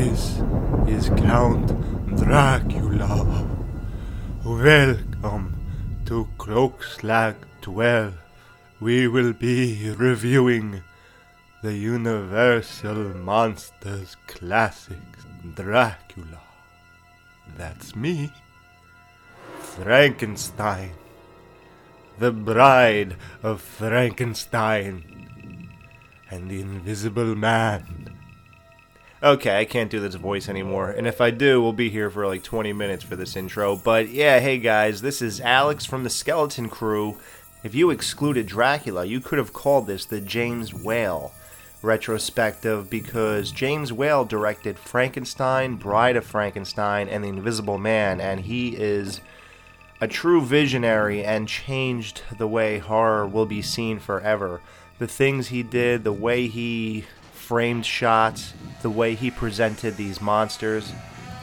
This is Count Dracula. Welcome to Cloakslag 12. We will be reviewing the Universal Monsters classic Dracula. That's me. Frankenstein. The Bride of Frankenstein. And the Invisible Man. Okay, I can't do this voice anymore. And if I do, we'll be here for like 20 minutes for this intro. But yeah, hey guys, this is Alex from the Skeleton Crew. If you excluded Dracula, you could have called this the James Whale retrospective because James Whale directed Frankenstein, Bride of Frankenstein, and The Invisible Man, and he is a true visionary and changed the way horror will be seen forever. The things he did, the way he framed shots, the way he presented these monsters.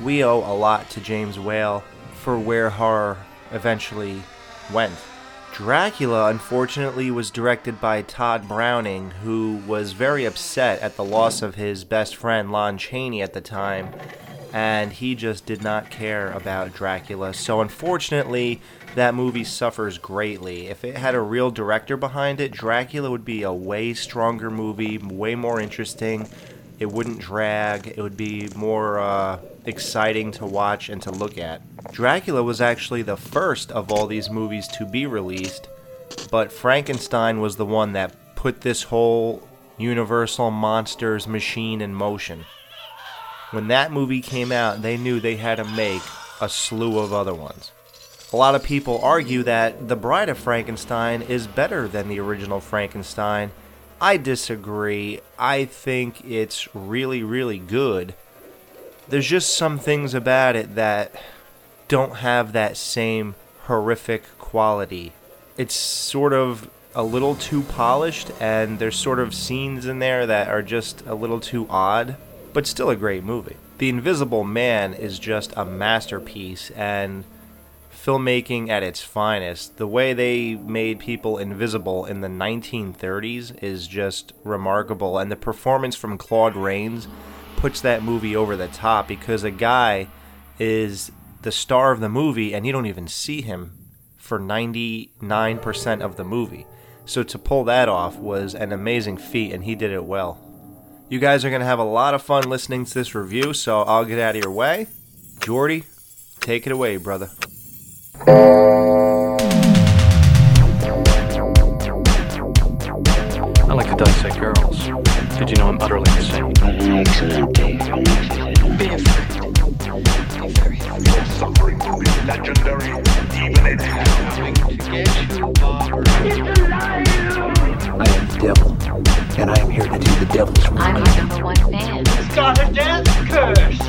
We owe a lot to James Whale for where horror eventually went. Dracula, unfortunately, was directed by Todd Browning, who was very upset at the loss of his best friend Lon Chaney at the time, and he just did not care about Dracula. So, unfortunately, that movie suffers greatly. If it had a real director behind it, Dracula would be a way stronger movie, way more interesting. It wouldn't drag. It would be more uh, exciting to watch and to look at. Dracula was actually the first of all these movies to be released, but Frankenstein was the one that put this whole Universal Monsters machine in motion. When that movie came out, they knew they had to make a slew of other ones. A lot of people argue that The Bride of Frankenstein is better than the original Frankenstein. I disagree. I think it's really, really good. There's just some things about it that don't have that same horrific quality. It's sort of a little too polished, and there's sort of scenes in there that are just a little too odd, but still a great movie. The Invisible Man is just a masterpiece, and filmmaking at its finest. The way they made people invisible in the 1930s is just remarkable, and the performance from Claude Rains puts that movie over the top because a guy is the star of the movie and you don't even see him for 99% of the movie. So to pull that off was an amazing feat, and he did it well. You guys are going to have a lot of fun listening to this review, so I'll get out of your way. Jordy, take it away, brother. I like to dissect girls. Did you know I'm utterly insane? Excellent, Dave. Be afraid. Be very afraid. suffering to be legendary, even in hell. I am the devil, and I am here to do the devil's work. I'm our number one fan. Got a death curse!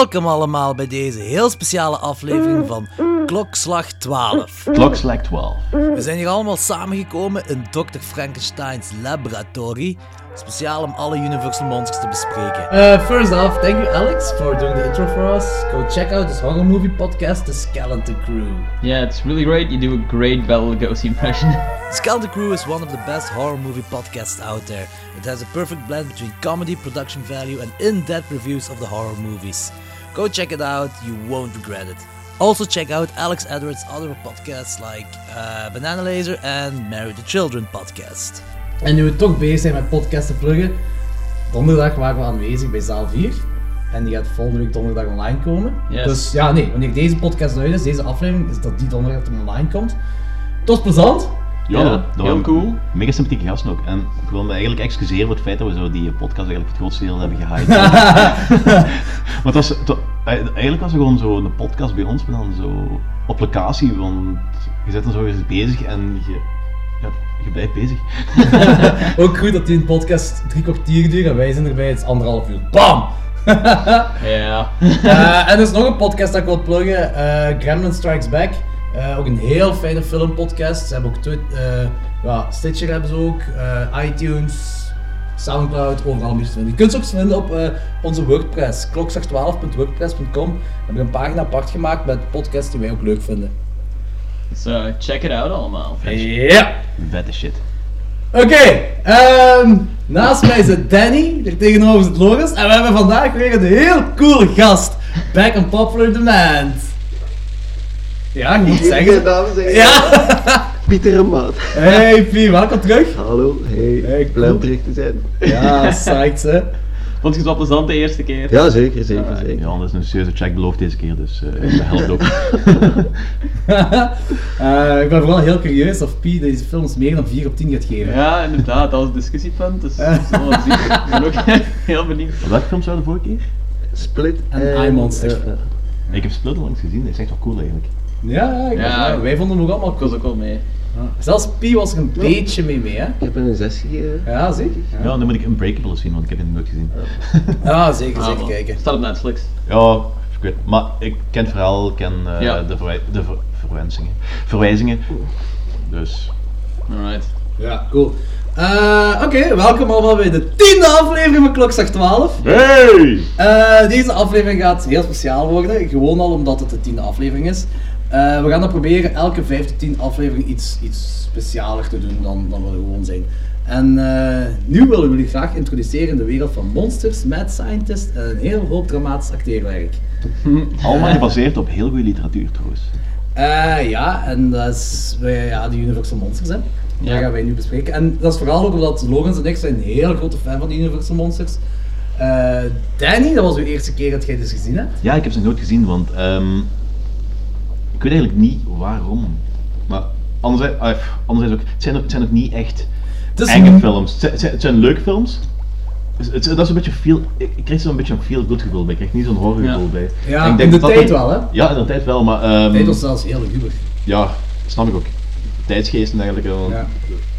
Welkom allemaal bij deze heel speciale aflevering van Klokslag 12. Klokslag 12. We zijn hier allemaal samengekomen in Dr. Frankenstein's laboratory, speciaal om alle Universal Monsters te bespreken. Uh, first off, thank you, Alex, for doing the intro for us. Go check out this horror movie podcast, The Skeleton Crew. Yeah, it's really great. You do a great Bela Lugosi impression. Skeleton Crew is one of the best horror movie podcasts out there. It has a perfect blend between comedy, production value, and in-depth reviews of the horror movies. Go check it out, you won't regret it. Also check out Alex Edwards' other podcasts like uh, Banana Laser and Marry the Children podcast. En nu we toch bezig zijn met podcasten pluggen, donderdag waren we aanwezig bij zaal 4. En die gaat volgende week donderdag online komen. Yes. Dus ja, nee, wanneer deze podcast uit is, deze aflevering, is dat die donderdag online komt. Was plezant. Ja, Ja, dat, heel cool. Mega sympathieke gasten ook. En ik wil me eigenlijk excuseren voor het feit dat we zo die podcast eigenlijk voor het grootste deel hebben gehyped. Want het was, het wa- eigenlijk was het gewoon zo een podcast bij ons, maar dan zo op locatie, want je zit dan zo eens bezig en je, ja, je blijft bezig. Ook goed dat die een podcast drie kwartier duurt en wij zijn erbij, het is anderhalf uur. Bam! Ja. Eh, en er is nog een podcast dat ik wil pluggen, eh Gremlin Strikes Back. Eh, ook een heel fijne filmpodcast. Ze hebben ook eh, ja, Stitcher hebben ze ook, eh, iTunes, Soundcloud, overal je ze vinden. Je kunt ze ook vinden op onze WordPress, klokslag12.wordpress.com. We hebben een pagina apart gemaakt met podcasts die wij ook leuk vinden. Eh, check it out allemaal. Ja! Vette shit. Oké, ehm, naast mij zit Danny, er tegenover zit Loris en we hebben vandaag weer een heel cool gast. Back on Popular Demand. Ja, ik moet zeggen. dames en heren. Ja! Pieter en Maat. Hey Pie, welkom terug. Hallo, hey. Hey, Blij om terug te zijn. Ja, psyched hè. Vond je het wel plezant de eerste keer? Ja, zeker, zeker, zeker. Ja, dat is een serieuze check beloofd deze keer, dus eh dat helpt ook. Eh, ik ben vooral heel curieus of Pie deze films meer dan 4 op 10 gaat geven. Ja, inderdaad, dat was een discussiepunt, dus zien. Ik ben ook heel benieuwd. Welke films waren de vorige keer? Split En iMonster. ja, ja. Ik heb Split al langs gezien, dat is echt wel cool eigenlijk. Ja, ja, ik Ja. ja, wij vonden hem ook allemaal Ik cool. was ook wel mee. Zelfs Pie was er een beetje mee mee hè. Ik heb een 6 gegeven. Ja, zeker. Ja, dan moet ik Unbreakable zien, want ik heb het nooit gezien. Ja, zeker, Ah, zeker man. kijken. Staat op Netflix. Ja, ik weet Maar ik ken het verhaal, ik ken eh, Ja. de, verwij de ver verwensingen. verwijzingen. Dus, Alright. Ja, cool. Eh, Oké, welkom allemaal bij de tiende aflevering van Klokslag 12. hey! Eh, deze aflevering gaat heel speciaal worden, gewoon al omdat het de tiende aflevering is. Eh, we gaan dan proberen elke 5 tot 10 afleveringen iets, iets specialer te doen dan, dan we gewoon zijn. En eh, nu willen we jullie graag introduceren in de wereld van monsters, mad scientist en een heel hoop dramatisch acteerwerk. Allemaal gebaseerd op heel goede literatuur trouwens. Eh, ja, en dat is wij- ja, de Universal Monsters, hè. Ja. Dat gaan wij nu bespreken. En dat is vooral ook omdat Logans en ik zijn een heel grote fan van de Universal Monsters. Eh, Danny, dat was uw eerste keer dat jij dit gezien hebt. Ja, ik heb ze nooit gezien, want ehm, ik weet eigenlijk niet waarom. Maar anderzijds, ah, pff, anderzijds ook, het zijn ook, het zijn ook niet echt Het is enge een- films. Het zijn, het zijn, het zijn leuke films. Het, het- dat is een beetje feel, ik, krijg zo'n beetje een feel-good gevoel bij, ik krijg niet zo'n horror Ja. gevoel bij. Ja, En ik in de dat tijd dat- wel, hè? Ja, in de tijd wel, maar ehm, Dit was zelfs heel luguber. ja, snap ik ook. Tijdsgeest en dergelijke, Ja.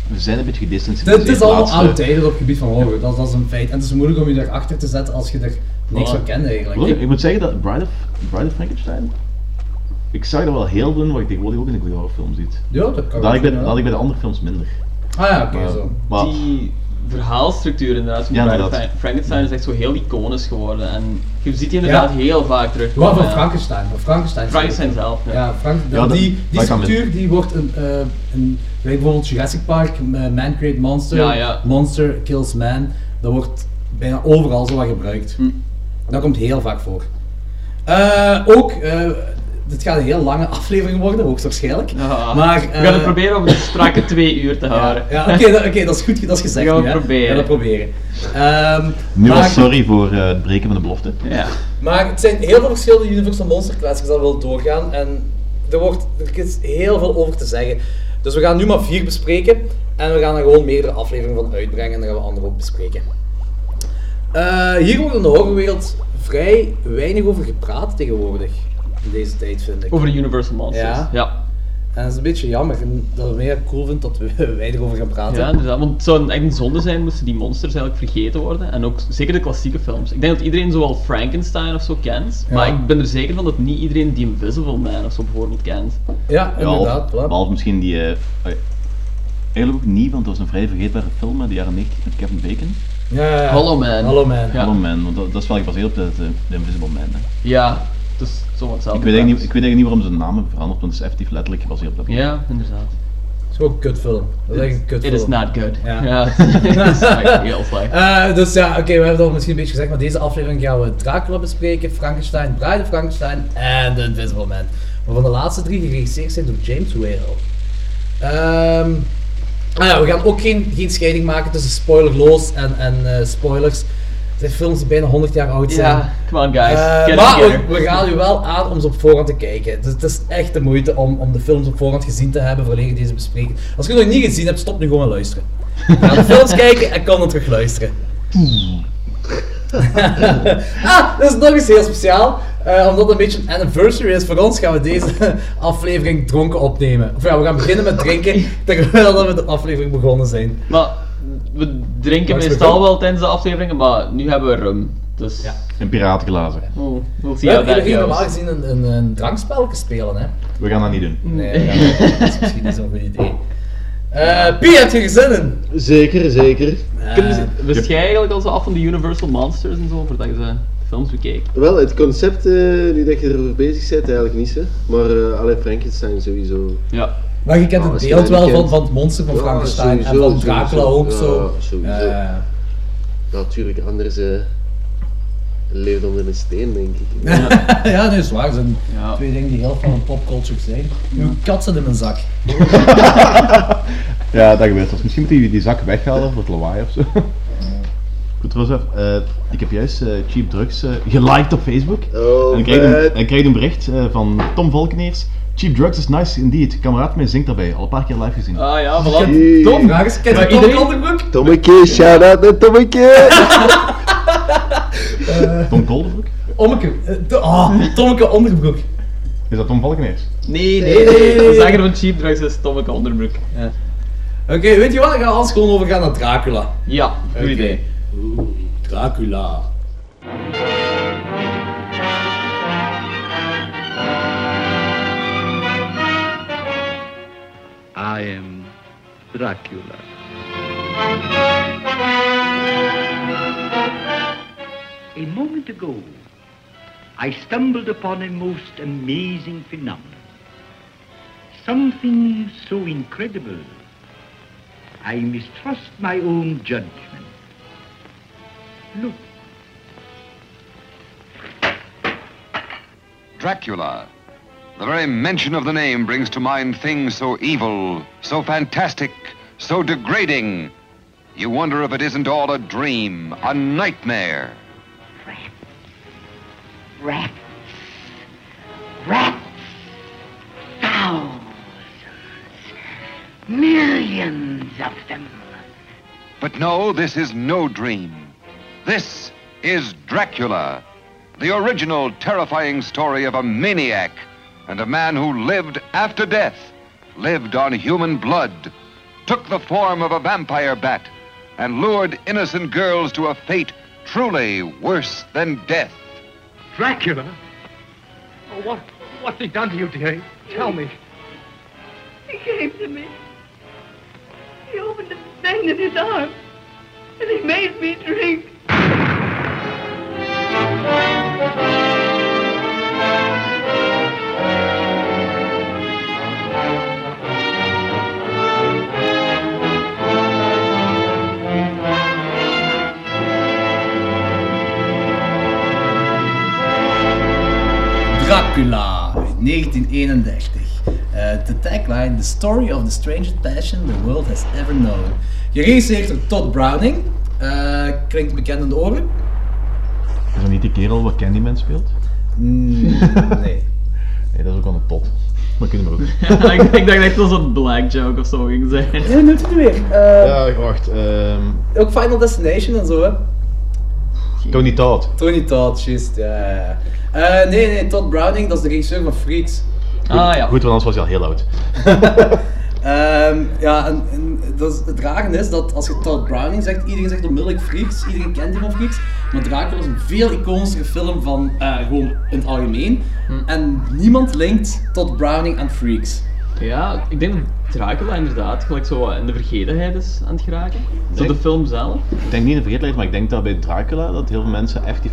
we zijn een beetje gedistanceerd. Het is de allemaal laatste- oud tijden op het gebied van horror, dat, dat is een feit. En het is moeilijk om je daarachter te zetten als je er niks van kent eigenlijk. Ik moet zeggen dat Bride of, Bride of Frankenstein, ik zag er wel heel doen wat ik tegenwoordig ook in een goede horrorfilm ziet. Ja, dat kan Dat ik bij, dat ik bij de andere films minder. Ah ja, oké, zo. maar- Die verhaalstructuur inderdaad van Ja, inderdaad. Frankenstein is echt zo heel iconisch geworden. En je ziet die inderdaad Ja. heel vaak terug. Wat van Frankenstein? Van Frankenstein. Frankenstein zelf. Ja. Ja, Frank, Ja, dat- die, die dat structuur die wordt een, eh een, bijvoorbeeld Jurassic Park, eh, Man Create Monster, Ja, ja. Monster Kills Man, dat wordt bijna overal zo wat gebruikt. Hm. Dat komt heel vaak voor. Eh, ook, eh dit gaat een heel lange aflevering worden, hoogstwaarschijnlijk. Ja. Maar, we gaan eh, het proberen om een strakke twee uur te houden. Ja, ja, oké, dat, oké, dat is goed, dat is gezegd We gaan het proberen. We gaan het proberen. Ehm, Nu maar- al sorry voor eh, het breken van de belofte. Ja. Maar het zijn heel veel verschillende Universal Monster classics dat we willen doorgaan. En er, wordt, er is heel veel over te zeggen. Dus we gaan nu maar vier bespreken. En we gaan er gewoon meerdere afleveringen van uitbrengen. En dan gaan we andere ook bespreken. Eh, hier wordt in de horrorwereld vrij weinig over gepraat tegenwoordig. In deze tijd vind ik. Over de Universal Monsters. Ja. ja. En dat is een beetje jammer. En dat ik meer cool vind dat we weinig over gaan praten. Ja, inderdaad. Want het zou echt een zonde zijn moesten die monsters eigenlijk vergeten worden. En ook zeker de klassieke films. Ik denk dat iedereen zoal Frankenstein of zo kent. Ja. Maar ik ben er zeker van dat niet iedereen die Invisible Man of zo bijvoorbeeld kent. Ja, Ja, inderdaad. voilà. behalve misschien die... eh, eigenlijk ook niet, want dat was een vrij vergeetbare film uit de jaren 90 met Kevin Bacon. Ja, ja, ja. Hollow Man. Hollow Man. Ja. Hollow Man, want dat, dat is wel gebaseerd op de, de, de Invisible Man. Hè. Ja, het is zo hetzelfde. Ik, weet eigenlijk niet, ik weet eigenlijk niet waarom ze de naam hebben veranderd, want het is effectief letterlijk gebaseerd op dat. Ja, inderdaad. Het is gewoon een kutfilm. Dat is echt een It kutfilm. is not good. Ja. Ja, het is echt heel slecht. Eh, dus ja, oké, we hebben het al misschien een beetje gezegd, maar deze aflevering gaan we Dracula bespreken, Frankenstein, Bride of Frankenstein en The Invisible Man. Waarvan de laatste drie geregisseerd zijn door James Whale. Ah ja, we gaan ook geen, geen scheiding maken tussen spoilerloos en, en eh, spoilers. Zijn films die bijna 100 jaar oud zijn. Ja, come on guys, Eh, maar we, we raden u wel aan om ze op voorhand te kijken. Dus het is echt de moeite om, om de films op voorhand gezien te hebben voordat je deze bespreken. Als je het nog niet gezien hebt, stop nu gewoon en luisteren. Ga de films kijken en kan dan terug luisteren. ah, dat is nog eens heel speciaal. Eh, omdat het een beetje een anniversary is voor ons, gaan we deze aflevering dronken opnemen. Of ja, we gaan beginnen met drinken terwijl we de aflevering begonnen zijn. Maar we drinken meestal wel tijdens de afleveringen, maar nu hebben we rum. Dus En piratenglazen. oh, we'll We see hebben that hier normaal gezien een, een, een drankspelletje spelen, hè? We gaan dat niet doen. Nee, ja, dat is misschien niet zo'n goed idee. Eh Pie, heb je zin in? Zeker, zeker. Kunnen- Wist jij eigenlijk al zo af van de Universal Monsters en zo, voordat je ze films bekeek? Wel, het concept, eh, nu dat je erover bezig bent, eigenlijk niet, hè. Maar uh, alle Frankenstein sowieso. Ja. Maar kent Ah, het beeld mij wel van, van het monster van Ja, Frankenstein en van Dracula sowieso. ook Ja, zo. sowieso. Eh, Natuurlijk, anders eh leeft onder een steen, denk ik. ja, nee, is waar. Dat zijn Ja. twee dingen die heel van een popculture zijn. Uw kat zit in mijn zak. Ja, dat gebeurt. Dus misschien moet je die zak weghalen voor het lawaai of zo. Goed, trouwens, eh, ik heb juist eh, Cheap Drugs eh, geliked op Facebook. Oh, en ik kreeg, een, vet. ik kreeg een bericht eh, van Tom Valkeneers. Cheap Drugs is nice indeed. Kameraad mij zingt daarbij. Al een paar keer live gezien. Ah ja, voilà. Hey. Tom, vraag eens, kent je Maar Tom Kolderbroek? Tommeke, shout-out naar Tommeke! Tom Kolderbroek? Ommeke. eh, to- oh, Tommeke Onderbroek. Is dat Tom Valkeneers? Nee, nee, nee. De zanger van Cheap Drugs is Tommeke Onderbroek. Ja, Oké, weet je wat? Dan gaan we anders gewoon overgaan naar Dracula. ja goed Oké. idee. Dracula. I am Dracula. A moment ago, I stumbled upon a most amazing phenomenon. Something so incredible, I mistrust my own judgment. Look, Dracula. The very mention of the name brings to mind things so evil, so fantastic, so degrading. You wonder if it isn't all a dream, a nightmare. rats, rats, Rats. thousands, millions of them. But no, this is no dream. This is Dracula, the original terrifying story of a maniac and a man who lived after death, lived on human blood, took the form of a vampire bat, and lured innocent girls to a fate truly worse than death. Dracula? Oh, what, what's he done to you, dearie? Tell me. He came to me. He opened a vein in his arm, and he made me drink. Dracula, 1931. Eh, de tagline, The story of the strangest passion the world has ever known. Geregisseerd door Todd Browning. Eh, klinkt bekend in de oren? Is dat niet die kerel wat Candyman speelt? Mm, nee. Nee, dat is ook wel een tot. Maar kunnen we ook. Ja, ik, ik dacht echt dat het een black joke of zo ging zijn. Nee, doet het weer. Eh, Ja, wacht. ehm Ook Final Destination en zo, hè? Tony Todd. Tony Todd, juist, ja. Eh, nee, nee, Todd Browning, dat is de regisseur van Freaks. Goed, Ah ja. Goed, want anders was hij al heel oud. Ehm, ja, en, en dat is, het rare is dat als je Todd Browning zegt, iedereen zegt onmiddellijk Freaks, iedereen kent die van Freaks, maar Dracula is een veel iconischere film van eh, gewoon in het algemeen. En niemand linkt Todd Browning aan Freaks. Ja, ik denk dat Dracula inderdaad gelijk zo wat in de vergetenheid is aan het geraken. Zo de film zelf. Ik denk niet in de vergetelheid, maar ik denk dat bij Dracula dat heel veel mensen echt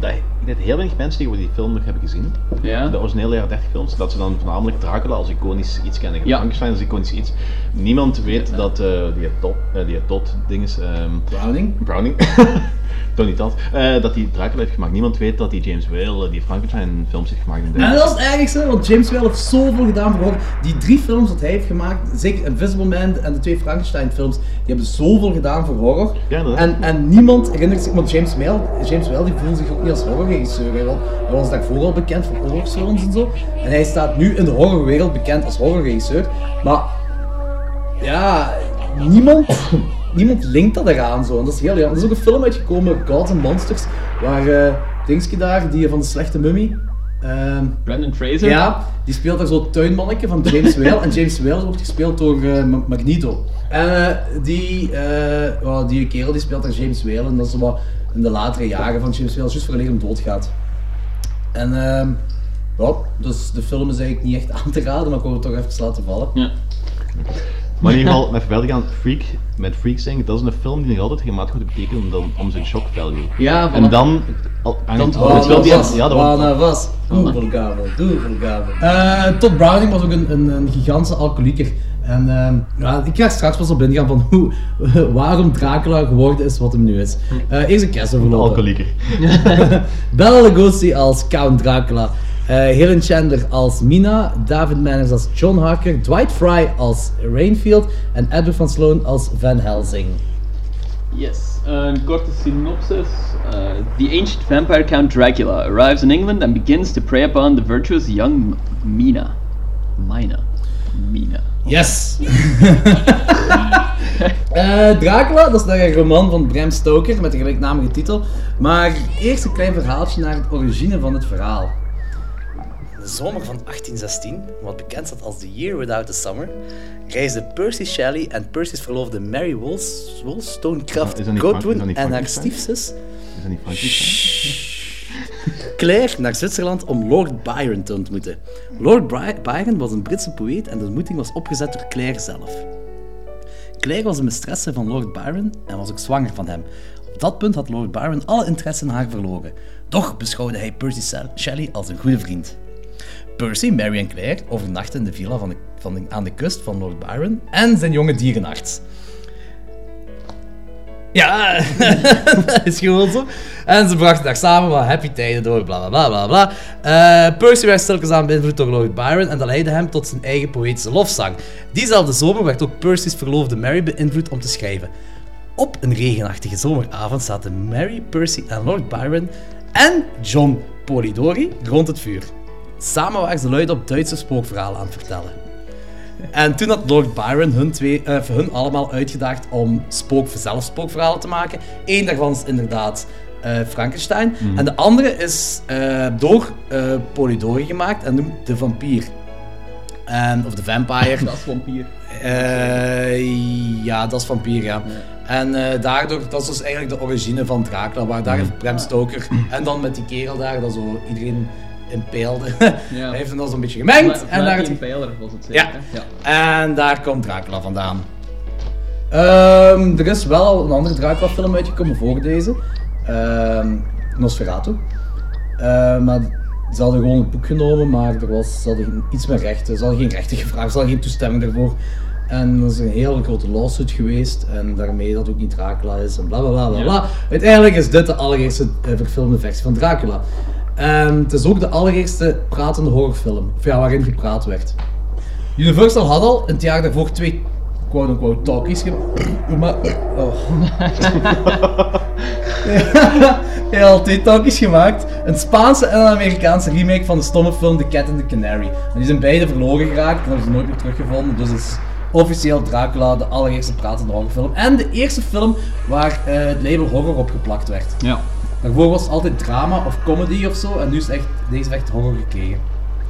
Dat, ik denk heel weinig mensen die die film nog hebben gezien. Ja. De originele jaren 30 films. Dat ze dan voornamelijk Dracula als iconisch iets kennen. Ja. Frankenstein als iconisch iets. Niemand weet dat eh, die Todd, eh, die Todd ding is... ehm, Browning? Browning. Toch niet dat. Eh, dat hij Dracula heeft gemaakt. Niemand weet dat hij James Whale, eh, die Frankenstein films heeft gemaakt. En dat is het ergste, want James Whale heeft zoveel gedaan voor horror. Die drie films dat hij heeft gemaakt, zeker Invisible Man en de twee Frankenstein films, die hebben zoveel gedaan voor horror. en, en niemand herinnert zich, want James Whale, James Whale die voelde zich ook niet als horrorregisseur. Hij was, hij was daarvoor al bekend voor horrorfilms en zo. En hij staat nu in de horrorwereld bekend als horrorregisseur. Maar ja, niemand, niemand linkt dat eraan zo. En dat is heel jammer. Er is ook een film uitgekomen, Gods and Monsters, waar eh Dingske daar, die van de slechte mummie. ehm, Brandon Fraser? Ja, die speelt daar zo'n tuinmannetje van James Whale. en James Whale wordt gespeeld door eh, Ma- Magneto. En eh, die, ja, die kerel die speelt daar James Whale. En dat is zo wat in de latere jaren van James Whale, juist voor hem doodgaat. En ehm ja, dus de film is eigenlijk niet echt aan te raden, maar ik wou het toch even laten vallen. Ja. Maar in ieder geval, met verder gaan, Freak, met Freak zijn, dat is een film die nog altijd gemaakt wordt betekenen om, om zijn shock value. Ja, voilà. En dan... Al, Dan al- het wel die- was, ja, dat wordt- was, Doevelgabel, Doevelgabel. Eh Todd Browning was ook een, een, een gigantische alcoholieker. En ehm, ja, ik ga straks pas op ingaan van hoe, waarom Dracula geworden is wat hem nu is. Eh eerst een kerstoverlopen. Alcoholieker. Bela Lugosi als Count Dracula. Eh Helen Chandler als Mina, David Manners als John Harker, Dwight Fry als Rainfield en Edward van Sloan als Van Helsing. Yes. Een korte synopsis. Uh, the ancient vampire Count Dracula arrives in England and begins to prey upon the virtuous young Mina. Mina. Mina. Yes! Eh, Dracula, dat is een roman van Bram Stoker met de gelijknamige titel. Maar eerst een klein verhaaltje naar het origine van het verhaal. De zomer van 1816, wat bekend staat als The Year Without a Summer, reisden Percy Shelley en Percy's verloofde Mary Wollstonecraft dat Godwin en haar stiefzus? Claire naar Zwitserland om Lord Byron te ontmoeten. Lord Bry- Byron was een Britse poëet en de ontmoeting was opgezet door Claire zelf. Claire was een mistresse van Lord Byron en was ook zwanger van hem. Op dat punt had Lord Byron alle interesse in haar verloren. Toch beschouwde hij Percy Shelley als een goede vriend. Percy, Mary en Claire overnachten in de villa van de, aan de kust van Lord Byron en zijn jonge dierenarts. Ja, dat is gewoon zo. En ze brachten daar samen wat happy tijden door, bla bla bla bla. Eh, Percy werd stilletjes aan beïnvloed door Lord Byron en dat leidde hem tot zijn eigen poëtische lofzang. Diezelfde zomer werd ook Percy's verloofde Mary beïnvloed om te schrijven. Op een regenachtige zomeravond zaten Mary, Percy en Lord Byron en John Polidori rond het vuur. Samen waren ze luid op Duitse spookverhalen aan het vertellen. En toen had Lord Byron hun, twee, eh, hun allemaal uitgedaagd om spook, zelf spookverhalen te maken. Eén daarvan is inderdaad eh, Frankenstein. Mhm. En de andere is eh, door Polidori gemaakt en noemt De Vampier. En, of de Vampire. Dat is vampier. Ja, dat is vampier, ja. En daardoor, dat is dus eigenlijk de origine van Dracula, waar daar heeft Bram Stoker en dan met die kerel daar, dat zo iedereen impeelde. Ja. Hij heeft hem dan zo'n beetje gemengd. en daar was het ja. zeker, hè? ja. En daar komt Dracula vandaan. Ehm, er is wel al een andere Dracula-film uitgekomen voor deze. Ehm, Nosferatu. Ehm, maar ze hadden gewoon het boek genomen, maar er was, ze hadden iets meer rechten. Ze hadden geen rechten gevraagd, ze hadden geen toestemming daarvoor. En er is een hele grote lawsuit geweest. En daarmee dat ook niet Dracula is en bla bla bla bla. Ja. bla. Uiteindelijk is dit de allereerste eh, verfilmde versie van Dracula. En het is ook de allereerste pratende horrorfilm, of ja, waarin gepraat werd. Universal had al in het jaar daarvoor twee quote-unquote talkies gemaakt. Oh. Hij had al twee talkies gemaakt. Een Spaanse en een Amerikaanse remake van de stomme film The Cat and the Canary. En die zijn beide verloren geraakt en hebben ze nooit meer teruggevonden. Dus is officieel Dracula de allereerste pratende horrorfilm. En de eerste film waar eh, het label horror op geplakt werd. Ja. Daarvoor was het altijd drama of comedy of zo. En nu is echt, deze heeft echt horror gekregen.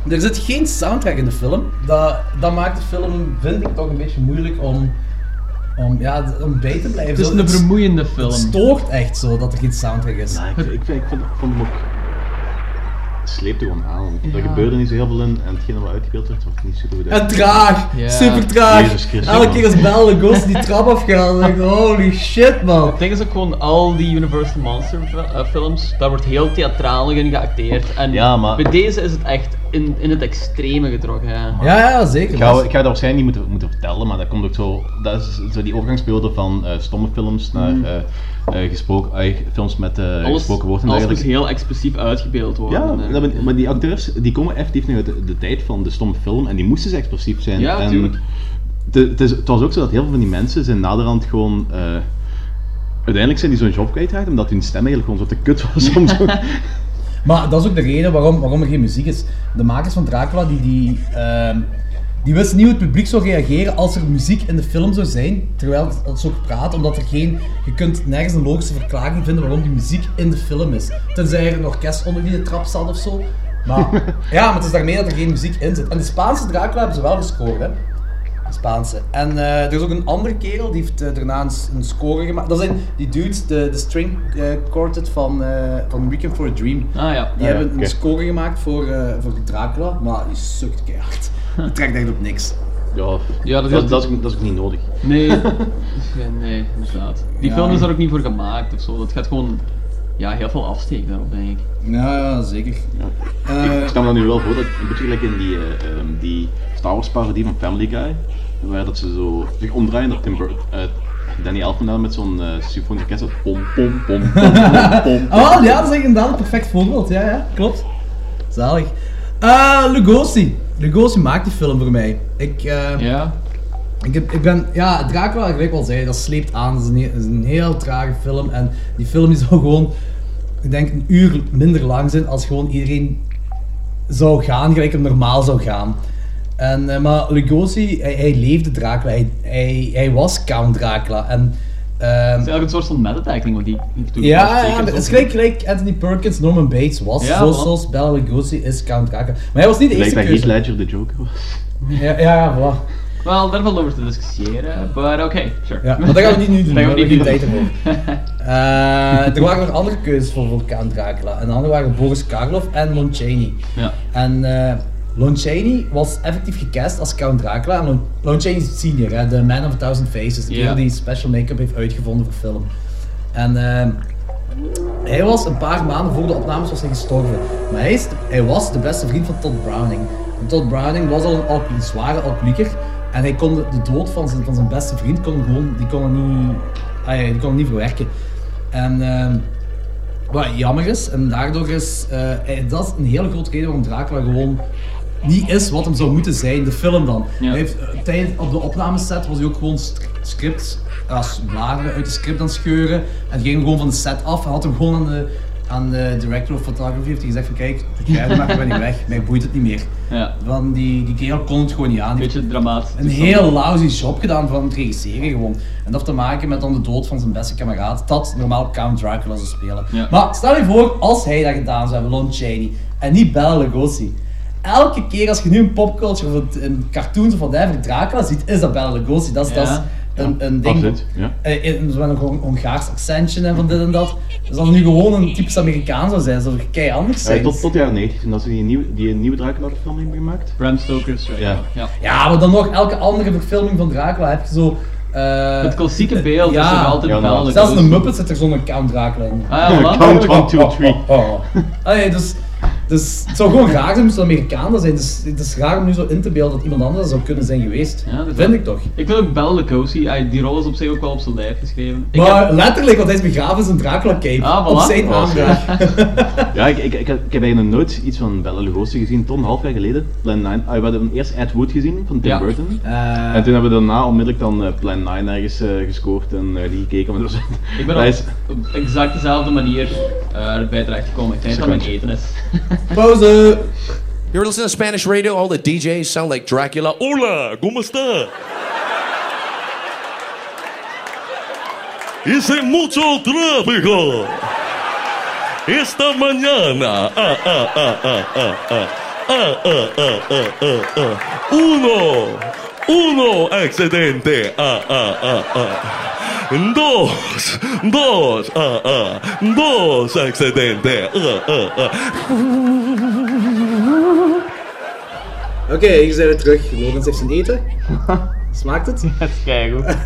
Er zit geen soundtrack in de film. Dat, dat maakt de film, vind ik, toch een beetje moeilijk om, om, ja, om bij te blijven. Het is Zo, een vermoeiende film. Het stoort echt zo dat er geen soundtrack is. Ik, ik, vind- ik, vond, ik vond hem ook... Het sleepte gewoon aan. Er Ja. gebeurde niet zo heel veel in en hetgene wat uitgebeeld werd, was niet super goed En traag, Ja. super traag. Jezus Christus, Elke man. keer als Belle Lugosi die trap afgaat, dan denk ik, holy shit man. Het ding is ook gewoon al die Universal Monster eh, films, daar wordt heel theatraal in geacteerd. En Ja, maar- bij deze is het echt in, in het extreme getrokken. Ja. Ja, ja, zeker. Ik ga, ik ga dat waarschijnlijk niet moeten, moeten vertellen, maar dat komt ook zo. Dat is zo die overgangsperiode van eh, stomme films naar, Mm. eh, eh, gesproken, films met eh, Alles, gesproken woord en alles moet dergelijke. heel expressief uitgebeeld worden. Ja, en maar, die acteurs die komen effectief nog uit de, de tijd van de stomme film en die moesten ze expressief zijn. Ja, en tuurlijk. Het, is, het was ook zo dat heel veel van die mensen zijn naderhand gewoon. eh, uiteindelijk zijn die zo'n job kwijtgeraakt omdat hun stem eigenlijk gewoon zo te kut was soms. Maar dat is ook de reden waarom, waarom er geen muziek is. De makers van Dracula, die, die, ehm, die wisten niet hoe het publiek zou reageren als er muziek in de film zou zijn, terwijl het, zo praat, omdat er geen, je kunt nergens een logische verklaring vinden waarom die muziek in de film is. Tenzij er een orkest onder wie de trap staat of zo. Maar ja, maar het is daarmee dat er geen muziek in zit. En de Spaanse Dracula hebben ze wel gescoord, hè. Spaanse. En eh, er is ook een andere kerel, die heeft eh, daarna een, score gemaakt. Dat zijn die dudes, de, de string eh, quartet van, eh van Weekend for a Dream. Ah ja. Die hebben een score gemaakt voor, eh voor Dracula, maar die sukt keihard. Die trekt echt op niks. Ja, Ja, dat dat, is- dat, is, ook- dat is ook niet nodig. Nee, nee, inderdaad. Die Ja. film is daar ook niet voor gemaakt of zo. Dat gaat gewoon ja, heel veel afsteken daarop, denk ik. Ja, ja zeker. ik stel me dan nu wel voor dat een beetje gelijk in die, eh, ehm, die Star Wars parodie van Family Guy, waar dat ze zo zich omdraaien dat Tim Bur eh, Danny Elfman met zo'n uh, symfonisch orkest pom pom pom pom pom pom. Oh ja, dat is inderdaad een perfect voorbeeld. Ja, ja, klopt. Zalig. Eh Lugosi. Lugosi maakt die film voor mij. Ik, eh, Ja. ik, heb, ik ben, ja, Dracula, gelijk al zei, dat sleept aan. Het is, een, het is een heel trage film. En die film die zou gewoon, ik denk, een uur minder lang zijn als gewoon iedereen zou gaan gelijk hem normaal zou gaan. En, eh, maar Lugosi, hij, hij leefde Dracula. Hij, hij, hij was Count Dracula. En, ehm, Het is eigenlijk een soort van method acting wat die toen ja, het is gelijk, gelijk Anthony Perkins, Norman Bates was. Ja, zoals, zoals Bela Lugosi is Count Dracula. Maar hij was niet de Lijkt eerste dat Heath keuze. Ledger de Joker was. Ja, ja, ja, voilà. Wel, daar valt over te discussiëren, maar oké, sure. Ja, maar dat gaan we niet nu doen. Dat Daar gaan we hebben we geen tijd ervoor. Eh, er waren nog andere keuzes voor, Count Dracula. En de andere waren Boris Karloff en Lon Chaney. Ja. En eh Lon Chaney was effectief gecast als Count Dracula. En Lon, Lon Chaney is senior, hè, de Man of a Thousand Faces. De kerel die special make-up heeft uitgevonden voor film. En eh, hij was een paar maanden voor de opnames was hij gestorven. Maar hij, is, hij was de beste vriend van Todd Browning. En Todd Browning was al een, alcohol- een zware alcoholieker. En hij kon de, dood van zijn, van zijn beste vriend kon gewoon, die kon niet, ah ja, die kon niet verwerken. En ehm, wat jammer is, en daardoor is, eh, hij- dat is een hele grote reden waarom Dracula gewoon niet is wat hem zou moeten zijn, de film dan. Ja. Hij heeft, eh, tijdens op de opnameset was hij ook gewoon scripts, als bladeren uit de script aan het scheuren. En ging gewoon van de set af. Hij had hem gewoon aan de, aan de director of photography heeft hij gezegd van kijk, jij ik ben niet weg. Mij boeit het niet meer. Ja. Van die, die kerel kon het gewoon niet aan. Beetje dramatisch. een heel lousy job gedaan van het regisseren gewoon. En dat heeft te maken met dan de dood van zijn beste kameraad, dat normaal Count Dracula zou spelen. Ja. Maar stel je voor, als hij dat gedaan zou hebben, Lon Chaney, en niet Bela Lugosi. Elke keer als je nu een popculture of een cartoons of whatever Dracula ziet, is dat Bela Lugosi. Dat is, dat is. Een, een ding. Absoluut, ja. Eh, Met een Hon- Hongaars accentje en van dit en dat. Dus als het nu gewoon een typisch Amerikaan zou zijn, zou het kei anders Ja, zijn. tot, tot de jaren 90, toen dat ze die nieuwe, die nieuwe Dracula film hebben gemaakt. Bram Stoker's. Ja. ja. Ja, maar dan nog elke andere verfilming van Dracula heb je zo... eh, Het klassieke beeld is ja. nog altijd Ja, nou, Zelfs in de Lugosi. Muppets zit er zo'n Count Dracula in. Ah ja. Count 1, 2, 3. Oh. Allee, dus, dus het zou gewoon raar zijn moest het Amerikaan zijn. Dus, het is raar om nu zo in te beelden dat iemand anders zou kunnen zijn geweest. Ja, dat Vind ik toch. Ik vind ook Bela Lugosi, die rol is op zich ook wel op zijn lijf geschreven. Ik Maar heb- letterlijk, want hij is begraven in zijn Dracula cape. Ah, voilà. Op zijn. Ja, ik, ik, ik, heb- ik heb eigenlijk nog nooit iets van Bella Lugosi gezien, tot een half jaar geleden. Plan 9. Ah, we hadden eerst Ed Wood gezien van Tim Ja. Burton. Eh, En toen hebben we daarna onmiddellijk dan eh, Plan 9 ergens eh, gescoord en die gekeken. Maar was- Ik ben op, is- op exact dezelfde manier eh, erbij terechtgekomen. Ik denk dat mijn eten is. Pauze! You ever listen to Spanish radio? All the DJs sound like Dracula. Hola, ¿cómo está? Hice mucho tráfico. Esta mañana. Ah, ah, ah, ah, ah, ah. Ah, ah, ah, ah, ah, ah. Uno. Uno accidente. Ah, ah, ah, ah. Dos. Dos. Ah, ah. Dos accidente. Ah, ah, ah. Oké, hier zijn we terug. Logans heeft zijn eten. Smaakt het? Dat is keigoed.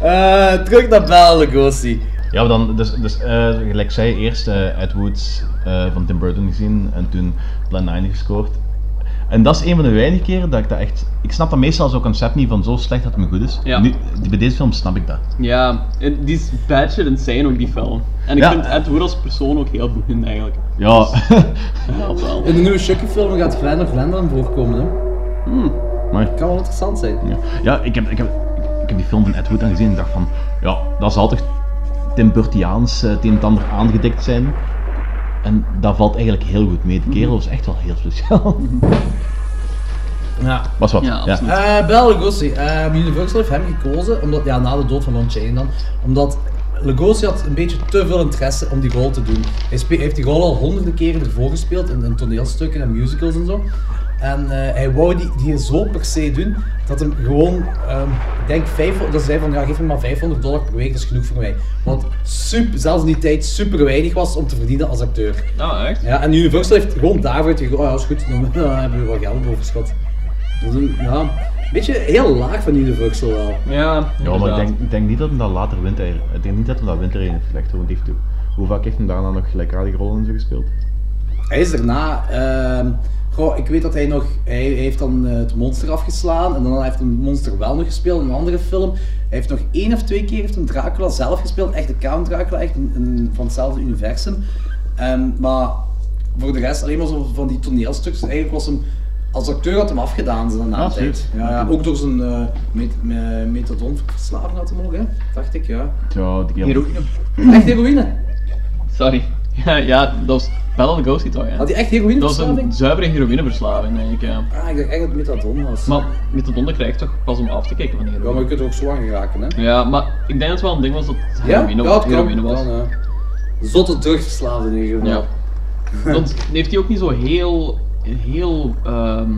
Eh, terug naar Bela Lugosi. Ja, maar dan, dus, dus eh, gelijk zei, eerst eh, Ed Wood eh, van Tim Burton gezien en toen Plan 9 gescoord. En dat is een van de weinige keren dat ik dat echt... Ik snap dat meestal zo'n concept niet van zo slecht dat het me goed is. Ja. Nu, bij deze film snap ik dat. Ja, en die is bad shit insane ook, die film. En ik Ja. vind Ed Wood als persoon ook heel boeiend eigenlijk. Ja. Ja, wel. In de nieuwe Chucky-film gaat Glenn of Glenn dan voorkomen, hè? Maar, Kan wel interessant zijn. ja, ja ik, heb, ik, heb, ik heb die film van Ed Wood dan gezien en dacht van... Ja, dat zal toch Tim Burtiaans eh, het een en ander aangedikt zijn. En dat valt eigenlijk heel goed mee. De kerel is echt wel heel speciaal. Ja. Was wat? Ja, absoluut. Eh Bela Lugosi. eh, Universal heeft hem gekozen, omdat, ja, na de dood van Lon Chaney dan, omdat Lugosi had een beetje te veel interesse om die rol te doen. Hij heeft die rol al honderden keren ervoor gespeeld, in, in toneelstukken en musicals en zo. En eh, hij wou die, die zo per se doen, dat hem gewoon, ehm, ik denk, 500, dat zei van, ja, geef me maar 500 dollar per week, dat is genoeg voor mij. Wat super, zelfs in die tijd super weinig was om te verdienen als acteur. Nou, echt? Ja, en Universal heeft gewoon daarvoor gekozen, oh ja, is goed, dan, dan hebben we wat geld overschot. Dat is een, ja, een beetje heel laag van Universal wel. Ja, Ja, maar ik denk, ik denk niet dat hij dat later wint. Ik denk niet dat hij dat winter in heeft gelegd. Want heeft, hoe vaak heeft hij daarna nog gelijkaardige rollen in zo gespeeld? Hij is daarna, ehm, goh, ik weet dat hij nog, hij heeft dan eh, het monster afgeslaan en dan heeft hij het monster wel nog gespeeld in een andere film. Hij heeft nog één of twee keer heeft een Dracula zelf gespeeld, echt de Count Dracula, echt een, een- van hetzelfde universum. Ehm, maar voor de rest alleen maar zo van die toneelstukjes. Eigenlijk was hem, als acteur had hem afgedaan zijn Ah, een tijd. Ja, ja, ook door zijn eh met, me- methadonverslaving had hem ook, hè? dacht ik, ja. Ja, die. Heroïne. Echt heroïne? Sorry. Ja, ja dat was Bella Lugosi toch, ja? Had hij echt Dat was heroïneverslaving? een zuivere heroïneverslaving, denk ik, ja. Ah, ik dacht echt dat methadon was. Maar methadon dat krijg je toch pas om af te kijken van ja, maar je kunt ook zo aan geraken, hè? Ja, maar ik denk dat het wel een ding was dat het heroïne, ja, was. heroïne was. Kan, ja. Zotte in ieder geval. Ja. Want heeft hij ook niet zo heel, heel ehm,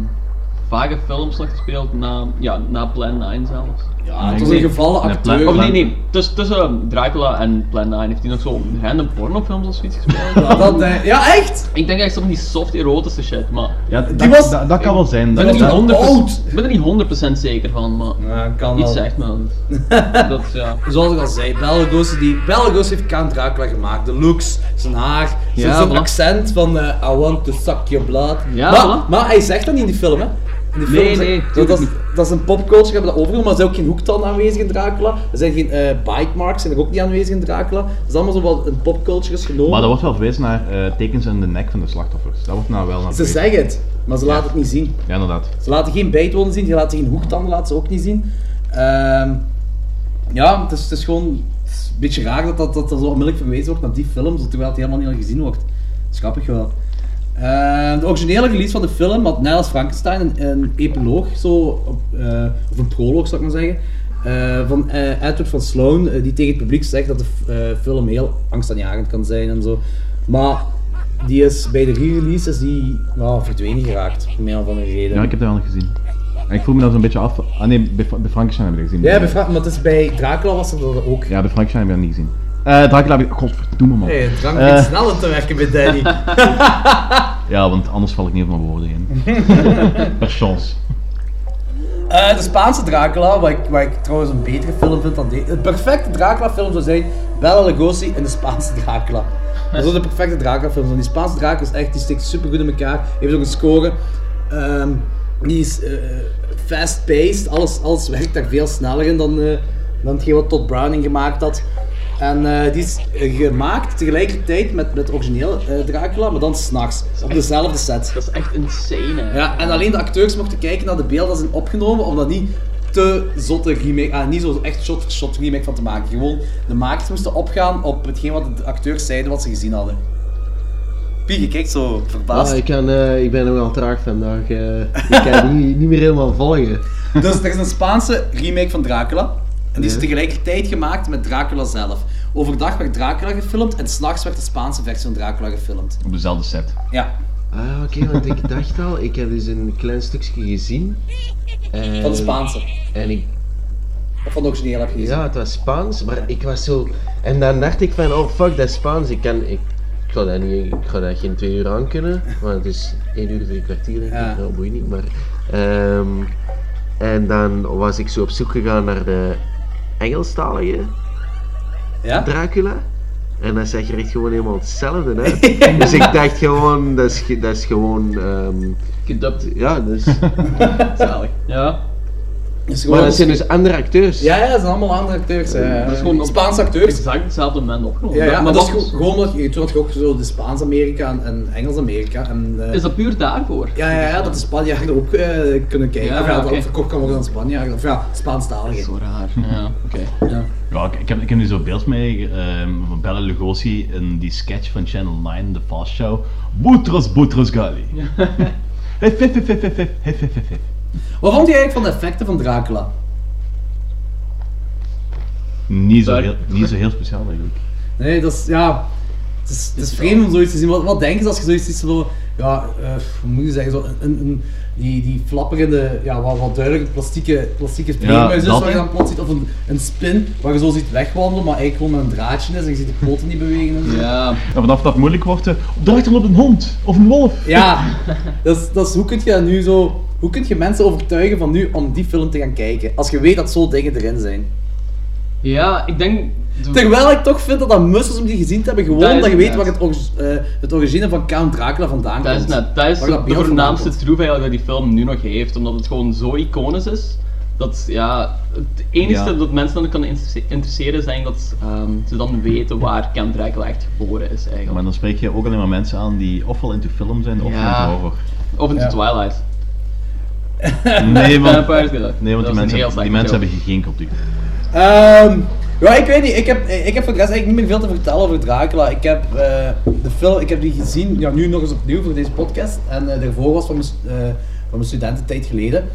vage films nog gespeeld na, ja, na Plan 9 zelfs? Ja, het was een gevallen Nee, acteur. Of nee, nee, tussen, tussen Dracula en Plan 9 heeft hij nog zo random pornofilms of zoiets gespeeld. Ja, dat, eh, ja, echt? Ik denk echt van die soft erotische shit, maar Ja, Die dat, was- dat, dat kan wel zijn. ik Dat, ben, er dat- niet 100%, oud. ik ben er niet 100% zeker van, maar Ja, kan iets wel. zegt me. dat, ja. Zoals ik al zei, Bela Lugosi, die, Bela Lugosi heeft Count Dracula gemaakt. De looks, zijn haar, zijn, Ja, zijn voilà. accent van eh, I want to suck your blood. Ja, maar, voilà. maar hij zegt dat niet in die film, hè? In die Nee, nee, dat, dat, is, dat is een popculture, hebben dat overgenomen, maar er zijn ook geen hoektanden aanwezig in Dracula. Er zijn geen eh bite marks, zijn er ook niet aanwezig in Dracula. Dat is allemaal zo wat een popculture is genomen. maar dat wordt wel verwezen naar eh, tekens in de nek van de slachtoffers. Dat wordt nou wel naar Ze verwezen. zeggen het, maar ze laten het niet zien. Ja, inderdaad. Ze laten geen bijtwoorden zien, ze laten geen hoektanden laten ze ook niet zien. Ehm, ja, het is, het is gewoon het is een beetje raar dat dat, dat, dat zo onmiddellijk verwezen wordt naar die film, terwijl het helemaal niet al gezien wordt. Dat is grappig wel. De originele release van de film had net als Frankenstein een, een epiloog, zo, op, eh, of een proloog zou ik maar zeggen, eh, van eh, Edward van Sloan, eh, die tegen het publiek zegt dat de eh, film heel angstaanjagend kan zijn en zo. Maar die is bij de re-release die nou, verdwenen geraakt, om een of andere reden. Ja, ik heb dat wel gezien. En ik voel me dan zo'n beetje af. Ah nee, bij, bij Frankenstein heb ik dat gezien. Ja, bij Fra- maar het is bij Dracula was dat ook. Ja, bij Frankenstein heb ik dat niet gezien. Eh Dracula heb ik... Godverdomme man. Hey, het drang Eh, sneller te werken bij Danny. Ja, want anders val ik niet op mijn woorden in. per chance. Eh, de Spaanse Dracula, waar ik, waar ik trouwens een betere film vind dan deze. Het perfecte Dracula film zou zijn Bela Lugosi en de Spaanse Dracula. Dat is ook de perfecte Dracula film. zijn. Die Spaanse Dracula is echt, die stikt super goed in elkaar. Heeft ook een score. Ehm, die is eh, fast-paced. Alles, alles werkt daar veel sneller in dan, eh, dan hetgeen wat Todd Browning gemaakt had. En eh, die is eh, gemaakt tegelijkertijd met, met origineel eh, Dracula, maar dan s'nachts. Op dezelfde set. Dat is echt insane, hè. Ja, en alleen de acteurs mochten kijken naar de beelden dat zijn opgenomen, om dat niet te zotte remake, ah, niet zo echt shot for shot remake van te maken. Gewoon, de makers moesten opgaan op hetgeen wat de acteurs zeiden wat ze gezien hadden. Pie, je kijkt zo verbaasd. Ah, ik, kan, eh, ik ben nogal traag vandaag. eh ik kan niet, niet meer helemaal volgen. Dus er is een Spaanse remake van Dracula. En die is tegelijkertijd gemaakt met Dracula zelf. Overdag werd Dracula gefilmd en s'nachts werd de Spaanse versie van Dracula gefilmd. Op dezelfde set. Ja. Ah, oké, want ik dacht al, ik heb dus een klein stukje gezien. En, Van de Spaanse. En ik, Of van de origineel heb je gezien. ja, het was Spaans, maar ik was zo... En dan dacht ik van, oh fuck, dat is Spaans. Ik kan... Ik, ik ga dat, niet, ik ga dat geen twee uur aan kunnen, want het is één uur, drie kwartier denk ik. Ja. Nou, boeit niet, maar... ehm, en dan was ik zo op zoek gegaan naar de Engelstalige Ja? Dracula. En dat zag er echt gewoon helemaal hetzelfde uit. Dus ik dacht gewoon, dat is, dat is gewoon... Gedubt. Ja, dus... Zalig. Ja. Maar dat zijn dus andere acteurs. Ja, ja, dat zijn allemaal andere acteurs. Dat is gewoon Spaanse acteurs. Exact hetzelfde moment nog. Ja, ja maar, dat, is gewoon dat je, had ook zo de Spaans-Amerika en, Engels-Amerika. En, eh, is dat puur daarvoor? Ja, ja, ja dat de Spanjaarden ook uh, kunnen kijken. Ja, of ja, dat verkocht kan worden aan Spanjaarden. Of ja, Spaanstaligen. Zo raar. Ja, oké. Ja. Ja, ik, heb, ik heb nu zo'n beeld mee ehm, van Bella Lugosi in die sketch van Channel 9, The Fast Show. Boutros Boutros Gali. Hef, hef, hef, hef, hef, hef, hef, hef. Wat vond je eigenlijk van de effecten van Dracula? Niet zo, heel, niet zo heel speciaal eigenlijk. Nee, dat is, ja... Het is, het is vreemd om zoiets te zien. Wat, wat denk je als je zoiets ziet, zo... Ja, eh, hoe moet je zeggen, zo een, een, die, die flapperende, ja, wat, wat duidelijk plastieke, plastieke vleermuis is, dat, waar je dan plots ziet. Of een, een spin, waar je zo ziet wegwandelen, maar eigenlijk gewoon met een draadje is en je ziet de poten niet bewegen en zo. Ja. En vanaf dat moeilijk wordt, eh, draait dan op een hond of een wolf. Ja, dat is, dat is, hoe kun je dat nu zo... Hoe kun je mensen overtuigen van nu om die film te gaan kijken, als je weet dat zo dingen erin zijn? Ja, ik denk... Terwijl ik toch vind dat dat must is om die gezien te hebben, gewoon Dat is je weet waar het, eh, het origine van Count Dracula vandaan Dat is komt. net, dat is Waar de voornaamste troef eigenlijk dat die film nu nog heeft, omdat het gewoon zo iconisch is. Dat ja, het enige Ja. dat mensen dan kan interesse- interesseren is eigenlijk dat ehm, ze dan weten waar Count Dracula echt geboren is eigenlijk. Maar dan spreek je ook alleen maar mensen aan die ofwel into film zijn of Ja. into horror. Of into Ja. Twilight. Nee, want, nee, want Dat die is mensen, die mensen hebben geen cultuur. Ehm, ja, ik weet niet. Ik heb, ik heb voor de rest eigenlijk niet meer veel te vertellen over Dracula. Ik heb, eh, de film, ik heb die gezien, ja, nu nog eens opnieuw voor deze podcast. En eh, daarvoor was van mijn, eh, van mijn studententijd geleden.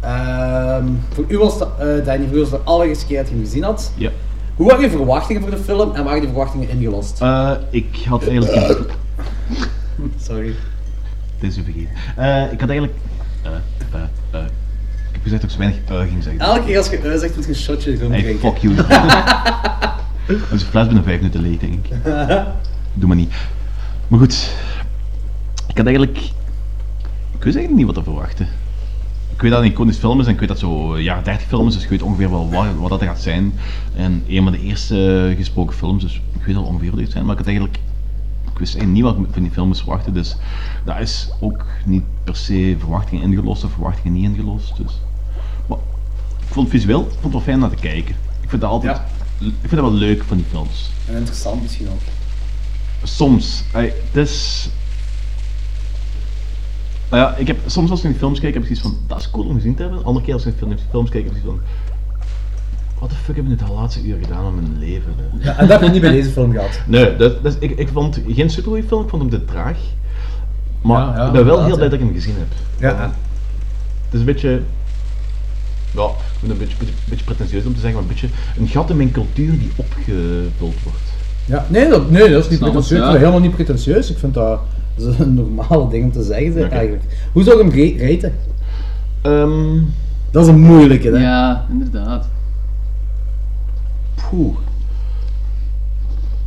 Ehm, voor u was dat, Danny, voor u was de allereerste keer dat je hem gezien had. Ja. Hoe waren je verwachtingen voor de film en waren die verwachtingen ingelost? Ik had eigenlijk... Sorry. Dit is u vergeten. Ik had eigenlijk... eh, eh, eh, ik heb gezegd dat ik zo weinig ging zeggen. Elke keer als je uh zegt, moet je een shotje gaan Hey, drinken. fuck you. Onze fles binnen vijf minuten leeg, denk ik. Doe maar niet. Maar goed. Ik had eigenlijk... Ik wist eigenlijk niet wat te verwachten. Ik weet dat het een iconisch film is en ik weet dat het zo jaren 30 film is, dus ik weet ongeveer wel wat, wat dat gaat zijn. En een van de eerste eh, gesproken films, dus ik weet al ongeveer wat het zijn, maar ik had eigenlijk... Ik wist eigenlijk niet wat ik van die film moest verwachten, dus daar is ook niet per se verwachtingen ingelost of verwachtingen niet ingelost. Dus. Ik vond het visueel ik vond het wel fijn naar te kijken. Ik vind dat altijd... Ik vind dat wel leuk van die films. En interessant misschien ook. Soms. Het is... Nou ja, ik heb, soms als ik naar films kijk, heb ik zoiets van, dat is cool om gezien te hebben. Andere keer als ik naar films kijk, heb ik zoiets van, wat de fuck heb ik nu de laatste uur gedaan aan mijn leven? hè? Ja, en dat heb je niet bij deze film gehad. Nee, dat, dat is- ik, ik vond geen supergoeie film, ik vond hem te traag. Maar Ja, ja, ik ben wel heel blij dat ik hem gezien heb. Ja. Het is een beetje... Ja, ik vind het een beetje, beetje, beetje pretentieus om te zeggen, maar een beetje een gat in mijn cultuur die opgevuld wordt. Ja, nee, dat, nee, dat is niet Snap het, pretentieus. Ik ja. dat helemaal niet pretentieus. Ik vind dat, dat is een normale ding om te zeggen eigenlijk. Hoe zou je hem raten? Ehm Dat is een moeilijke, hè? Ja, inderdaad. Poeh.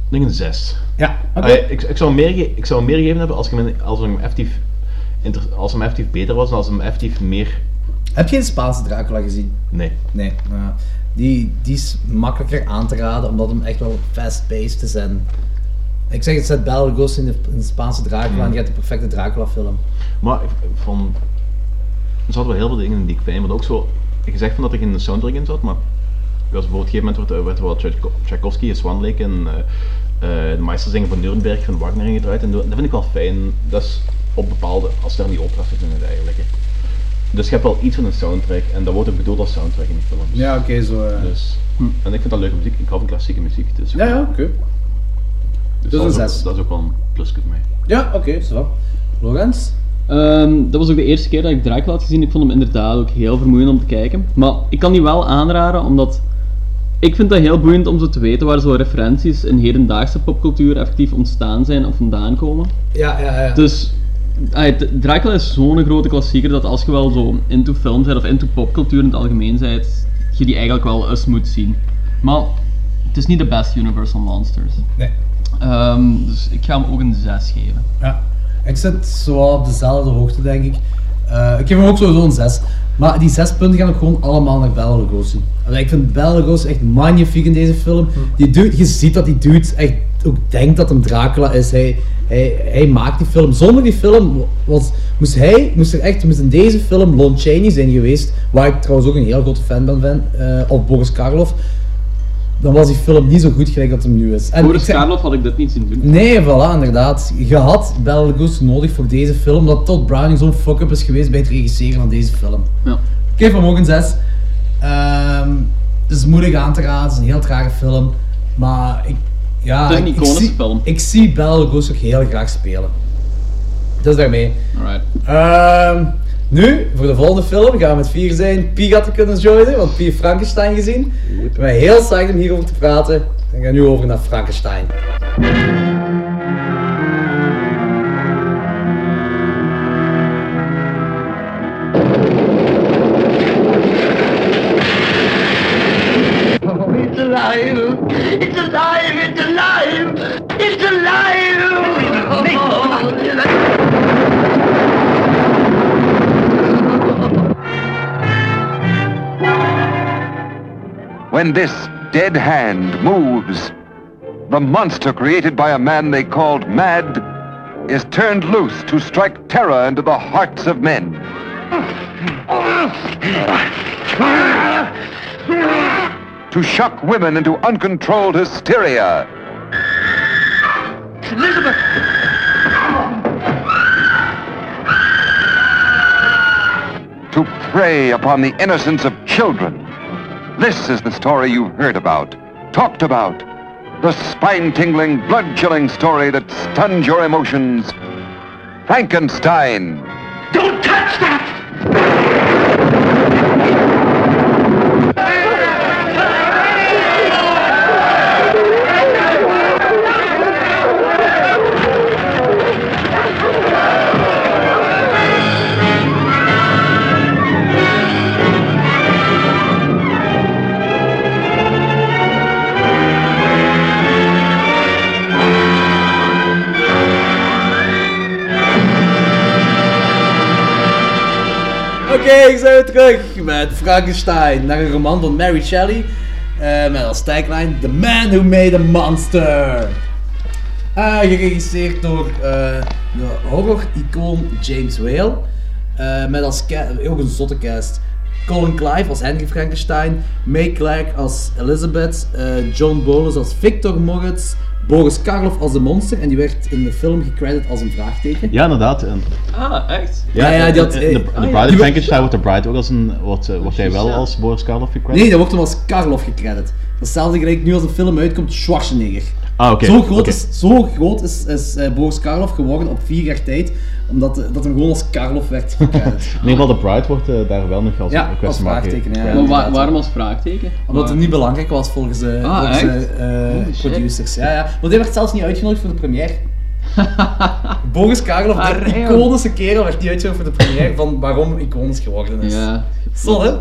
Ik denk een 6. Ja, oké. ik, ik, zou hem meer ik zou hem meer gegeven hebben als, ik hem, als hem effectief, als hem effectief beter was en als hem effectief meer... Heb je een Spaanse Dracula gezien? Nee. Nee. die, die is makkelijker aan te raden, omdat hem echt wel fast-paced is. En ik zeg het, zet Bela Lugosi in de, in de Spaanse Dracula en je hebt de perfecte Dracula film. Maar ik- van... Er zaten wel heel veel dingen in die ik fijn vond. Ook zo... Je zegt van dat er geen soundtrack in zat, maar... Zoals bijvoorbeeld op een gegeven moment werd, werd er wel Tchaikovsky, Tchaikovsky, Swan Lake en eh, eh, de Meisterzingen van Nuremberg van Wagner ingedraaid. En dat vind ik wel fijn. Dat is op bepaalde... Als er aan die opera zit en het eigenlijk. hè. Dus je hebt wel iets van een soundtrack en dat wordt ook bedoeld als soundtrack in die films. Ja, oké, zo. eh. Dus, en ik vind dat leuke muziek. Ik hou van klassieke muziek. Dus, Ja, ja, oké. dus dus dat, een is ook, zes. dat is ook wel een plusje voor mij. Ja, oké, zo. Lorenz? Ehm, dat was ook de eerste keer dat ik Dracula had gezien. Ik vond hem inderdaad ook heel vermoeiend om te kijken. Maar ik kan die wel aanraden, omdat ik vind dat heel boeiend om zo te weten waar zo referenties in hedendaagse popcultuur effectief ontstaan zijn of vandaan komen. Ja, ja, ja. Dus Dracula is zo'n grote klassieker dat als je wel zo into film bent of into popcultuur in het algemeen bent, je die eigenlijk wel eens moet zien. Maar het is niet de best Universal Monsters. Nee. Ehm, dus ik ga hem ook een 6 geven. Ja, ik zit zo wel op dezelfde hoogte, denk ik. Eh, ik geef hem ook sowieso een 6. Maar die 6 punten gaan ook gewoon allemaal naar Bela Lugosi. Allee, ik vind Bela Lugosi echt magnifiek in deze film. Die dude, je ziet dat die dude echt ook denkt dat hem Dracula is. Hij, hij, hij maakt die film. Zonder die film was, moest hij, moest er echt, moest in deze film Lon Chaney zijn geweest, waar ik trouwens ook een heel grote fan van ben, eh, of Boris Karloff, dan was die film niet zo goed gelijk dat hem nu is. En zeg- Karloff had ik dit niet zien doen. Nee, voilà, inderdaad. Je had Bela nodig voor deze film, omdat Todd Browning zo'n fuck-up is geweest bij het regisseren van deze film. Ja. Ik geef hem ook een 6. Ehm, het is moeilijk aan te raden, het is een heel trage film. Maar ik, ja, Het is een ik- ik iconische zie- film. Ik zie Bela ook heel graag spelen. Dus daarmee. Alright. Ehm, nu, voor de volgende film gaan we met vier zijn. Pi gaat er kunnen joinen, want Pi heeft Frankenstein gezien. Ik ben heel psyched om hierover te praten. We gaan nu over naar Frankenstein. Oh, it's alive! It's alive! It's alive! It's When this dead hand moves, the monster created by a man they called Mad is turned loose to strike terror into the hearts of men. To shock women into uncontrolled hysteria. Elizabeth! to prey upon the innocence of children. This is the story you've heard about, talked about. The spine-tingling, blood-chilling story that stuns your emotions. Frankenstein. Don't touch that! Ik zijn weer terug met Frankenstein naar een roman van Mary Shelley. eh, met als tagline The Man Who Made a Monster. Eh, geregisseerd door eh, de horror-icoon James Whale. Met als ook een zotte cast. Colin Clive als Henry Frankenstein. May Clark als Elizabeth. John Boles als Victor Moritz. Boris Karloff als de monster. En die werd in de film gecrediteerd als een vraagteken. Ja, inderdaad. En, Ah, echt? Ja, ja, die had- in de, in de Bride of Frankenstein wordt de Bride ook als een... Wordt, eh, wordt hij wel ja. als Boris Karloff gecrediteerd? Nee, dat wordt hem als Karloff gecrediteerd. Datzelfde gelijk nu als een film uitkomt, Schwarzenegger. Ah, oké, Zo groot, is, zo groot is, is eh, Boris Karloff geworden op vier jaar tijd, omdat eh, dat hem gewoon als Karloff werd gecrediteerd. In ieder geval, de Bride wordt eh, daar wel nog als Ja, een als vraagteken, ja. Maar wa- waarom als vraagteken? Omdat het niet belangrijk was volgens de, Ah, volgens de echt? eh, producers. Ja, ja. Want hij werd zelfs niet uitgenodigd voor de première. Boris Karloff, Ah, de iconische kerel, werd niet uitgenodigd voor de première van waarom iconisch geworden is. Ja. Hè?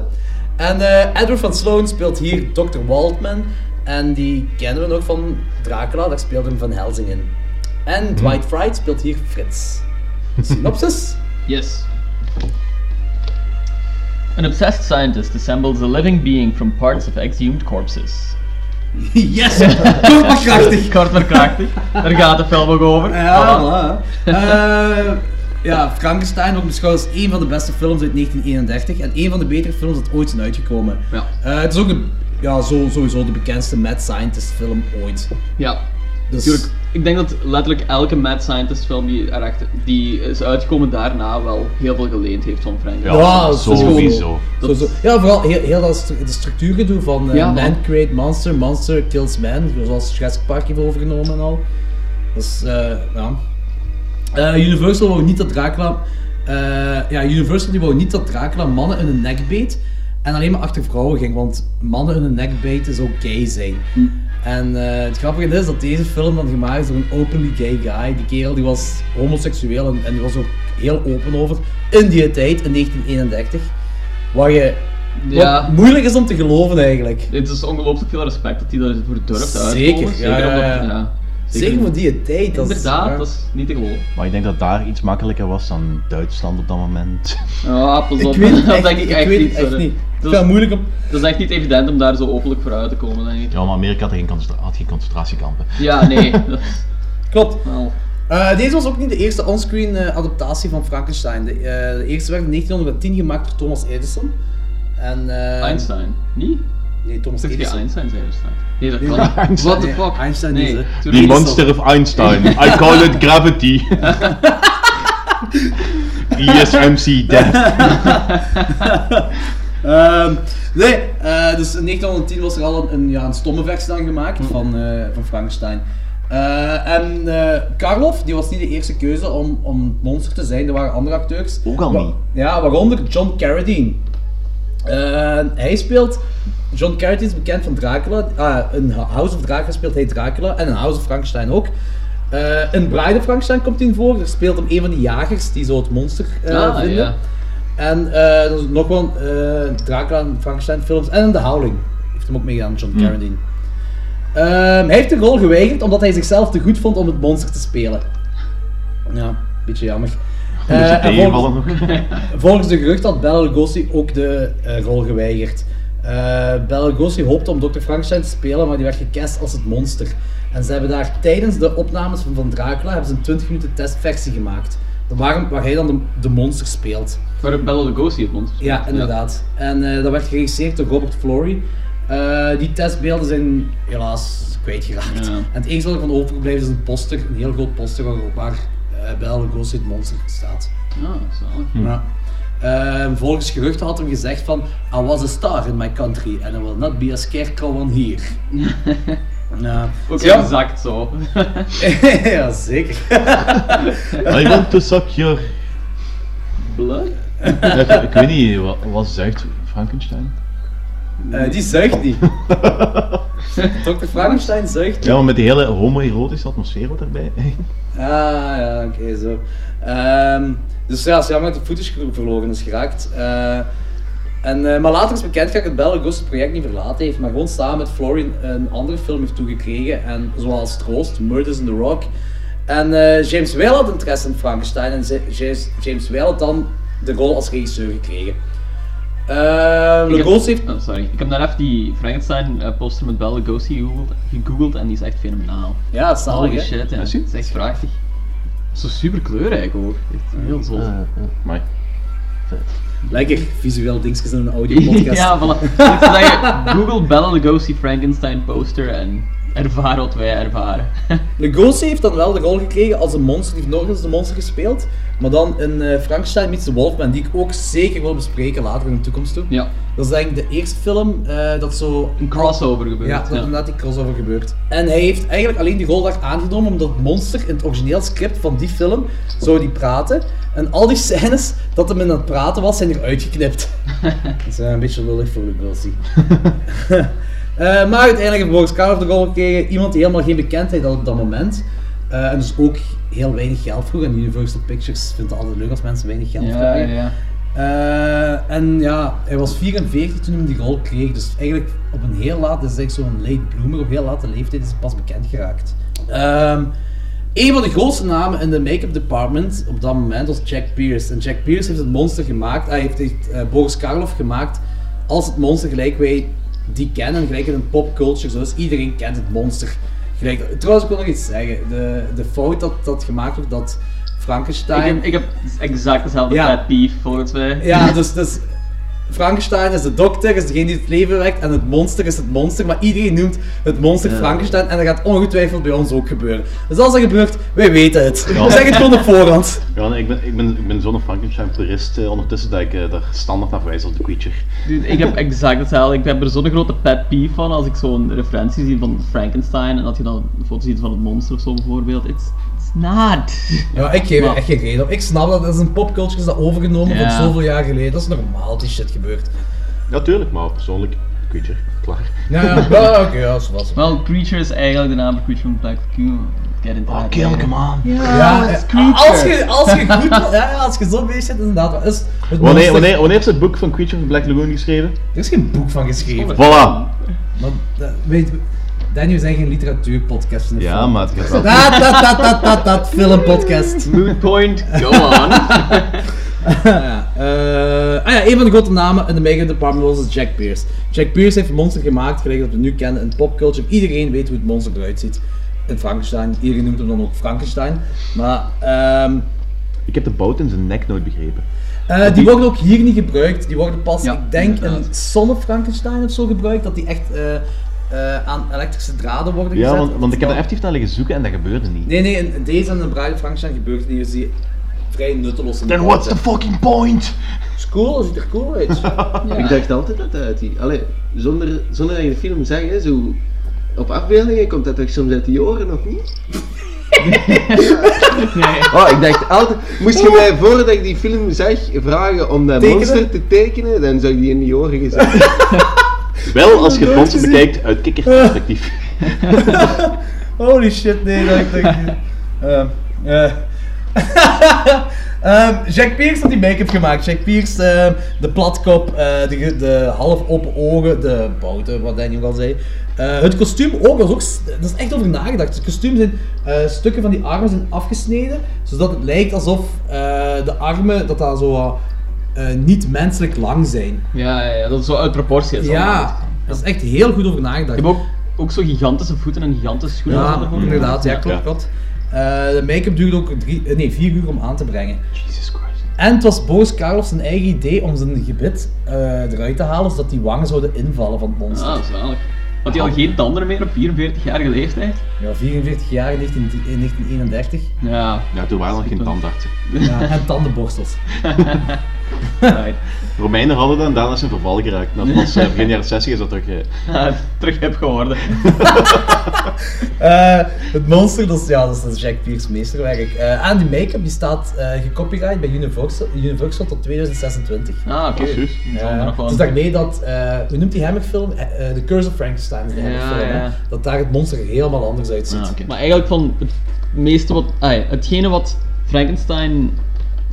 En eh, Edward van Sloan speelt hier Dr. Waldman. En die kennen we nog van Dracula, daar speelde hem Van Helsing in. En Dwight Frye speelt hier Frits. Synopsis? Yes. An obsessed scientist assembles a living being from parts of exhumed corpses. Yes! Kort maar krachtig. Kort maar krachtig. Daar gaat de film ook over. Ja, Voilà. Eh, ja, Frankenstein wordt beschouwd als een van de beste films uit 1931 en een van de betere films dat ooit zijn uitgekomen. Ja. Eh, het is ook de, ja, zo, sowieso de bekendste mad scientist film ooit. Ja. Dus- Natuurlijk, ik denk dat letterlijk elke mad scientist film die, er echt, die is uitgekomen daarna wel heel veel geleend heeft van Frank. Ja, is gewoon- sowieso. Ja, vooral heel, heel dat stru- de structuurgedoe van eh, Ja, Man man. Create Monster, Monster Kills Man, zoals Jurassic Park heeft overgenomen en al. Dus, eh ja. Eh, Universal wou niet dat Dracula... eh, ja, Universal die wou niet dat Dracula mannen in hun nek beet en alleen maar achter vrouwen ging, want mannen in hun nek bijten zou gay zijn. En eh, het grappige is dat deze film dan gemaakt is door een openly gay guy. Die kerel die was homoseksueel en, en die was ook heel open over in die tijd, in 1931. Waar je Ja. wat moeilijk is om te geloven eigenlijk. Het is ongelooflijk veel respect dat hij daarvoor durft uit te Zeker, ja, ja, omdat- ja. Zeker voor die tijd. Dat is- Inderdaad, ja. dat is niet te geloven. Maar ik denk dat daar iets makkelijker was dan Duitsland op dat moment. Ja, pas Ik op. weet het dat echt ik ik echt weet niet. het echt niet. Dat Veel is, moeilijk om... dat is echt niet evident om daar zo openlijk voor uit te komen, denk ik. Ja, maar Amerika had geen, concentra- had geen concentratiekampen. Ja, nee. is Klopt. Eh, deze was ook niet de eerste onscreen eh, adaptatie van Frankenstein. De, eh, de eerste werd in 1910 gemaakt door Thomas Edison. En, eh, Einstein. Niet? Nee, Thomas Edison. Einstein zei er straks. Nee, dat Nee, kan niet. Einstein. What the Nee, fuck? Einstein nee. is, The monster of Einstein. I call it gravity. ESMC death. Ehm, nee, eh, dus in 1910 was er al een, een, ja, een stomme versie dan gemaakt van, eh, van Frankenstein. Eh, en eh, Karloff, die was niet de eerste keuze om, om monster te zijn, er waren andere acteurs. Ook al Wa- niet. Ja, waaronder John Carradine. Eh, hij speelt, John Carradine is bekend van Dracula. Ah, in House of Dracula speelt hij Dracula en in House of Frankenstein ook. Eh, in Bride of Frankenstein komt hij in voor, er speelt hem een van die jagers die zo het monster eh, Ah, vinden. ja. En nog wel Dracula en Frankenstein films en The Howling heeft hem ook meegedaan, John Carradine. Ehm, hij heeft de rol geweigerd omdat hij zichzelf te goed vond om het monster te spelen. Ja, beetje jammer. Eh, en volgens, de gerucht had Bela Lugosi ook de eh, rol geweigerd. Eh Bela Lugosi hoopte om Dr. Frankenstein te spelen, maar die werd gecast als het monster. En ze hebben daar tijdens de opnames van, van Dracula hebben ze een 20 minuten testversie gemaakt. Waar, waar hij dan de, de monster speelt. Waar Bella Lugosi het monster speelt. Ja, inderdaad. En eh, dat werd geregisseerd door Robert Flory. Eh, die testbeelden zijn helaas kwijtgeraakt. Ja. En het enige wat er van overgebleven is een poster, een heel groot poster waar, waar eh Bela Lugosi het monster staat. Ja, zalig. Ja. Ehm, volgens geruchten had hij gezegd van I was a star in my country and I will not be a scarecrow on here. ja. Ook Ja. exact zo. ja, zeker. I want to suck your... Blood? Ik, ik weet niet, wat, wat zegt Frankenstein? Eh, die zuigt niet. Dr. Frankenstein zuigt. Ja, maar met die hele homoerotische atmosfeer wat erbij. Ah, ja, oké, zo. Ehm, dus ja, is jammer dat die footage verloren is geraakt. Eh, en, eh, maar later is bekend dat het Lugosi het project niet verlaten heeft, maar gewoon samen met Florian een andere film heeft toegekregen. En zoals Troost, Murders in the Rock. En eh, James Whale had interesse in Frankenstein en ze- James, James Whale had dan de rol als regisseur gekregen. Eh, Ik heb- Lugosi heeft... oh, sorry. Ik heb net even die Frankenstein eh, poster met Bella Lugosi gegoogeld, gegoogeld en die is echt fenomenaal. Ja, dat is zalig, Holy shit, ja. Zie- is echt prachtig. Zo super kleurrijk ook. Echt heel zot. Uh, maar Lekker, visueel dingetjes in een audio-podcast. ja, voilà. Ik zou zeggen, Google Bella Lugosi Frankenstein poster en ervaar wat wij ervaren. Lugosi heeft dan wel de rol gekregen als een monster, die heeft nog eens de monster gespeeld. Maar dan in eh, Frankenstein meets the Wolfman, die ik ook zeker wil bespreken later in de toekomst toe. Ja. Dat is denk ik de eerste film eh, dat zo... Een crossover gebeurt. Ja, dat inderdaad die crossover gebeurt. En hij heeft eigenlijk alleen die rol daar aangenomen omdat het monster in het origineel script van die film zou die praten. En al die scènes dat hem in het praten was, zijn eruit geknipt. dat is een beetje lullig voor Lugosi. Eh, maar uiteindelijk heeft Boris Karloff de rol gekregen. Iemand die helemaal geen bekendheid had op dat moment. Eh, en dus ook heel weinig geld vroeg. En Universal Pictures vindt het altijd leuk als mensen weinig geld Ja, krijgen. ja, ja. Eh, en ja, hij was 44 toen hij die rol kreeg. Dus eigenlijk op een heel laat, dat is echt zo'n late bloomer, op heel late leeftijd is hij pas bekend geraakt. Ehm een van de grootste namen in de make-up department op dat moment was Jack Pierce. En Jack Pierce heeft het monster gemaakt, hij heeft, heeft eh, Boris Karloff gemaakt als het monster gelijk wij die kennen, gelijk in een popculture, zoals iedereen kent het monster. Gelijk, trouwens, ik wil nog iets zeggen. De, de fout dat, dat gemaakt wordt dat Frankenstein... Ik heb, ik heb exact dezelfde Ja. pet peeve volgens mij. Ja, dus, dus Frankenstein is de dokter, is degene die het leven wekt, en het monster is het monster, maar iedereen noemt het monster Ja. Frankenstein, en dat gaat ongetwijfeld bij ons ook gebeuren. Dus als dat gebeurt, wij weten het. Ja. We zeggen het gewoon op voorhand. Ja, nee, ik ben, ik ben, ik ben zo'n Frankenstein-purist eh, ondertussen dat ik eh, daar standaard naar verwijs als de creature. Dude, ik heb exact hetzelfde. Ik heb er zo'n grote pet peeve van als ik zo'n referentie zie van Frankenstein en dat je dan een foto ziet van het monster of zo bijvoorbeeld. It's, it's not. Ja, ik geef er Maar- echt geen reden op. Ik snap dat, dat is een popculture, is dat overgenomen Ja. van zoveel jaar geleden. Dat is normaal dat die shit gebeurt. Natuurlijk, maar persoonlijk, creature, klaar. Ja, ja, ja, oké, ja, zo was het. Wel, Creature is eigenlijk de naam van Creature from Black Lagoon. Get into Oh, kill, come on. Ja, eh, Creature. als je, als je goed, ja, als je zo bezig zit, inderdaad, wat is het Wanneer, wanneer, wanneer is het boek van Creature from Black Lagoon geschreven? Er is geen boek van geschreven. Voilà. Maar, dat- weet, Danny, we zijn geen literatuurpodcast in de Ja, film. maar het gaat wel- Dat, dat, dat, dat, dat, dat, filmpodcast. Mood point, go on. ja, eh, ah ja, een van de grote namen in de make-up department was Jack Pierce. Jack Pierce heeft een monster gemaakt, gelijk dat we nu kennen in popculture. Iedereen weet hoe het monster eruit ziet. In Frankenstein. Iedereen noemt hem dan ook Frankenstein. Maar ehm, Ik heb de bout in zijn nek nooit begrepen. eh, die worden ook hier niet gebruikt. Die worden pas, Ja, ik denk, in inderdaad. Son of Frankenstein of zo gebruikt. Dat die echt eh, eh, aan elektrische draden worden Ja, gezet. want, want ik heb er effectief naar liggen zoeken en dat gebeurde niet. Nee, nee, in deze en de of Frankenstein gebeurt niet. Dus die vrij nutteloos in de Then what's the fucking point? Is cool, dat ziet er cool uit. Ik dacht altijd dat uit die... Allee, zonder, zonder dat je de film zag, hè, zo... Op afbeeldingen komt dat toch soms uit die oren, of niet? Nee. Oh, ik dacht altijd... Moest je mij, voordat ik die film zag, vragen om dat Tekenen? monster te tekenen, dan zou ik die in die oren gezet. Wel als je het monster bekijkt uit kikkerperspectief. Holy shit, nee, dat ik denk. Eh. Ehm, Jack Pierce had die make-up gemaakt. Jack Pierce, ehm, de platkop, eh, de, de half open ogen, de bouten, wat ook al zei. Eh, het kostuum ook, is, ook, dat is echt over nagedacht. Het kostuum zijn, eh, stukken van die armen zijn afgesneden, zodat het lijkt alsof de armen, dat dat zo eh, niet menselijk lang zijn. Ja, ja, ja, dat is zo uit proportie. is. Ja, dat is echt heel goed over nagedacht. Je hebt ook, ook zo gigantische voeten en gigantische schoenen. Ja, ervoor. inderdaad, ja, klopt, klopt. Eh, de make-up duurde ook drie, eh, nee, vier uur om aan te brengen. Jesus Christ. En het was Boris Karloff zijn eigen idee om zijn gebit eh, eruit te halen, zodat die wangen zouden invallen van het monster. Ah, zalig. Had hij al geen tanden meer op 44-jarige leeftijd? Ja, 44 jaar in 19 in 1931. Ja. Ja, toen waren er nog geen tandartsen. Ja, en tandenborstels. Right. Romeinen hadden dat en daarna is een verval geraakt. Dat was eh, begin jaren 60 is dat toch... eh, Ah, terug heb geworden. Eh, het monster, dat is, ja, dat is Jack Pierce meesterwerk. Eh en die make-up die staat eh gecopyright bij Universal, Universal tot 2026. Ah, oké. Zal er Ja, een- daarmee dat, eh hoe noemt die Hammer-film? Eh, eh, The Curse of Frankenstein is de Ja, Hammer-film, hè? ja. Dat daar het monster er helemaal anders uitziet. Ah. Maar eigenlijk van het meeste wat... Ah, ja, hetgene wat Frankenstein...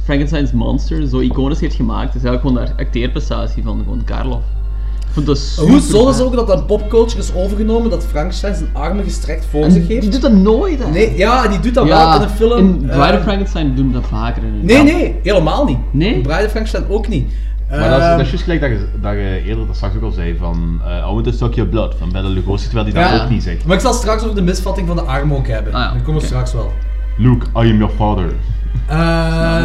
Frankenstein's monster zo iconisch heeft gemaakt, is eigenlijk gewoon de acteerprestatie van, van Karloff. Ik vond dat super... Hoe zot is ook dat dat popculture is overgenomen dat Frankenstein zijn armen gestrekt voor En zich heeft? Die doet dat nooit, hè? Nee, ja, die doet dat Ja, wel in een film. In Bride eh, of Frankenstein doen we dat vaker. in- Nee, Ja. nee, helemaal niet. Nee? In Bride of Frankenstein ook niet. Maar dat is, Ehm, dat is juist gelijk dat je, dat je eerder dat straks ook al zei van eh I want to suck your blood van Bella Lugosi, terwijl hij dat ook niet zegt. Maar ik zal straks over de misvatting van de arm ook hebben. Ah, ja. Dan komen we straks wel. Luke, I am your father. Eh,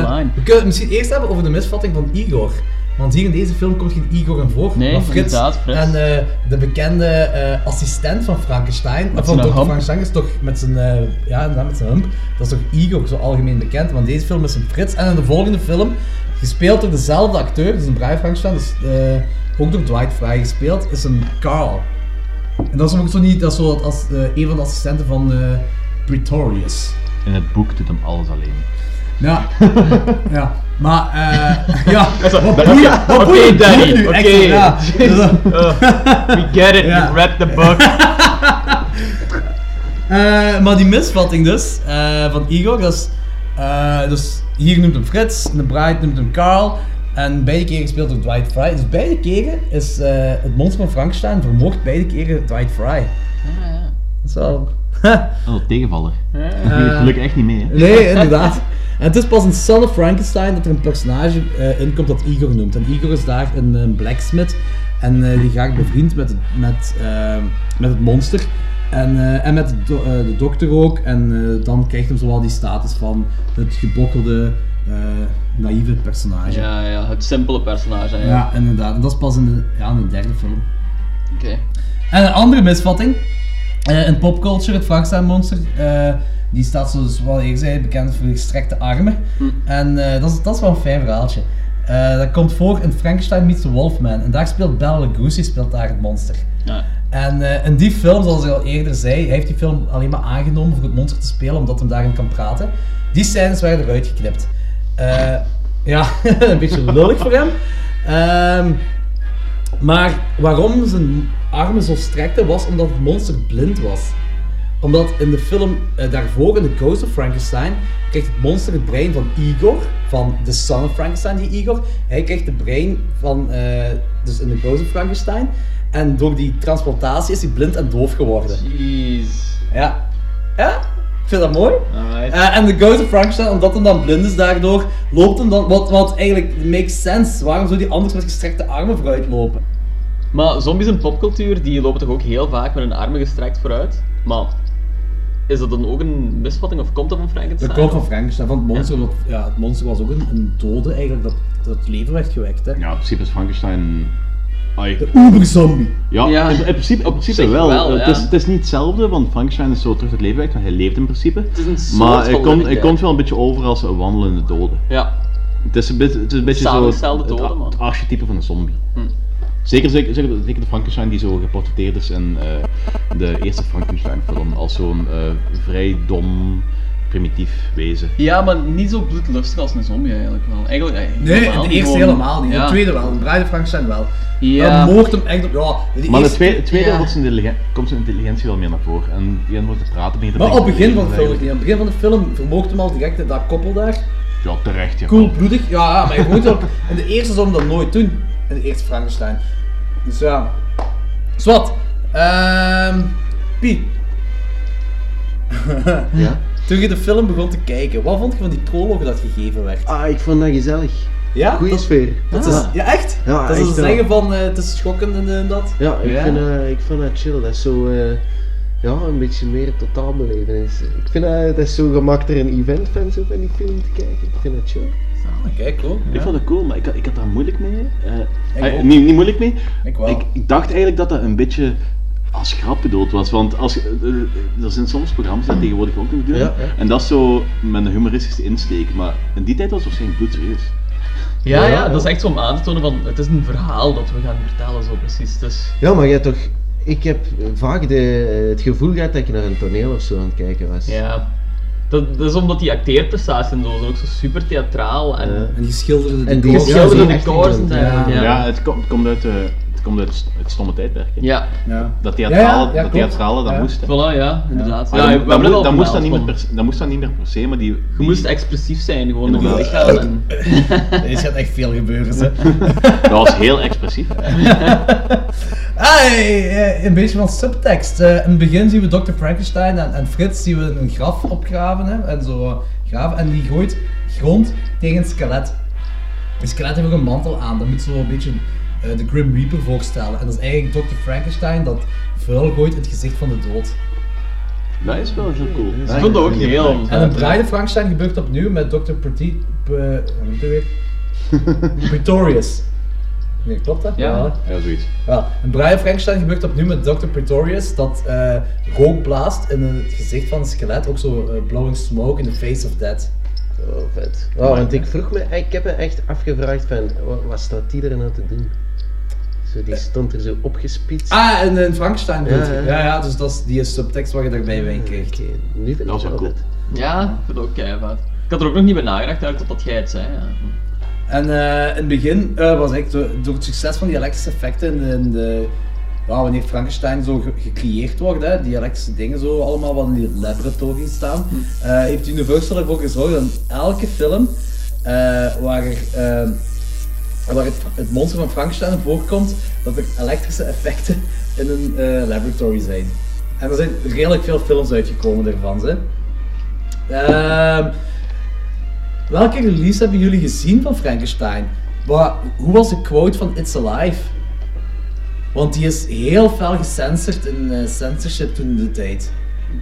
online. we kunnen het misschien eerst hebben over de misvatting van Igor. Want hier in deze film komt geen Igor in voor, Nee, maar Frits. inderdaad, Frits. En eh, de bekende eh, assistent van Frankenstein, Met van Dr. Frankenstein, is toch met zijn, eh, ja, met zijn hump. Dat is toch Igor, zo algemeen bekend. Want deze film is een Frits. En in de volgende film, gespeeld door dezelfde acteur, dus een Bride Frankenstein, dus eh, ook door Dwight Fry gespeeld, is een Carl. En dat is ook zo niet, dat is zo als eh, een van de assistenten van eh, Pretorius. In het boek doet hem alles alleen. Ja, ja. Maar, eh ja. Wat Oké, boeien Danny, oké. Ja. Uh, we get it, Ja. you read the book. Eh, maar die misvatting dus, eh, van Igor, dat is, eh, dus hier noemt hem Frits, de Bride noemt hem Carl, en beide keren gespeeld door Dwight Fry. Dus beide keren is eh, het monster van Frankenstein vermoord beide keren Dwight Fry. Dat is wel... Oh, tegenvaller. Eh, Gelukkig echt niet mee. Hè? Nee, inderdaad. En het is pas in Son of Frankenstein dat er een personage eh in komt dat Igor noemt. En Igor is daar een, een blacksmith. En eh, die gaat bevriend met, het- met, eh, met het monster. En, eh, en met de, do- eh, de dokter ook. En eh, dan krijgt hem zowel die status van het gebokkelde, eh, naïeve personage. Ja, ja, het simpele personage. Ja, Ja, inderdaad. En dat is pas in de, ja, in de derde film. Oké. En een andere misvatting. Eh, in popculture, het Frankenstein monster, eh, die staat zoals wel eerder zei, bekend voor gestrekte armen. En eh, dat, is, dat is wel een fijn verhaaltje. Dat komt voor in Frankenstein meets the Wolfman. En daar speelt Bela Lugosi speelt daar het monster. Ja. En in die film, zoals ik al eerder zei, hij heeft die film alleen maar aangenomen voor het monster te spelen, omdat hij daarin kan praten. Die scènes werden eruit geknipt. Ja, een beetje lullig voor hem. Ehm, maar waarom zijn armen zo strekte, was omdat het monster blind was. Omdat in de film eh, daarvoor, in The Ghost of Frankenstein, krijgt het monster het brein van Igor, van The Son of Frankenstein, die Igor. Hij krijgt het brein van, eh, dus in The Ghost of Frankenstein. En door die transplantatie is hij blind en doof geworden. Jeez. Ja. Ja, ik vind dat mooi. Eh, en de Ghost of Frankenstein, omdat hij dan blind is daardoor, loopt hem dan, wat, wat eigenlijk makes sense. Waarom zou hij anders met gestrekte armen vooruit lopen? Maar zombies in popcultuur, die lopen toch ook heel vaak met hun armen gestrekt vooruit? Maar is dat dan ook een misvatting of komt dat van Frankenstein? Dat komt van Frankenstein, van het monster. Dat, ja, het monster was ook een, een dode eigenlijk, dat, dat het leven werd gewekt. Hè. Ja, in principe is Frankenstein... Ai. De uberzombie. Ja, Ja, in, in principe, in principe wel. het, ja. is, het is niet hetzelfde, want Frankenstein is zo terug het leven weg, want hij leeft in principe. Het is een soort maar hij komt, hij komt wel een beetje over als een wandelende dode. Ja. Het is een beetje, het is een beetje zo het, het archetype van een zombie. Hm. Zeker, zeker, zeker, zeker de Frankenstein die zo geportretteerd is in eh, de eerste Frankenstein film. Als zo'n eh, vrij dom, primitief wezen. Ja, maar niet zo bloedlustig als een zombie eigenlijk wel. Eigenlijk, eh, Nee, helemaal de niet, eerste gewoon- helemaal niet. Ja. De tweede wel, de of Frankenstein wel. Ja. Dan mocht hem echt op, ja. De Maar de eerste- tweede, tweede ja. wordt zijn intelligen- komt zijn intelligentie wel meer naar voren. En die wordt te praten te Maar op het begin van de film, niet. Op het begin van de film vermoogt hem al direct dat koppel daar. Ja, terecht, ja. Cool, bloedig. Ja, maar je moet ook. In de eerste zou hem dat nooit doen. In de eerste Frankenstein. Dus ja. Zwat. Ehm. Pie. Ja? Toen je de film begon te kijken, wat vond je van die proloog dat gegeven werd? Ah, ik vond dat gezellig. Ja? Goeie Dat- sfeer. Dat is, ja, echt? Ja, dat is echt wel. zeggen van eh, het is schokkend en, en dat? Ja, ik, Ja. Vind, dat- ik vind dat chill. Dat is zo, eh, ja, een beetje meer totaalbelevenis. Ik vind dat, dat is zo gemakkelijker een event fan zo van die film te kijken. Ik vind dat chill. Ah, kijk, cool. Ik vond het cool, maar ik, had- ik had daar moeilijk mee. Ik Eh, eh, ook. niet, niet moeilijk mee. Ik wel. Ik, ik dacht eigenlijk dat dat een beetje als grap bedoeld was. Want als, je- eh, er zijn soms programma's die tegenwoordig ook nog doen. Ja, ja. En dat is zo met een humoristische insteek. Maar in die tijd was het waarschijnlijk bloedserieus. Ja, Ja, ja, ja. dat is echt zo om aan te tonen van het is een verhaal dat we gaan vertellen, zo precies. Dus, Ja, maar jij toch... Ik heb vaak de, eh, het gevoel gehad dat ik naar een toneel of zo aan het kijken was. ja. Dat, dat is omdat die acteerprestaties en zo zijn ook zo super theatraal en... Ja. En die schilderde En de die schilderde ja, de Ja, ja. het, komt, het komt uit, het komt uit het stomme tijdperk. hè. Ja, Ja. Dat theatrale, ja, ja, dat, theatrale, dat Ja. moest. hè. voilà, ja, inderdaad. Ja, dat, moest- al dat, moest dan niet meer per, se- dat moest dan niet meer per se, maar die... Je die- moest expressief zijn, gewoon door je lichaam. En... Er gaat echt veel gebeuren, ze. Dat was heel expressief. Ah, eh, een beetje van subtekst. Eh, in het begin zien we Dr. Frankenstein en, en Frits zien we een graf opgraven. Hè, en, zo, eh, graven, en die gooit grond tegen een skelet. Een skelet heeft ook een mantel aan. Dat moet zo een beetje de Grim Reaper voorstellen. En dat is eigenlijk Dr. Frankenstein dat vuil gooit in het gezicht van de dood. Dat is wel heel cool. Ik vond dat ook heel... En een Bride of Frankenstein gebeurt opnieuw met Dr. Petit... P- hoe heet hij weer? Pretorius. Nee, klopt dat? Ja. Ja, zoiets. Ja, en Brian Frankenstein gebeurt opnieuw met Dr. Pretorius dat eh, rook blaast in het gezicht van het skelet, ook zo eh, blowing smoke in the face of death. Oh, vet. Oh, want ik vroeg me, ik heb me echt afgevraagd van, wat, wat staat die er nou te doen? Zo, die stond er zo opgespitst. Ah, en in Frankenstein? Ja, ja, ja. ja, dus dat is die subtekst waar je erbij bij krijgt. Oké, nu vind Dat ik was wel cool. Ja, ik vind het ook keihard. Ik had er ook nog niet bij nagedacht eigenlijk totdat jij het zei. Ja. En eh, in het begin eh, was echt door, door het succes van die elektrische effecten in de, in de ja, wanneer Frankenstein zo ge- gecreëerd wordt, hè, die elektrische dingen zo allemaal wat in die laboratorie staan, eh, heeft Universal ervoor gezorgd dat in elke film eh, waar, er, eh, waar het, het monster van Frankenstein voorkomt, dat er elektrische effecten in een eh, laboratory zijn. En er zijn redelijk veel films uitgekomen daarvan. Hè. Ehm, Welke release hebben jullie gezien van Frankenstein? Wat, hoe was de quote van It's Alive? Want die is heel fel gecensored in eh, censorship toen in de tijd.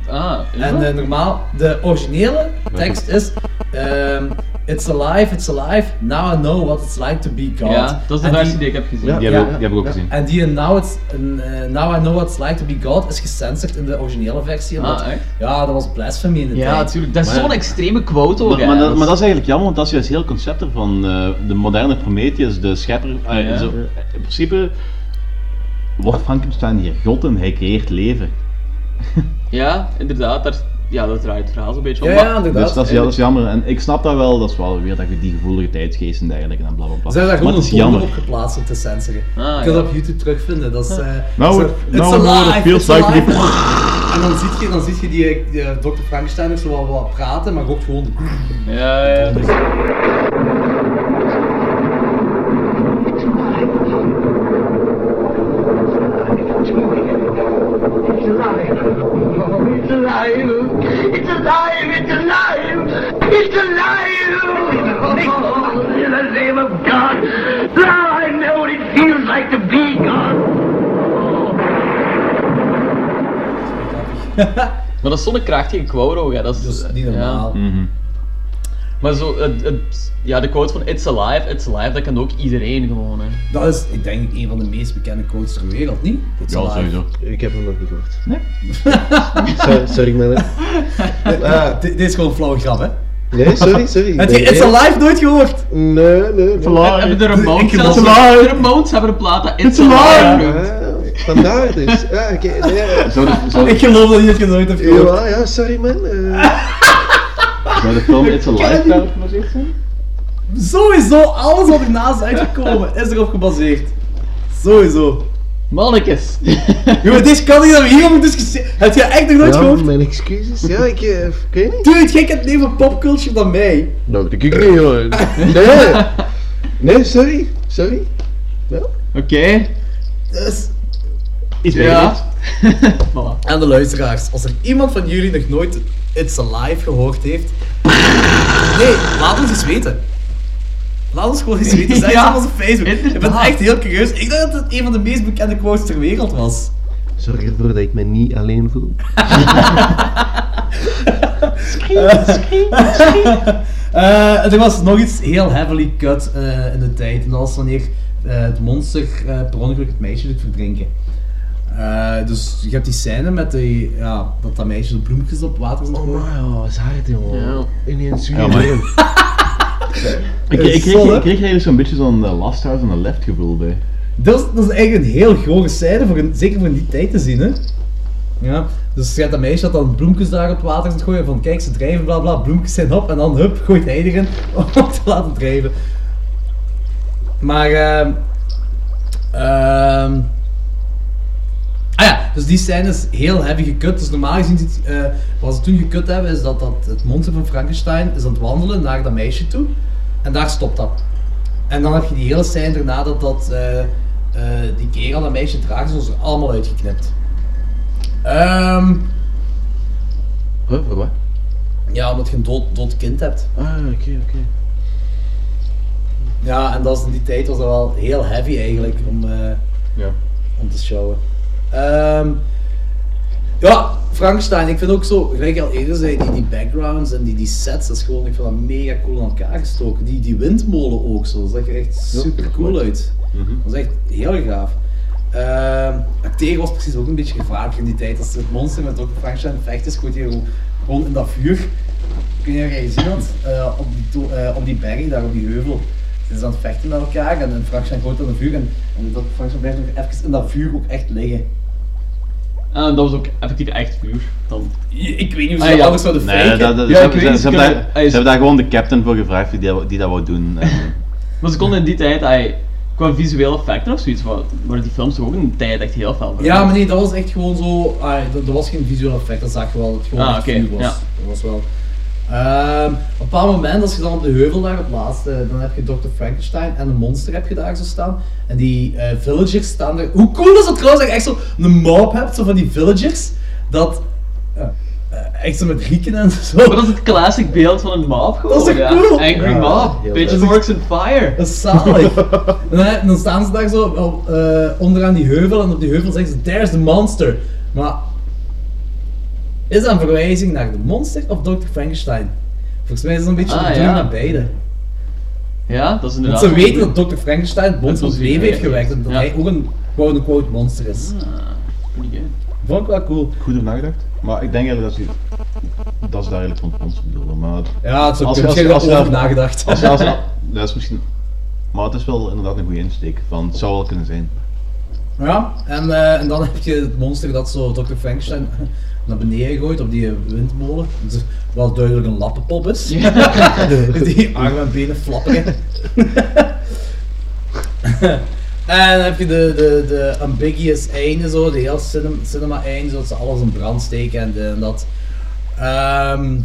Ah, En eh, normaal, de originele tekst is ehm, It's alive, it's alive, now I know what it's like to be God. Ja, dat is de versie die ik heb gezien. Ja. Die hebben we ook- die gezien. En die in now, it's, in, eh, now I know what it's like to be God is gecensored in de originele versie. omdat- Ah, echt? Ja, dat was blasphemy in de Ja, tijd. natuurlijk. Dat is zo'n extreme quote ook. Maar, maar, dat, maar dat is eigenlijk jammer, want dat is juist heel concept ervan. eh, de moderne Prometheus, de schepper. eh, Ja. zo, in principe wordt Frankenstein hier God en hij creëert leven. Ja, inderdaad. Daar, ja, dat draait het verhaal zo'n beetje om. Ja, Maar- ja, inderdaad. Dus dat is, ja, dat is jammer. En ik snap dat wel, dat is wel weer dat je die gevoelige tijdsgeest en dergelijke en bla bla bla. Ze hebben daar gewoon het een is jammer. op geplaatst om te censoren. Ah, je kunt dat op YouTube terugvinden. Dat is, eh, Nou, it- it's nou, nou, feels like the- En dan zie je, dan zie je die, die eh, Dr. Frankenstein ook zo wat, wat praten, maar ook gewoon... Ja, ja. It's alive. It's alive. It's alive. It's alive. It's alive. It's alive. Oh, in the name of God. Now I know what it feels like to be God. Maar dat is zo'n krachtige quote ook, hè. Dat is, niet normaal. Ja. Maar zo, het, het, ja, de quote van It's alive, it's alive, dat kan ook iedereen gewoon, hè. Dat is, ik denk, een van de meest bekende quotes ter wereld, niet? It's alive. Ik heb hem nog niet gehoord. Nee? sorry, sorry man. Ah, dit, dit is gewoon een flauwe grap, hè? Nee, sorry, sorry. Heb je Nee, It's nee. Alive nooit gehoord? Nee, nee, nee. Hebben de Ramones Ik zelfs, de Ramones hebben een plaat dat It's, alive. Vandaar dus. Ja, oké. nee. Ik geloof dat je het nooit hebt gehoord. Ja, ja, sorry man. Zou de film It's Alive daarop gebaseerd zijn? Sowieso, alles wat ernaast is uitgekomen is erop gebaseerd. Sowieso. Mannekes. Jongen, deze kan niet dat we hierover discussiëren. Heb je echt nog nooit ja, gehoord? mijn excuses. Ja, ik, ik weet niet. Dude, jij kent meer van popculture dan mij. Nou, dat ik niet hoor. Nee. Nee, sorry. Sorry. Ja. Oké. Dus... Iets Ja. En de luisteraars, als er iemand van jullie nog nooit It's Alive gehoord heeft... Nee, laat ons eens weten. Laat ons gewoon eens weten. Zeg Ja, het op onze Facebook. Ik ben echt heel curieus. Ik dacht dat het een van de meest bekende quotes ter wereld was. Zorg ervoor dat ik me niet alleen voel. Eh, er was nog iets heel heavily cut eh, in de tijd. En dat was wanneer eh, het monster eh, per ongeluk het meisje doet verdrinken. Eh, dus je hebt die scène met die, ja, dat dat meisje de bloemetjes op water zit. Oh ja, wat is hard jongen. Ineens Ja, maar- weer. Ik, ik, kreeg, ik kreeg eigenlijk zo'n beetje zo'n eh, Last House on the Left gevoel bij. Dat is, dat is eigenlijk een heel gore scène, voor een, zeker voor in die tijd te zien. Hè? Ja, dus je hebt dat meisje dat dan bloemjes daar op het water zit gooien. Van kijk, ze drijven, bla bla, bloemjes zijn op. En dan hup, gooit hij erin om te laten drijven. Maar, ehm ehm Ah ja, dus die scène is heel heavy gekut. Dus normaal gezien, eh, wat ze toen gekut hebben, is dat, dat het monster van Frankenstein is aan het wandelen naar dat meisje toe. En daar stopt dat. En dan heb je die hele scène daarna dat, dat eh, eh, die kerel dat meisje draagt, zoals er allemaal uitgeknipt. Ehm Huh, voor wat? ja, omdat je een dood, dood kind hebt. Ah, oké, oké. Ja, en dat is in die tijd was dat wel heel heavy eigenlijk om, Ja. om te showen. Ehm, ja, Frankenstein, ik vind ook zo, gelijk al eerder zei, die, die backgrounds en die, die sets, dat is gewoon, ik vind dat mega cool aan elkaar gestoken. Die, die windmolen ook zo, dat zag er echt super cool uit. Dat is echt heel gaaf. Acteren was precies ook een beetje gevaarlijk in die tijd. Als het monster met Dr. Frankenstein vecht is, gooit hij gewoon, in dat vuur. Kun je dat gezien had? Eh, op, die, eh, op die berg, daar op die heuvel. Ze zijn aan het vechten met elkaar en, en Frankenstein gooit dan een vuur en, en Dr. Frankenstein blijft nog even in dat vuur ook echt liggen. Ah, dat was ook effectief echt vuur. Dan. Ik weet niet hoe ze Ah, dat ja. anders zouden Nee, dat, dat, Ja, ze, ik ze- ze ze hebben daar, ze hebben gewoon de captain voor gevraagd die dat, die dat wou doen. En, Maar ze konden in die tijd, ay, qua visuele effecten of zoiets, wa- waren die films toch ook in die tijd echt heel fel Ja, maar nee, dat was echt gewoon zo. ah, dat, dat was geen visueel effect, dat zag je wel. Dat het gewoon Ah, vuur was. ja. Dat was wel. Ehm, op een bepaald moment, als je dan op de heuvel daar op laatste, dan heb je Dr. Frankenstein en een monster heb je daar zo staan. En die eh, villagers staan er. Hoe cool is dat trouwens dat je echt zo een mob hebt, zo van die villagers, dat. eh, eh, echt zo met Grieken en zo. Maar dat is het classic beeld van een mob gewoon. Dat is ja. cool? Angry Ja, mob, pitchforks and fire. Dat is zalig. en dan, dan staan ze daar zo op, eh, onderaan die heuvel en op die heuvel zeggen ze, there's the monster. Maar is dat een verwijzing naar de monster of Dr. Frankenstein? Volgens mij is het een beetje Ah, bedoeling ja. naar beide. Ja, dat is Want inderdaad. ze wel weten goed. dat Dr. Frankenstein het monster Dat van leven heeft gewerkt en dat ja. hij ook een quote-unquote monster is. Pretty good. Vond ik wel cool. Goed over nagedacht. Maar ik denk eigenlijk dat ze, dat ze daar eigenlijk van het monster bedoelen. Maar Ja, het kunnen. als- Misschien wel over nagedacht. als- als- Dat is misschien... Maar het is wel inderdaad een goede insteek. Van, het zou wel kunnen zijn. Ja, en, eh, en dan heb je het monster dat zo Dr. Frankenstein naar beneden gooit op die windmolen. Dat is wel duidelijk een lappenpop is. die armen en benen flapperen. en dan heb je de, de, de ambiguous einde zo, de heel cinema, cinema einde, zo dat ze alles in brand steken en, dat. Ehm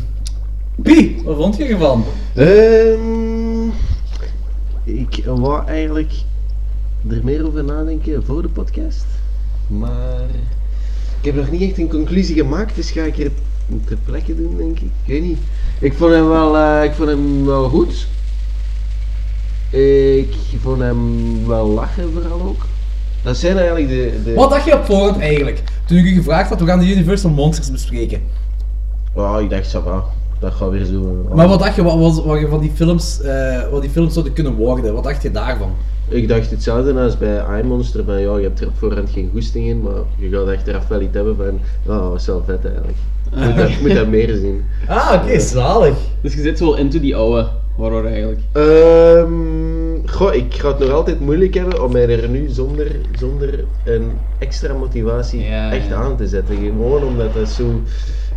Pie, wat vond je ervan? Ehm, ik wou eigenlijk er meer over nadenken voor de podcast. Maar ik heb nog niet echt een conclusie gemaakt, dus ga ik er ter plekke doen, denk ik. Ik weet niet. Ik vond hem wel, eh, ik vond hem wel goed. Ik vond hem wel lachen vooral ook. Dat zijn eigenlijk de... de... Wat dacht je op voorhand eigenlijk? Toen ik u gevraagd had, we gaan de Universal Monsters bespreken. Oh, ik dacht, ça va. Dat gaat weer zo... Maar wat dacht je wat, wat, wat je van die films, eh, wat die films zouden kunnen worden? Wat dacht je daarvan? Ik dacht hetzelfde als bij iMonster, van ja, je hebt er op voorhand geen goesting in, maar je gaat achteraf wel iets hebben van, ja, dat was wel vet eigenlijk. Je moet, dat, moet dat meer zien. Ah, oké, zalig. Dus je zit zo wel into die oude horror eigenlijk. Ehm, goh, ik ga het nog altijd moeilijk hebben om mij er nu zonder, zonder een extra motivatie echt aan te zetten. Gewoon omdat dat zo...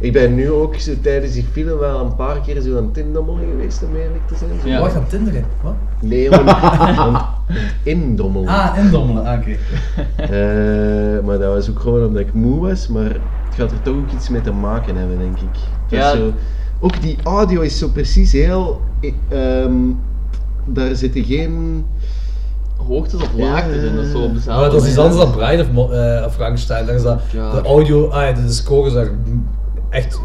Ik ben nu ook zo tijdens die film wel een paar keer zo aan het indommelen geweest, om eerlijk te zijn. Zo. Ja. Wacht, aan tinderen? Wat? Nee, want, want indommelen. Ah, indommelen, ah, oké. Eh, maar dat was ook gewoon omdat ik moe was, maar het gaat er toch ook iets mee te maken hebben, denk ik. Ja. Zo, ook die audio is zo precies heel... eh, ehm, daar zitten geen... Hoogtes of laagtes in, dat is zo op dezelfde Maar dat is iets anders dan Bride of, eh, of Frankenstein. Daar is dat, Ja. de audio, ah ja, de, de score is daar echt...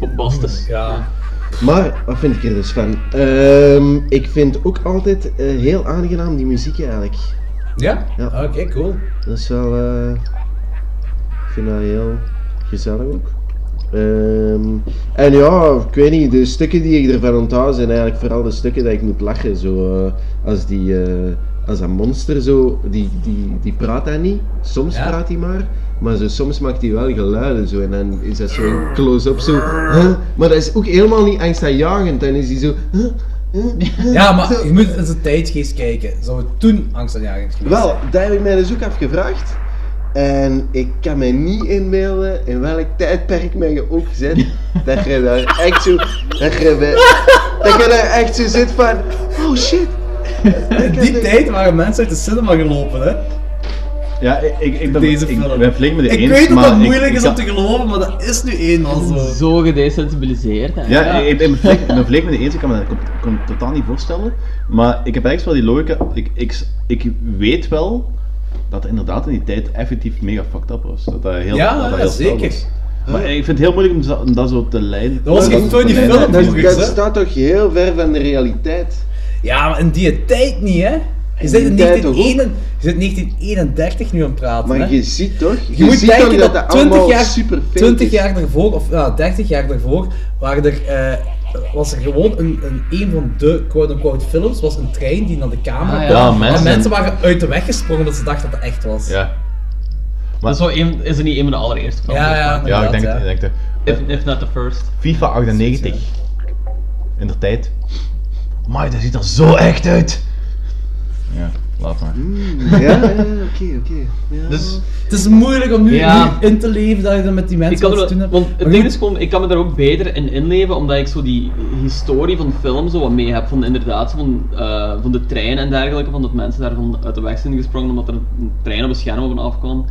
Bombastisch. Ja. Maar, wat vind ik er dus van? Ehm, ik vind ook altijd eh, heel aangenaam die muziek eigenlijk. Ja? Ja. Ah, Oké, cool. Dat is wel... eh, ik vind dat heel gezellig ook. Ehm, en ja, ik weet niet, de stukken die ik ervan onthoud zijn eigenlijk vooral de stukken dat ik moet lachen. Zo, eh, als die... eh, als dat monster zo, die, die, die praat dat niet. Soms Ja. praat hij maar. Maar zo, soms maakt hij wel geluiden zo. En dan is dat zo een close-up zo. huh? Maar dat is ook helemaal niet angstaanjagend. Dan is hij zo. huh? Huh? Ja, maar je moet in zijn tijdgeest kijken. Zou het toen angstaanjagend geweest Wel, dat heb ik mij dus ook afgevraagd. En ik kan mij niet inbeelden in welk tijdperk mij je ook zet. dat je daar echt zo. Dat je, dat je daar echt zo zit van. Oh shit. In die tijd waren mensen uit de cinema gelopen, hè? Ja, ik, ik, ik ben, Deze ik, film. ben flink met de Ik eens, weet dat maar dat moeilijk ik is kan- om te geloven, maar dat is nu eenmaal zo. Zo gedesensibiliseerd. hè. Ja, ik, ik ben flink, ben flink met de eens, ik kan me dat totaal niet voorstellen. Maar ik heb echt wel die logica, ik, ik, ik weet wel dat het inderdaad in die tijd effectief mega fucked up was. Dat dat heel, Ja, dat heel zeker. was. Maar ik vind het heel moeilijk om dat zo te leiden. Dat was geen Tony Dat, staat toch heel ver van de realiteit. Ja, maar in die tijd niet, hè? Je zit in die tijd toch 1931 je zit 1931 nu aan het praten, Maar hè? je ziet toch? Je, moet ziet denken dat, dat 20 allemaal jaar, super fake 20 is. jaar daarvoor, of ja, 30 jaar daarvoor, waren er, eh, was er gewoon een, een, een van de quote-unquote films, was een trein die naar de camera Ah, kwam. ja. En mensen waren uit de weg gesprongen omdat ze dachten dat het echt was. Ja. Dat is, zo een, is er niet een van de allereerste films? Ja, ja, Ja, ik denk, het- ik denk het. If, if not the first. FIFA 98. In de tijd. Maar dat ziet er zo echt uit. Ja, laat maar. Ja, ja, oké, oké. Ja. Dus Het is moeilijk om nu, Ja. nu in te leven dat je dan met die mensen ik kan, wat te doen hebt. want het ding is gewoon, ik kan me daar ook beter in inleven, omdat ik zo die historie van de film zo wat mee heb. Van inderdaad, van, eh, van de trein en dergelijke, van dat mensen daarvan uit de weg zijn gesprongen omdat er een trein op een scherm op en af kwam.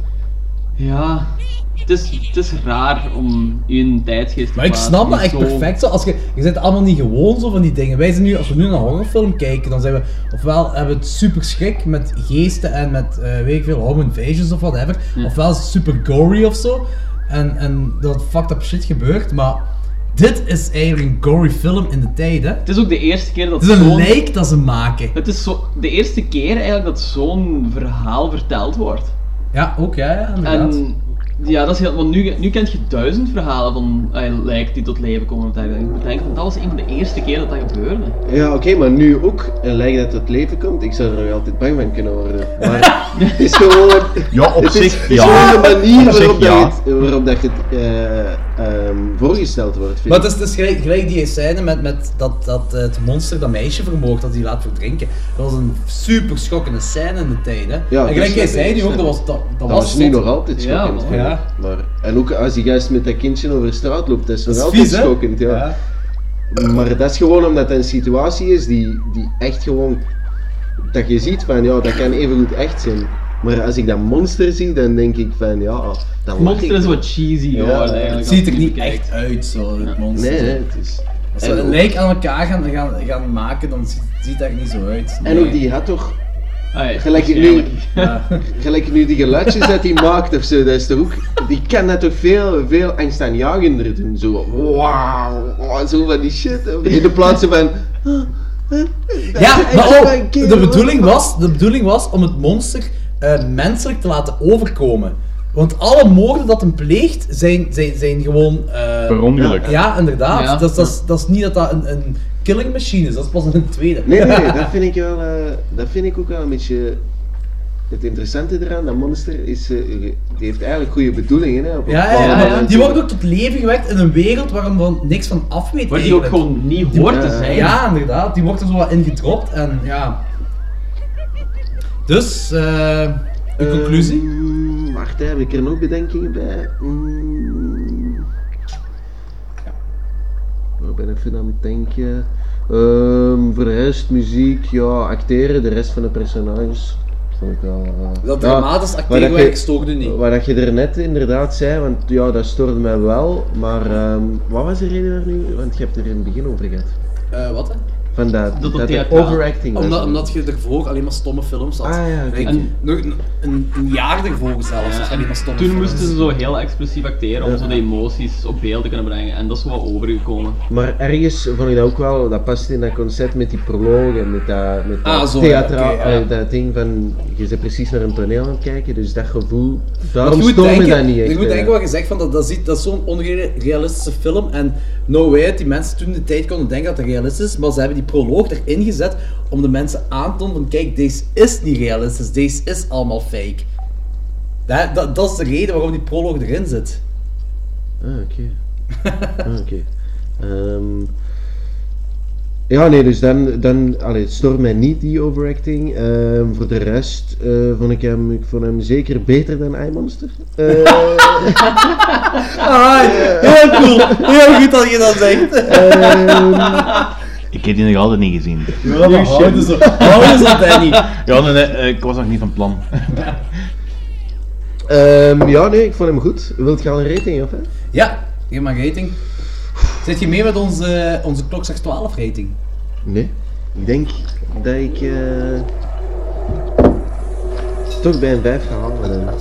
Ja, het is, het is raar om je te Maar ik snap dat echt zo- perfect zo. Als je, je bent allemaal niet gewoon zo van die dingen. Wij zijn nu, als we nu naar een horrorfilm kijken, dan zijn we, ofwel hebben we het super schrik met geesten en met, eh, weet ik veel, home invasions of whatever. Ofwel is het super gory of zo. En, en dat fucked up shit gebeurt, maar dit is eigenlijk een gory film in de tijd, hè. Het is ook de eerste keer dat Het is een lijk dat ze maken. Het is zo, de eerste keer eigenlijk dat zo'n verhaal verteld wordt. Ja, ook, ja, ja inderdaad. En ja, dat is heel, want nu, nu kent je duizend verhalen van eh, lijken die tot leven komen. Ik moet denken, van, dat was een van de eerste keer dat dat gebeurde. Ja, oké, maar nu ook een lijk dat tot leven komt. Ik zou er nog altijd bang van kunnen worden. Maar het is gewoon. Ja, op het is, zich, het is ja. gewoon de manier Op zich, waarop, dat ja. het, waarop dat het eh, ehm, voorgesteld wordt. Vind Maar het is, het is gelijk, gelijk die scène met, met dat, dat het monster dat meisje vermoord, dat hij laat verdrinken. Dat was een super schokkende scène in de tijd, hè. Ja, en gelijk jij is- zei nu dat ook, dat was, dat, dat Dat was was nu nog altijd Ja, schokkend. ik. Ja. Maar, en ook als die gast met dat kindje over de straat loopt, dat is nog Dat is altijd vies, schokkend. Ja. Maar dat is gewoon omdat het een situatie is die, die echt gewoon. Dat je ziet van ja, dat kan even goed echt zijn. Maar als ik dat monster zie, dan denk ik van ja, dan Het lach monster ik. is wat cheesy Ja, geworden het eigenlijk. Het ziet er niet echt uit, zo, het monster. Nee, nee, het is. Als ze en een lijk aan elkaar gaan, gaan, gaan maken, dan ziet, ziet dat er niet zo uit. En ook die had toch Ah, ja, gelijk, nu, gelijk nu die geluidjes dat hij maakt of zo, dat is toch ook, die kan dat toch veel, veel angstaanjagender doen. Zo, wauw, zo van die shit. In de plaats van, Ja, maar oh, de, bedoeling was, de bedoeling was om het monster eh, menselijk te laten overkomen. Want alle moorden dat hem pleegt, zijn, zijn, zijn gewoon... eh, Per ongeluk. Ja, inderdaad. Ja. Dat, is- dat, is- dat is niet dat dat een, een killing machine is, dat is pas een tweede. Nee, nee, dat vind ik wel, eh, dat vind ik ook wel een beetje... Het interessante eraan, dat monster, is, eh, die heeft eigenlijk goede bedoelingen. Hè, op Ja, ja. Die wordt ook tot leven gewekt in een wereld waar hem van niks van af weet. Waar die ook gewoon niet hoort te Ja. zijn. Ja, inderdaad. Die wordt er zo wat in gedropt en ja. Dus, eh uw conclusie? Ehm, wacht, heb ik er nog bedenkingen bij? Mm. Waar ben ik even aan het denken? Ehm, voor de rest, muziek, ja, acteren, de rest van de personages. Vond ik wel, eh, Dat ja, dramatisch acteren werk stoorde niet. Wat dat je er net inderdaad zei, want ja, dat stoorde mij wel, maar ehm, wat was de reden daar nu? Want je hebt er in het begin over gehad. Eh, wat hè? Dat, er overacting was. Omdat, omdat je ervoor alleen maar stomme films had. Ah, ja, En- nog een, een, een jaar ervoor zelfs, had je alleen maar stomme Toen films. moesten ze zo heel expressief acteren om zo de emoties op beeld te kunnen brengen. En dat is wat overgekomen. Maar ergens vond ik dat ook wel, dat past in dat concept met die proloog en met dat, met Ah, dat zo, theatraal, ja, oké, ja. dat ding van, je bent precies naar een toneel aan het kijken, dus dat gevoel, daarom je moet stoort me denken- dat niet echt. Je moet eh. denken wat je zegt, van dat, dat, ziet- dat is zo'n onrealistische film. En no way dat die mensen toen de tijd konden denken dat het realistisch is. Maar ze hebben die proloog erin gezet om de mensen aan te tonen van kijk, deze is niet realistisch. Deze is allemaal fake. Dat, dat, dat is de reden waarom die proloog erin zit. Ah, oké. ah, oké. Ehm, ja, nee, dus dan, dan allee, stoort mij niet, die overacting. Ehm, voor de rest eh, vond ik hem, ik vond hem zeker beter dan iMonster. Eh, Ah, heel cool. Heel goed dat je dat zegt. Ik heb die nog altijd niet gezien. Ja, maar houden ze, houden ze Danny. Ja, nee, nee, eh, ik was nog niet van plan. ehm, ja, nee, ik vond hem goed. Wilt je al een rating of hè? Ja, geef maar rating. Zit je mee met onze, onze klokslag 12 rating? Nee, ik denk dat ik eh, toch bij een 5 ga halen. dan.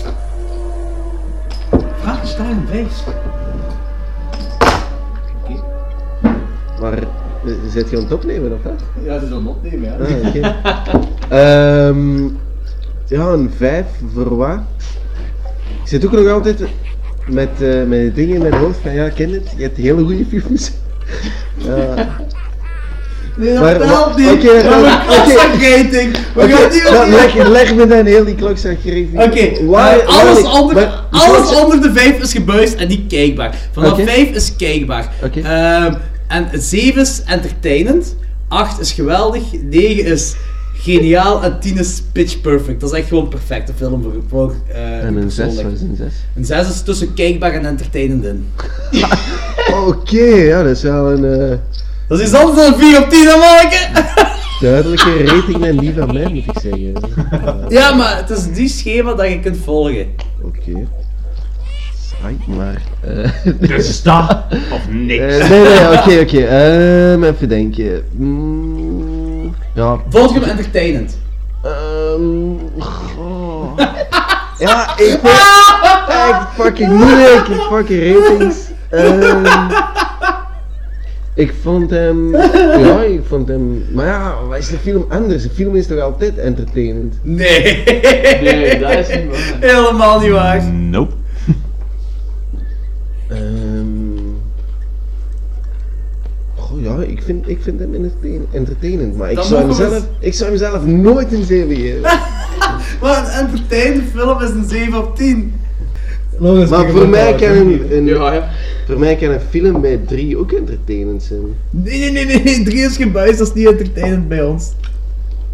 Frankenstein een 5. Maar eh, zit je aan het opnemen of wat? Ja, ze zullen opnemen, ja. Ah, oké. Ehm, ja, een 5 voor wat? Ik zit ook nog altijd met, eh met dingen in mijn hoofd van ja, ik ken het, je hebt hele goede films. Ja. Nee, dat Maar- maar- niet. oké, we hebben oké. een klokslagrating. We Oké, gaan niet opnieuw. leg, leg me dan heel die klokslagrating. Oké, Waar- eh, waar alles, onder, maar die alles onder de 5 is gebuist en niet kijkbaar. Vanaf Oké. 5 is kijkbaar. Oké. Ehm, en 7 is entertainend, 8 is geweldig, 9 is geniaal en 10 is pitch perfect. Dat is echt gewoon een perfecte film voor, voor eh, En een 6 persoonlijk. was een 6. Een 6 is tussen kijkbaar en entertainend in. Oké, ja, dat is wel een eh, Dat is iets anders dan een 4 op 10 aan maken. duidelijke rating dan die van mij, moet ik zeggen. Ja, maar het is die schema dat je kunt volgen. Oké. Maar... eh, Dus dat of niks. Eh, nee, nee, oké, oké. Ehm, even denken. Mm, ja. Vond je hem entertainend? Ehm, goh. ja, ik vind echt fucking moeilijk. Fucking ratings. Ehm, ik vond hem... Ja, ik vond hem... Maar ja, wat is de film anders? De film is toch altijd entertainend? Nee. Nee, dat is niet waar. Helemaal niet waar. Nope. Ja, ik vind, ik vind hem entertain- entertainend, maar ik zou, we zelf, ik zou hem zelf nooit een 7 geven. Maar een entertainende film is een 7 op 10. Nog eens Maar voor mij, kan een, een, Ja, ja. voor mij kan een film bij 3 ook entertainend zijn. Nee, nee, nee, nee, 3 is gebuist, dat is niet entertainend bij ons.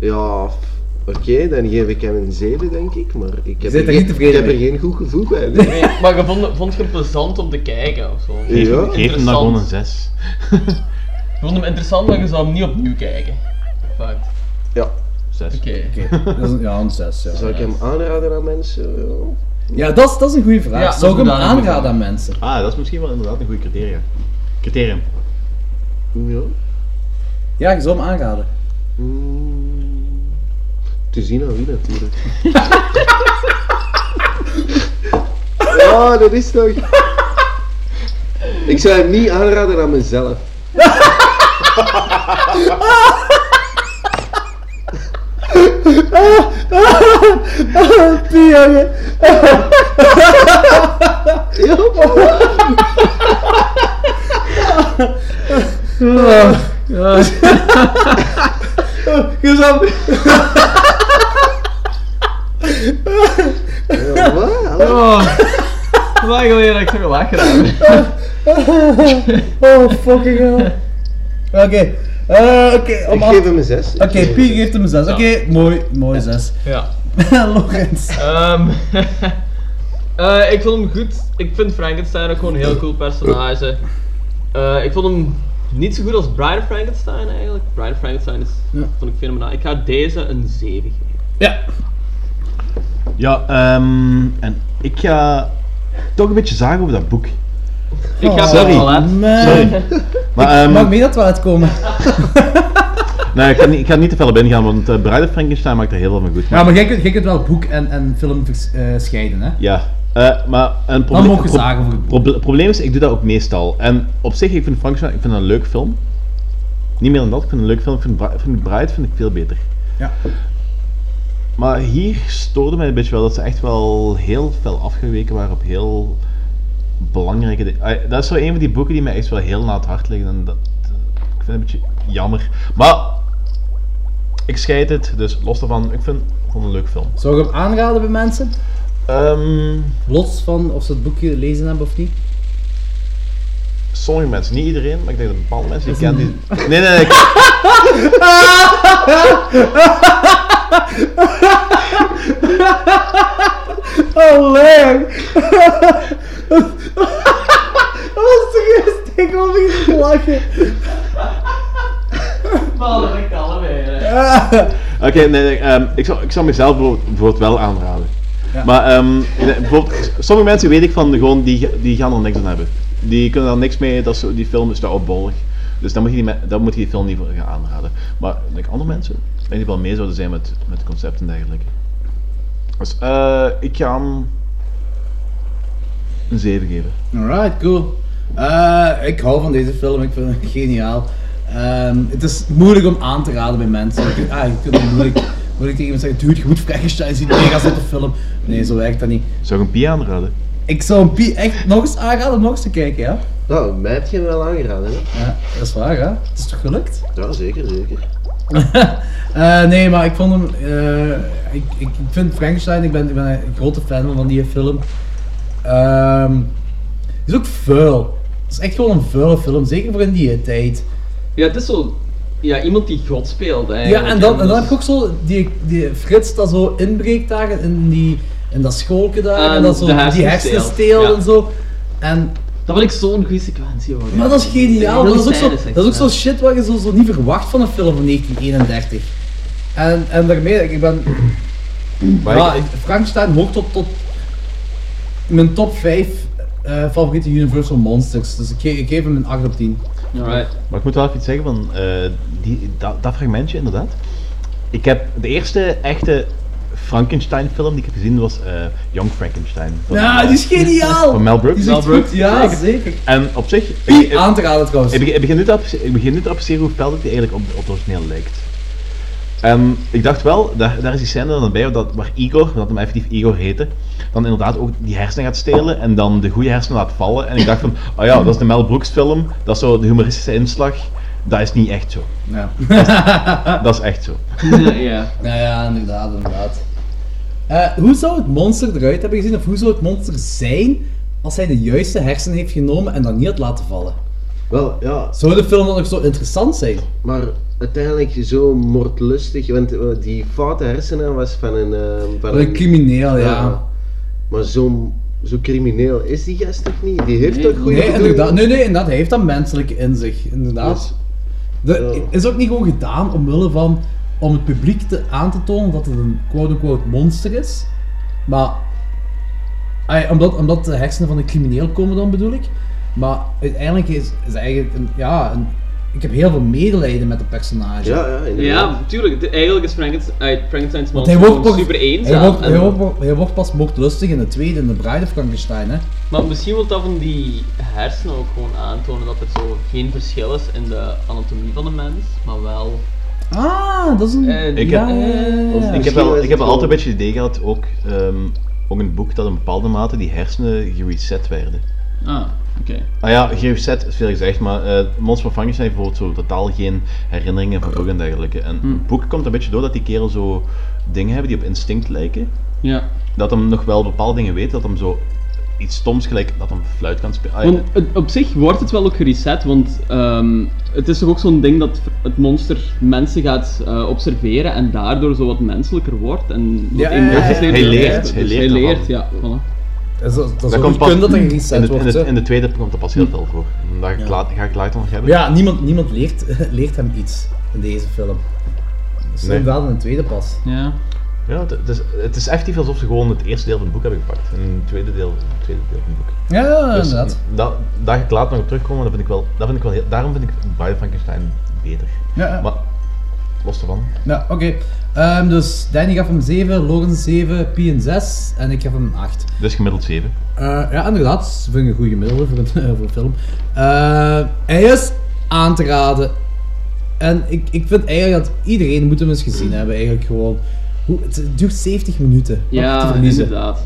Ja, oké, dan geef ik hem een 7 denk ik, maar ik heb, Zit er, er geen, ik heb er geen goed gevoel bij. Nee, maar je vond, vond je hem plezant om te kijken of zo? Ja. geef hem dan gewoon een 6. Vond hem interessant, maar je zou hem niet opnieuw kijken. Fact. Ja, 6. Oké. Dat is een, ja, een 6, ja. zou ik hem aanraden aan mensen? Ja. Ja, dat is, dat is een goede vraag. Ja, dat Zou ik hem inderdaad een goede aanraden aan mensen? Ah, dat is misschien wel inderdaad een goede criterium. Criterium. Ja. Ja, je zou hem aanraden. Mm. te zien aan wie natuurlijk. ja, dat is toch. Ik zou hem niet aanraden aan mezelf. Pie, jongen. Oh, ja. Gezond. Oh. Waar geleden dat ik zo lachen heb. Oh, fucking hell. Oké, eh, oké. om Ik geef hem een 6. Oké, Piet geeft hem een 6. Oké, mooi, mooi 6. Ja. Lorenz. Ehm, eh, ik vond hem goed. Ik vind Frankenstein ook gewoon een heel cool personage. Eh, ik vond hem niet zo goed als Bride of Frankenstein eigenlijk. Bride of Frankenstein is, Ja. vond ik fenomenaal. Ik ga deze een 7 geven. Ja. Ja, ehm, en ik ga toch een beetje zagen over dat boek. Ik ga Sorry. wel hè. Man. Sorry. Maar, ehm, Mag mee dat we uitkomen? nee, ik ga, niet, ik ga niet te veel op ingaan, want uh, Bride of Frankenstein maakt er heel veel van goed. Ja, maar jij kunt, jij kunt wel boek en, en film vers- eh, scheiden, hè? Ja, eh, maar een Dan probleem... mogen we zagen over het boek. proble- probleem is, ik doe dat ook meestal. En op zich, ik vind Frankenstein ik vind dat een leuk film. Niet meer dan dat, ik vind het een leuk film. Ik vind, Bri- vind Bride vind ik veel beter. Ja. Maar hier stoorde mij een beetje wel dat ze echt wel heel fel afgeweken waren op heel belangrijke dingen. Dat is zo een van die boeken die mij echt wel heel na het hart liggen. En dat, eh, ik vind het een beetje jammer. Maar ik scheid het, dus los daarvan, ik vind het gewoon een leuk film. Zou je hem aanraden bij mensen? Ehm, Los van of ze het boekje gelezen hebben of niet? sommige mensen, niet iedereen, maar ik denk dat bepaalde mensen die kennen die... Nee, nee, nee. ik- Oh, leuk! Dat was toch eerst? Ik niet te lachen. Maar dat ik allebei. Oké, nee, nee ehm, ik, zou, ik zou mezelf bijvoorbeeld, bijvoorbeeld wel aanraden. Ja. Maar ehm, bijvoorbeeld, sommige mensen weet ik van gewoon, die, die gaan er niks aan hebben. Die kunnen er niks mee, dat is, die film is te opbollig. Dus dan moet, je die, dan moet je die film niet voor gaan aanraden. Maar ik denk andere mensen, ik denk die wel mee zouden zijn met, met het concept en dergelijke. Dus eh, ik ga hem een 7 geven. Alright, cool. Eh, ik hou van deze film, ik vind hem geniaal. Ehm, het is moeilijk om aan te raden bij mensen. Je kunt, ah, je kunt het moeilijk, moeilijk tegen iemand zeggen, dude, je moet Frankenstein zien, mega zotte film. Nee, zo werkt dat niet. Zou ik een Pie aanraden? Ik zou een Pie echt nog eens aanraden om nog eens te kijken, ja? Nou, mij heb je hem wel aangeraden, hè? Ja, dat is waar, hè? Het is toch gelukt? Ja, zeker, zeker. Eh, nee, maar ik vond hem. eh, ik, ik, vind Frankenstein, ik ben, ik ben een grote fan van die film. Ehm het is ook vuil. Het is echt gewoon een vuile film, zeker voor in die tijd. Ja, het is zo... Ja, iemand die God speelt Ja, eigenlijk. en dan, en dan heb ik ook zo die, die Frits dat zo inbreekt daar in, die, in dat schoolke daar. En, En dat zo die steelt Ja. en zo. En, Dat vind ik zo'n goede sequentie hoor. maar dat is geniaal. Dat is, ook zo, dat is ook zo shit wat je zo, zo niet verwacht van een film van 1931. En, en daarmee, ik ben Maar ja, Frankenstein hoort tot, tot mijn top 5 eh, favoriete Universal Monsters. Dus ik, ge- ik geef hem een 8 op 10. Alright. Maar ik moet wel even iets zeggen van eh, die, dat, dat fragmentje inderdaad. Ik heb de eerste echte Frankenstein film die ik heb gezien was eh, Young Frankenstein. van, Ja, die is geniaal! Van Mel Brooks. Ja, zeker. En op zich... Die aan te raden trouwens. Ik begin, ik begin nu te ik begin nu te appreciëren hoe fel dat die eigenlijk op, op het origineel lijkt. En ik dacht wel, daar, daar is die scène dan bij dat, waar Igor, dat hem effectief Igor heette, dan inderdaad ook die hersenen gaat stelen en dan de goede hersenen laat vallen. En ik dacht van, oh ja, dat is de Mel Brooks film, dat is zo de humoristische inslag. Dat is niet echt zo. Ja. Dat is echt zo. ja. Ja, ja, inderdaad, inderdaad. Eh, hoe zou het monster eruit hebben gezien, of hoe zou het monster zijn als hij de juiste hersenen heeft genomen en dat niet had laten vallen? Wel, ja. Zou de film dan nog zo interessant zijn? Maar uiteindelijk zo moordlustig, want eh, die foute hersenen was van een... eh, van een crimineel, ja. Maar zo, zo crimineel is die gast toch niet? Die heeft toch goede Nee, inderdaad. Nee, nee, inderdaad. Hij heeft dat menselijk in zich, inderdaad. De, is ook niet gewoon gedaan omwille van om het publiek te, aan te tonen dat het een quote-unquote monster is. Maar omdat, omdat de hersenen van een crimineel komen dan bedoel ik. Maar uiteindelijk is, is eigenlijk een, ja, een, ik heb heel veel medelijden met de personage. Ja, tuurlijk. de- eigenlijk is Frankenstein, uh, Frankenstein's monster hij wordt, gewoon pas, super hij, wordt, en- hij, wordt, hij wordt pas moordlustig in de tweede, in de Bride of Frankenstein, hè. Maar misschien wil dat van die hersenen ook gewoon aantonen dat er zo geen verschil is in de anatomie van de mens, maar wel... Ah, dat is een... Eh, Ik ja, heb, ja, ja, ja. ik heb, wel, ik heb wel altijd een beetje het idee gehad, ook, ehm, ook een boek dat in bepaalde mate die hersenen gereset werden. Ah, oké. Ah ja, gereset is veel gezegd, maar eh Monster van Frankenstein heeft bijvoorbeeld zo totaal geen herinneringen van vroeger en dergelijke. En Hmm. het boek komt een beetje door dat die kerel zo dingen hebben die op instinct lijken. Ja. Dat hem nog wel bepaalde dingen weet, dat hem zo iets stoms gelijk, dat hem fluit kan spelen. Ah, Want het- op zich wordt het wel ook gereset, want ehm, het is toch ook zo'n ding dat het monster mensen gaat eh, observeren en daardoor zo wat menselijker wordt en wat Ja, ja, emoties ja, ja. leert. Hij leert, Dus hij leert ja. Voilà. Dat, is- dat, Dat komt pas dat er in, gereset in, de, in, wordt, in de tweede komt dat pas heel veel voor. Daar ga ik, laat, ga ik later nog hebben. Maar ja, niemand, niemand leert, leert hem iets in deze film. Nee. inderdaad in de tweede pas. Ja. Ja, het, het is, het is effectief alsof ze gewoon het eerste deel van het boek hebben gepakt. En het tweede deel, het tweede deel van het boek. Ja, Dus inderdaad. Da, daar ga ik later nog op terugkomen. Dat vind ik wel, dat vind ik wel heel, daarom vind ik Bride Frankenstein beter. Ja, ja. Maar los ervan. Ja, oké. Ehm, dus Danny gaf hem 7, Logan 7, P een 6 en ik gaf hem 8. Dus gemiddeld 7. Eh, ja, inderdaad. Dat vind ik een goede gemiddelde voor een, voor een film. Eh, hij is aan te raden. En ik, ik vind eigenlijk dat iedereen moet hem eens gezien hebben. Eigenlijk gewoon. Hoe, het duurt 70 minuten. te Ja, verliezen. inderdaad.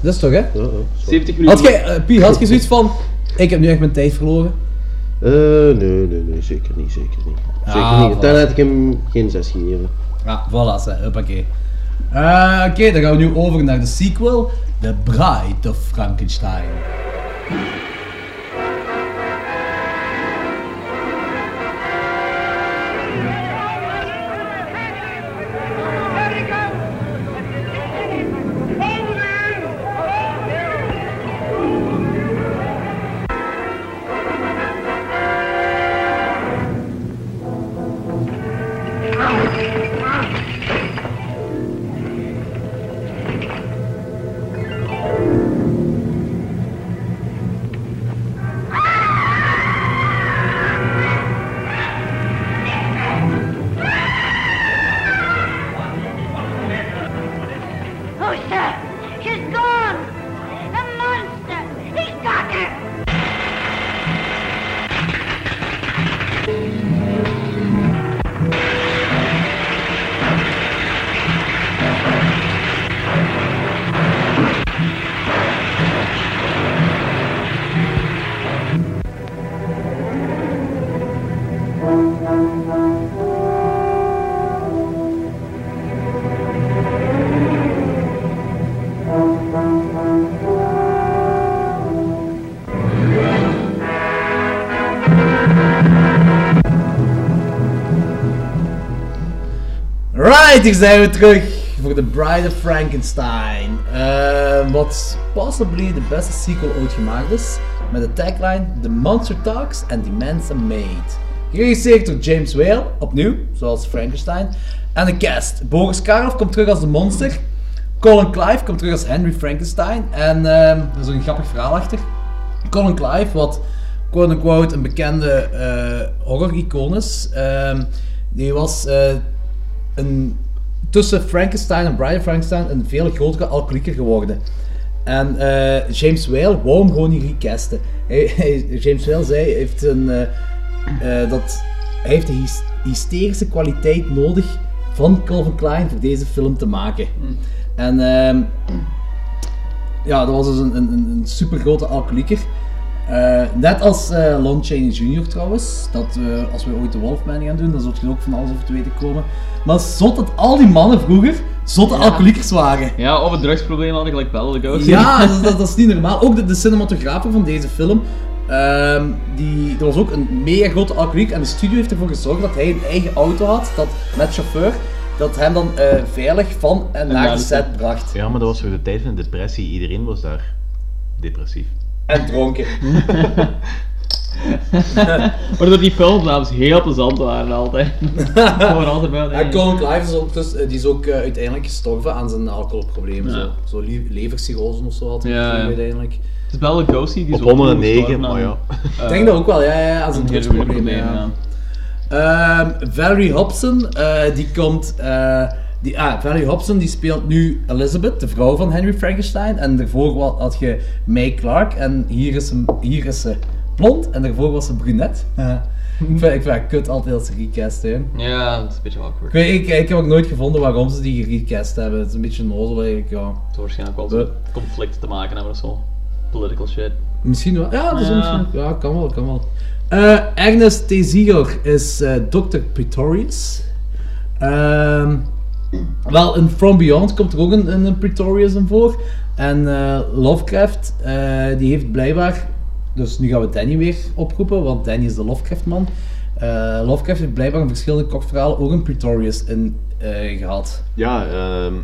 Dat is toch, hè? 70 minuten. Had jij, eh, Pi, had je zoiets van... Ik heb nu echt mijn tijd verloren? Eh, nee, nee, nee, zeker niet, zeker niet. Zeker Ah, niet. voilà. Dan had ik hem geen 6 gegeven. Ja, voilà, ze, huppakee. Eh, Oké, dan gaan we nu over naar de sequel. The Bride of Frankenstein. Right, hier zijn we terug voor The Bride of Frankenstein. Eh, wat possibly de beste sequel ooit gemaakt is. Met de tagline The Monster Talks and the Mensa Made. Geregisseerd door James Whale, opnieuw, zoals Frankenstein. En de cast. Boris Karloff komt terug als de monster. Colin Clive komt terug als Henry Frankenstein. En ehm er is een grappig verhaal achter. Colin Clive, wat quote-unquote een bekende eh horror-icoon is. ehm, die was eh, een, tussen Frankenstein en of Frankenstein een veel grotere alcoholieker geworden. En eh, James Whale wou hem gewoon niet recasten. Hij, hij- James Whale zei heeft een, eh, eh, dat hij heeft de hys- hysterische kwaliteit nodig van Calvin Klein voor deze film te maken. En ehm, ja, dat was dus een, een, een een super grote alcoholieker. Eh, net als eh Lon Chaney Jr. trouwens. Dat eh, als we ooit de Wolfman gaan doen, dan zult je er ook van alles over te weten komen. Maar zot dat al die mannen vroeger zotte Ja. alcoholiekers waren. Ja, of het drugsprobleem hadden gelijk de Ghost. Ja, dat, dat, dat is niet normaal. Ook de, de cinematografer van deze film, ehm, die, dat was ook een mega grote alcoholiek. En de studio heeft ervoor gezorgd dat hij een eigen auto had, dat, met chauffeur, dat hem dan eh, veilig van en naar de set bracht. Ja, maar dat was voor de tijd van de depressie. Iedereen was daar depressief. En dronken. Waardoor die filmopnames heel plezant waren altijd. Gewoon altijd bij En Colin Clive is ook, dus, eh, die is ook eh, uiteindelijk gestorven aan zijn alcoholproblemen. Ja. Zo, zo le- of zo had hij Ja, uiteindelijk. Het is Bela Lugosi die Op zo 109, gestorven maar aan, ja. Ik denk dat ook wel, ja, ja, als een een drugsprobleem. drugsprobleem, Ja. ja. Ehm, Valerie Hobson, eh, die komt. eh, die, ah, Valerie Hobson die speelt nu Elizabeth, de vrouw van Henry Frankenstein. En daarvoor had je May Clark. En hier is, ze, hier is ze blond en daarvoor was ze brunet. Eh, ik, vind, ik vind het kut altijd als ze recast hè. Ja, dat is een beetje Ik, awkward. weet, ik, ik heb ook nooit gevonden waarom ze die gerecast hebben. Het is een beetje nozel eigenlijk, ja. Het waarschijnlijk wel zo'n conflict te maken hebben of zo. Political shit. Misschien wel. Ja, dat is Ja. misschien. Ja, kan wel, kan wel. Eh, Agnes T. Ziegler is eh, Dr. Pretorius. Ehm, wel, in From Beyond komt er ook een, een Pretorius in voor. En eh, Lovecraft, eh, die heeft blijkbaar... Dus nu gaan we Danny weer oproepen, want Danny is de Lovecraft-man. Eh, Lovecraft heeft blijkbaar in verschillende kokverhalen ook een Pretorius in eh, gehad. Ja, ehm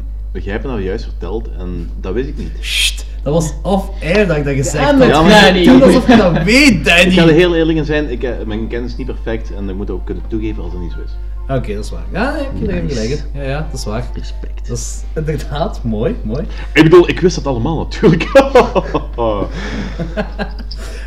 jij hebt me nou juist verteld en dat wist ik niet. Dat was off-air dat ik dat gezegd had. Ja, Danny. Doe alsof je dat weet, Danny. Ik ga er heel eerlijk in zijn, ik, mijn kennis is niet perfect en ik moet ook kunnen toegeven als het niet zo is. Oké, dat is waar. Ja, ik heb er gelijk. Ja, ja, dat is waar. Respect. Dat is inderdaad mooi, mooi. Ik bedoel, ik wist dat allemaal natuurlijk.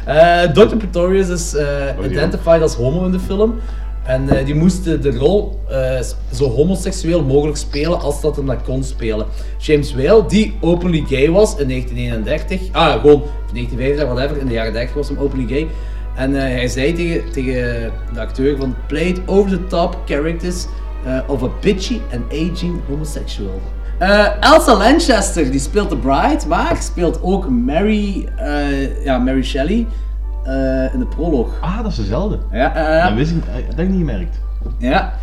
Eh Dr. Pretorius is Oh, ja. identified als homo in de film. En eh, die moest de, rol eh, zo homoseksueel mogelijk spelen als dat hem dat kon spelen. James Whale, die openly gay was in 1931, ah gewoon 1950, whatever, in de jaren 30 was hem openly gay. En eh, hij zei tegen, tegen de acteur van played over the top characters eh, of a bitchy and aging homosexual. Eh, Elsa Lanchester, die speelt de bride, maar speelt ook Mary, ja, Mary Shelley in de proloog. Ah, dat is dezelfde. Ja, Dat wist ik, dat heb ik niet gemerkt. ja.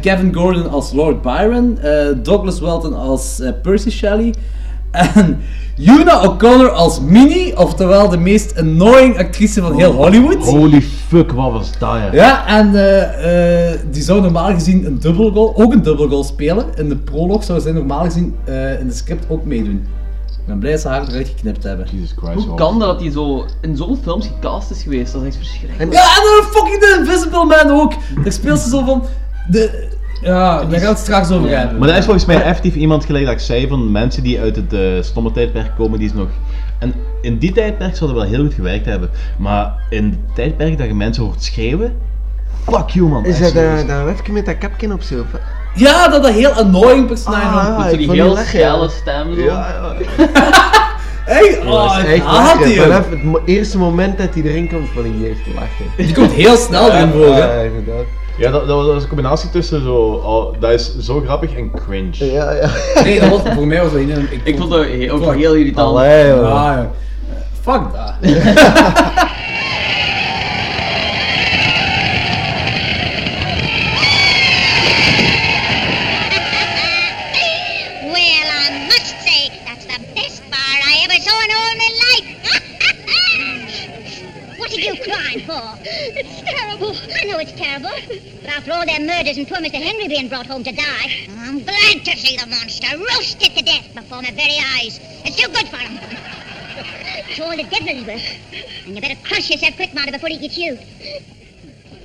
Gavin Gordon als Lord Byron, Douglas Welton als Percy Shelley en Una O'Connor als Minnie, oftewel de meest annoying actrice van heel Hollywood. Holy fuck, wat was dat ja. Ja, en eh, eh, die zou normaal gezien een dubbelgoal, ook een dubbelgoal spelen. In de proloog zou zij normaal gezien eh, in de script ook meedoen. Ik ben blij dat ze haar eruit geknipt hebben. Jesus Christ. Hoe kan dat dat hij zo in zoveel films gecast is geweest? Dat is echt verschrikkelijk. Ja, en dan fucking de Invisible Man ook. Daar speelt ze zo van... De, ja, daar gaan we het straks over hebben. Maar dat is volgens mij effectief iemand gelijk dat ik zei van mensen die uit het eh, stomme tijdperk komen, die is nog... En in die tijdperk zouden we wel heel goed gewerkt hebben. Maar in het tijdperk dat je mensen hoort schreeuwen... Fuck you man. Is dat dat, dat wefje met dat kapje op wat? Ja, dat een heel annoying personage. Ah, Met zo die heel schelle ja. stem zo. Ja, ja. Hey, Dat oh, is ik echt haat lachen. die. Vanaf het mo- eerste moment dat hij erin komt, van die eerste lachen. Die komt heel snel erin voor, hè. Ja, inderdaad. Ja, dat, dat was een combinatie tussen zo... oh, dat is zo grappig en cringe. Ja, ja. Nee, dat was, voor mij was dat niet... Ik, Ik vond dat ook heel irritant. Allee, joh. Ah, ja. Fuck dat. I the all know it's terrible. But after all their murders and poor Mr. Henry being brought home to die, I'm glad to see the monster roasted to death before my very eyes. It's too good for him. It's all the devil's work. And you better crush yourself quick, Marty, before he gets you.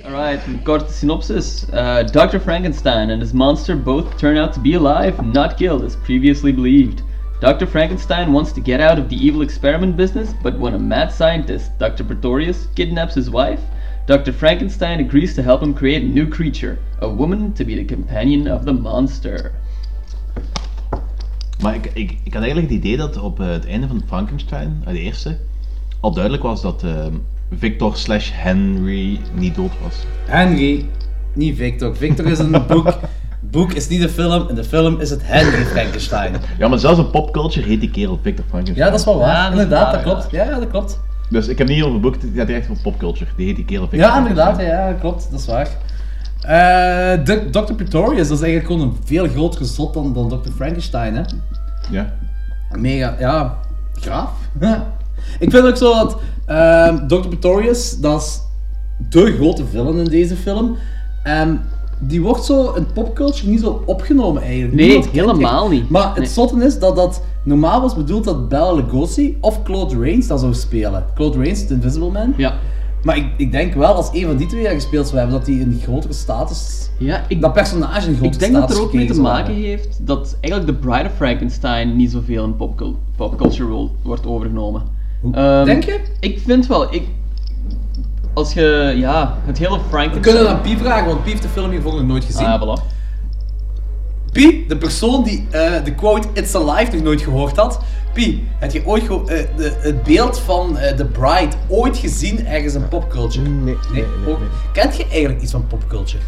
Alright, een korte synopsis. Uh, Dr. Frankenstein and his monster both turn out to be alive, not killed as previously believed. Dr. Frankenstein wants to get out of the evil experiment business, but when a mad scientist, Dr. Pretorius, kidnaps his wife, Dr. Frankenstein agrees to help him create a new creature, a woman to be the companion of the monster. Maar ik, ik, ik had eigenlijk het idee dat op eh, het einde van Frankenstein, eh, de eerste, al duidelijk was dat ehm, Victor slash Henry niet dood was. Henry, niet Victor. Victor is een boek. boek is niet een film. In de film is het Henry Frankenstein. Ja, maar zelfs in popculture heet die kerel Victor Frankenstein. Ja, dat is wel waar. Ja, dat is inderdaad, waar, dat klopt. Ja, ja, dat klopt. Dus ik heb niet over boek, die gaat echt van popculture. Die heet die kerel Ja, inderdaad. Ja, klopt. Dat is waar. Eh, de- Dr. Pretorius, dat is eigenlijk gewoon een veel groter zot dan, dan Dr. Frankenstein, hè. Ja. Mega, ja, graaf. ik vind ook zo dat ehm, Dr. Pretorius, dat is de grote villain in deze film. En die wordt zo in popculture niet zo opgenomen eigenlijk. Nee, Niemand helemaal niet. Maar het Nee. zotte is dat dat normaal was bedoeld dat Bela Lugosi of Claude Rains dat zou spelen. Claude Rains, de Invisible Man. Ja. Maar ik, ik denk wel, als een van die twee dat gespeeld zou hebben, dat die een grotere status... Ja, ik, dat personage een grotere ik denk dat status er ook mee te maken heeft dat eigenlijk de Bride of Frankenstein niet zoveel in popcul- popculture rol wordt overgenomen. Ehm, denk je? Ik vind wel, ik, als je, ja, het hele Frankenstein... We kunnen dat aan Pie vragen, want Pie heeft de film hiervoor nog nooit gezien. Ah, voilà. Pie, de persoon die eh, de quote It's Alive nog nooit gehoord had. Pie, heb je ooit eh, de, het beeld van eh, The Bride ooit gezien ergens in popculture? Nee, nee, nee, ook- Kent je eigenlijk iets van popculture?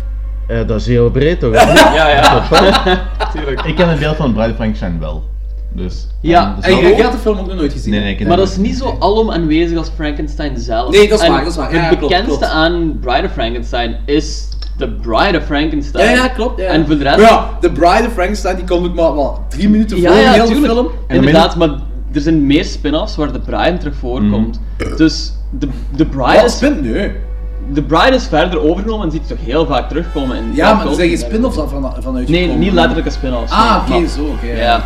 Eh, dat is heel breed toch? Ja, ja. Tuurlijk. Ik ken het beeld van Bride of Frankenstein wel. Dus, Ja, dus En je had de film ook nog nooit gezien? Nee, nee, ik ken Maar dat is niet zo alom aanwezig als Frankenstein zelf. Nee, dat is En waar, dat is waar. Ja, ja, het klopt, bekendste klopt. aan Bride of Frankenstein is The Bride of Frankenstein. Ja, ja, klopt. Ja. En voor de rest... Maar ja, The Bride of Frankenstein die komt ook maar wat drie minuten voor Ja, de ja, hele film. Inderdaad, maar er zijn meer spin-offs waar de Bride terug voorkomt. Dus de, de Bride Wat is... spin? Nee. De Bride is verder overgenomen en ziet toch heel vaak terugkomen in Ja, maar er zijn geen spin-offs van, vanuit Nee, niet letterlijke spin-offs. Ah, oké, zo, oké. Ja.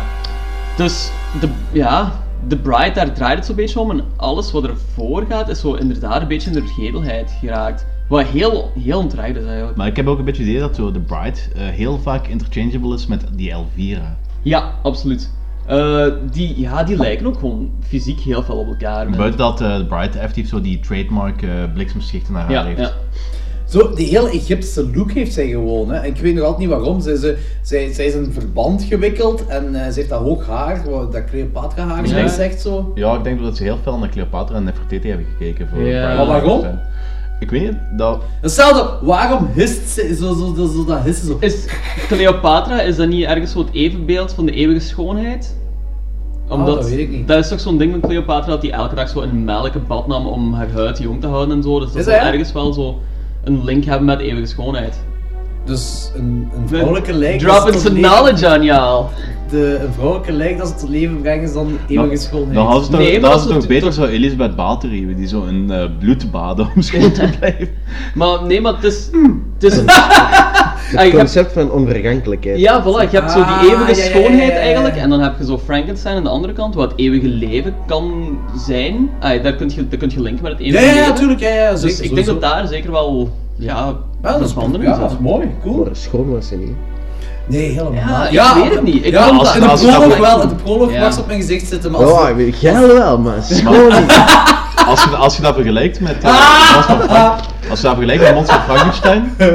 Dus, de, ja, de Bride, daar draait het zo'n beetje om. En alles wat ervoor gaat, is zo inderdaad een beetje in de vergetelheid geraakt. Wat heel, heel is eigenlijk. Maar ik heb ook een beetje het idee dat zo de Bride eh, heel vaak interchangeable is met die Elvira. Ja, absoluut. Eh, die, ja, die lijken ook gewoon fysiek heel veel op elkaar. Buiten dat eh, de Bride effectief zo die trademark bliksemschichten naar haar Ja, heeft. ja. Zo, die hele Egyptische look heeft zij gewoon. Hè. Ik weet nog altijd niet waarom. Zij, ze, zij, zij is in een verband gewikkeld en eh, ze heeft dat hoog haar, dat Cleopatra haar Ja. zegt zo. Ja, ik denk dat ze heel veel naar Cleopatra en Nefertiti hebben gekeken voor Ja. Maar waarom? Ik weet niet, dat... Hetzelfde, waarom hist ze zo, zo, zo, zo dat hissen zo? Is Cleopatra, is dat niet ergens zo het evenbeeld van de eeuwige schoonheid? Oh, dat weet ik niet. Dat is toch zo'n ding met Cleopatra dat die elke dag zo een melkenbad nam om haar huid jong te houden en zo. Dus dat Is dat, ja? ergens wel zo een link hebben met eeuwige schoonheid. Dus een, een vrouwelijke lijk. dat Dropping some leven- knowledge aan jou. De, een vrouwelijke lijk dat ze tot leven brengen is dan eeuwige schoonheid. Dan hadden ze toch, Nee, dan is toch beter zo Elisabeth hebben, die zo een eh bloed baden om schoon te blijven. Maar nee, maar het is... Het is Het Ah, je hebt- concept van onvergankelijkheid. Ja, voilà. Je hebt zo Ah, die eeuwige ja, ja, ja, schoonheid ja, ja. eigenlijk. En dan heb je zo Frankenstein aan de andere kant, wat het eeuwige leven kan zijn. Ah, daar kun je, daar kun je linken met het Ja, eeuwige ja, ja, leven. natuurlijk. Ja, ja, Dus zeker, ik denk dat daar zeker wel... Ja, Ja, dat is, verbanden ja, dat is mooi, cool. Maar schoon was ze niet. Nee, helemaal Ja, ik weet het niet. Ik ja, als dat- in de prolog wel, in de prolog Ja. was op mijn gezicht zitten, maar als Oh, ik weet- jij wel, maar schoon niet. Als je, als je dat vergelijkt met... Frank- als je dat vergelijkt met Monster Frankenstein, dan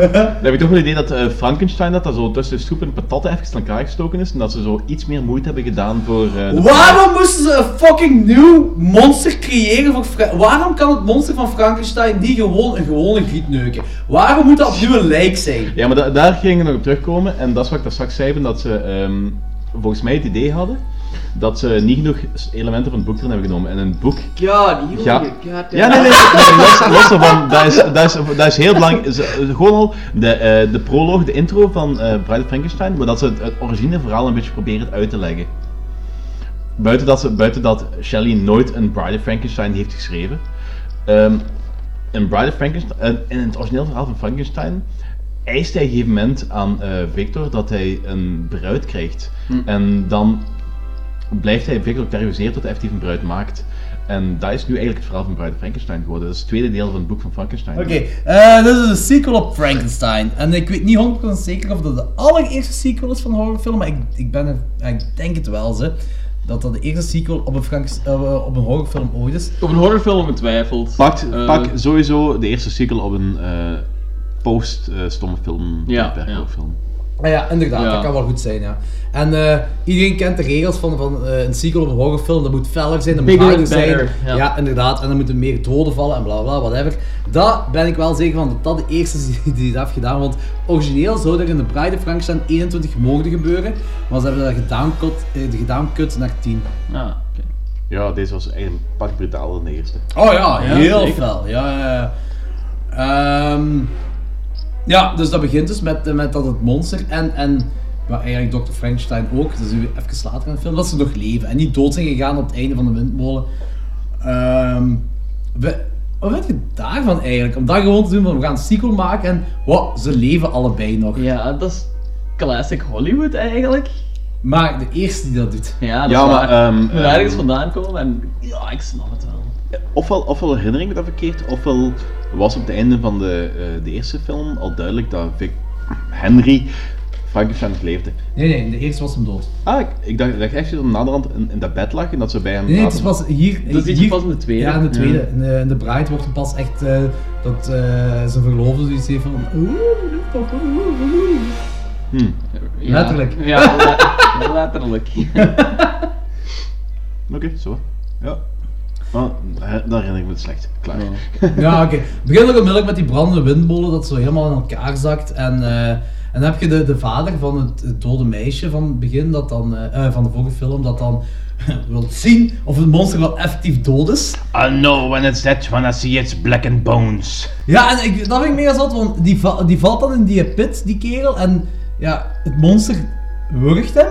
heb ik toch wel het idee dat eh, Frankenstein dat, dat zo tussen de stoep en patatten even aan elkaar gestoken is en dat ze zo iets meer moeite hebben gedaan voor... de Waarom moesten ze een fucking nieuw monster creëren voor Fra- Waarom kan het monster van Frankenstein niet gewoon een gewone griet neuken? Waarom moet dat opnieuw een lijk zijn? Ja, maar da- daar ging ik nog op terugkomen en dat is wat ik daar straks zei, dat ze ehm, volgens mij het idee hadden dat ze niet genoeg elementen van het boek erin hebben genomen. En een boek... Ja, die Ja, God, ja nee, nee, nee, los, los ervan, dat is, dat, is, dat is heel belangrijk. Gewoon al de, eh, de proloog, de intro van eh Bride of Frankenstein, maar dat ze het, het origineverhaal een beetje proberen uit te leggen. Buiten dat, ze, buiten dat Shelley nooit een Bride of Frankenstein heeft geschreven. Ehm in Bride of Frankenstein, eh, in het origineel verhaal van Frankenstein, eist hij op een gegeven moment aan eh, Victor dat hij een bruid krijgt. Hm. En dan blijft hij Victor terroriseert tot hij effectief een bruid maakt. En dat is nu eigenlijk het verhaal van Bride of Frankenstein geworden. Dat is het tweede deel van het boek van Frankenstein. Oké, eh, dit is een sequel op Frankenstein. En ik weet niet 100% zeker of dat de allereerste sequel is van een horrorfilm, maar ik, ik, ben er, ik denk het wel, ze. Dat dat de eerste sequel op een, Frank, eh, op een horrorfilm ooit is. Op een horrorfilm getwijfeld. Pak, Eh, pak sowieso de eerste sequel op een eh, post-stomme film. Ja, ja. film. Ah ja, inderdaad, Ja. dat kan wel goed zijn, ja. En eh, iedereen kent de regels van, van eh, een sequel op een horrorfilm. Dat moet feller zijn, dat moet harder zijn. Ja. ja. inderdaad. En dan moeten meer doden vallen en bla bla, whatever. Daar ben ik wel zeker van dat dat de eerste is die die dat heeft gedaan. Want origineel zou er in de Bride of Frankenstein 21 moorden gebeuren. Maar ze hebben dat gedownkut, eh, gedownkut naar 10. Ah, oké. Ja, deze was eigenlijk een pak brutaler dan de eerste. Oh ja, Ja, heel zeker. fel. Ja, ja, ja. Ehm, ja, dus dat begint dus met, met dat het monster en, en ja, eigenlijk Dr. Frankenstein ook, dat is even later in de film, dat ze nog leven en niet dood zijn gegaan op het einde van de windmolen. Ehm, we, wat vind je daarvan eigenlijk? Om dat gewoon te doen van we gaan een sequel maken en wow, ze leven allebei nog. Ja, dat is classic Hollywood eigenlijk. Maar de eerste die dat doet. Ja, dat Ja, is maar, waar. ehm, Moet ehm, ergens vandaan komen en ja, ik snap het wel. Ofwel, ofwel herinner ik me dat verkeerd, ofwel was op het einde van de, eh, de eerste film al duidelijk dat Vic Henry Frankenstein nog leefde. Nee, nee, in de eerste was hem dood. Ah, ik, ik dacht, ik dacht echt dat hij naderhand in, in dat bed lag en dat ze bij hem Nee, nee, het is pas hier... Dat je hier- pas in de tweede. Ja, in de tweede. Ja. In, de, in de Bride wordt hem pas echt... eh, dat eh, zijn verloofde zoiets heeft van... Hmm. Ja. Letterlijk. Ja, le- letterlijk. Oké, zo. Ja. Oh, daar herinner ik me het slecht. Klaar. Ja, oké. Het begint ook onmiddellijk met die brandende windmolen dat zo helemaal in elkaar zakt. En, eh, en dan heb je de, de vader van het, het dode meisje van het begin, dat dan, eh, eh, van de vorige film, dat dan wil zien of het monster wel effectief dood is. I know when it's dead when I see its blackened bones. Ja, en ik, dat vind ik mega zot, want die, va- die valt dan in die pit, die kerel, en ja, het monster wurgt hem.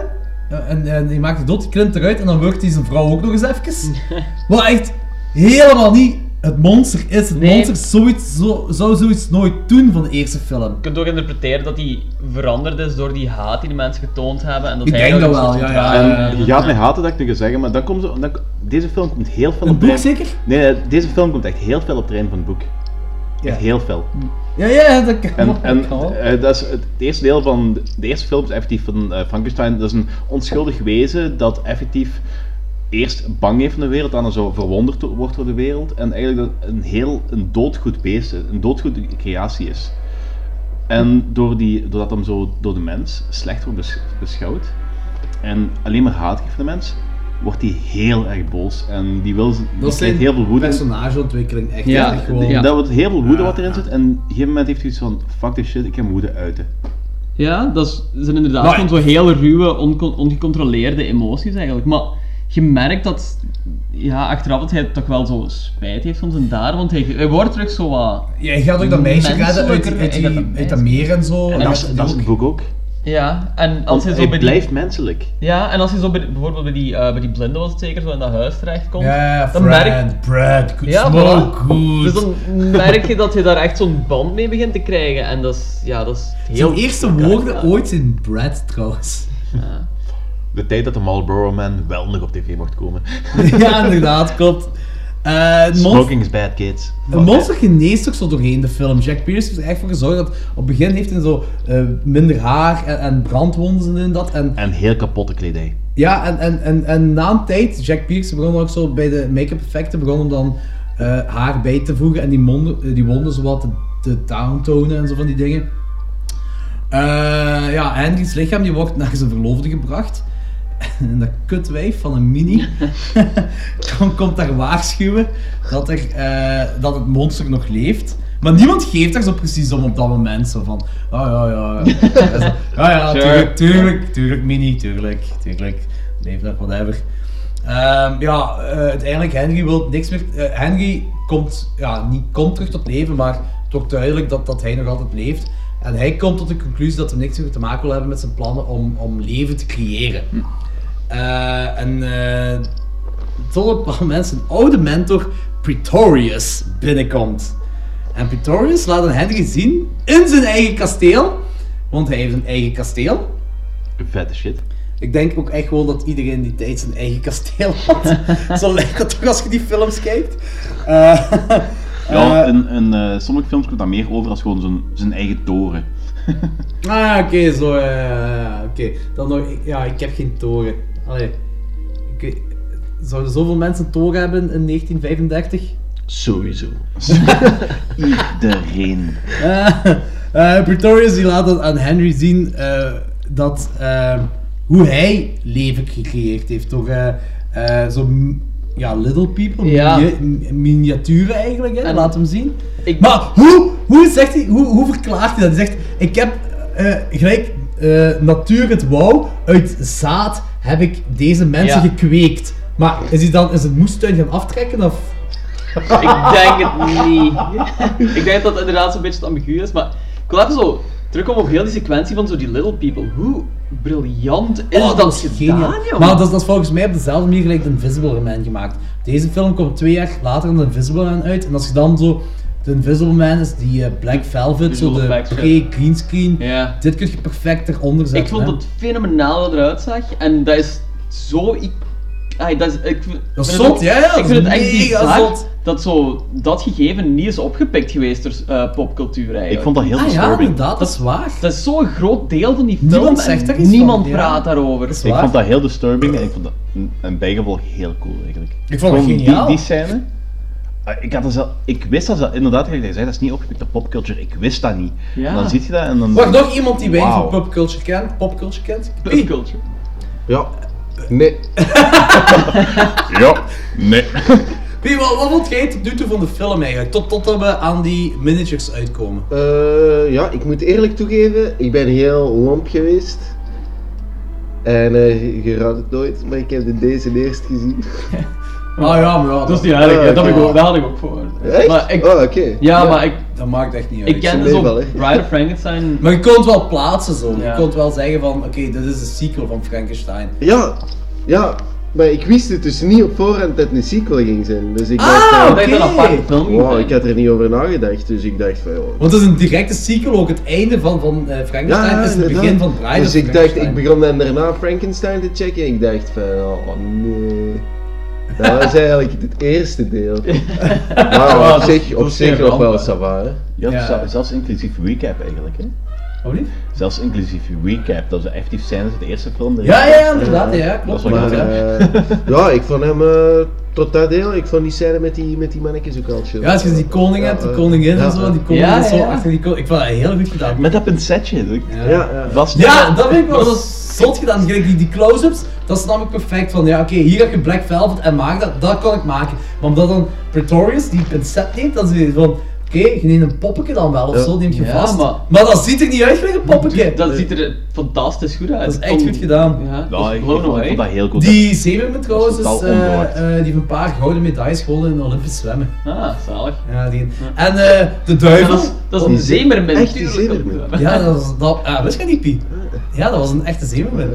En, en die maakt het dood, die klimt eruit en dan wurgt hij zijn vrouw ook nog eens even. Wat echt helemaal niet het monster is. Het Nee. monster zoiets, zo, zou zoiets nooit doen van de eerste film. Je kunt ook interpreteren dat hij veranderd is door die haat die de mensen getoond hebben. En dat Ik hij denk dat wel, ja, ja, En je gaat mij haten dat ik nu ga zeggen, maar dan komt zo, dan, deze film komt heel veel Een op boek het zeker? Nee, nee, deze film komt echt heel veel op het terrein van het boek. Ja. Echt heel veel. Ja, ja, dat kan En, dat en eh, dat is het eerste deel van de, de eerste film is effectief van eh, Frankenstein. Dat is een onschuldig wezen dat effectief eerst bang heeft van de wereld, dan zo verwonderd wordt door de wereld. En eigenlijk dat een heel een doodgoed beest, een doodgoed creatie is. En door die, doordat hem zo door de mens slecht wordt bes- beschouwd en alleen maar haat geeft van de mens, wordt hij heel erg boos. En die wil die Dat is krijgt zijn heel veel woede. personageontwikkeling echt. Ja, echt gewoon. dat wordt heel veel woede Ja, wat erin zit. En op een gegeven moment heeft hij iets van: fuck this shit, ik heb woede uiten. Ja, dat is- zijn inderdaad gewoon zo heel ruwe, ongecontroleerde emoties eigenlijk. Maar je merkt dat, ja, achteraf dat hij toch wel zo spijt heeft van zijn daden, want hij, hij wordt terug zo wat... Ja, je gaat ook dat meisje redden uit, uit, hij die, dat uit dat meer en zo. En dat is, dat is het boek ook. Ja, en als hij zo hij bij die... blijft menselijk. Ja, en als hij zo bij, bijvoorbeeld bij die, eh, bij die blinde was het zeker, zo in dat huis terechtkomt, Ja, dan Fred, merk Brad, good ja, smoke, voilà. good. Dus dan merk je dat je daar echt zo'n band mee begint te krijgen. En dat is, ja, dat is heel... Zijn eerste woorden ooit zijn Brad trouwens. De tijd dat de Marlboro Man wel nog op tv mocht komen. ja, inderdaad, klopt. Monster- Smoking is bad, kids. Een monster geneest ook zo doorheen de film. Jack Pierce heeft er echt voor gezorgd dat op het begin heeft hij zo eh, minder haar en, en brandwonden en dat. En, En heel kapotte kledij. ja, en, en, en, en na een tijd, Jack Pierce begon ook zo bij de make-up effecten, begon hem dan eh, haar bij te voegen en die, monden, die wonden zo wat te, te downtonen en zo van die dingen. Ja, Henry's lichaam die wordt naar zijn verloofde gebracht. En dat kutwijf van een mini komt, komt daar waarschuwen dat, er, eh, dat het monster nog leeft. Maar niemand geeft daar zo precies om op dat moment. Zo van, oh ja, ja, ja. Ja, ja, tuurlijk, tuurlijk, tuurlijk, mini, tuurlijk, tuurlijk. Leef dat, whatever. Ehm, ja, eh, uiteindelijk, Henry wil niks meer... eh, Henry komt, ja, niet komt terug tot leven, maar het wordt duidelijk dat, dat hij nog altijd leeft. En hij komt tot de conclusie dat hij niks meer te maken wil hebben met zijn plannen om, om leven te creëren. Eh, en eh tot op een bepaald moment zijn oude mentor Pretorius binnenkomt. En Pretorius laat een Henry zien in zijn eigen kasteel. Want hij heeft een eigen kasteel. Vette shit. Ik denk ook echt gewoon dat iedereen in die tijd zijn eigen kasteel had. Zo lijkt dat toch als je die films kijkt. Eh, Ja, eh, in, in eh, sommige films komt dat meer over als gewoon zijn, zijn eigen toren. Ah, oké, zo, oké. Dan nog, ja, ik heb geen toren. Allee, ik zouden zoveel mensen toren hebben in 1935? Sowieso. Iedereen. Eh, eh, Pretorius die laat het aan Henry zien eh, dat, hoe hij leven gecreëerd heeft door eh, eh, zo m- ja, little people, Ja. miniaturen eigenlijk, hè? En- laat hem zien. Ik- Maar hoe, hoe, zegt hij, hoe, hoe verklaart hij dat? Hij zegt, ik heb eh, gelijk eh, natuur het wou, uit zaad heb ik deze mensen Ja. gekweekt. Maar is hij dan is het moestuin gaan aftrekken of... Ik denk het niet. ik denk dat het inderdaad zo'n beetje ambigu is, maar ik wil even zo terugkomen op heel die sequentie van zo die little people. Hoe briljant is Oh, dat, is gedaan, geniaal. joh? Maar dat is, dat is volgens mij op dezelfde manier gelijk de Invisible Man gemaakt. Deze film komt twee jaar later dan de Invisible Man uit. En als je dan zo... De Invisible Man is die eh, Black Velvet, zo de ja. pre-greenscreen. Ja. Dit kun je perfect eronder zetten. Ik vond hè. het fenomenaal wat eruit zag en dat is zo i- ah, dat is, ik, vind- Dat is zot, ook- ja, ja, Ik vind het echt mega bizar zot. dat zo, dat gegeven niet is opgepikt geweest door eh, popcultuur eigenlijk. Ik vond dat heel Ah ja, disturbing. inderdaad, dat is waar. Dat is zo'n groot deel van die film Niemand en zegt er niemand van, ja. praat daarover. Ik vond dat heel disturbing en ik vond dat een, bijgevolg heel cool eigenlijk. Ik vond het geniaal. Die, die scène. Ah, Ik, had zelf, ik wist dat, ze- inderdaad, je zei, dat is niet opgepikt door popculture. Ik wist dat niet. Ja. En dan ziet je dat en dan... Wacht, nog iemand die weinig Wauw. van popculture kent? Popculture kent? Popculture. Ja. Nee. ja. Nee. Wie, wat, wat vond jij tot nu toe van de film eigenlijk? Tot, totdat we aan die miniatures uitkomen. Eh, ja, ik moet eerlijk toegeven, ik ben heel lomp geweest. En eh, je raadt het nooit, maar ik heb de deze eerst gezien. Ah ja, maar ja. Dat is niet erg, hè. Ah, dat, heb ik ook, dat had ik ook voor. Echt? Maar ik, Oh, oké. Ja, Ja, maar ik, Dat maakt echt niet uit. ik kende zo Bride of Frankenstein. Maar je kon het wel plaatsen zo. Ja. Je kon wel zeggen van, oké, dit is de sequel van Frankenstein. Ja, ja, maar ik wist het dus niet op voorhand dat het een sequel ging zijn. Dus ik Ah, dacht oké. Dat een aparte film Wow, ik had er niet over nagedacht, dus ik dacht van, joh. Want het is een directe sequel, ook het einde van, van eh, Frankenstein is het inderdaad. begin van Bride Dus of ik dacht, ik begon dan daarna Frankenstein te checken en ik dacht van, oh nee. Dat was eigenlijk het eerste deel. Maar op zich, op is zich nog wel hè. Ja, Ja. zel- zelfs inclusief recap eigenlijk, hè? Oh niet? Zelfs inclusief recap, dat ze effectief scènes uit de eerste film Ja, ja, inderdaad, ja, klopt. Dat is wel Maar eh, ja, ik vond hem eh, tot dat deel, ik vond die scène met die, met die mannetjes ook al chill. Ja, als je die koning hebt, die koningin ja, en zo, die koningin Ja, is zo ja. achter die koning. Ik vond dat heel goed gedaan. Met dat pincetje. Ja. Ja, ja. Dat vind ik wel zot gedaan. Gelijk die, die close-ups, dat snap ik perfect. Van ja, oké, hier heb je Black Velvet en maak dat, dat kan ik maken. Maar omdat dan Pretorius die pincet neemt, dan je van, oké, je neemt een poppetje dan wel of zo, neemt je Ja, vast. maar- Maar dat ziet er niet uit gelijk een poppetje. Dat ziet er fantastisch goed uit. Dat is echt goed gedaan. Ja, is ik, vond, dat heel goed. Die Zeemerman trouwens, is, eh, eh, die heeft een paar gouden medailles gewonnen in Olympisch zwemmen. Ah, zalig. Ja, die. En eh, de duivel. Dat is, dat is een zeemermin. Echt zeemermin? Ja, dat was, dat, ah, wist je niet, Pie? Ja, dat was een echte zeemermin.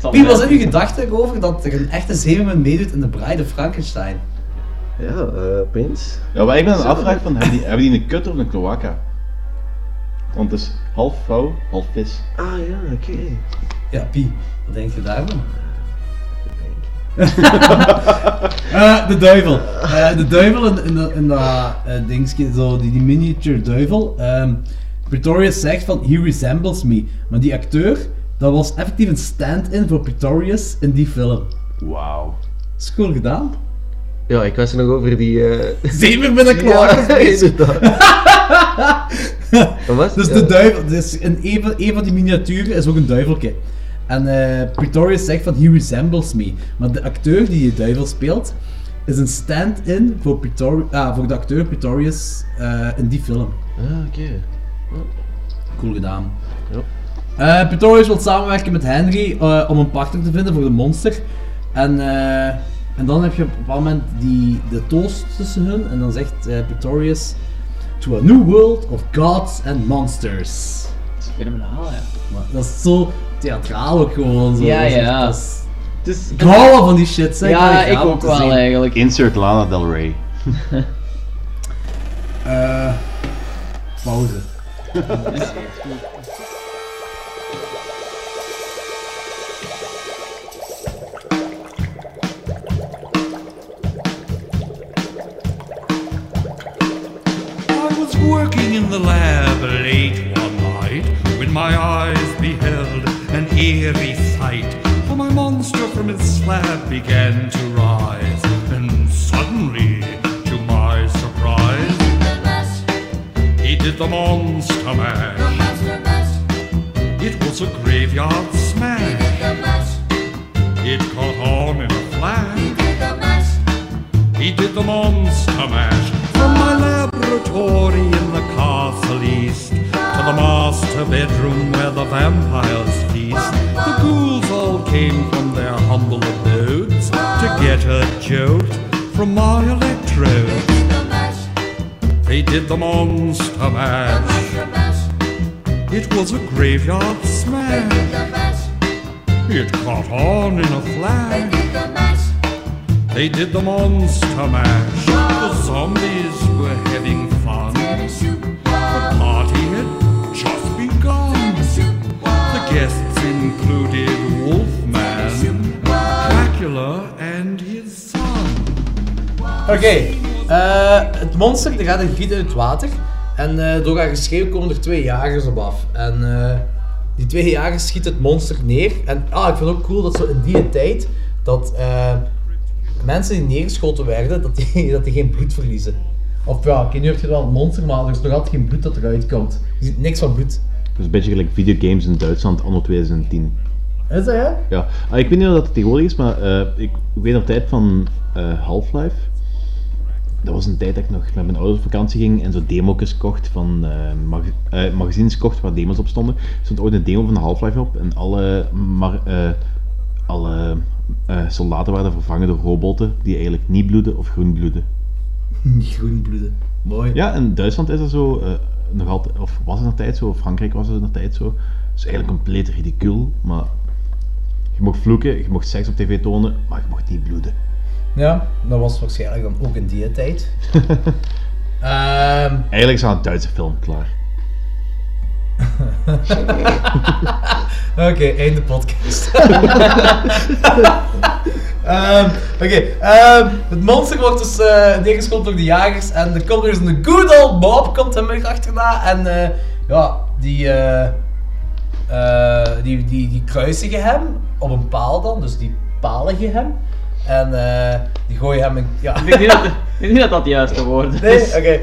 Wat wel- zijn uw gedachten over dat er een echte zeemermin meedoet in de Bride of Frankenstein? Ja, eh, opeens. Ja, maar ik ben aan het afvragen van, hebben die, hebben die een kut of een cloaca? Want het is half vrouw, half vis. Ah ja, oké. Ja, Pie, wat denk je daarvan? Eh, de duivel. Eh, de duivel in, in, dat- in dat eh, dingetje, zo, die, die miniature duivel. ehm Pretorius zegt van, he resembles me. Maar die acteur, dat was effectief een stand-in voor Pretorius in die film. Wauw. Is cool gedaan. Ja, ik was er nog over die... eh met een kloak. Ja, inderdaad. Wat was? Dus Ja. de duivel, dus in een van, een van die miniaturen is ook een duiveltje. En eh Pretorius zegt van he resembles me. Maar de acteur die die duivel speelt, is een stand-in voor, Pretori- ah, voor de acteur Pretorius eh, in die film. Ah, oké. Cool gedaan. Eh, Pretorius wil samenwerken met Henry eh, om een partner te vinden voor de monster. En, eh, en dan heb je op een bepaald moment die, de toast tussen hun. En dan zegt eh, Pretorius: To a new world of gods and monsters. Dat is fenomenaal, ja. Maar dat is zo theatraal ook gewoon zo. Ja, Dat is echt- ja. Dat is... Ik hou wel van die shit, zeg. Ja, ik ook wel zien. eigenlijk. Insert Lana Del Rey. Eh, pauze. I was working in the lab late one night when my eyes beheld an eerie sight. For my monster from its slab began to rise, and suddenly, did the monster mash. It was a graveyard smash. It caught on in a flash. He did the monster mash from my laboratory in the castle east to the master bedroom where the vampires feast. The ghouls all came from their humble abodes to get a jolt from my electrodes. They did the monster mash. It was a graveyard smash. It caught on in a flash. They did the monster mash. The zombies were having fun. The party had just begun. The guests included Wolfman, Dracula, and Oké, eh, het monster die gaat een giet in het water. En eh, door haar geschreeuw komen er twee jagers op af. En eh, die twee jagers schieten het monster neer. En ah, ik vind het ook cool dat zo in die tijd dat mensen die neergeschoten werden, dat die, dat die geen bloed verliezen. Of ja, oké, nu heb je wel het monster, maar er is nog altijd geen bloed dat eruit komt. Je ziet niks van bloed. Dat is een beetje gelijk videogames in Duitsland anno 2010. Is dat ja? Ja, Ah, ik weet niet of dat het tegenwoordig is, maar ik, weet nog tijd van Half-Life. Dat was een tijd dat ik nog met mijn ouders op vakantie ging en zo demo's kocht van eh, mag eh, magazines kocht waar demos op stonden. Er stond ooit een demo van Half-Life op en alle, eh, alle soldaten werden vervangen door robotten die eigenlijk niet bloeden of groen bloeden. Groen bloeden. Mooi. Ja, in Duitsland is dat zo, nog altijd, of was het nog tijd zo, Frankrijk was het nog tijd zo. Dat is eigenlijk compleet ridicuul, maar je mocht vloeken, je mocht seks op tv tonen, maar je mocht niet bloeden. Ja, dat was waarschijnlijk dan ook in die tijd. Ehm Eigenlijk is aan een Duitse film klaar. Oké, einde podcast. Ehm, Oké, ehm, het monster wordt dus eh neergeschoten door de jagers en er komt dus een good old Bob komt hem weer achterna en eh, ja, die, eh, eh, die, die, die kruisigen hem op een paal dan, dus die paligen hem en eh, die gooien hem in, ja. Ik denk niet dat, ik denk niet dat dat de juiste woord is. Nee, oké.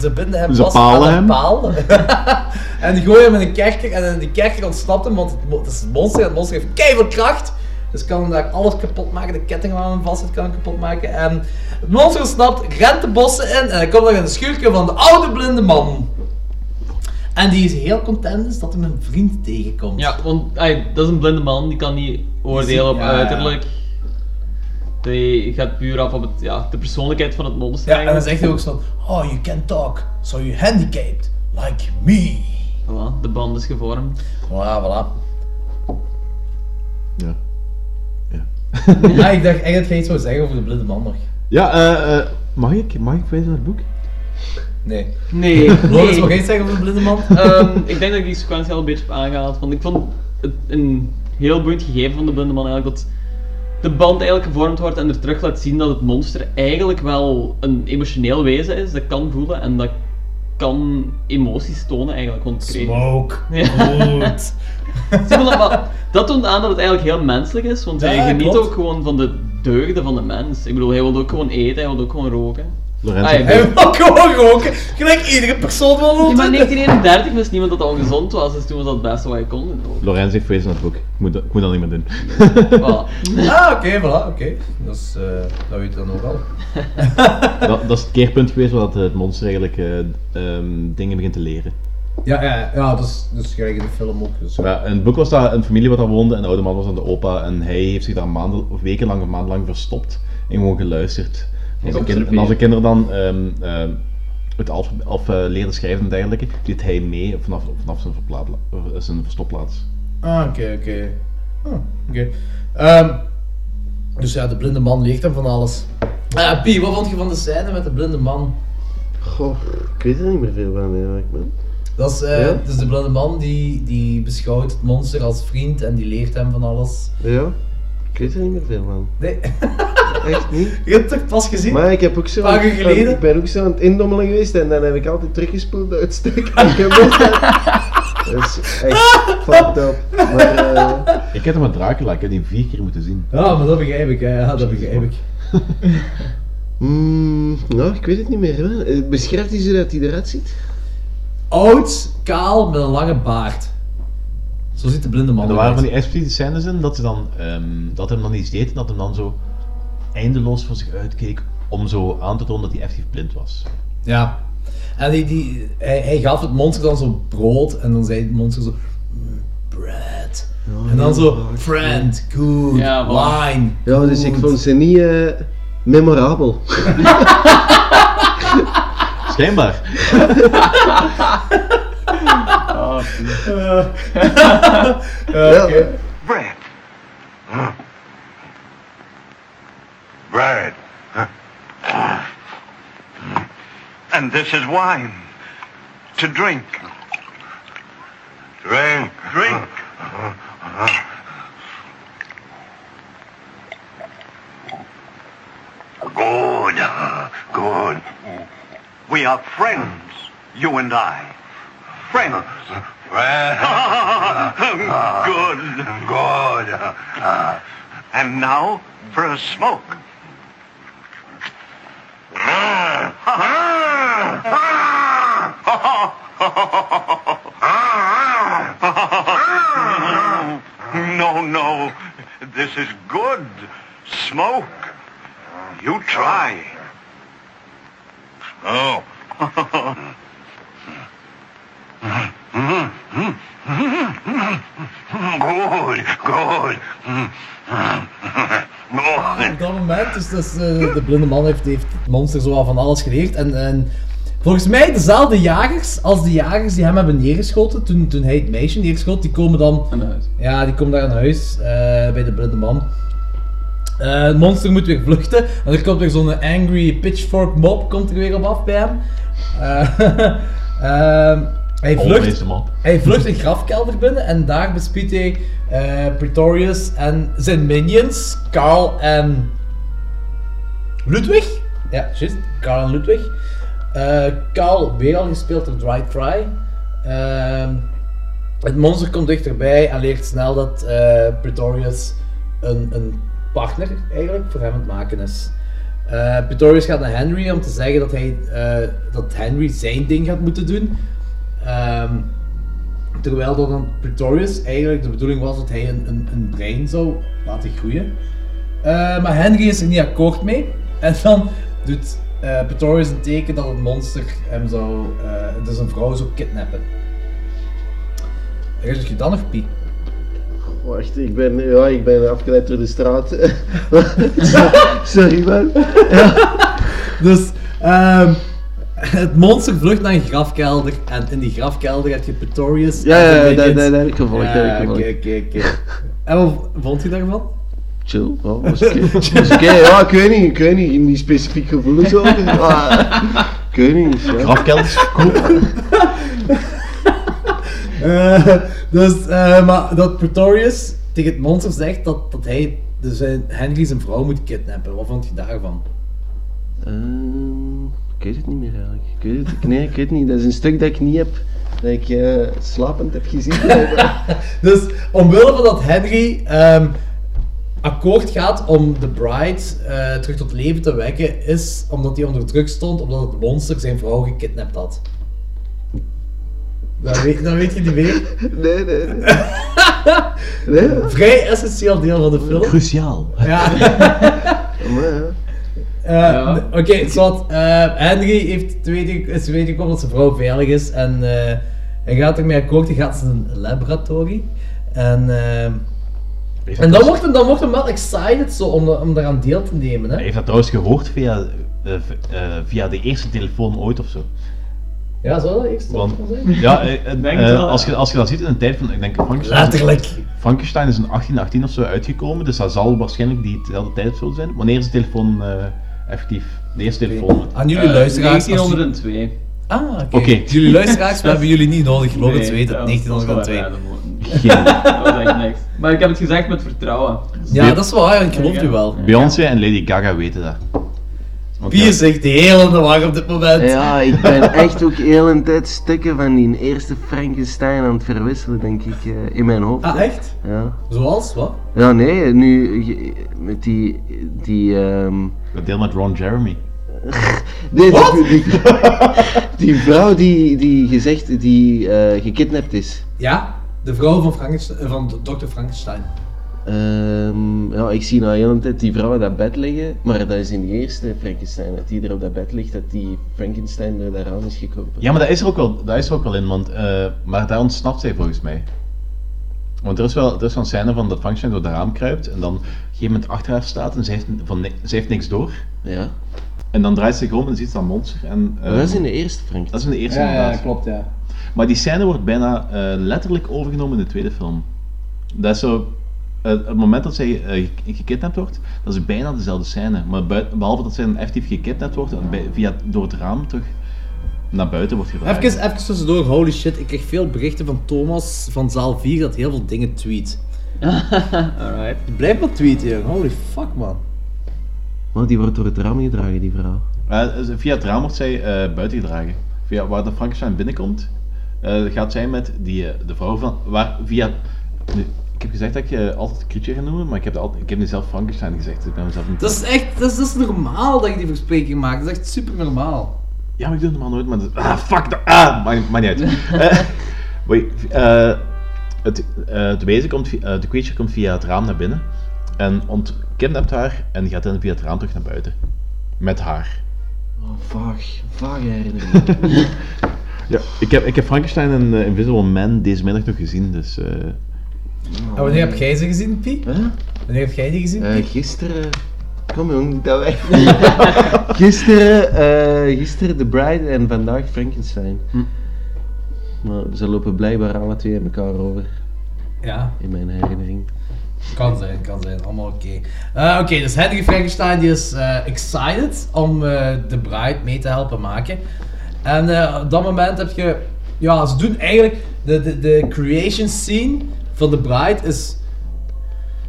Ze binden hem Ze vast aan een hem. paal. en die gooien hem in een kerker en in die kerker ontsnapt hem, want het, het is het monster en het monster heeft keihard kracht. Dus kan hem daar alles kapot maken, de ketting waar hem vast zit kan hem kapot maken. En het monster ontsnapt, rent de bossen in en hij komt dan in de schuurtje van de oude blinde man. En die is heel content dus dat hij een vriend tegenkomt. Ja, want ay, dat is een blinde man, die kan niet oordelen op ja. uiterlijk. Die gaat puur af op het, ja, de persoonlijkheid van het monster. Ja, en dan zegt hij ook zo oh, you can talk, so you're handicapped, like me. Voilà, de band is gevormd. Voilà, voilà. Ja. ja, ik dacht echt dat je iets zou zeggen over de blinde man nog. Ja, eh, eh, mag ik, mag ik wijzen naar het boek? Nee. Nee. Loris, nee. mag jij iets zeggen over de blinde man? Ehm, ik denk dat ik die sequentie al een beetje heb aangehaald. Want ik vond het een heel boeiend gegeven van de blinde man eigenlijk dat de band eigenlijk gevormd wordt en er terug laat zien dat het monster eigenlijk wel een emotioneel wezen is, dat kan voelen en dat kan emoties tonen eigenlijk. Want Smoke. Goed. Dat, toont aan dat het eigenlijk heel menselijk is, want Ja, hij geniet klopt. ook gewoon van de deugden van de mens. Ik bedoel, hij wil ook gewoon eten, hij wil ook gewoon roken. Lorenzo- Ah, ja, Hij wil gewoon roken, gelijk iedere persoon wel Ja, wil maar in doen. 1931 wist niemand dat dat al gezond was, dus toen was dat het beste wat je kon doen. Lorenz heeft gewezen naar het boek. Ik moet, dat- ik moet dat niet meer doen. Ah, oké, voilà, oké. Dat, is, eh, dat weet je dan ook al. dat, dat is het keerpunt geweest waar dat, het monster eigenlijk eh, ehm, dingen begint te leren. Ja, ja, ja, dat is, dat is gelijk in de film ook. Dus. Ja, in het boek was dat een familie wat daar woonde en de oude man was aan de opa en hij heeft zich daar maanden of wekenlang of maandenlang verstopt en gewoon geluisterd. En als de, kind- en als de kinderen dan ehm, ehm, het alf, of, eh, leerden schrijven en dergelijke, deed hij mee vanaf, vanaf zijn, of zijn verstopplaats. Ah, oké, oké. Ah, oké. Ehm, dus ja, de blinde man leert hem van alles. Ah, Pie, wat vond je van de scène met de blinde man? Goh, ik weet er niet meer veel van eigenlijk, man. Dat is, eh, Ja? dus de blinde man die, die beschouwt het monster als vriend en die leert hem van alles. Ja? Ik weet er niet meer veel van. Nee. Echt niet? Je hebt het pas gezien? Maar ik heb ook zo... Paar geleden? Ik ben ook zo aan het indommelen geweest en dan heb ik altijd teruggespoeld uit het stuk. en gemist. Dat is echt fucked up. Maar, eh, Ik heb hem met Dracula, ik heb die vier keer moeten zien. Ja, maar dat begrijp ik, hè. ja, dat begrijp ik. mm, nou, ik weet het niet meer. Hè. Eh, Beschrijft hij zo dat hij eruit ziet? Oud, kaal, met een lange baard. Zo ziet de blinde man En er waren van die expliciete scènes in dat, ze dan, ehm, dat hem dan iets deed en dat hem dan zo eindeloos voor zich uitkeek om zo aan te tonen dat hij effectief blind was. Ja. En die, die, hij, hij gaf het monster dan zo brood en dan zei het monster zo... "Mm, bread. en dan zo... Friend, good, Ja, wine. Ja, dus ik good." vond ze niet eh, memorabel. Schijnbaar. Oh, Ja, oké. Bread. Huh. Bread. Huh. And this is wine. To drink. Drink. Drink. Good. Good. We are friends, you and I. Friends. Uh, good. Good. Uh, and now for a smoke. No, no. This is good. Smoke. You try. Oh. Good, good. Op dat moment, dus, dus eh, de blinde man heeft, heeft het monster zo van alles geleerd. En, en volgens mij dezelfde jagers als de jagers die hem hebben neergeschoten toen, toen hij het meisje neerschoot, die komen dan... Aan huis. Ja, die komen daar aan huis, eh, bij de blinde man. Eh, het monster moet weer vluchten. En er komt weer zo'n angry pitchfork mob komt er weer op af bij hem. Eh, ehm, hij, vlucht, hij vlucht een grafkelder binnen en daar bespiedt hij eh, Pretorius en zijn minions, Carl en Ludwig. Ja, juist, Carl en Ludwig. Eh, Carl, weer al gespeeld door Dwight Fry. Ehm, het monster komt dichterbij en leert snel dat eh, Pretorius een, een partner eigenlijk voor hem aan het maken is. Pretorius gaat naar Henry om te zeggen dat, hij, dat Henry zijn ding gaat moeten doen. Ehm, terwijl dat dan Pretorius eigenlijk de bedoeling was dat hij een, een, een brein zou laten groeien. Eh, maar Henry is er niet akkoord mee. En dan doet eh, Pretorius een teken dat het monster hem zou, eh, dus een vrouw zou kidnappen. Herinner je dan nog, Piet? Wacht, ik ben, ja, ik ben afgeleid door de straat. Sorry man. Dus ehm, het monster vlucht naar een grafkelder en in die grafkelder heb je Pretorius. Ja, ja, dat- dat heb ik gevolgd, Ja. Oké, oké, oké. En wat vond je daarvan? Chill, ja, was oké. Was oké, ja, ik weet niet, ik weet niet, niet specifiek gevoelens over. Ah, ik weet niet. Ja. Grafkelders, cool. Eh, dus, eh, maar dat Pretorius tegen het monster zegt dat, dat hij dus zijn, Henry zijn vrouw moet kidnappen. Wat vond je daarvan? Ehm, ik weet het niet meer eigenlijk. Ik weet het, nee, ik weet het niet. Dat is een stuk dat ik niet heb, dat ik eh, slapend heb gezien. Dus omwille van dat Henry ehm, akkoord gaat om de bride eh, terug tot leven te wekken, is omdat hij onder druk stond, omdat het monster zijn vrouw gekidnapt had. Dat weet, dat weet je niet meer? Nee, nee, nee. nee? Vrij essentieel deel van de film. Cruciaal. Ja. Maar, Eh, Oké, zwart. Eh, Henry heeft te weten, is te weten gekomen dat zijn vrouw veilig is en eh, hij gaat ermee akkoord. Hij gaat naar een laboratorie. En, en dan wordt, hem, dan wordt hem wel excited zo, om, om daaraan deel te nemen. Hè? Hij heeft dat trouwens gehoord via, eh, eh, via de eerste telefoon ooit of zo. Ja, zou dat eerst Want, zijn? ja, het als, je, als je dat ziet in een tijd van, ik denk Frankenstein... Letterlijk. Frankenstein is in 1818 of zo uitgekomen, dus dat zal waarschijnlijk diezelfde tijd zo zijn. Wanneer is de telefoon eh, effectief? De eerste telefoon? Aan jullie Eh, luisteraars. als- 1902. Ah, oké. Oké. Jullie luisteraars, we hebben jullie niet nodig. Nee, weet het, wel 1902. random. Geen Dat was echt niks. Maar ik heb het gezegd met vertrouwen. Ja, dat is waar, ik geloof je wel. Beyoncé en Lady Gaga weten dat. Wie ja, echt heel in de war op dit moment? Ja, ik ben echt ook heel een tijd stukken van die eerste Frankenstein aan het verwisselen, denk ik, eh, in mijn hoofd. Ah, echt? Ja. Zoals, wat? Ja, nee, nu met die, die, ehm Dat deel met Ron Jeremy. Nee, die, die, die vrouw die, die gezegd, die eh, gekidnapt is. Ja, de vrouw van, Frankenstein, van Dr. Frankenstein. Ehm, ja, ik zie nou heel een tijd die vrouw op dat bed liggen, maar dat is in de eerste Frankenstein, dat die er op dat bed ligt, dat die Frankenstein er daaraan is gekropen. Ja, maar dat is er ook wel, dat is er ook wel in, want, eh, maar daar ontsnapt zij volgens mij. Want er is wel, er is wel een scène van dat Frankenstein door het raam kruipt en dan op een gegeven moment achter haar staat en ze heeft, van, ze heeft niks door. Ja. En dan draait ze zich om en ziet ze dat monster. En, Maar dat is ehm, in de eerste Frankenstein. Dat is in de eerste Ja, klopt, ja. Maar die scène wordt bijna eh, letterlijk overgenomen in de tweede film. Dat is zo... eh, het moment dat zij eh, ge- gekidnapt wordt, dat is bijna dezelfde scène. Maar behalve dat zij dan effectief gekidnapt wordt en bij- via, door het raam terug naar buiten wordt gedraaid. Even, even tussendoor, holy shit, ik kreeg veel berichten van Thomas van zaal 4 dat heel veel dingen tweet. Alright. Die blijft maar tweeten, joh. holy fuck man. Maar die wordt door het raam gedragen, die vrouw. Eh, via het raam wordt zij eh, buiten gedragen. Via waar de Frankenstein binnenkomt, eh, gaat zij met die, de vrouw van... Waar, via, nu, ik heb gezegd dat ik je altijd Creature ga noemen, maar ik heb, de, altijd- ik heb nu zelf Frankenstein gezegd. Dus ik ben mezelf niet... Dat is echt, dat is, dat is normaal dat je die verspreking maakt. Dat is echt super normaal. Ja, maar ik doe het normaal nooit, maar... dat- ah, fuck, dat, ah, maakt niet uit. Eh, wait, eh, het, eh, het wezen komt, vi- eh, de creature komt via het raam naar binnen en ontkidnapt haar en gaat dan via het raam terug naar buiten. Met haar. Oh, vaag. Vaag herinnering. Ja, ik heb, ik heb Frankenstein en eh, Invisible Man deze middag nog gezien, dus... En wanneer heb jij ze gezien, Pie? Wanneer heb jij die gezien? Eh, Pie? gisteren... Kom jong, niet dat weg. gisteren, eh, gisteren The Bride en vandaag Frankenstein. Hm. Maar ze lopen blijkbaar alle twee in elkaar over. Ja. In mijn herinnering. Kan zijn, kan zijn. Allemaal oké. Eh, oké, dus Hedwig Frankenstein die is eh, excited om eh, de bride mee te helpen maken. En eh, op dat moment heb je... Ja, ze doen eigenlijk... De, de, de creation scene van de bride is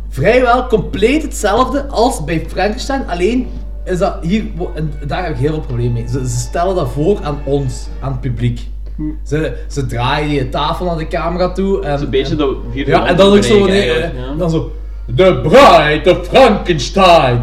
vrijwel compleet hetzelfde als bij Frankenstein. Alleen is dat hier... En daar heb ik heel veel problemen mee. Ze, ze stellen dat voor aan ons, aan het publiek. Ze, ze draaien die tafel naar de camera toe. En, een beetje en- de vierde Ja, en dan ook zo... doorbreken Nee, eigenlijk, ja. dan zo... De Bride of Frankenstein.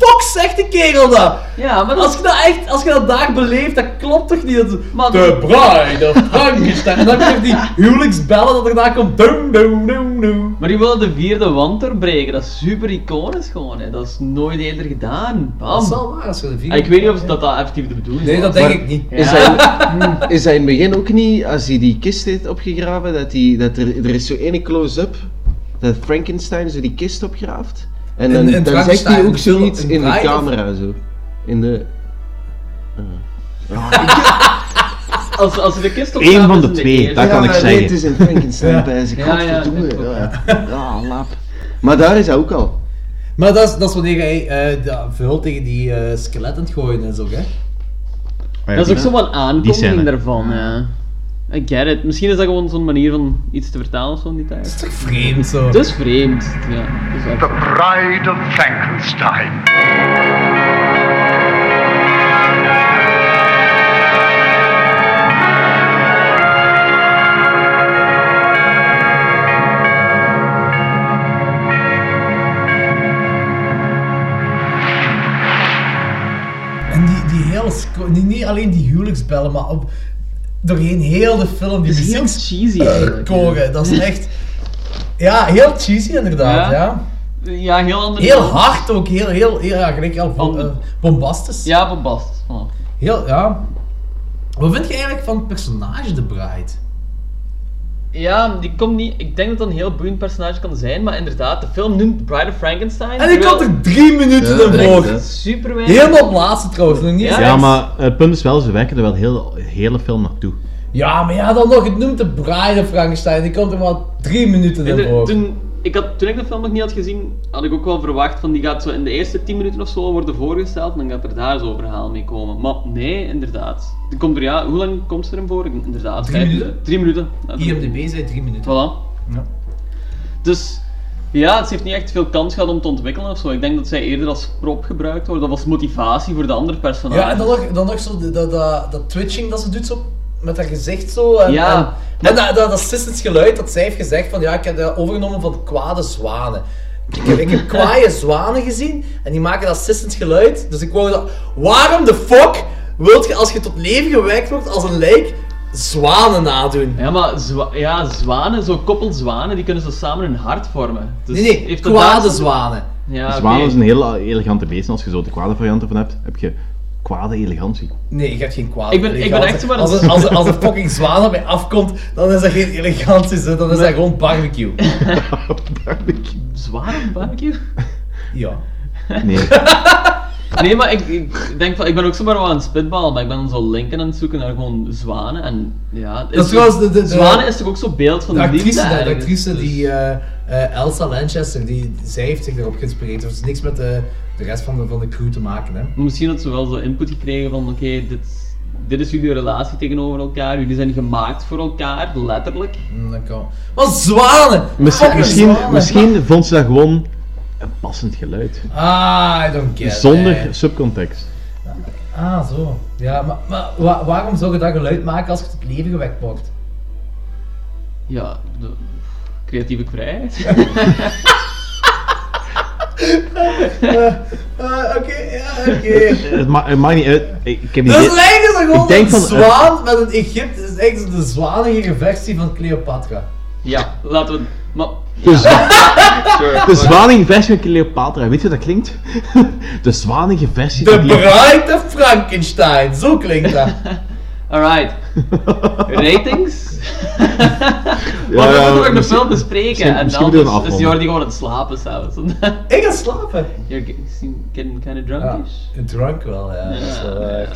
Fuck zegt de kerel dat? Ja, maar als je dat echt, als je dat daar beleeft, dat klopt toch niet? Dat, Maar- de Bride of Frankenstein. en dan je die huwelijksbellen dat erna komt. Dum, dum, dum, dum. Maar die willen de vierde wand doorbreken, dat is super iconisch gewoon, hè. dat is nooit eerder gedaan. Bam. Dat is wel waar, als je de vierde Ik weet niet of dat, dat effectief de bedoeling is. Nee, dat maar- denk ik niet. Is, hij, is hij in het begin ook niet, als hij die kist heeft opgegraven, dat, die, dat er, er is zo ene close-up, dat Frankenstein zo die kist opgraaft. En dan, In- in dan zegt hij ook de film- zoiets in in de of- camera zo. In de... Als, als ze de kist op Eén van de twee, dat kan ik nee, zeggen. het is in Frankenstein Ja. bij zich. Ja, ja, ja. Ja, lap. Maar daar is hij ook al. Maar dat is, dat is wanneer hij eh de verhult tegen die eh skelet aan het gooien is ook, hè? Dat is ook zo wat aankondiging daarvan, ja. I get it. Misschien is dat gewoon zo'n manier van iets te vertalen of zo in die tijd. Het is toch vreemd zo? Het is vreemd, ja. The Bride of Frankenstein. En die, die hele... niet alleen die huwelijksbellen, maar op, doorheen heel de film. Die Het is heel muziek- cheesy eh, eigenlijk, koren, dat is echt... Ja, heel cheesy inderdaad, ja. Ja. Ja, heel ander Heel hard ook, heel, heel, heel ja, gelijk heel bo- eh, bombastisch. Ja, bombastisch. Heel, ja. Wat vind je eigenlijk van het personage de Bride? Ja, die komt niet... Ik denk dat dat een heel boeiend personage kan zijn, maar inderdaad, de film noemt Bride of Frankenstein. En ik had er drie minuten Ja, het. Super weinig. Helemaal op laatste trouwens, nog niet Ja, Ja, maar het punt is wel, ze werken er wel heel, hele film naartoe. Ja, maar ja, dan nog, het noemt de Bride of Frankenstein. Ik kon er maar drie minuten voor. toen, ik had, toen ik de film nog niet had gezien, had ik ook wel verwacht van die gaat zo in de eerste 10 minuten of zo worden voorgesteld en dan gaat er daar zo'n verhaal mee komen. Maar nee, inderdaad. Komt er, ja, hoe lang komt ze erin voor? Inderdaad. Drie vijf- minuten? Drie minuten. Ja, IMDb zei drie minuten. Voilà. Ja. Dus ja, het heeft niet echt veel kans gehad om te ontwikkelen of zo. Ik denk dat zij eerder als prop gebruikt wordt, of als motivatie voor de andere personages. Ja, en dan nog, dan nog zo de- dat, dat, dat twitching dat ze doet zo met haar gezicht zo. En, Ja. En, en dat, dat, dat geluid dat zij heeft gezegd van ja, ik heb dat overgenomen van kwade zwanen. Ik heb, ik heb kwaaie zwanen gezien en die maken dat assistants geluid. Dus ik wou dat. Waarom de fuck wilt je als je tot leven gewekt wordt als een lijk zwanen nadoen? Ja, maar zwa ja, zwanen, zo koppelzwanen, die kunnen zo samen een hart vormen. Dus Nee, nee, heeft dat kwade daar- zwanen. Ja, Zwaan oké. is een heel elegante beest en als je zo de kwade variant ervan hebt, heb je kwade elegantie. Nee, je hebt geen kwaad. Ik ben- ik ben echt zo maar een- Als er, als, als er fucking zwaan op mij afkomt, dan is dat geen elegantie, zo, dan is dat gewoon barbecue. Zwaar op barbecue? Ja. Nee. Nee, maar ik, ik denk van, ik ben ook zomaar wel aan het spitballen, maar ik ben zo linken aan het zoeken naar gewoon zwanen en ja... Dat is trouwens de- de- de- zwanen is toch ook zo'n beeld van De de, actrice, liefde de, actrice die eh, eh, Elsa Lanchester, die, zij heeft zich erop geïnspireerd. Heeft niks met de, de rest van de, van de crew te maken. Hè. Misschien dat ze wel zo input gekregen van, oké, dit, dit is jullie relatie tegenover elkaar, jullie zijn gemaakt voor elkaar, letterlijk. Mm, dat kan. Maar zwanen! Misschien, misschien, zwanen! misschien vond ze dat gewoon een passend geluid. Ah, I don't get Zonder it. subcontext. Ah, zo. Ja, maar, maar wa- waarom zou je dat geluid maken als je tot leven gewekt wordt? Ja, de creatieve vrijheid. Eh, eh, Oké, ja, oké. Het, ma het maakt niet uit. Ik, heb die Dus lijken ze gewoon ik denk een van, eh, zwaan met een Egypte. is eigenlijk de zwanigere versie van Cleopatra. Ja, laten we. Maar. De, zwa Sure, de fuck. zwanige versie van Cleopatra, weet je hoe dat klinkt? De zwanige versie De van Cleopatra. Bride of Frankenstein, zo klinkt dat. Alright. Ratings? Ja, Want we ja, moeten nog de film bespreken misschien- en misschien dan is, is afronden. Jordi gewoon aan het slapen s'avonds. Ik ga slapen. You're getting kind of drunkish. Ja, drunk wel, ja. wel waar.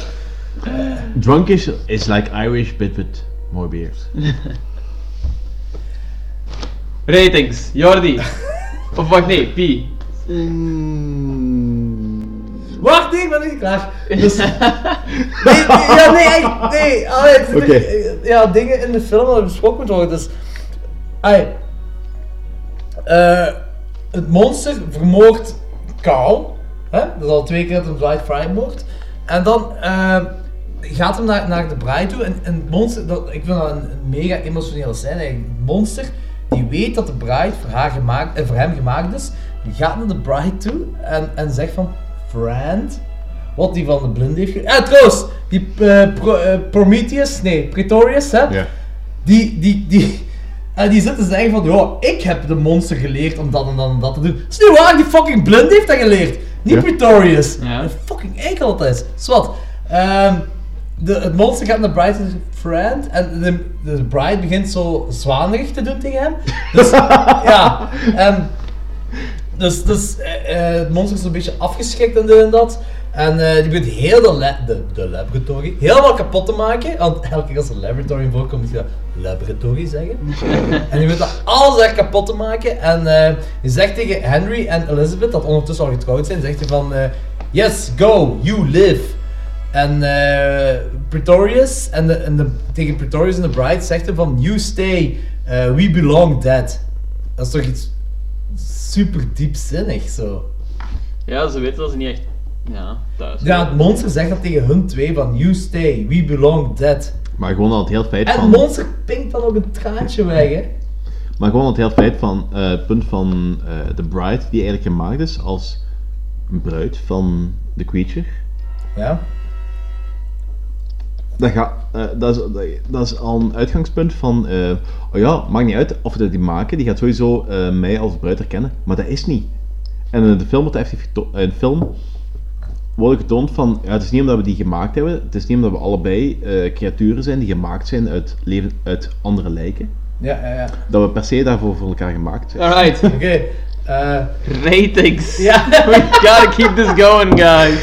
Drunkish is like Irish bit with more beers. Ratings, Jordi. of wacht, nee, P. Wacht, nee, ik ben niet klaar. Dus, nee, nee, ja, nee, echt, nee. Allee, het er- ja, dingen in de film dat besproken moeten worden. Dus, allee, eh, het monster vermoordt Carl. Hè? Dat is al twee keer dat hem Dwight Fry moordt. En dan eh, gaat hem naar, naar de bride toe. En, en het monster, dat, ik vind dat een, een mega emotionele scène. eigenlijk. Het monster die weet dat de bride voor, haar gemaakt, eh, voor hem gemaakt is. Die gaat naar de bride toe en, en zegt van... Friend, wat die van de blind heeft ge- Ah, trouwens, die eh, Pro- eh, Prometheus, nee, Pretorius, hè? Ja. Die, die, die, en die zit te zeggen van, ja, ik heb de monster geleerd om dat en dat en dat te doen. Dat is niet waar, die fucking blind heeft dat geleerd. Niet Ja. Pretorius. Ja. Een fucking eikel altijd. Zwat. Ehm de, het monster gaat naar Bride en zegt, friend. En de, de bride begint zo zwanerig te doen tegen hem. Dus, ja. En, dus dus eh, eh, het monster is een beetje afgeschrikt en dit en dat. En eh, die begint heel de, la- de, de laboratory helemaal kapot te maken. Want elke keer als er laboratory voorkomt, moet je dat laboratory zeggen. en die begint dat alles echt kapot te maken. En je zegt tegen Henry en Elizabeth, dat ondertussen al getrouwd zijn, zegt hij van... yes, go, you live. En eh, Pretorius, en, de, en de, tegen Pretorius en de bride zegt hij van... You stay, eh, we belong dead. Dat is toch iets super diepzinnig zo. Ja, ze weten dat ze niet echt. Ja, thuis. Ja, het monster zegt dat tegen hun twee van You stay, we belong dead. Maar gewoon al het heel feit En het van... monster pinkt dan ook een traantje weg, hè. Maar gewoon het heel feit van eh, het punt van eh, de bride, die eigenlijk gemaakt is als een bruid van de creature. Ja. Dat, gaat, eh, dat, is, dat, is al een uitgangspunt van, eh, oh ja, maakt niet uit of we die maken, die gaat sowieso eh, mij als bruid herkennen, maar dat is niet. En in de film wordt effectief in de film wordt getoond van, ja, het is niet omdat we die gemaakt hebben, het is niet omdat we allebei creaturen zijn die gemaakt zijn uit, leven, uit andere lijken, Ja, ja, ja. dat we per se daarvoor voor elkaar gemaakt zijn. Alright. Oké. Eh, Ratings. Ja. We gotta keep this going, guys.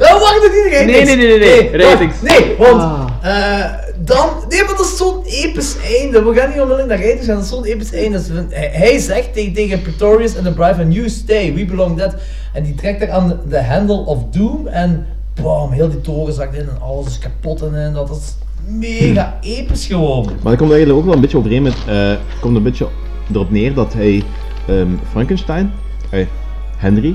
Oh, wacht, het niet ratings. Nee, nee, nee, nee, nee, wacht, ratings. Nee, want Ah. eh, dan... Nee, maar dat is zo'n episch einde. We gaan niet onmiddellijk naar ratings gaan, dat is zo'n episch einde. Dus hij, hij zegt tegen, tegen Pretorius en de bride van You stay, we belong dead. En die trekt er aan de, handle of doom en bam, heel die toren zakt in en alles is kapot en, en dat is mega episch gewoon. Maar dat komt eigenlijk ook wel een beetje overeen met, eh komt een beetje erop neer dat hij ehm, Frankenstein, eh, Henry,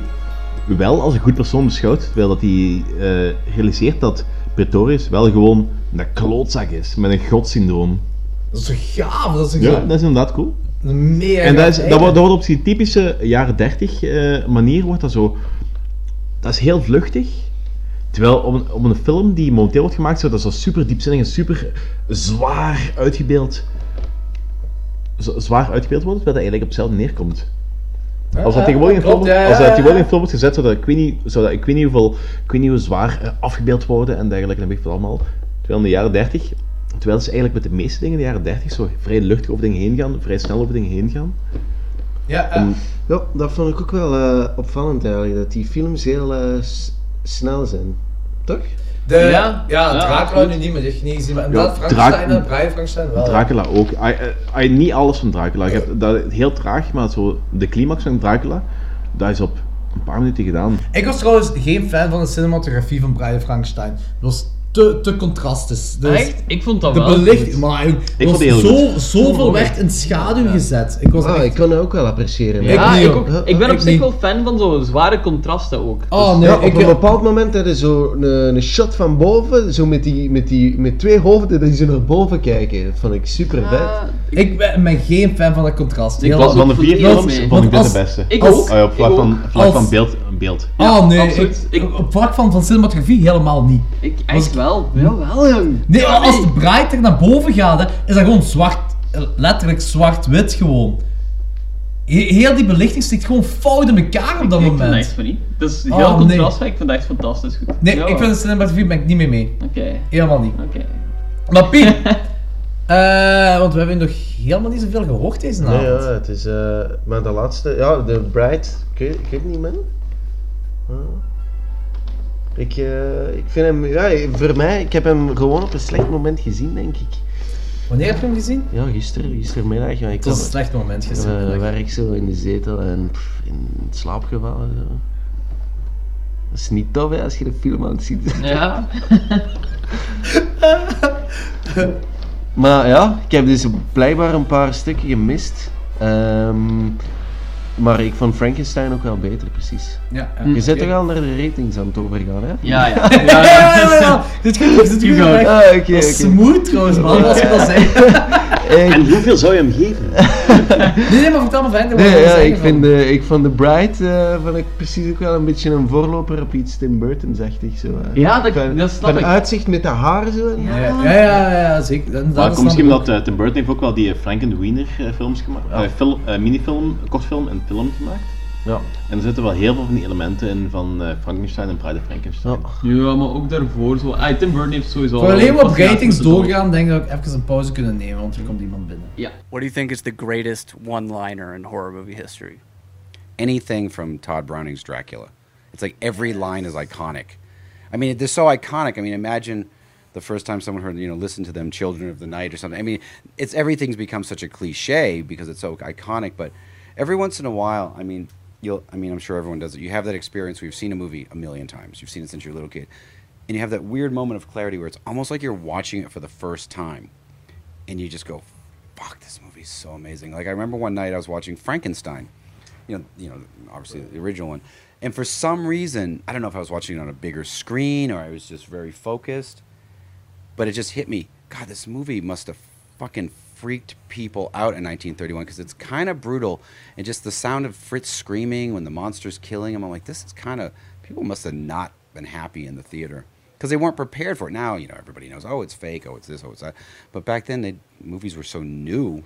wel als een goed persoon beschouwt, terwijl dat hij eh, realiseert dat Pretorius wel gewoon een klootzak is, met een godsyndroom. Dat is zo gaaf, dat is zo Ja, gaaf. dat is inderdaad cool. Een mega En dat, is, dat, wordt, dat wordt op zijn typische jaren 30 eh, manier wordt dat zo. Dat is heel vluchtig. Terwijl op een, op een film die momenteel wordt gemaakt, zou dat zo super diepzinnig en super zwaar uitgebeeld. Zwaar uitgebeeld wordt, terwijl dat eigenlijk op hetzelfde neerkomt. Als dat ja, tegenwoordig in film, als dat tegenwoordig in film wordt gezet, zou dat ik weet niet, zou dat, ik weet niet hoeveel, ik weet niet hoe zwaar eh, afgebeeld worden en dergelijke, en weet ik veel allemaal. Terwijl in de jaren 30, terwijl ze eigenlijk met de meeste dingen in de jaren 30 zo vrij luchtig over dingen heen gaan, vrij snel over dingen heen gaan. Ja, En- Ja, dat vond ik ook wel eh, opvallend eigenlijk, dat die films heel eh, snel zijn. Toch? De, Ja, ja, ja, ja, Dracula nu niet, maar die heb je niet gezien. Maar Ja, inderdaad, Frankenstein Drac- en Brian Frankenstein wel. Dracula ook. I, I, I- niet alles van Dracula. Je hebt dat heel traag, maar zo de climax van Dracula, dat is op een paar minuten gedaan. Ik was trouwens geen fan van de cinematografie van Brian Frankenstein. Het was te, te contrastisch. Dus Echt? Ik vond dat de wel belichting, goed. maar Ik er vond was die heel zo, goed. zoveel werd in schaduw gezet. Ik was Ah, echt... ik kan het ook wel appreciëren. Ja, niet, ik, ook, ik ben Ik op zich niet. wel fan van zo'n zware contrasten ook. Oh, Dus- nee, ja, op ik- een bepaald moment hadden zo een, een shot van boven, zo met, die, met, die, met twee hoofden die zo naar boven kijken. Dat vond ik super vet. Ik ben, ben geen fan van dat contrast. Heel- Van, van de vier films vond ik dit als- de beste. Ik Als- ook. Ah ja, op vlak Ik van, ook. vlak Als- van beeld. beeld. Ah nee, absoluut. ik, op vlak van, van cinematografie helemaal niet. Ik echt. Wel, jong. Nee, maar als de Bright er naar boven gaat, hè, is dat gewoon zwart, letterlijk zwart-wit gewoon. He- Heel die belichting stikt gewoon fout in elkaar op dat Ik vind moment. dat echt van niet. Dat is heel Oh, nee. ik vind dat echt fantastisch goed. Nee, Ja. ik vind de cinematografie ben ik niet meer mee. Oké. Helemaal niet. Oké. Maar Piet, eh, want we hebben nog helemaal niet zoveel gehoord deze Nee, avond. ja, het is... eh, maar de laatste... Ja, de Bride... Ik ik weet niet, man. Ah. Ik, eh, ik vind hem... Ja, voor mij... Ik heb hem gewoon op een slecht moment gezien, denk ik. Wanneer heb je hem gezien? Ja, gisteren. Gistermiddag. Ja, ik Het was een slecht moment gistermiddag. Eh, werk zo in de zetel en pff, in slaap gevallen. Zo. Dat is niet tof hè, als je de film aan het zien bent. Ja. maar ja, ik heb dus blijkbaar een paar stukken gemist. Ehm, maar ik vond Frankenstein ook wel beter, precies. Ja, ja. Je zit toch al naar de ratings aan het overgaan, hè? Ja, ja. Ja, ja, ja, ja. Dit gaat weg. Ah, is oké. smooth trouwens, man, als je dat zegt. En hoeveel zou je hem geven? Nee, nee, maar vertel me verder. wat Nee, ja, zeggen ik, van- vind de, ik vond The Bride eh, vond ik precies ook wel een beetje een voorloper op iets Tim Burton-zachtig. Zo, eh. Ja, dat- van, dat snap van ik. uitzicht met de haar zo. Ja, ja, ja, ja, zeker. Dat, dat komt misschien ik omdat eh, Tim Burton heeft ook wel die Frank and Wiener eh, films gemaakt. eh, fil- eh, minifilm, kortfilm en film gemaakt. Ja. En er zitten wel heel veel van die elementen in van eh, Frankenstein en Pride of Frankenstein. Ja, maar ook daarvoor zo. Ah, Tim Burton heeft sowieso. Voor alleen op ratings met de dood. doorgaan, denk ik dat ik even een pauze kunnen nemen, want er komt iemand binnen. Ja. What do you think is the greatest one-liner in horror movie history? anything from Todd Browning's Dracula. It's like every line is iconic. I mean, they're so iconic. I mean, imagine the first time someone heard, you know, listen to them, Children of the Night or something. I mean, it's everything's become such a cliche because it's so iconic. But every once in a while, I mean, you'll, I mean, I'm sure everyone does it. You have that experience where you've seen a movie a million times. You've seen it since you're a little kid, and you have that weird moment of clarity where it's almost like you're watching it for the first time, and you just go, "Fuck, this movie's so amazing!" Like I remember one night I was watching Frankenstein you know, you know, obviously the original one. And for some reason, I don't know if I was watching it on a bigger screen or I was just very focused, but it just hit me. God, this movie must have fucking freaked people out in 1931 because it's kind of brutal, and just the sound of Fritz screaming when the monster's killing him. I'm like, this is kind of people must have not been happy in the theater because they weren't prepared for it. Now, you know, everybody knows, oh, it's fake, oh, it's this, oh, it's that. But back then, they, movies were so new.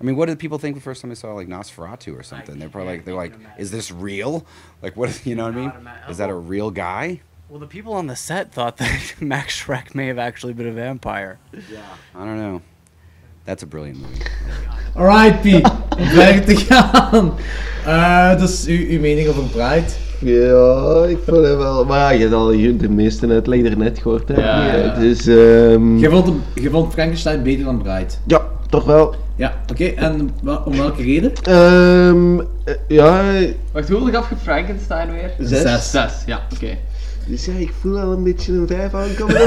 I mean, what did people think the first time they saw like Nosferatu or something? They're probably like, they're like, is this real? Like, what? You know what I mean? Is that a oh. real guy? Well, the people on the set thought that Max Shrek may have actually been a vampire. Yeah. I don't know. That's a brilliant movie. Alright, Piet. Om verder te gaan. Eh, dus uw, uw mening over Pride? Ja, ik vond hem wel. Maar ja, je hebt al de meeste uitleg er net gehoord. Hè? Ja, ja, ja. Dus, ehm, Je vond, hem- je vond Frankenstein beter dan Bride? Ja, toch wel. Ja, oké. En om welke reden? Ehm, eh, ja. Wacht, hoeveel gaf je Frankenstein weer? Zes. Zes, Zes, ja, oké. Dus ja, ik voel al een beetje een vijf aankomen.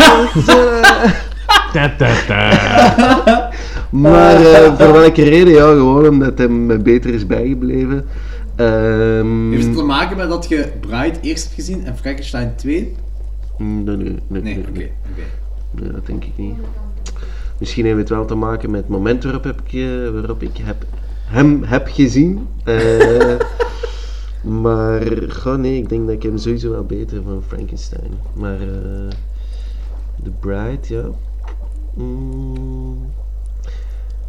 Maar eh, voor welke reden? Ja, gewoon omdat hem me beter is bijgebleven. Ehm, Heeft het te maken met dat je Bride eerst hebt gezien en Frankenstein 2? Nee, nee, nee. Nee, nee, oké. nee. oké. Nee, dat denk ik niet. Misschien heeft het wel te maken met het moment waarop, heb ik, eh, waarop ik heb, hem heb gezien. Eh, maar goh, nee, ik denk dat ik hem sowieso wel beter van Frankenstein. Maar eh The Bride, ja. Mm,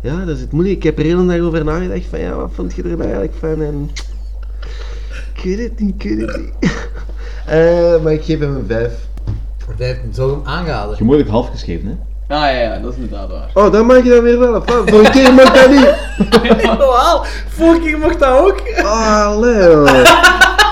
ja, dat is het moeilijk. Ik heb er heel een dag over nagedacht van ja, wat vond je er nou eigenlijk van? En ik weet het niet, ik weet het niet. Eh, maar ik geef hem een 5. Vijf, zou hem aanraden? Je moet ook half geschreven, hè? Ah ja, ja, dat is inderdaad waar. Oh, dan mag je dan weer wel. Wat? Vorige keer mag dat niet. Wel, vorige keer mocht dat ook. Allee, joh.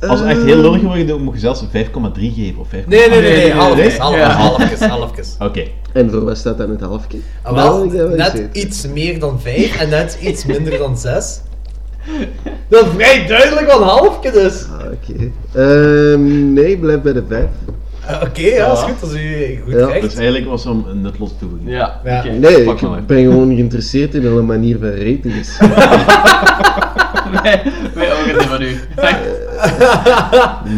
Als het echt heel lullig wordt, dan moet je zelfs een 5,3 geven of 5,8. Nee, nee, nee, nee, halfjes, Nee? halfjes, halfjes, halfjes. Oké. En voor wat staat dan het halfje? Ah, wel, net iets meer dan 5 en net iets minder dan 6. Dat is vrij duidelijk wat een halfje dus. Ah, Oké. Ehm, nee, blijf bij de vijf. Ah, Oké, ja, dat is goed. Dat is u goed Ja. recht. Dus eigenlijk was hem een nutloze toevoeging. Ja. Nee, ik ben gewoon geïnteresseerd in een manier van ratings. wij, wij ook niet van u.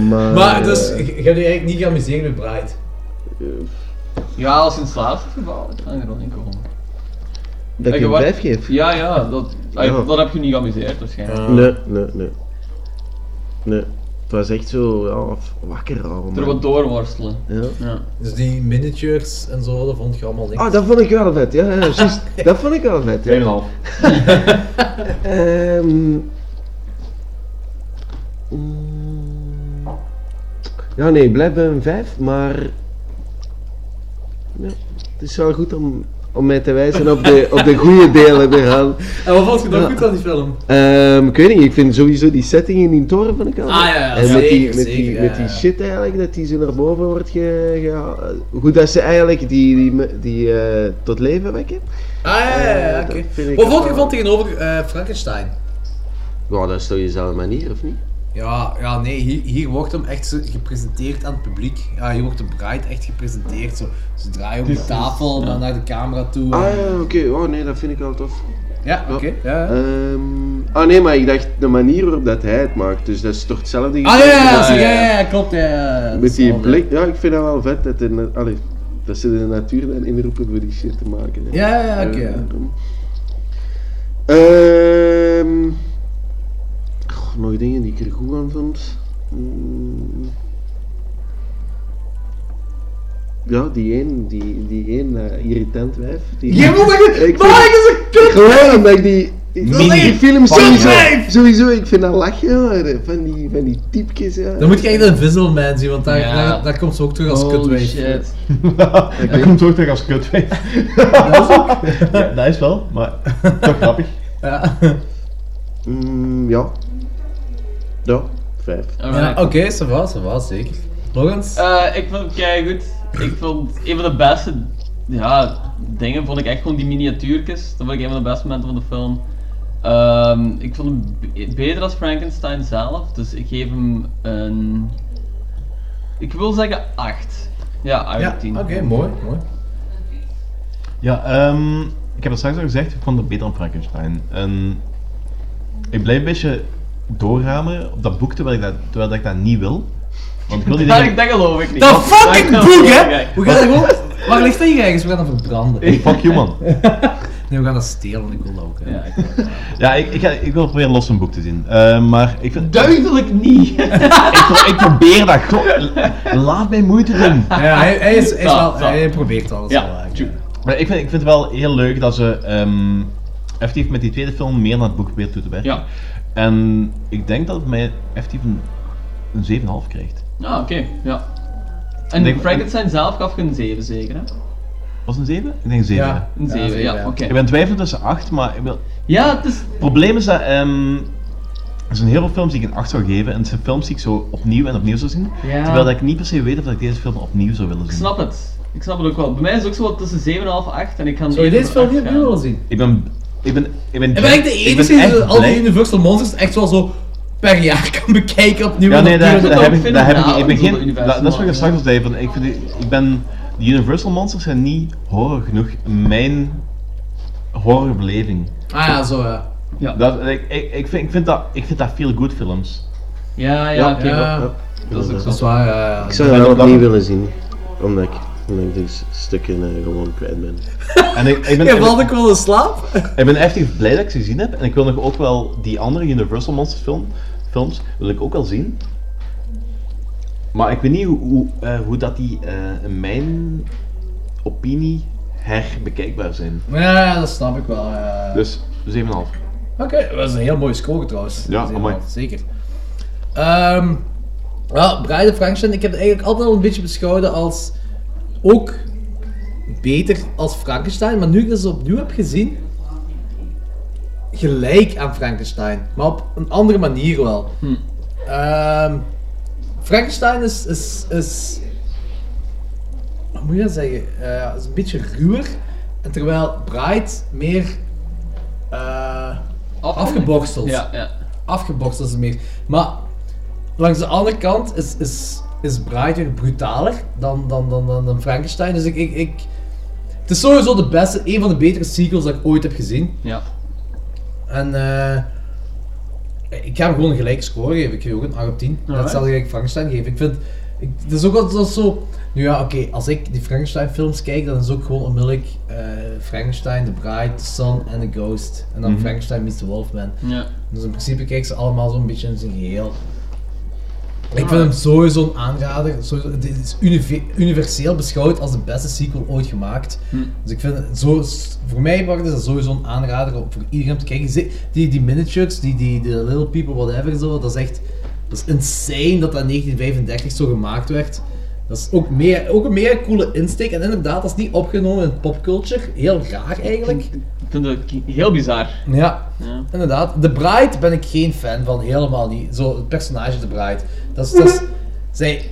maar, Maar dus, je hebt je eigenlijk niet geamuseerd met Bride. Ja, als je in slaap zit gevallen, dan kan je er wel in komen. dat ik je een wat- vijf geef? Ja, ja, dat, Ja. dat heb je niet geamuseerd waarschijnlijk. Nee, nee, nee. Nee. Het was echt zo, ja, wakker al. Er wat doorworstelen. Ja. Ja. Dus die miniatures en zo, dat vond je allemaal niks. Ah, dat vond ik wel vet, ja, ja dat vond ik wel vet. Ja. 2,5. Ehm, mm, ja, nee, blijf bij een 5, maar. Ja, het is wel goed om, om mij te wijzen op de, op de goede delen eraan. En wat vond je Ja. goed aan die film? Ehm, ik weet niet, ik vind sowieso die setting in die toren van ik al. Ah, ja, en met die, zeker, met die, met die shit eigenlijk, dat die zo naar boven wordt ge, gehaald. Hoe dat ze eigenlijk die, die, die eh, tot leven wekken. Ah, ja, ja, ja, Eh, oké. dat vind ik Wat vond je van tegenover eh, Frankenstein? Ja, dat is toch dezelfde manier, of niet? Ja, ja nee, hier, hier wordt hem echt zo gepresenteerd aan het publiek. Ja, hier wordt de bride echt gepresenteerd. Zo. Ze draaien op de tafel naar, naar de camera toe. Ah en- ja, oké, oh nee, dat vind ik wel tof. Ja, oké. ja, ja. Ehm, ah nee, maar ik dacht de manier waarop dat hij het maakt, dus dat is toch hetzelfde Ah ja, ja, ja, klopt. Ja, Met die wel, blik, ja, ik vind dat wel vet dat, na- allee, dat ze de natuur dan inroepen voor die shit te maken. hè. Ja, ja, oké, ja. Ehm, nog dingen die ik er goed aan vond. Mm. Ja, die één, die, die één eh, irritant wijf. Die, Ja, maar Ik maar vind- is een kut Gewoon omdat ik die... Ik Dat is die film sowieso, sowieso, ik vind dat lachen, van die, van die typjes. Ja. Dan moet je echt een Invisible Man zien, want daar, Ja. daar, daar komt ze ook terug als Holy kutwijf. shit. Dat komt ook terug als kutwijf. ja, dat is wel, maar toch grappig. Ja. Mm, ja. Ja, vijf. Ja, oké, ça va, ça va, zeker. Nog eens? Eh, ik vond het kei goed. Ik vond een van de beste ja, dingen vond ik echt gewoon die miniatuurtjes. Dat vond ik een van de beste momenten van de film. Ehm, ik vond hem be- beter als Frankenstein zelf, dus ik geef hem een. Ik wil zeggen 8. Ja, 8 Ja, 10. oké, mooi, mooi. Ja, ehm, ik heb het straks al gezegd, ik vond het beter dan Frankenstein. En ik blijf een beetje doorrameren op dat boek terwijl ik dat, terwijl ik dat niet wil. Want ik wil ik- dat geloof ik niet. Dat fucking dat boek, hè! We gaan dat gewoon... Waar ligt dat hier ergens? We gaan dat verbranden. Hey, fuck you, man. Nee, we gaan dat stelen, ik wil dat ook. Hè. Ja, ik wil dat. Ja, ik, ik, ga, ik wil proberen los een boek te zien. Eh, maar ik vind... Duidelijk niet! ik, pro- ik probeer dat. Laat mij moeite doen. Ja, hij, hij, is, hij, is Zo, wel, zo. hij probeert alles Ja, wel. Maar ik vind, ik vind het wel heel leuk dat ze ehm effectief met die tweede film meer naar het boek probeert toe te werken. Ja. En ik denk dat het mij effectief een, een 7,5 krijgt. Ah, oké, ja. En Denk- Frankenstein zelf gaf je een 7 zeker, hè? Was het een 7? Ik denk een 7. Ja. Een 7, zeven, ja, ja. oké. Ik ben twijfelend tussen 8, maar ik wil... Ja, het is... Het probleem is dat... ehm er zijn heel veel films die ik een 8 zou geven en het zijn films die ik zo opnieuw en opnieuw zou zien. Ja. Terwijl dat ik niet per se weet of dat ik deze film opnieuw zou willen Ik zien. snap het. Ik snap het ook wel. Bij mij is het ook zo wat tussen 7,5 en 8 en ik ga Zou je deze film niet opnieuw willen zien? Ik ben... Ik ben... Ik ben, Ik ben echt de enige die al die Universal Monsters echt wel zo per jaar kan bekijken opnieuw. Ja, nee, daar opnieuw. heb ik, het heb ik, niet- ik ben nou, geen, dat, dat is wat ik straks al zei, van, ik, vind, die- ik ben, de Universal Monsters zijn niet horror genoeg, in mijn horrorbeleving. Ah ja, zo ja. Ja. Dat, ik, ik, ik, vind, ik, vind dat, ik vind dat veel good films. Ja, ja, Ja. Dat is ook Dat is zo. waar, ja, ja. Ik zou dat dat- opnieuw willen zien. Omdat ik, omdat ik stukken eh, gewoon kwijt ben. En ik, ik ben, Je ik, valt ook wel in slaap? ik ben echt blij dat ik ze gezien heb. En ik wil nog ook wel die andere Universal Monsters film, films, wil ik ook wel zien. Maar ik weet niet hoe, hoe, eh, hoe dat die eh, in mijn opinie herbekijkbaar zijn. Ja, dat snap ik wel. Dus 7,5. Oké, dat is een heel mooie score trouwens. Ja, heel- Zeker. Ehm ja, Bride of Frankenstein, ik heb het eigenlijk altijd al een beetje beschouwd als ook beter als Frankenstein, maar nu ik dat zo opnieuw heb gezien, gelijk aan Frankenstein, maar op een andere manier wel. Hm. Ehm, Frankenstein is, is, is, hoe moet je dat zeggen, Eh, is een beetje ruwer, en terwijl Bride meer Afgezaagd. afgeborsteld. Ja, ja. Afgeborsteld is meer. Maar langs de andere kant is, is, is weer brutaler dan, dan, dan, dan, dan Frankenstein. Dus ik, ik, ik... Het is sowieso de beste, een van de betere sequels dat ik ooit heb gezien. Ja. En eh ik ga hem gewoon een gelijke score geven. Ik geef ook een 8 op 10. Alright. Hetzelfde gelijk Frankenstein geef. Ik vind... Ik, het is ook altijd zo... Nu ja, oké, als ik die Frankenstein films kijk, dan is het ook gewoon onmiddellijk eh, Frankenstein, The Bride, The Son en The Ghost. En dan Mhm. Frankenstein meets the Wolfman. Ja. Dus in principe kijk ze allemaal zo'n beetje in zijn geheel. Ik vind hem sowieso een aanrader. Sowieso, het is unive- universeel beschouwd als de beste sequel ooit gemaakt. Hm. Dus ik vind het zo, voor mij is dat sowieso een aanrader om voor iedereen om te kijken. Die, die miniatures, die, die, die Little People, whatever, zo, dat is echt dat is insane dat dat in 1935 zo gemaakt werd. Dat is ook, meer, ook een meer coole insteek. En inderdaad, dat is niet opgenomen in popculture. Heel raar eigenlijk. Ik vind het heel bizar. Ja, Ja. inderdaad. The Bride ben ik geen fan van, helemaal niet. Zo, het personage The Bride. Dat is, dat is, zij,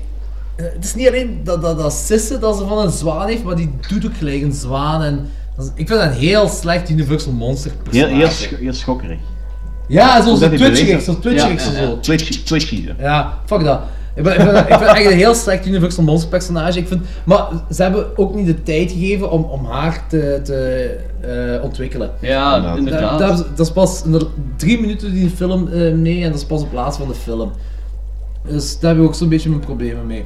het is niet alleen dat, dat, dat sissen dat ze van een zwaan heeft, maar die doet ook gelijk een zwaan. En dat is- ik vind dat een heel slecht Universal Monster Heel, personage. heel, sch- heel schokkerig. Ja, zo- Hoe zo dat zo twitcherig, zo- zo. Twitchy. Ja, fuck dat. Ik, ben, ik, vind, ik vind het echt een heel slecht Universal Monster personage. Ik vind, maar ze hebben ook niet de tijd gegeven om, om haar te, te eh, ontwikkelen. Ja, inderdaad. Dat, dat, is- dat is pas in de drie minuten die de film eh nee en dat is pas op plaats van de film. Dus daar heb ik ook zo'n beetje mijn problemen mee.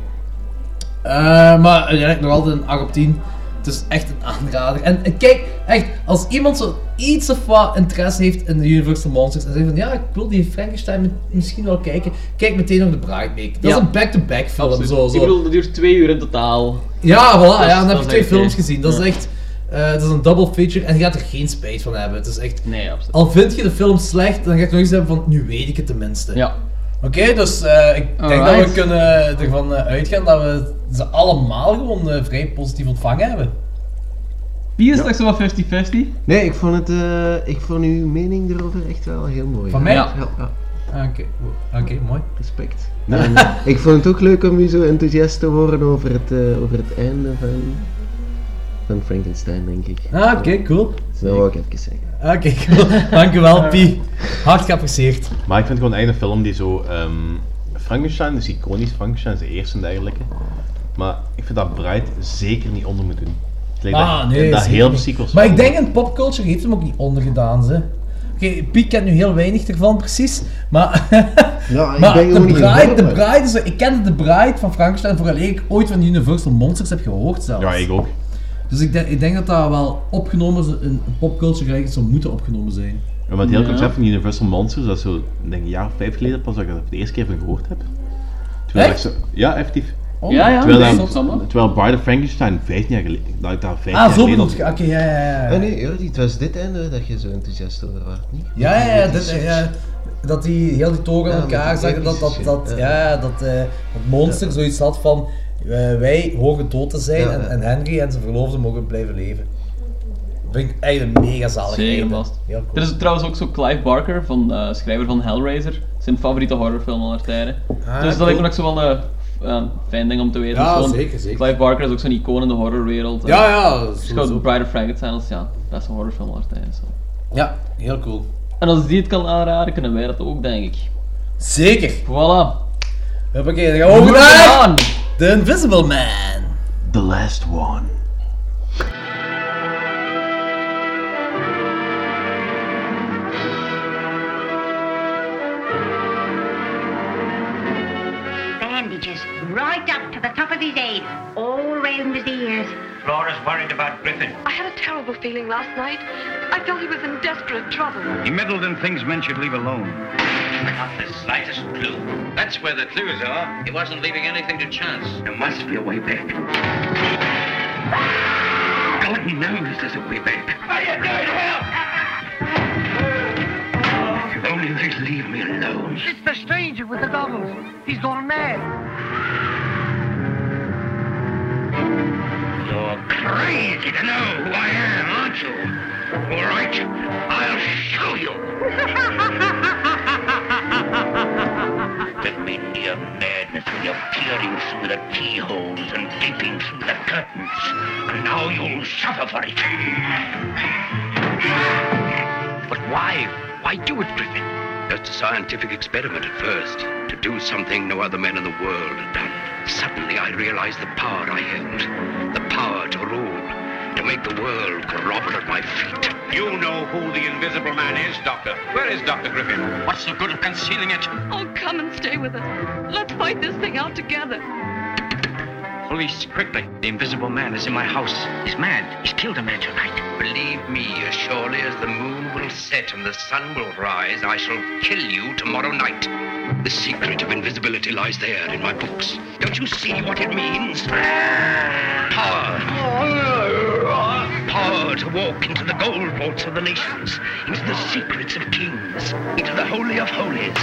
Eh, maar uiteindelijk nog altijd een 8 op 10. Het is echt een aanrader. En, en kijk, echt, als iemand zo iets of wat interesse heeft in de Universal Monsters en zegt van ja, ik wil die Frankenstein mi- misschien wel kijken, kijk meteen nog de Make. Dat Ja. is een back-to-back film. Zo, zo. Ik bedoel, dat duurt twee uur in totaal. Ja, voilà, Dus ja, dan heb je twee films gezien. Dat ja. is echt, het is een double feature en je gaat er geen spijt van hebben. Het is echt, Nee, absoluut. al vind je de film slecht, dan ga je nog eens hebben van, nu weet ik het tenminste. Ja. Oké, dus eh, ik denk dat we kunnen ervan eh, uitgaan dat we ze allemaal gewoon eh, vrij positief ontvangen hebben. Wie is straks zo wat 50-50? Nee, ik vond, het, eh, ik vond uw mening erover echt wel heel mooi. Van mij? Ja. ja. Ah, Oké, Oké, mooi. Respect. En ik vond het ook leuk om u zo enthousiast te horen over het, eh, over het einde van, van Frankenstein, denk ik. Ah, oké, cool. Dat wou ik even zeggen. Oké, cool. Dankjewel, Pi. Hard geapprecieerd. Maar ik vind gewoon eigenlijk een film die zo... ehm, Frankenstein is iconisch, Frankenstein is de eerste en dergelijke. Maar ik vind dat Bright zeker niet onder moet doen. Het lijkt Ah, dat, nee, dat heel sequels Maar ik denk in popculture heeft hem ook niet ondergedaan, ze. Oké, Piet kent nu heel weinig ervan, precies. Maar, Ja, ik maar ben de Bride, de Bride is, ik kende de Bride van Frankenstein vooral ik ooit van Universal Monsters heb gehoord zelfs. Ja, ik ook. Dus ik denk, ik denk dat dat wel opgenomen is, in popculture gelijk zou moeten opgenomen zijn. Ja, maar het hele Ja. concept van Universal Monsters, dat is zo, ik denk een jaar of vijf geleden pas dat ik dat voor de eerste keer van gehoord heb. Terwijl Echt? ik zo, ja, effectief. Oh, Ja, ja, terwijl, dat- terwijl Bride of Frankenstein 15 jaar geleden, dat ik daar 15 Ah, jaar zo geleden bedoel je. Oké, ja, ja, ja. Ah, nee, het was dit einde dat je zo enthousiast over was, niet? Ja, ja, ja, dit, ja, dat die heel die toren aan elkaar zagen, dat, dat, dat, ja. ja. dat, eh, dat monster zoiets had van wij horen dood te zijn Ja, en, ja. en Henry en zijn verloofde mogen blijven leven. Dat vind ik eigenlijk een mega zalig Zeker vast. Heel cool. Er is trouwens ook zo Clive Barker, van, eh, schrijver van Hellraiser. Zijn favoriete horrorfilm aller tijden. Ah, dus dat lijkt me ook zo wel een eh, fijn ding om te weten. Ja, zeker, zeker. Clive Barker is ook zo'n icoon in de horrorwereld. Ja, ja, Dus Bride of Frankenstein als ja, beste horrorfilm aller tijden. Zo. Ja, heel cool. En als die het kan aanraden, kunnen wij dat ook, denk ik. Zeker. Voilà. Hoppakee, dan gaan we over Moving naar on. The Invisible Man. The last one. Bandages right up to the top of his head, all round his ears. Flora's worried about Griffin. I had a terrible feeling last night. I felt he was in desperate trouble. He meddled in things men should leave alone. Not the slightest clue. That's where the clues are. He wasn't leaving anything to chance. There must be a way back. God knows there's a way back. If only they'd leave me alone. It's the stranger with the goggles. He's gone mad. Crazy to know who I am, aren't you? All right, I'll show you. With me near madness when you're peering through the keyholes and gaping through the curtains. And now you'll suffer for it. But why? Why do it, Griffin? Just a scientific experiment at first, to do something no other men in the world had done. Suddenly I realized the power I held, the power to rule, to make the world grovel at my feet. You know who the Invisible Man is, Doctor. Where is Dr. Griffin? What's the good of concealing it? Oh, come and stay with us. Let's fight this thing out together. Police, quickly. The Invisible Man is in my house. He's mad. He's killed a man tonight. Believe me, as surely as the moon will set and the sun will rise, I shall kill you tomorrow night. The secret of invisibility lies there in my books. Don't you see what it means? Power. Power to walk into the gold vaults of the nations, into the secrets of kings, into the holy of holies.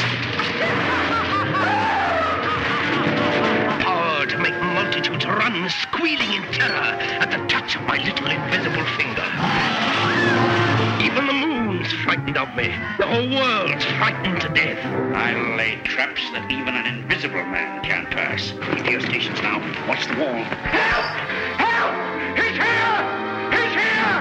Squealing in terror at the touch of my little invisible finger. Even the moon's frightened of me. The whole world's frightened to death. I'll lay traps that even an invisible man can't pass. Keep your stations now. Watch the wall. Help! Help! He's here! He's here!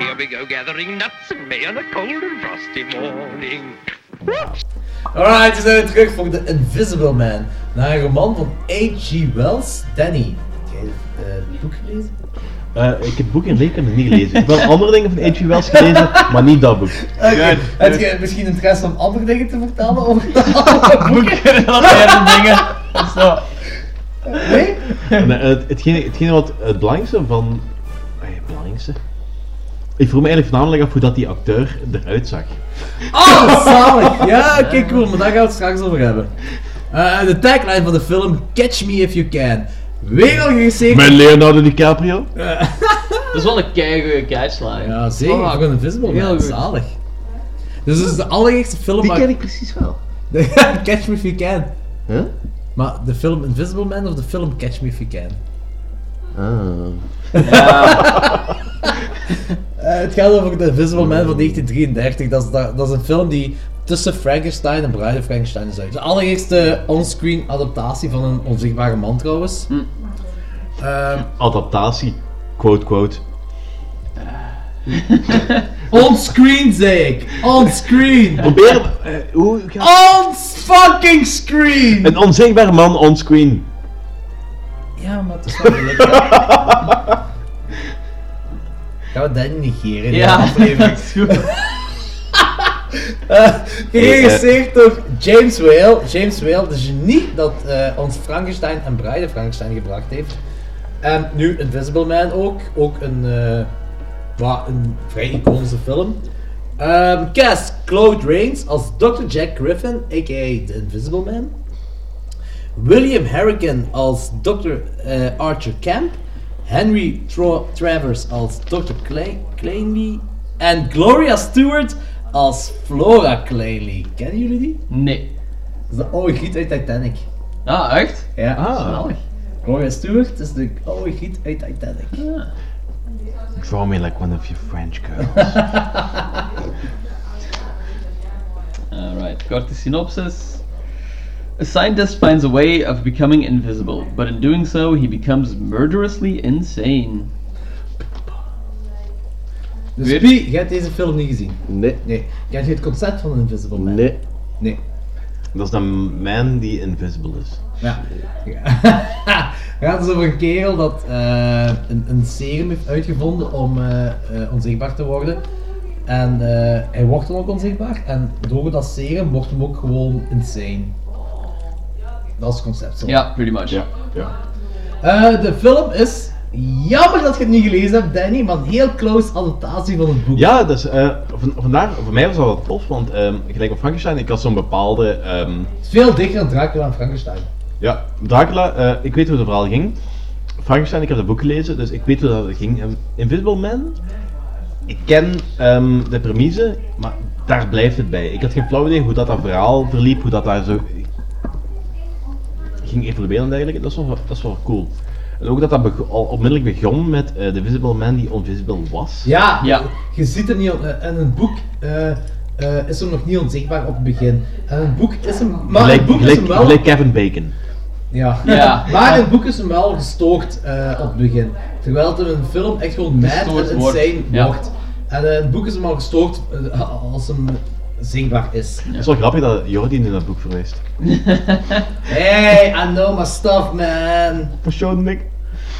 Here we go gathering nuts and may on a cold and frosty morning. Alright, we zijn weer terug voor The Invisible Man. Naar een roman van H.G. Wells. Danny, heb jij eh, het boek gelezen? Eh, ik heb het boek in leven niet gelezen. Ik heb wel andere dingen van H.G. Wells gelezen, maar niet dat boek. Oké, Heb je misschien interesse om andere dingen te vertellen over de andere boeken? Allerlei dingen. Zo. Nee? Nee, het, hetgene, hetgene wat het belangrijkste van... eh, Het belangrijkste? Ik vroeg me eigenlijk voornamelijk af hoe dat die acteur eruit zag. Oh, zalig! Ja, oké, cool, maar daar gaan we het straks over hebben. Eh, de tagline van de film Catch Me If You Can. Weer al geregisseerd. Met Leonardo DiCaprio? Dat is wel een keigoede catchline. Ja, zeker. Oh, een Invisible heel Man, goed. zalig. Dus het is de allereerste film... Die ken ik precies wel. Catch Me If You Can. Huh? Maar de film Invisible Man of de film Catch Me If You Can? Ah. Eh, het gaat over de Invisible Man van 1933. Dat is, dat, dat is een film die tussen Frankenstein en Bride of Frankenstein is uit. De allereerste onscreen adaptatie van een onzichtbare man trouwens. Ehm, Adaptatie. Quote, quote. onscreen zei ik! Onscreen! Probeer... eh, hoe gaat... On fucking screen! Een onzichtbare man onscreen. Ja, maar het is wel gelukt. Gaan we dat negeren Ja, aflevering? is goed. Eh, Geregisseerd door James Whale. James Whale, de genie dat eh, ons Frankenstein en Bride Frankenstein gebracht heeft. En nu Invisible Man ook. Ook een, eh, wa- een vrij iconische film. Ehm, cast Claude Rains als Dr. Jack Griffin, a.k.a. The Invisible Man. William Harrigan als Dr. eh, Archer Camp. Henry Travers als Dr. Clay-. En Gloria Stewart als Flora Clanley. Kennen jullie die? Nee. Dat is de oude giet uit Titanic. Ah, echt? Ja. Ah. Gloria Stewart is de oude giet uit Titanic. Draw me like one of your French girls. Alright, korte synopsis. A scientist finds a way of becoming invisible, but in doing so, he becomes murderously insane. Dus Weer? Pie, jij hebt deze film niet gezien? Nee. Nee. Ken je het concept van Invisible Man? Nee. Nee. Dat is een man die invisible is. Ja. Het gaat dus over een kerel dat eh, een, een serum heeft uitgevonden om eh, eh, onzichtbaar te worden. En eh, hij wordt dan ook onzichtbaar. En door dat serum wordt hem ook gewoon insane. Dat is het concept. zo. Ja, pretty much. Ja, ja. Eh, de film is jammer dat je het niet gelezen hebt, Danny, maar een heel close adaptatie van het boek. Ja, dus eh, van, vandaar, voor mij was dat wel tof, want ehm, gelijk op Frankenstein, ik had zo'n bepaalde... ehm, Het is veel dichter dan Dracula en Frankenstein. ja, Dracula, eh, ik weet hoe het verhaal ging. Frankenstein, ik heb het boek gelezen, dus ik weet hoe dat ging. Ehm, Invisible Man, ik ken ehm, de premise, maar daar blijft het bij. Ik had geen flauw idee hoe dat, dat verhaal verliep, hoe dat daar zo ging evolueren en dergelijke. Dat is wel, dat is wel cool. En ook dat dat beg- al onmiddellijk begon met eh, de Visible Man die onvisible was. Ja, je ziet het niet, on- eh, en een boek eh, eh, is hem nog niet onzichtbaar op het begin. En een boek is hem, maar gelijk, een boek is hem wel... gelijk Kevin Bacon. Ja. Ja. maar in het boek is hem wel gestoord eh, op het begin. Terwijl het in een film echt gewoon mad Gestoord en wordt. insane Ja. wordt. En eh, in het boek is hem al gestoord als hem zichtbaar is. Het is wel grappig dat Jordi nu dat boek verwijst. Hey, I know my stuff, man. Persoonlijk.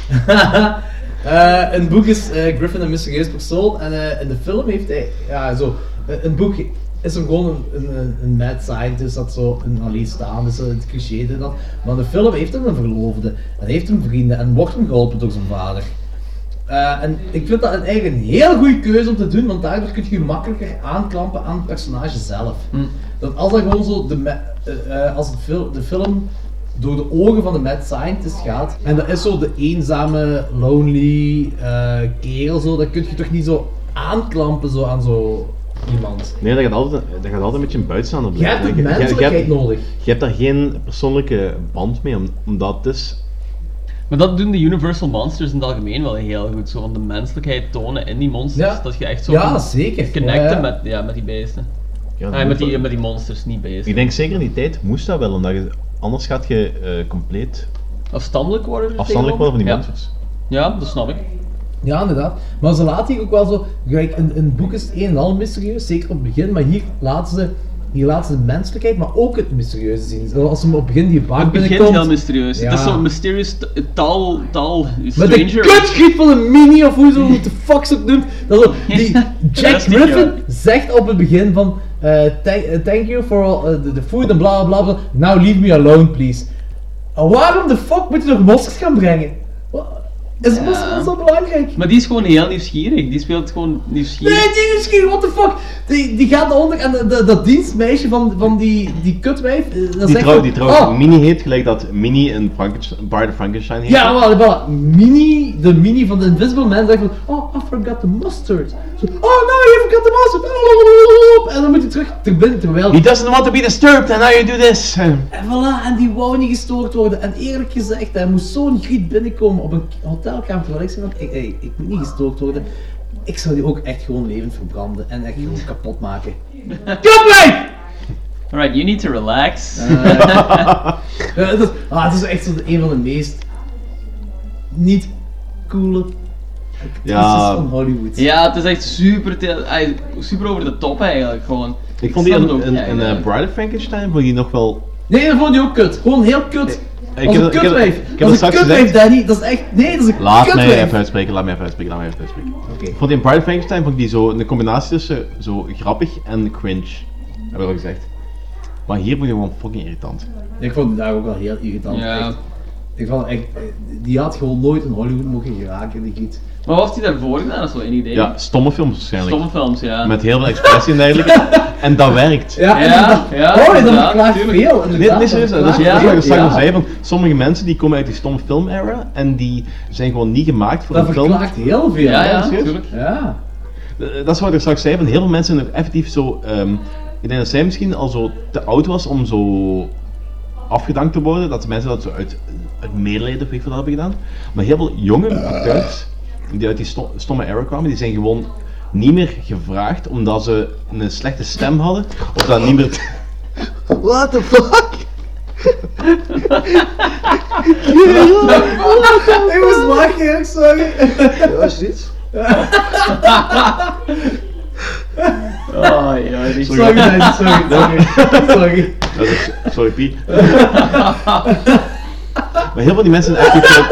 Eh, in het boek is eh, Griffin een mysterieus persoon en eh, in de film heeft hij, ja zo, eh, het boek is hem gewoon een, een, een- een mad scientist dat zo een alleen staan is, zo het cliché dat. Maar in de film heeft hij een verloofde en heeft hem vrienden en wordt hem geholpen door zijn vader. Eh, en ik vind dat een, eigenlijk een heel goede keuze om te doen, want daardoor kun je je makkelijker aanklampen aan het personage zelf. Dat als dat gewoon zo de, eh, eh, als fil- de film door de ogen van de mad scientist gaat, en dat is zo de eenzame, lonely eh kerel, zo, dan kun je toch niet zo aanklampen zo aan zo iemand. Nee, dat gaat altijd, dat gaat altijd een beetje een buitenstaander Je hebt blijven. Je- hebt- menselijkheid nodig. Je hebt daar geen persoonlijke band mee, om- omdat het is... Maar dat doen de Universal Monsters in het algemeen wel heel goed. Zo van de menselijkheid tonen in die monsters. Ja. Dat je echt zo Ja, zeker. connecten Ja, ja. Met, ja, met die beesten. Ja, Ah, met, die, wel. met die monsters, niet beesten. Ik denk zeker in die tijd moest dat wel, omdat je, anders gaat je eh, compleet Afstandelijk worden afstandelijk worden van die monsters. Ja, dat snap ik. Ja, inderdaad. Maar ze laten hier ook wel zo. Kijk, in, in het boek is het een en al mysterieus, zeker op het begin. Maar hier laten ze, ze de menselijkheid, maar ook het mysterieuze zien. Zoals Als ze op het begin die bar Het begint binnenkomt. heel mysterieus. Ja. Het is zo'n mysterious taal, taal, Met stranger. de kutgriep van een mini, of hoe ze hoe de fuck ze het noemt. Dat zo, die Jack Griffin zegt op het begin van... eh, thank, eh, thank you for all, eh, the, the food and bla bla bla. Now leave me alone, please. En waarom de fuck moet je nog moskers gaan brengen? Is moskers zo belangrijk? Maar die is gewoon heel nieuwsgierig. Die speelt gewoon nieuwsgierig. Nee, die is geen, what the fuck? Die, die gaat onder en de, de- dat dienstmeisje van, van die, die kutwijf. eh, dat Die, trouw, die trouwens oh, Mini heet, gelijk dat Mini een Frankenstein, Bard of Frankenstein heet. Ja, maar, maar Mini, de Mini van de Invisible Man zegt van, oh, I forgot the mustard. Zo, oh no, you forgot the mustard. En dan moet je terug ter binnen, terwijl... He doesn't want to be disturbed and now you do this. En voilà, en die wou niet gestoord worden. En eerlijk gezegd, hij moest zo'n griet binnenkomen op een hotelkamer. Terwijl ik zei van, ik, hey, ik moet niet gestoord worden. Ik zou die ook echt gewoon levend verbranden en echt gewoon kapot maken. Kutwijf! Alright, you need to relax. Ja, het, is, ah, het is echt zo een van de meest niet coole actrices van Hollywood. Ja, het is echt super, super over de top eigenlijk. Gewoon. Ik vond die in, in, in eigenlijk. eh, Bride of Frankenstein vond ik die nog wel... Nee, dat vond je ook kut. Gewoon heel kut. Ik heb- een ik heb- ik heb Als het een kutwijf. Danny. Dat is echt... Nee, dat is een Laat mij even uitspreken, laat mij even uitspreken, laat mij even uitspreken. Ik vond die in Bride of Frankenstein vond ik die zo een combinatie tussen zo grappig en cringe. Heb ik al gezegd. Maar hier vond je gewoon fucking irritant. Ik vond het daar ook wel heel irritant. Ja. Echt. Ik vond echt... eh, Die had gewoon nooit in Hollywood mogen geraken, die giet. Maar wat heeft hij daarvoor gedaan? Dat is wel een idee. Ja, stomme films waarschijnlijk. Stomme films, ja. Met heel veel expressie en dergelijke. en dat werkt. Ja, Ja, ja, Oh, dat verklaart veel. Nee, nee, serieus. Dat is, dat wat ik straks al zei. Van, sommige mensen die komen uit die stomme film-era en die zijn gewoon niet gemaakt voor Dat een film. verklaart heel veel. Ja, ja, serieus? tuurlijk. Ja. Eh, Dat is wat ik straks zei, van heel veel mensen zijn ook effectief zo... ehm, ik denk dat zij misschien al zo te oud was om zo afgedankt te worden, dat de mensen dat zo uit, uit medelijden of weet ik wat hebben gedaan. Maar heel veel jonge acteurs, die uit die sto- stomme era kwamen, die zijn gewoon niet meer gevraagd omdat ze een slechte stem hadden, of dat niet meer... What the fuck? Ik moest lachen, sorry. Was dit? Oh, ja, die Sorry, sorry, sorry. Sorry. Sorry, Piet. maar heel veel die mensen zijn echt.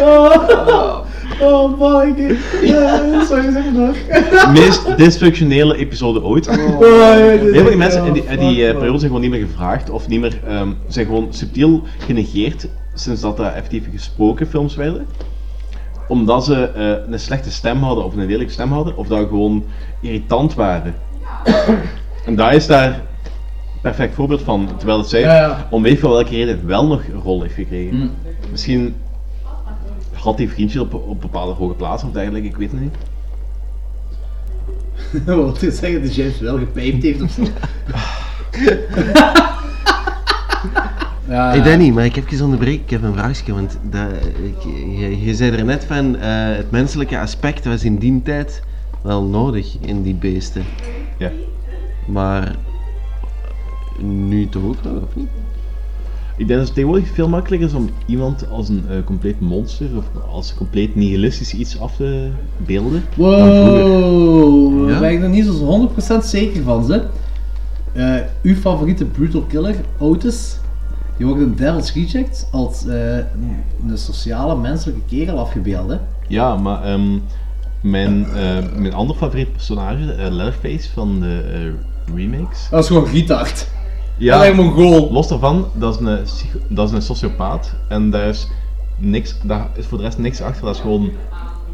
Oh, oh my god. Ja, sorry, zeg nog. meest dysfunctionele episode ooit. Oh, Heel veel mensen in die, in die periode zijn gewoon niet meer gevraagd of niet meer, ehm, zijn gewoon subtiel genegeerd sinds dat er effectief gesproken films werden. Omdat ze eh, een slechte stem hadden of een lelijke stem hadden, of dat gewoon irritant waren. en daar is daar een perfect voorbeeld van, terwijl het zij Ja, ja. om weet van welke reden wel nog een rol heeft gekregen. Mm. Misschien had die vriendje op, op bepaalde hoge plaatsen of dergelijke, ik weet het niet. Wat wil zeggen dat James wel gepijpt heeft of zo? ja, Hey Danny, maar ik heb even onderbreken, ik heb een vraagje, want dat, ik, je, je zei er net van, eh, het menselijke aspect was in die tijd wel nodig in die beesten. Ja. Maar nu toch ook of niet? Ik denk dat het tegenwoordig veel makkelijker is om iemand als een eh, compleet monster of als compleet nihilistisch iets af te beelden. dan vroeger. Wow, Ja? daar ben ik nog niet zo 100% zeker van, ze. Eh, uw favoriete brutal killer, Otis, die wordt in Devil's Reject als eh, een, sociale, menselijke kerel afgebeeld, hè? Ja, maar ehm, mijn, eh, mijn andere favoriete personage, Leatherface van de eh, remakes. Dat is gewoon retard. Ja, Dat Mongool. los daarvan, dat is, een, psycho- dat is een sociopaat en daar is, niks, daar is voor de rest niks achter, dat is gewoon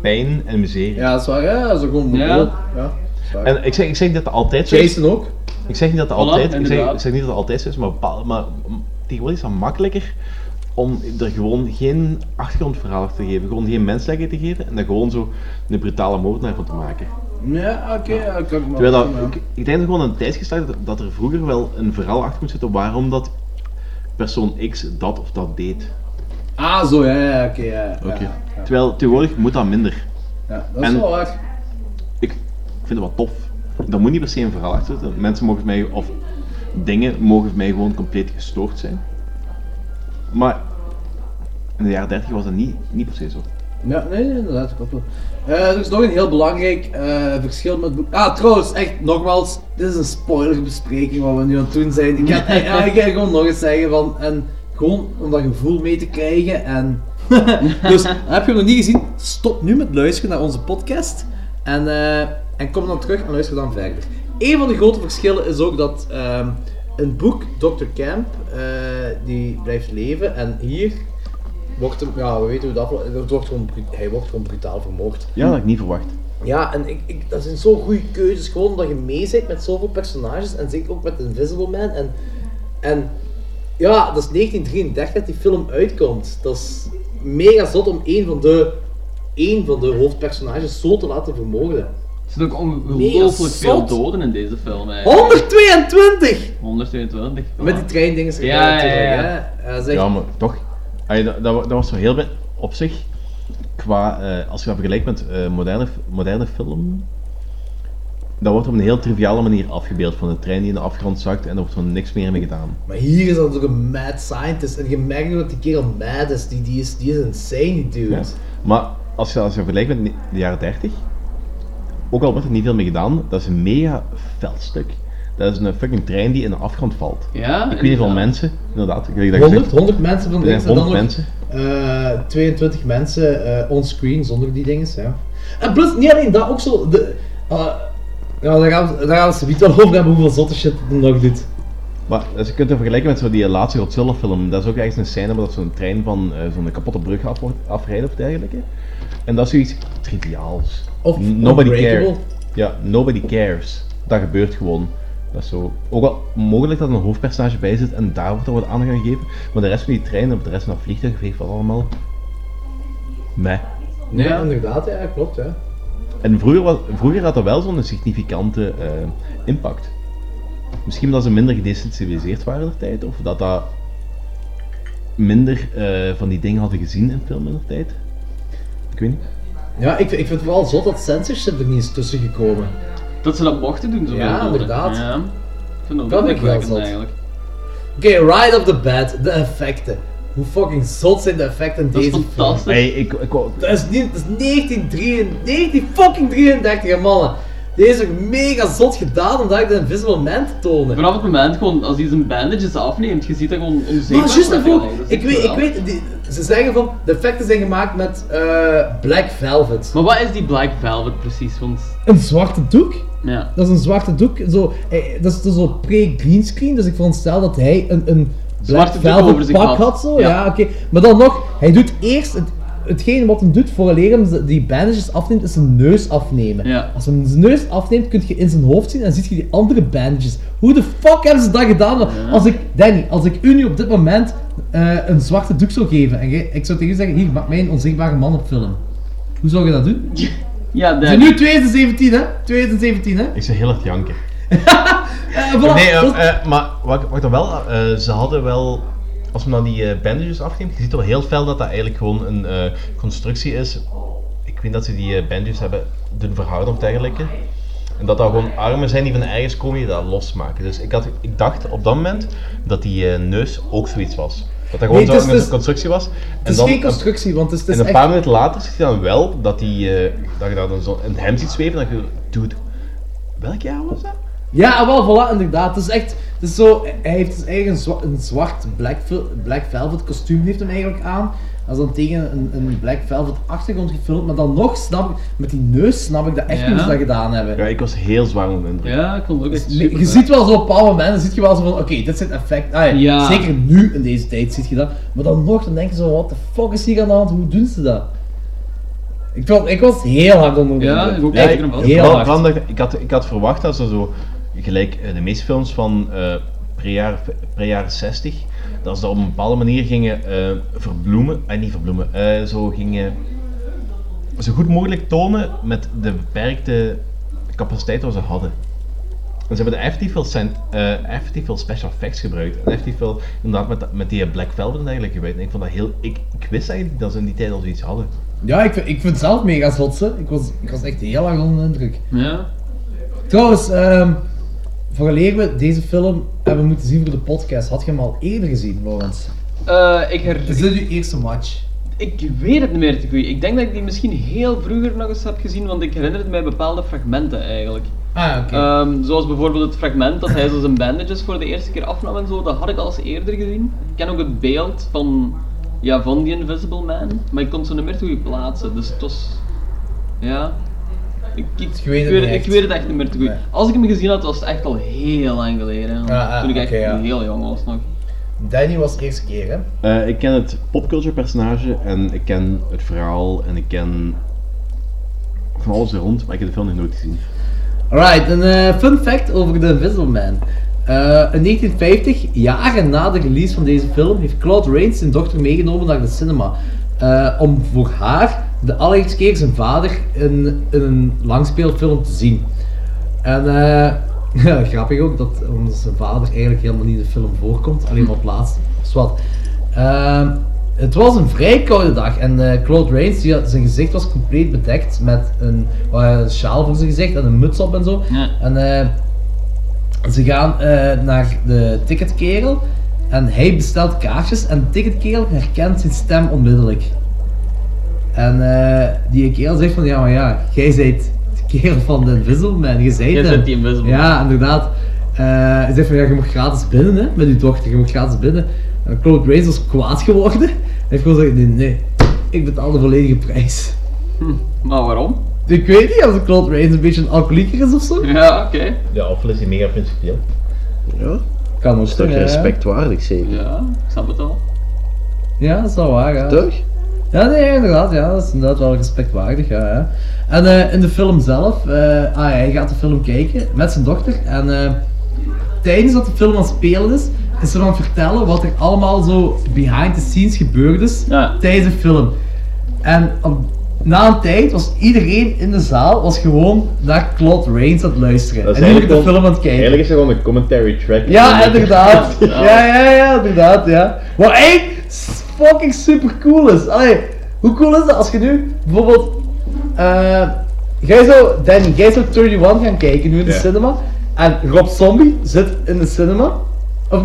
pijn en miserie. Ja, dat is waar, ja, dat is gewoon Mongool. Ja. Ja. dat is waar. En ik zeg, ik zeg niet dat dat altijd zo is. Jason ook. Ik zeg niet dat dat Voilà, altijd, ik zeg, inderdaad. ik zeg niet dat dat altijd zo is, maar, bepaal- maar mm, tegenwoordig is het makkelijker om er gewoon geen achtergrondverhaal achter te geven, gewoon geen menselijkheid te geven en daar gewoon zo een brutale moordenaar van te maken. Ja, oké, ja, kan ik maar Terwijl dat, ja. ik, ik denk dat gewoon een tijdsgeslacht dat, dat er vroeger wel een verhaal achter moet zitten waarom dat persoon X dat of dat deed. Ah, zo, ja, ja, oké, ja. Terwijl tegenwoordig moet dat minder. Ja, dat is En- wel waar. Ik vind het wel tof. Daar moet niet per se een verhaal achter zitten. Mensen mogen mij, of dingen mogen mij gewoon compleet gestoord zijn. Maar in de jaren 30 was dat niet, niet per se zo. Ja, nee, nee, inderdaad, klopt wel. Eh, er is nog een heel belangrijk eh, verschil met boek. Ah, trouwens, echt, nogmaals, dit is een spoilerbespreking wat we nu aan het doen zijn. Ik ga, ja, ik ga gewoon nog eens zeggen van, en gewoon om dat gevoel mee te krijgen en... dus, heb je nog niet gezien, stop nu met luisteren naar onze podcast en, eh, en kom dan terug en luister dan verder. Een van de grote verschillen is ook dat ehm, een boek, Dr. Camp, die blijft leven en hier wordt hem, ja, we weten hoe dat afloopt. Het wordt gewoon, bru- hij wordt gewoon brutaal vermoord. Ja, dat had ik niet verwacht. Ja, en ik, ik, dat zijn zo goede keuzes, gewoon omdat je mee zit met zoveel personages en zeker ook met Invisible Man. En, en ja, dat is 1933 dat die film uitkomt. Dat is mega zot om één van de, één van de hoofdpersonages zo te laten vermoorden. Er zitten ook ongelooflijk veel doden in deze film. eigenlijk. 122! 122. Met die treindingen. Ja, ja, ja. Ja, dat Ja, maar toch. Allee, dat, dat, wa- dat was zo heel op zich. Qua, eh, als je dat vergelijkt met eh, moderne, moderne film. Dat wordt op een heel triviale manier afgebeeld. Van de trein die in de afgrond zakt en er wordt gewoon niks meer mee gedaan. Maar hier is dat ook een mad scientist. En je merkt ook dat die kerel mad is. Die, die, is, die is insane, dude. Ja. Maar als je, als je vergelijkt met de jaren 30, ook al wordt er niet veel mee gedaan, dat is een mega veldstuk. Dat is een fucking trein die in de afgrond valt. Ja, Ik weet niet hoeveel mensen, inderdaad. Ik weet dat 100, gezegd. 100 mensen van links en dan 100 nog mensen. eh, 22 mensen eh onscreen zonder die dingen. Ja. En plus, niet alleen dat, ook zo. De, eh, ja, daar gaan we, daar gaan we het niet wel over hebben hoeveel zotte shit het nog doet. Maar dus je kunt het vergelijken met zo die laatste Godzilla film. Dat is ook echt een scène waar dat zo'n trein van eh, zo'n kapotte brug af afrijdt of dergelijke. En dat is zoiets triviaals. Of nobody cares. Ja, nobody cares. Dat gebeurt gewoon. Dat is zo. Ook wel mogelijk dat er een hoofdpersonage bij zit en daar wordt er wat aandacht aan gegeven. Maar de rest van die trein of de rest van dat vliegtuig weet wat allemaal. Meh. Ja, inderdaad, ja, klopt. Ja. En vroeger, was, vroeger had dat wel zo'n significante eh, impact. Misschien omdat ze minder gedesensitiviseerd waren der tijd, of dat dat minder eh, van die dingen hadden gezien in film in der tijd. Ik weet niet. Ja, ik, ik vind het vooral zot dat censorship er niet is tussen gekomen. Dat ze dat mochten doen, zo Ja, inderdaad. Ja. Ik vind dat Dat ook vind ik wel zot. eigenlijk. Oké, right off the bat, de effecten. Hoe fucking zot zijn de effecten in Dat is deze fantastisch. Hey, ik, ik, Dat is, niet, dat is 1933, 19 fucking 33, hè, mannen. Deze is ook mega zot gedaan om dat de Invisible Man te tonen. Vanaf het moment gewoon, als hij zijn bandages afneemt, je ziet dat gewoon onzeker Maar juist daarvoor, ik weet, ik weet die, ze zeggen van, de effecten zijn gemaakt met eh, Black Velvet. Maar wat is die Black Velvet precies? Want... Een zwarte doek? Ja. Dat is een zwarte doek, zo, eh, dat is, dat is zo pre-greenscreen, dus ik veronderstel dat hij een, een Zwarte pak had. had, zo, ja, Ja. oké. Maar dan nog, hij doet eerst, het, hetgeen wat hem doet voor hem die bandages afneemt, is zijn neus afnemen. Ja. Als hij zijn neus afneemt, kun je in zijn hoofd zien en zie je die andere bandages. Hoe de fuck hebben ze dat gedaan? Als ik, Danny, als ik u nu op dit moment eh, een zwarte doek zou geven en ik zou tegen u zeggen, hier, maak mij een onzichtbare man op film. Hoe zou je dat doen? Ja, Het is nu 2017, hè? 2017, hè? ik zeg heel hard janken. Eh, voilà, nee, eh, eh, maar wat, wat dan wel, eh, ze hadden wel, als men dan die eh, bandages afneemt, je ziet wel heel fel dat dat eigenlijk gewoon een eh, constructie is. Ik weet dat ze die eh, bandages hebben doen verhouden of dergelijke. En dat dat gewoon armen zijn die van ergens komen die dat losmaken. Dus ik, had, ik dacht op dat moment dat die eh, neus ook zoiets was. Dat dat gewoon Nee, het zo is- een constructie was. Het is geen constructie, want het is, het is en een echt... paar minuten later ziet je dan wel dat, die, eh, dat je dat dan zo het hem ziet zweven. En dat je, dude, welk jaar was dat? Ja, wel, voilà, inderdaad. Het is echt, het is zo, hij heeft dus eigenlijk een, zwa- een zwart black, black velvet kostuum heeft hem eigenlijk aan. Dat is dan tegen een, een black velvet achtergrond gefilmd, maar dan nog snap ik, met die neus snap ik dat echt Ja. niet hoe ze dat gedaan hebben. Ja, ik was heel zwaar onder de indruk. Ja, ik vond het ook echt Dus super. je ziet wel zo op een bepaald moment, dan zie je wel zo van, oké, dit zijn effecten. Ah, ja, Ja. Zeker nu, in deze tijd, zie je dat. Maar dan nog, dan denk je zo, what the fuck is hier aan de hand? Hoe doen ze dat? Ik, vond, ik was heel hard onder de Ja, indruk. ik ook Echt zeker heel hard. ik, had, ik had verwacht dat ze zo, gelijk eh, de meeste films van eh pre-jaren pre 60, dat ze dat op een bepaalde manier gingen eh, verbloemen, eh, niet verbloemen, eh, zo gingen zo goed mogelijk tonen met de beperkte capaciteit wat ze hadden. En ze hebben er effectief veel, cent, eh, effectief veel special effects gebruikt. En effectief veel, inderdaad, met, met die Black Velvet en eigenlijk gebruikt. En ik vond dat heel, ik, ik wist eigenlijk dat ze in die tijd al zoiets hadden. Ja, ik vind, ik vind het zelf mega zot, hè. Ik was, ik was echt heel erg onder de indruk. Ja. Trouwens, ehm vooraleer we deze film hebben moeten zien voor de podcast, had je hem al eerder gezien, Laurens? Eh, ik her... Is dit uw eerste match? Ik weet het niet meer te goed. Ik denk dat ik die misschien heel vroeger nog eens heb gezien, want ik herinner het mij bepaalde fragmenten eigenlijk. Ah, oké. Ehm, zoals bijvoorbeeld het fragment dat hij zo zijn bandages voor de eerste keer afnam en zo, dat had ik al eens eerder gezien. Ik ken ook het beeld van, ja, van die Invisible Man, maar ik kon ze niet meer te goed plaatsen, dus het was... Ja... Ik, ik, weet het ik, niet ik echt. weet het echt niet meer te goed. Als ik hem gezien had, was het echt al heel lang geleden. Ah, ah, toen ik echt heel jong was nog. Danny was de eerste keer, hè? Eh, ik ken het popculture personage en ik ken het verhaal en ik ken van alles er rond, maar ik heb de film nog nooit gezien. Alright, een eh, fun fact over The Invisible Man. Eh, in 1950, jaren na de release van deze film, heeft Claude Rains zijn dochter meegenomen naar de cinema. eh, om voor haar de allereerste keer zijn vader in, in een langspeelfilm te zien. En eh, ja, grappig ook dat omdat zijn vader eigenlijk helemaal niet in de film voorkomt, alleen maar op het laatste. Dus wat. Ehm, het was een vrij koude dag en eh, Claude Rains, die had, zijn gezicht was compleet bedekt met een, een sjaal voor zijn gezicht en een muts op en zo. En eh, ze gaan naar de ticketkerel en hij bestelt kaartjes en de ticketkerel herkent zijn stem onmiddellijk. En eh, die kerel zegt van ja, maar ja, jij bent de kerel van de Invisible Man, je hem. bent die Invisible Ja, inderdaad. Eh, hij zegt van ja, je mag gratis binnen hè, met je dochter, je mag gratis binnen. En Claude Rains was kwaad geworden. Hij heeft gewoon gezegd nee, nee, ik betaal de volledige prijs. Maar waarom? Ik weet niet, als Claude Rains een beetje een alcoholieker is of zo. Ja, oké. Ja, of is hij mega principieel. Ja. Kan ook Dat is toch zijn, ja. respectwaardig, zeker? Ja, ik snap het al. Ja, dat is wel waar, ja. Toch? Ja, nee, inderdaad, ja, dat is inderdaad wel respectwaardig, ja. ja. En eh, in de film zelf, eh, ah, hij gaat de film kijken met zijn dochter en eh, tijdens dat de film aan het spelen is, is ze aan het vertellen wat er allemaal zo behind the scenes gebeurd is tijdens de film. En op, na een tijd was iedereen in de zaal was gewoon naar Claude Rains aan het luisteren. Dat is en nu de eigenlijk film aan het kijken. Eigenlijk is het gewoon een commentary track. Ja, inderdaad. Ja, ja, ja, inderdaad, ja. Wat echt fucking super cool is. Allee, hoe cool is dat als je nu bijvoorbeeld. eh jij zou, Danny, jij zou 31 gaan kijken nu in de Ja. cinema. En Rob Zombie zit in de cinema. Of,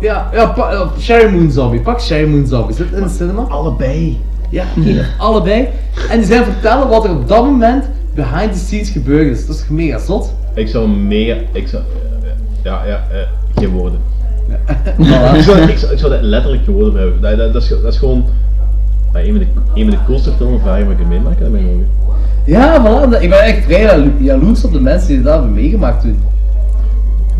ja, ja pa- eh, Sherry Moon Zombie. Pak Sherry Moon Zombie. Zit in de cinema. Allebei. Ja, allebei. En die zijn vertellen wat er op dat moment behind the scenes gebeurd is. Dat is mega zot. Ik zou mega. Ik zou. Ja, ja, eh, geen woorden. Voilà. ik, zou, ik, zou, ik zou dat letterlijk voor hebben. Dat, dat, dat, is, dat is gewoon. ja, een, van de, een van de coolste filmervaringen wat ik heb meemaken in mijn ogen. Ja, voilà. Ik ben echt vrij jalo- jaloers op de mensen die dat hebben meegemaakt toen.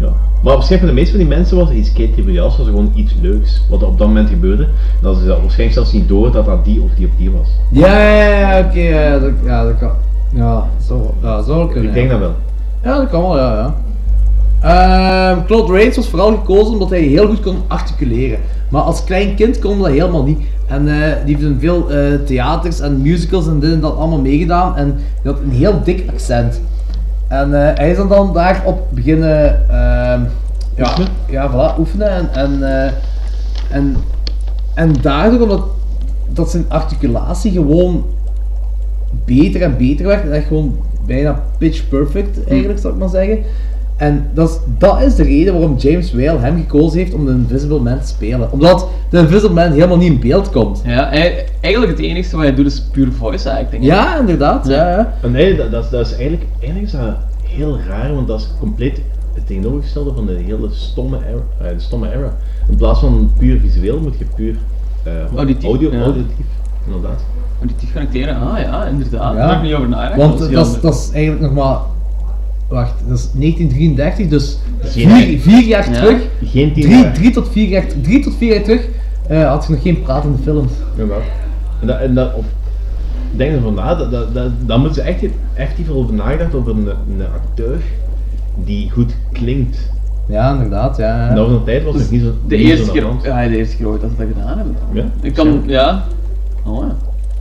Ja. Maar waarschijnlijk voor de meeste van die mensen was iets kei triviaals, was gewoon iets leuks. Wat er op dat moment gebeurde. Dat ze dat waarschijnlijk zelfs niet door dat dat die of die of die was. Ja, ja, ja, oké, ja, dat, ja, dat kan. Ja, zo, ja, zou wel kunnen. Ik denk ja. dat wel. Ja, dat kan wel, ja, ja. Ehm, Claude Rains was vooral gekozen omdat hij heel goed kon articuleren. Maar als klein kind kon dat helemaal niet. En eh, die heeft in veel eh, theaters en musicals en dit en dat allemaal meegedaan. En die had een heel dik accent. En eh, hij is dan, dan daarop beginnen ehm, ja, ja, voilà, oefenen. En, en, en, en daardoor, omdat dat zijn articulatie gewoon beter en beter werd. En echt gewoon bijna pitch perfect eigenlijk, zou ik maar zeggen. En dat is, dat is de reden waarom James Whale hem gekozen heeft om de Invisible Man te spelen. Omdat de Invisible Man helemaal niet in beeld komt. Ja, hij- eigenlijk het enige wat hij doet is puur voice acting. hè. Ja, inderdaad. Ja. Ja, En nee, dat, dat, is, dat is eigenlijk, eigenlijk is dat heel raar, want dat is compleet het tegenovergestelde van de hele stomme era. eh, de stomme era. In plaats van puur visueel moet je puur eh, Auditief, audio, ja. auditief, inderdaad. Auditief connecteren, ah ja, inderdaad. Ja. Daar heb ik niet over nagedacht. Want Dat is dat is, heel- dat is eigenlijk nog maar. Wacht, dat is 1933, dus Geen- vier, vier jaar Ja. terug. Geen tien drie, jaar. drie, tot vier jaar, drie tot vier jaar terug eh, had je nog geen pratende films. Inderdaad. En dat, en dat, op, denk er van na, dat, dat, dat, moeten ze echt, echt even over nagedacht over een, een acteur die goed klinkt. Ja, inderdaad. Ja, van de tijd was het niet zo. De niet eerste zo keer, ja, de eerste keer ooit dat ze dat gedaan hebben. Ja? Ik kan, ja. Oh ja.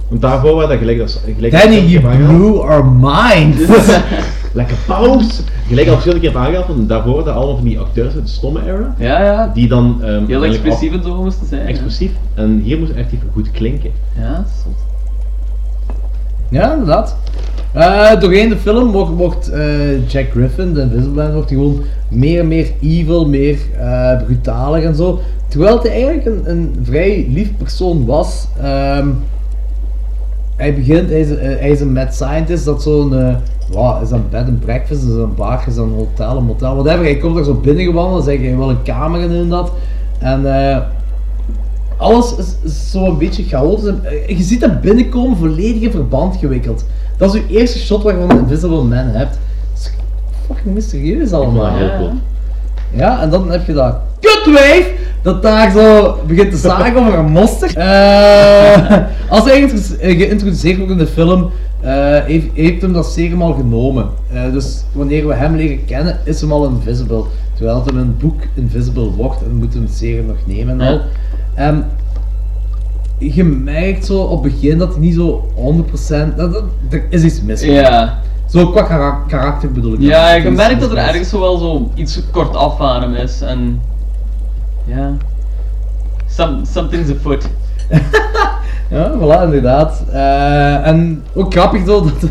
Want daarvoor was dat gelijk als gelijk Danny, als you ik blew our minds. Lekker pauze! Gelijk al verschillende keer heb aangehaald, want daarvoor waren dat allemaal van die acteurs uit de stomme era. Ja, ja. Die dan... ehm, Heel expressief en zo moesten zijn. Expressief. En hier moest het echt even goed klinken. Ja, zot. Ja, inderdaad. Eh, doorheen de film wordt, wordt eh, Jack Griffin, de Invisible Man, wordt hij gewoon meer en meer evil, meer eh, brutaler en zo. Terwijl hij eigenlijk een, een vrij lief persoon was. Ehm, hij begint, hij is, hij is een mad scientist, dat zo'n, wat, is dat een bed and breakfast, is dat een bar, is dat een hotel, een motel, whatever. Hij komt er zo binnengewandeld, zegt hij wil een kamer in en dat. En eh, alles is, is zo een beetje chaotisch. En, eh, Je ziet dat binnenkomen volledig in verband gewikkeld. Dat is uw eerste shot waar je van Invisible Man hebt. Dat is fucking mysterieus allemaal. heel cool. Ja, en dan heb je dat kutwijf dat daar zo begint te zagen over een monster. Eh, als hij eh, geïntroduceerd wordt in de film, eh, heeft, heeft hem dat serum al genomen. Dus wanneer we hem leren kennen, is hem al invisible. Terwijl het in een boek invisible wordt en moet hem het serum nog nemen en al. En je merkt zo op het begin dat hij niet zo 100%. Dat, dat, er is iets mis. hem. Ja. Zo qua kara- karakter bedoel ik. Ja, merkt iets dat er ergens zo wel zo iets kort af aan hem is en... Ja. Some, something's afoot. Ja, voilà, inderdaad. Eh, en ook grappig zo dat,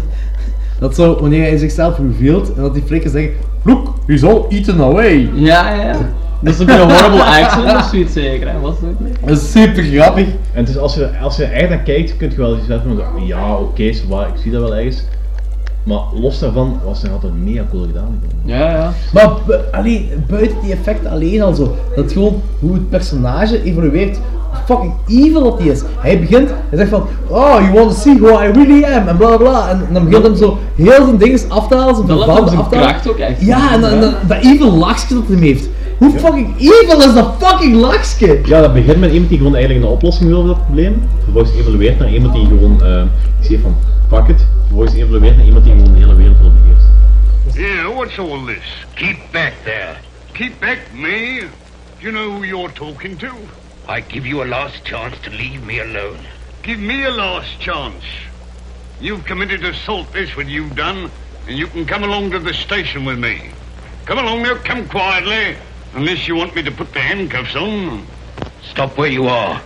dat zo, wanneer hij zichzelf revealt en dat die flikken zeggen: Look, he's all eaten away. Ja, ja, ja. Dat is ook een horrible accent of zoiets zeker, hè? Was het? Dat is super grappig. En het is als je, als je er echt naar kijkt, kun je wel zeggen van, ja, oké, waar, ik zie dat wel ergens. Maar los daarvan was hij altijd mega cool gedaan. Ja, ja. Maar bu- alleen, buiten die effecten alleen al zo, dat gewoon hoe het personage evolueert, hoe fucking evil dat hij is. Hij begint, hij zegt van, oh, you want to see who I really am, en bla bla. En dan begint hem zo heel zijn dingen af te halen, zijn af te halen. ook echt Ja, en, dan- en dan- dat evil lachje dat hij heeft. Hoe fucking evil is dat fucking lachje? Ja, dat begint met iemand die gewoon eigenlijk een oplossing wil voor dat probleem. Vervolgens evolueert naar iemand die gewoon, eh ik zie van, fuck it. Vervolgens evolueert naar iemand die gewoon de hele wereld wil beheersen. Yeah, what's all this? Keep back there. Keep back, me? Do you know who you're talking to? I give you a last chance to leave me alone. Give me a last chance. You've committed assault, this what you've done, and you can come along to the station with me. Come along now, come quietly, unless you want me to put the handcuffs on. Stop where you are.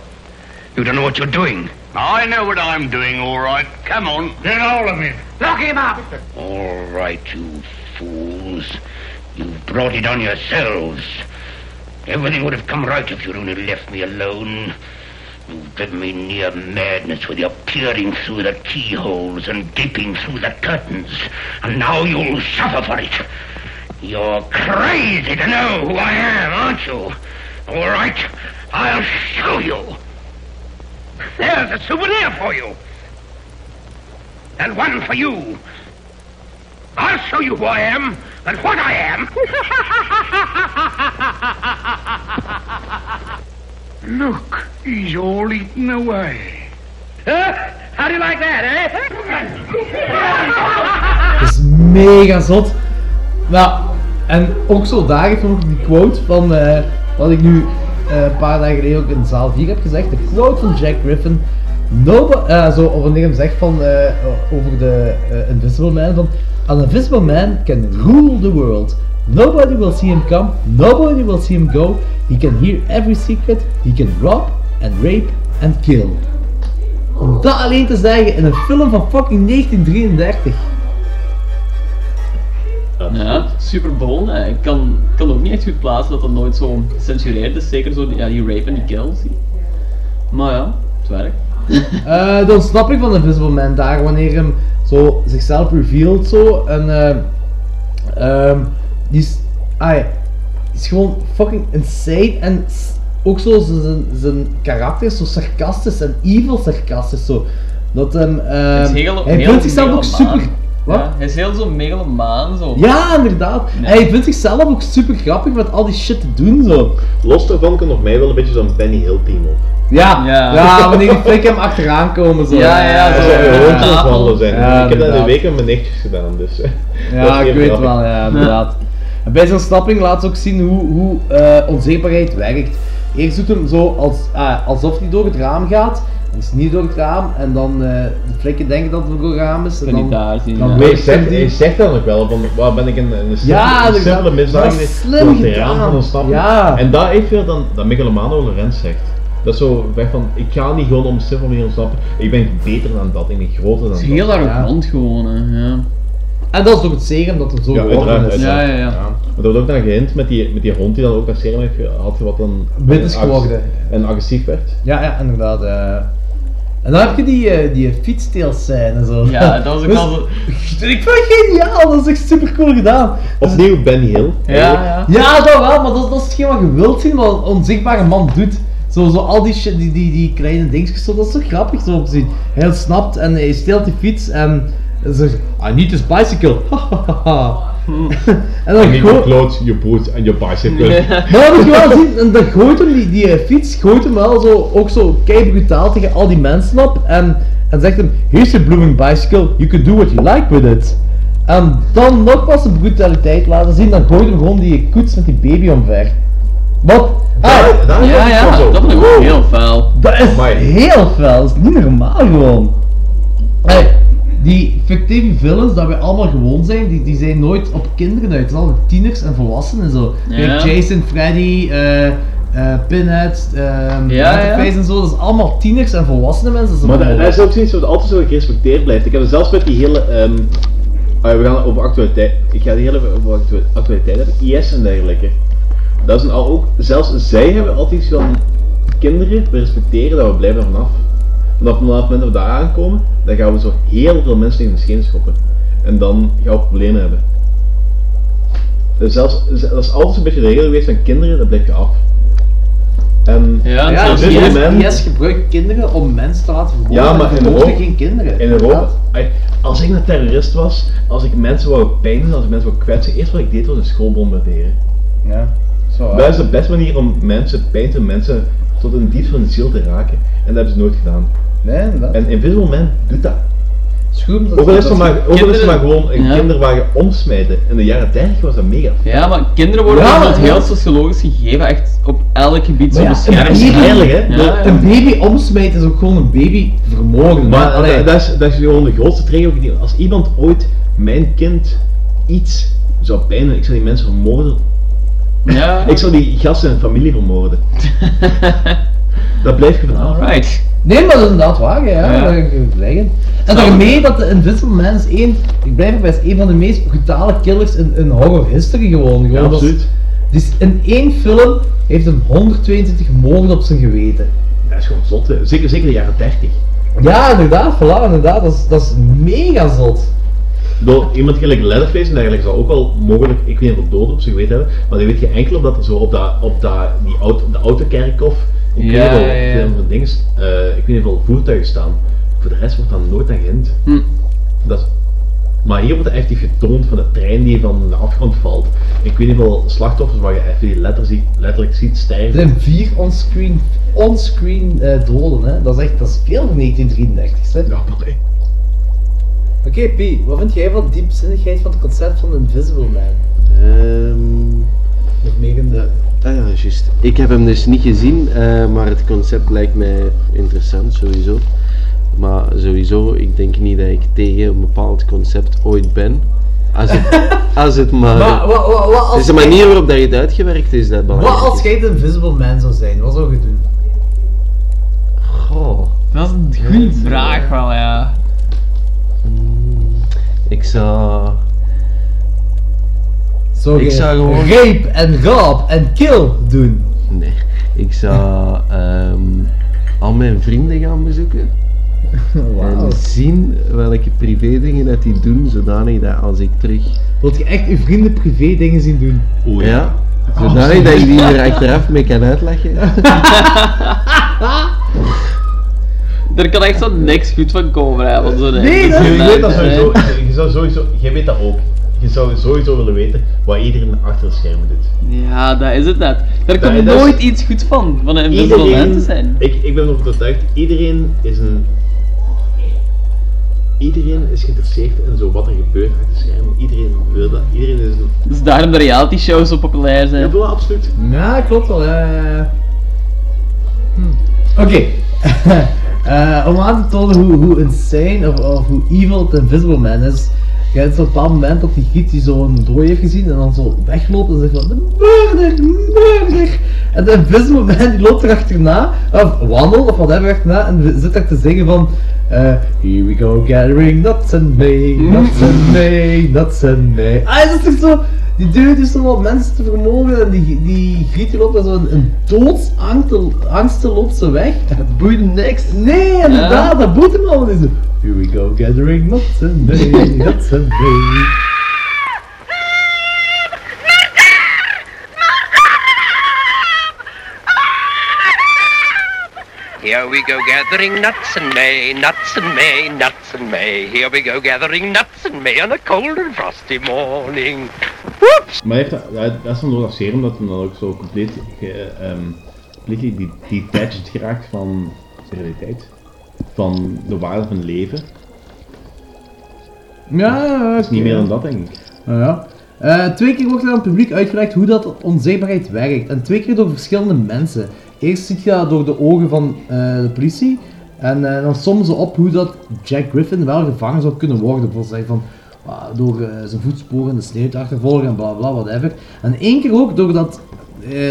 You don't know what you're doing. I know what I'm doing, all right. Come on. Get all of him. Lock him up. All right, you fools. You've brought it on yourselves. Everything would have come right if you'd only left me alone. You've driven me near madness with your peering through the keyholes and gaping through the curtains. And now you'll suffer for it. You're crazy to know who I am, aren't you? All right, I'll show you. There's a souvenir for you. And one for you. I'll show you who I am and what I am. Look, he's all eaten away. Huh? How do you like that, eh? Dat is mega zot. Nou, en ook zo daar nog die quote van eh, wat ik nu eh, een paar dagen geleden ook in zaal 4 heb gezegd. De quote van Jack Griffin. Nobody, eh, zo, of wanneer zegt van, over de Invisible Man van An invisible man can rule the world. Nobody will see him come, nobody will see him go. He can hear every secret, he can rob and rape and kill. Om dat alleen te zeggen in een film van fucking 1933. Ja, Super Bowl, nee. ik kan, kan ook niet echt goed plaatsen dat dat nooit zo gecensureerd is. Zeker zo die, ja, die rape en die kills. Maar ja, het werkt. Eh, de ontsnapping van Invisible Man daar, wanneer hem zo zichzelf revealt zo en eh, ehm, die is, ah ja, is gewoon fucking insane en ook zo zijn, zijn karakter is zo sarcastisch en evil sarcastisch zo. Dat hem, ehm, heel, hij heel vindt zichzelf ook super, wat? Ja, hij is heel zo megalomaan zo. Ja, inderdaad. En hij vindt zichzelf ook super grappig met al die shit te doen zo. Los daarvan kan nog mij wel een beetje zo'n Benny Hill team op. Ja, Ja. ja. wanneer die flik hem achteraan komen zo. Ja, ja, Dat zo. zou ja. gewoon zo wandelen zijn. Ja, ik heb dat in de week met mijn nichtjes gedaan, dus... eh, Ja, ik weet grappig. wel, ja, inderdaad. En bij zijn ontsnapping laat ze ook zien hoe, hoe eh, onzichtbaarheid werkt. Eerst doet hem zo als, ah, alsof hij door het raam gaat. Hij is niet door het raam en dan eh, de flikken denken dat het door het raam is. En Kan dan, niet daar zien, dan ja. Maar je zegt, je die. zegt dan ook wel van, waar ben ik een, een simpele, Ja, een simpele misdaad Dat is geweest, slim door het raam. Ja. En dat heeft weer dan, dat megalomane Lorenz zegt. Dat is zo weg van, ik ga niet gewoon om simpel meer ontsnappen, ik ben beter dan dat, ik ben groter dan Het is dat. heel arrogant gewoon, hè. Ja. En dat is ook het serum dat er zo Ja, geworden is. Ja, ja, ja. Maar er wordt ook dan gehint met die, met die hond die dan ook dat serum heeft gehad, wat dan Wit is ag- geworden. En agressief werd. Ja, ja, inderdaad. eh. En dan heb je die, eh, die fietssteelscène en zo. Ja, dat was ook Dus- al zo... Ik vond het geniaal, dat is echt super cool gedaan. Opnieuw Benny Hill. Ja, ja. Ja, dat wel, maar dat, dat is hetgeen wat je wilt zien, wat een onzichtbare man doet. Zo, zo al die, shit, die, die, die kleine dingetjes, zo, dat is zo grappig zo om te zien. Hij ontsnapt en hij steelt die fiets en hij zegt, I need this bicycle. en dan En niet your clothes, your boots en your bicycle. Maar dat moet je wel zien, en dan gooit hem die, die eh, fiets, gooit hem wel zo, ook zo kei brutaal tegen al die mensen op en, en zegt hem, here's your blooming bicycle, you can do what you like with it. En dan nogmaals de brutaliteit laten zien, dan gooit hem gewoon die koets met die baby omver. Wat? Ah, Ja, ja, zo. dat ook heel vuil. dat is Amai. heel fel, dat is niet normaal gewoon. Hey, die fictieve villains dat wij allemaal gewoon zijn, die, die zijn nooit op kinderen uit. Het zijn altijd tieners en volwassenen en zo. Ja. Kijk, Jason, Freddy, eh eh Pinhead, ehm Ja, en zo, dat is allemaal tieners en volwassenen mensen. Dat is Maar dat, dat is ook zoiets wat altijd zo gerespecteerd blijft. Ik heb zelfs met die hele. ehm, ah, we gaan over actualiteit. Ik ga die hele over actu- actualiteit hebben. IS en dergelijke. Dat is een, al ook. Zelfs zij hebben altijd iets van. Kinderen, we respecteren dat, we blijven er vanaf. Vanaf het moment dat we daar aankomen, dan gaan we zo heel veel mensen tegen de schenen schoppen. En dan gaan we problemen hebben. Dus zelfs, dat is altijd een beetje de regel geweest van kinderen, dat blijf je af. En Ja, Ja, zelfs IS, moment- IS gebruikt kinderen om mensen te laten vermoorden. Ja, maar en in Europa- geen kinderen. In Europa, als ik een terrorist was, als ik mensen wou pijn doen, als ik mensen wou kwetsen, eerst wat ik deed was een school bombarderen. Ja, zo. Dat is de beste manier om mensen pijn te doen, mensen tot een diep van de ziel te raken. En dat hebben ze nooit gedaan. Nee, inderdaad. En Invisible Man doet dat. Schoen, dat Ook al is dat er maar, ook al is kinderen- maar gewoon een Ja. kinderwagen omsmijten. In de jaren 30 was dat mega. Ja, maar kinderen worden Ja, maar- heel sociologisch gegeven, echt op elk gebied zo Maar ja, beschermd. een baby- Heilig, hè? Ja, ja. Een baby omsmijten is ook gewoon een baby vermoorden. Maar. Allee. dat, dat is, dat is gewoon de grootste trigger. Als iemand ooit mijn kind iets zou pijn doen, ik zou die mensen vermoorden. Ja. Ik zou die gasten en familie vermoorden. dat blijf je vanaf. Alright. Nee, maar dat is inderdaad waar, ja. Ja. Dat kan ik zeggen. En daarmee dat de Invisible Man is één, ik blijf erbij, is één van de meest brutale killers in, in horror history gewoon. Ja, gewoon absoluut. Dus in één film heeft hem 122 moorden op zijn geweten. Dat is gewoon zot. hè. Zeker, zeker de jaren 30. Ja, inderdaad, voilà, inderdaad. Dat is, dat is mega zot. Bedoel, iemand gelijk Leatherface en dergelijke zal ook wel mogelijk, ik weet niet hoeveel doden op zijn geweten hebben, maar die weet je enkel omdat er zo op, dat, op dat, die auto, de autokerkhof, ik weet Ja, ja, ja. veel van dinges, eh, ik weet niet hoeveel voertuigen staan. Voor de rest wordt dan nooit aan gehind. Hm. Dat is- maar hier wordt het effectief getoond van de trein die van de afgrond valt. Ik weet niet hoeveel slachtoffers waar je even die letter ziet, letterlijk ziet Er sterven. zijn vier onscreen, onscreen eh, doden, hè. Dat is echt, dat is veel voor 1933, hè. Ja, maar nee. Oké, Pi, wat vind jij van de diepzinnigheid van het concept van Invisible Man? Ehm, Nog meer in de... ah ja, juist. Ik heb hem dus niet gezien, eh, maar het concept lijkt mij interessant, sowieso. Maar sowieso, ik denk niet dat ik tegen een bepaald concept ooit ben. Als het, als het maar... Maar als is de manier waarop dat je het uitgewerkt is dat belangrijk Wat als jij de Invisible Man zou zijn? Wat zou je doen? Goh. Dat is een goede vraag wel, ja. Ik zou... Ik je zou gewoon- rape en raap en kill doen? Nee, ik zou ehm, al mijn vrienden gaan bezoeken. Wauw. En zien welke privé dingen dat die doen, zodanig dat als ik terug... Wilt je echt je vrienden privé dingen zien doen? Oh ja. Zodanig dat ik die er achteraf mee kan uitleggen. Er kan echt zo niks goed van komen, hè. Van zo'n Nee, dat- Je weet dat sowieso, je zou sowieso, jij weet dat ook. Je zou sowieso willen weten wat iedereen achter de schermen doet. Ja, dat is het net. Daar Dat- komt dat is- nooit iets goed van, van een invisible man te zijn. Ik, ik ben ervan overtuigd, iedereen is een... Iedereen is geïnteresseerd in zo wat er gebeurt achter de schermen. Iedereen wil dat. Iedereen is een... Dus daarom de reality shows zo populair zijn. Ja, wel, absoluut. Ja, klopt wel. ja. Hm. Oké. om aan te tonen hoe, hoe insane of, of hoe evil het Invisible Man is. Je hebt zo'n bepaald moment dat die giet die zo'n dooi heeft gezien en dan zo wegloopt en zegt van de murder, murder. En de Invisible Man die loopt er achterna, of wandelt of whatever achterna en zit daar te zeggen van eh, Here we go gathering nuts and May, nuts and May, nuts and May. Ah, dat is toch zo, die dude is zo wat mensen te vermogen en die, die giet loopt daar zo een, een doodsangst loopt ze weg. Het boeit hem niks. Nee, inderdaad, dat boeit hem allemaal niet zo. Here we go gathering nuts and May, nuts and May. Here we go gathering nuts in May, nuts in May, nuts in May. Here we go gathering nuts in May on a cold and frosty morning. Maar hij heeft dat, is dan door dat serum dat hij dan ook zo compleet, ge, ehm, de- detached geraakt van de realiteit. Van de waarde van leven. Ja, ja, is niet meer dan dat, denk ik. Nou ja. Eh, twee keer wordt er aan het publiek uitgelegd hoe dat onzichtbaarheid werkt. En twee keer door verschillende mensen. Eerst zie je dat door de ogen van eh, de politie. En eh, dan sommen ze op hoe dat Jack Griffin wel gevangen zou kunnen worden. Bijvoorbeeld van, ah, door zijn voetsporen in de sneeuw te achtervolgen en bla bla whatever. En één keer ook door, dat,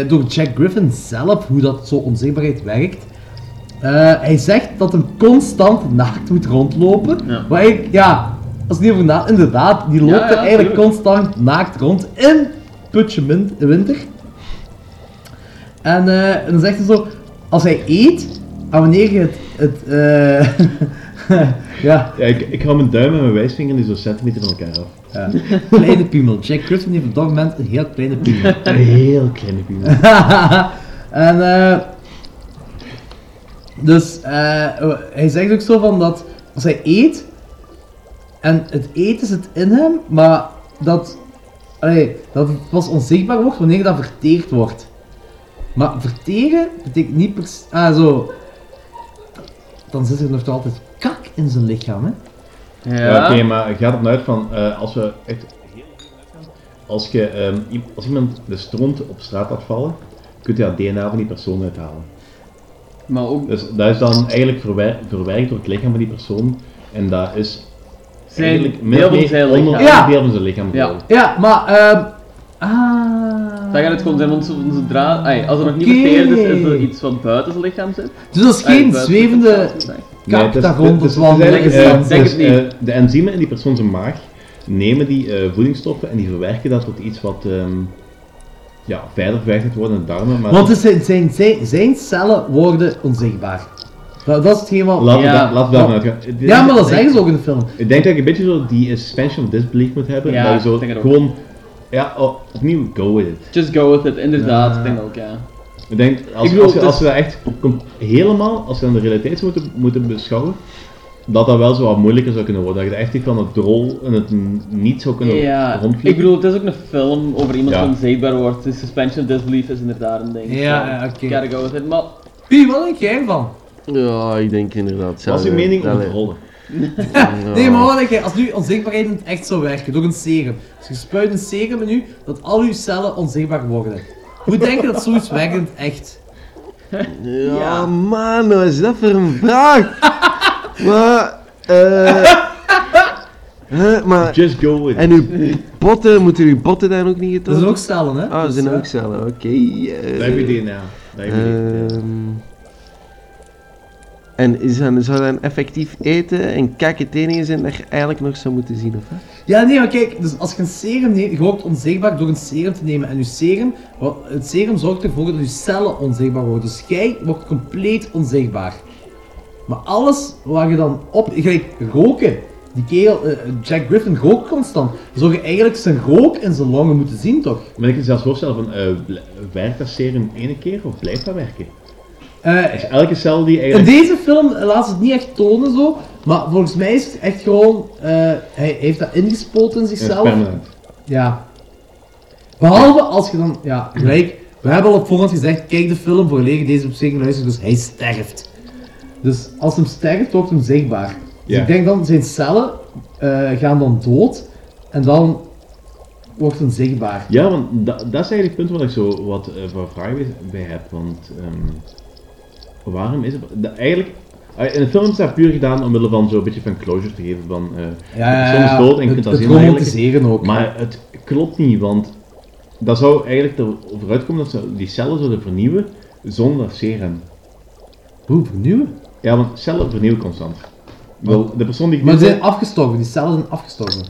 door Jack Griffin zelf, hoe dat zo onzichtbaarheid werkt. Hij zegt dat hem constant naakt moet rondlopen. Maar ik, ja, als niet over na, inderdaad, die loopt Ja, er eigenlijk tuurlijk. constant naakt rond in putje min- winter. En, eh, en dan zegt hij zo, als hij eet, en wanneer je het, het eh, ja, Ja, ik, ik hou mijn duim en mijn wijsvinger die zo centimeter van elkaar af. ja, kleine piemel. Jack Griffin heeft op dat moment een heel kleine piemel. Een heel kleine piemel. en eh, dus eh, hij zegt ook zo van dat als hij eet en het eten zit in hem, maar dat, allee, dat het pas onzichtbaar wordt wanneer dat verteerd wordt. Maar verteren betekent niet per se, ah zo, dan zit er nog altijd kak in zijn lichaam hè. Ja, oké, maar gaat het nou uit van eh, als we echt heel uitgaan, als, je, ehm, i- als iemand de stront op straat laat vallen, kun je dat DNA van die persoon uithalen. Maar ook... Dus dat is dan eigenlijk verwer- verwerkt door het lichaam van die persoon en dat is Zijn deel van zijn lichaam. een Ja. deel van zijn lichaam. Ja. Ja, maar ehm ah. Dan gaat het gewoon zijn, want zodra, ai, als er nog niet Oké. verteerd is, is er iets wat buiten zijn lichaam zit. Dus dat is Ai, geen zwevende zeggen. Nee, kak het een leuke eh, de enzymen in die persoon zijn maag nemen die eh, voedingsstoffen en die verwerken dat tot iets wat ehm, ja, verder verwerkt wordt in de darmen. Maar Want zijn, zijn, zijn cellen worden onzichtbaar. Dat, dat is hetgeen wat... Daarvan uitgaan. Ik denk Ja, maar dat zeggen ze ook in de film. Ik denk dat je een beetje zo die suspension of disbelief moet hebben. Ja, dat je zo denk het ook. gewoon, ja, oh, opnieuw go with it. Just go with it, inderdaad, Ja. ik denk ook, ja. Ik denk, als, Ik bedoel, als, we, het als is- we dat echt helemaal, als we dan de realiteit moeten, moeten beschouwen, dat dat wel zo wat moeilijker zou kunnen worden. Dat je echt iets van het rol en het niet zou kunnen Ja, rondvliegen. ik bedoel, het is ook een film over iemand Ja. die onzichtbaar wordt. De suspension of disbelief is inderdaad een ding. Ja, So, ja, oké. Gotta go with it, maar... Wie, wat denk jij ervan? Ja, ik denk inderdaad. Wat is uw mening over rollen? Nee, maar wat denk jij? Als nu onzichtbaarheid in het echt zou werken, door een serum. Dus je spuit een serum in u, dat al uw cellen onzichtbaar worden. Hoe denk je dat zoiets werkt in het echt? Ja, man, wat is dat voor een vraag? maar, eh... hè, maar... Just go with it. En uw botten, moeten uw botten dan ook niet getoond Dat zijn ook cellen, hè? Ah, dat Dus, zijn ja. ook cellen, oké. Dat heb je DNA. Dat heb je DNA. En is dan, zou dan effectief eten en kijk het enige zijn dat je eigenlijk nog zou moeten zien, of hè? Ja, nee, maar kijk, dus als je een serum neemt, je wordt onzichtbaar door een serum te nemen. En je serum, het serum zorgt ervoor dat je cellen onzichtbaar worden. Dus jij wordt compleet onzichtbaar. Maar alles waar je dan op, gelijk roken. Die kerel, eh, Jack Griffin rookt constant. Zou je eigenlijk zijn rook in zijn longen moeten zien, toch? Maar ik kan je zelfs voorstellen van, eh, bl- werkt dat serum ene keer of blijft dat werken? Eh, is elke cel die In eigenlijk... deze film laat ze het niet echt tonen zo, maar volgens mij is het echt gewoon, eh, hij heeft dat ingespoten in zichzelf. permanent. Ja. Behalve als je dan, ja, gelijk, we hebben al op voorhand gezegd, kijk de film volledig deze beschikking luisteren, dus hij sterft. Dus als hem sterft, wordt hem zichtbaar. Dus ik denk dan, zijn cellen eh, gaan dan dood, en dan wordt hem zichtbaar. Ja, want da- dat is eigenlijk het punt waar ik zo wat voor vragen bij- bij heb. Want ehm, waarom is het... dat- eigenlijk, eh, in de film is dat puur gedaan omwille van zo'n beetje van closure te geven. Van, eh Ja, ja, ja. dood en je kunt dat zien eigenlijk. ook, Maar het klopt niet, want dat zou eigenlijk ervoor uitkomen dat ze die cellen zouden vernieuwen zonder serum. Hoe vernieuwen? Ja, want cellen vernieuwen constant. Wel, de persoon die ik Maar ze zijn afgestorven, die cellen zijn afgestorven.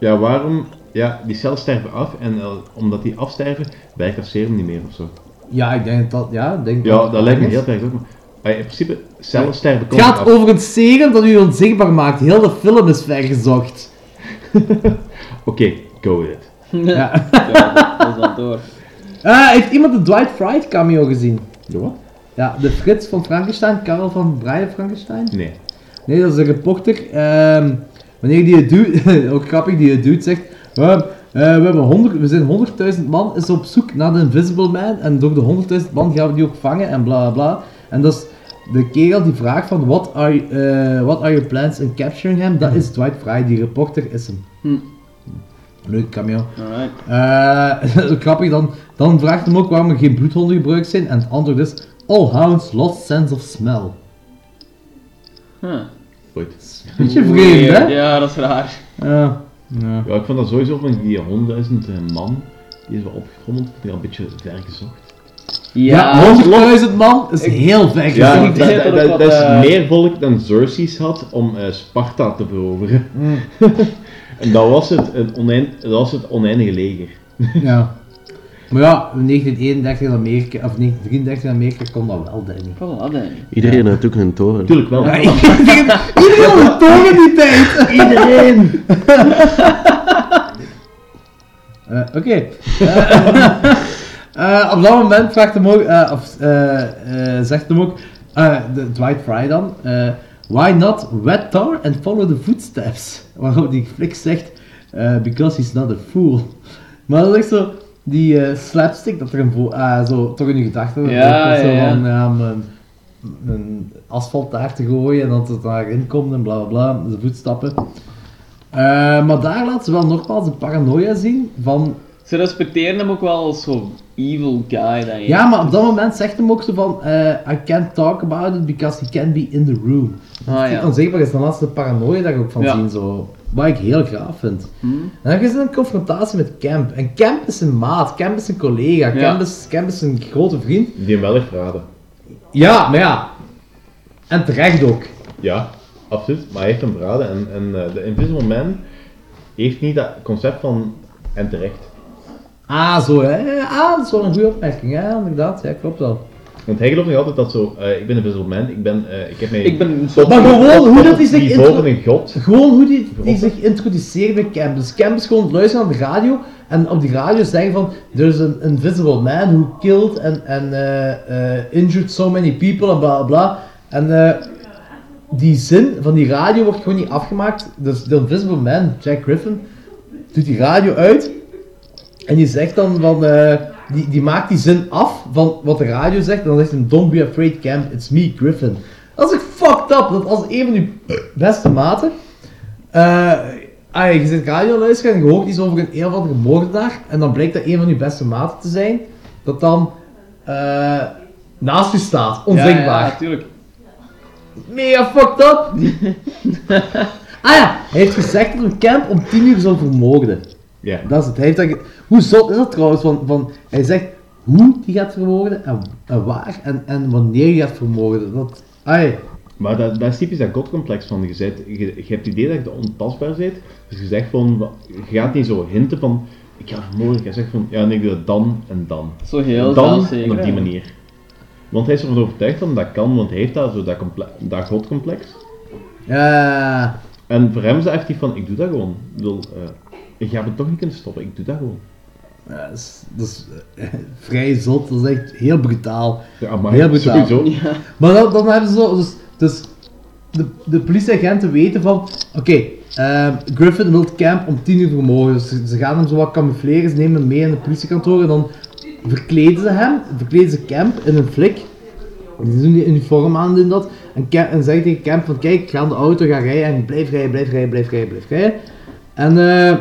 Ja, waarom? Ja, die cellen sterven af en eh, omdat die afsterven, werkt dat serum niet meer of zo. Ja, ik denk dat, ja, ik denk Ja, dat lijkt me heel erg ook. Maar eh, in principe, cellen sterven Het gaat af. over een serum dat u onzichtbaar maakt. Heel de film is vergezocht. Oké, go with it. Ja. dat is dan door. Ah, heeft iemand de Dwight Fried cameo gezien? De wat? Ja, de Frits van Frankenstein, Karel van Brian Frankenstein? Nee. Nee, dat is een reporter. Ehm, wanneer die het doet, ook grappig, die het doet, zegt... "Eh, eh, we, hebben 100, we zijn 100.000 man is op zoek naar de Invisible Man. En door de 100.000 man gaan we die ook vangen en bla bla bla. En dat is de kerel die vraagt van... What are, eh, what are your plans in capturing him? Dat is Dwight Fry, die reporter is hem. Hm. Leuk cameo. Eh, ook grappig, dan, dan vraagt hem ook waarom er geen bloedhonden gebruikt zijn. En het antwoord is... All hounds lost sense of smell. Huh. Goed. Beetje vreemd, hè? Ja, dat is raar. Ja. Ja. Ja, ik vond dat sowieso van die 100.000 man, die is wel opgetrommeld, vond ik al een beetje ver gezocht. Ja, 100.000 man is heel ver Ja, dat, Ik dat, denk dat, is eh, meer volk dan Xerxes had om eh, Sparta te veroveren. Mm. en dat was, het, een oneind, dat was het oneindige leger. Ja. Maar ja, in 1931 in Amerika, of 1933 in Amerika kon dat wel, Danny. Kon dat, Danny. Iedereen had ook een toren. Tuurlijk wel. Ja, iedereen iedereen had een toren in die tijd! Iedereen! Eh, Oké. Eh, op dat moment vraagt hem ook, eh, of, eh, zegt hem ook, de Dwight Fry dan, why not wet tar and follow the footsteps? Waarop die flik zegt, because he's not a fool. Maar dat is echt zo, die slapstick dat er een zo toch in je gedachten Ja, zo ja, van, ja, mijn, een asfalt daar te gooien en dat het daarin komt en bla bla bla, de voetstappen. Maar daar laat ze wel nogmaals een paranoia zien van Ze respecteren hem ook wel als zo'n evil guy. Dat je- Ja, maar op dat moment zegt hem ook zo van, eh, I can't talk about it because he can't be in the room. Ah, Dat ja. onzichtbaar is, dan laat ze de paranoia daar ook van Ja. zien, zo. Wat ik heel graaf vind. Hmm. En dan is er een confrontatie met Camp. En Camp is een maat, Camp is een collega, Ja. Camp, is, Camp is een grote vriend. Die hem wel heeft verraden. Ja, maar ja. En terecht ook. Ja, absoluut. Maar hij heeft hem verraden en, en eh, de Invisible Man heeft niet dat concept van en terecht. Ah, zo hè. Ah, dat is wel een goede opmerking, ja, inderdaad. Ja, klopt wel. Want hij gelooft nog altijd dat zo, eh, ik ben een Invisible Man, ik ben, eh, ik heb mij... Ik ben tot- Maar gewoon hoe dat hij zich een god. Gewoon hoe die, die zich introduceert bij Camp. Dus Camp is gewoon luisteren naar de radio en op die radio zeggen van there's an invisible man who killed and, and eh, eh, injured so many people en bla bla bla. En eh, die zin van die radio wordt gewoon niet afgemaakt. Dus de invisible man, Jack Griffin, doet die radio uit en die zegt dan van, eh, die, die maakt die zin af van wat de radio zegt en dan zegt hij don't be afraid Camp, it's me Griffin. Dat is echt fucked up, dat als een van je beste maten eh, ah, je zit radio luisteren en je hoort iets over een een of andere moordenaar en dan blijkt dat een van je beste maten te zijn, dat dan eh, naast je staat, onzichtbaar. Ja, ja, natuurlijk. Mega fucked up! ah ja, hij heeft gezegd dat een camp om 10 uur zal vermoorden. Ja. Dat is het. Hij heeft dat ge- hoe zot is dat trouwens? Van, van, hij zegt hoe die gaat vermoorden en, en waar en, en wanneer hij gaat vermoorden. Dat, ai, Maar dat, dat is typisch dat godcomplex van je, zet, je, je hebt het idee dat je ontastbaar bent, dus je zegt van, je gaat niet zo hinten van, ik ga vermoorden, je zegt van, ja nee, ik doe dat dan en dan. Zo heel Dan en op die manier. Want hij is ervan overtuigd dat dat kan, want hij heeft dat, zo dat, comple- dat godcomplex. Ja. En voor hem is het echt die van, ik doe dat gewoon. Ik bedoel, eh, ik ga het toch niet kunnen stoppen, ik doe dat gewoon. Ja, dat is, dat is eh, vrij zot, dat is echt heel brutaal. Ja, maar heel brutaal. sowieso. Ja. Maar dan, dan hebben ze zo, dus, dus de, de politieagenten weten van, oké, ehm, Griffin wil het camp om 10 uur vermogen, dus ze, ze gaan hem zo wat camoufleren, ze nemen hem mee in het politiekantoor en dan verkleden ze hem, verkleden ze Camp in een flik. Die doen die uniform aan, doen dat. En, Camp, en zeggen tegen Camp van, kijk, ik ga aan de auto, ga rijden en blijf rijden, blijf rijden, blijf rijden, blijf rijden. En eh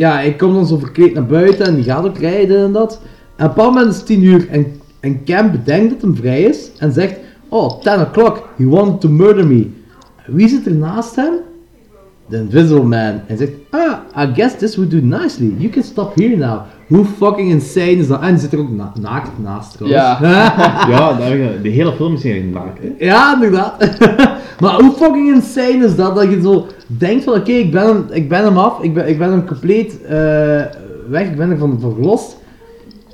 ja, hij komt dan zo verkleed naar buiten en die gaat ook rijden en dat. En op een moment is het 10 uur en, en Cam bedenkt dat hem vrij is en zegt: Oh, 10 o'clock, he wanted to murder me. Wie zit er naast hem? The Invisible Man. Hij zegt: Ah, I guess this would do nicely. You can stop here now. Hoe fucking insane is dat? En zit er ook na- naakt naast trouwens. ja, je- de hele film is eigenlijk naakt. hè. Ja, inderdaad. maar hoe fucking insane is dat? Dat je zo denkt van, oké, ik, ben hem, ik ben hem af, ik ben, ik ben hem compleet eh, weg, ik ben ervan verlost.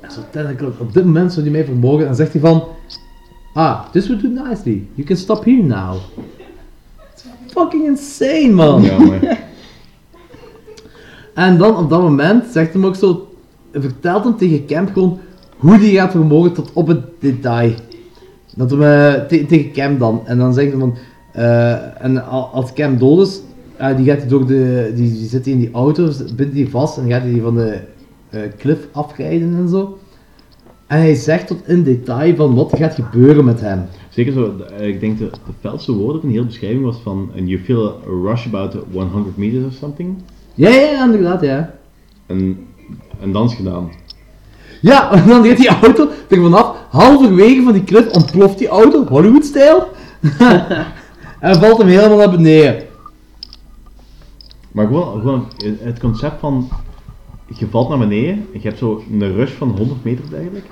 En zo uiteindelijk, op dit moment zou hij mij vermogen en dan zegt hij van, ah, this would do nicely. You can stop here now. It's fucking insane, man. Ja, En dan op dat moment zegt hem ook zo, vertelt hem tegen Camp gewoon hoe die gaat vermogen tot op het detail. Dat hem, eh, te- tegen Camp dan. En dan zegt hij van, eh, en al- als Camp dood is, die gaat hij door de, die, die zit in die auto, bindt hij vast en gaat hij die van de eh, cliff afrijden en zo. En hij zegt tot in detail van wat er gaat gebeuren met hem. Zeker zo, eh, ik denk de, de felste woorden van de hele beschrijving was van and you feel a rush about 100 meters or something. Ja, ja, ja, inderdaad, ja. En, en dan is het gedaan. Ja, en dan gaat die auto er vanaf, halverwege van die cliff ontploft die auto, Hollywood-stijl. en valt hem helemaal naar beneden. Maar gewoon, gewoon het concept van je valt naar beneden en je hebt zo een rush van 100 meter eigenlijk.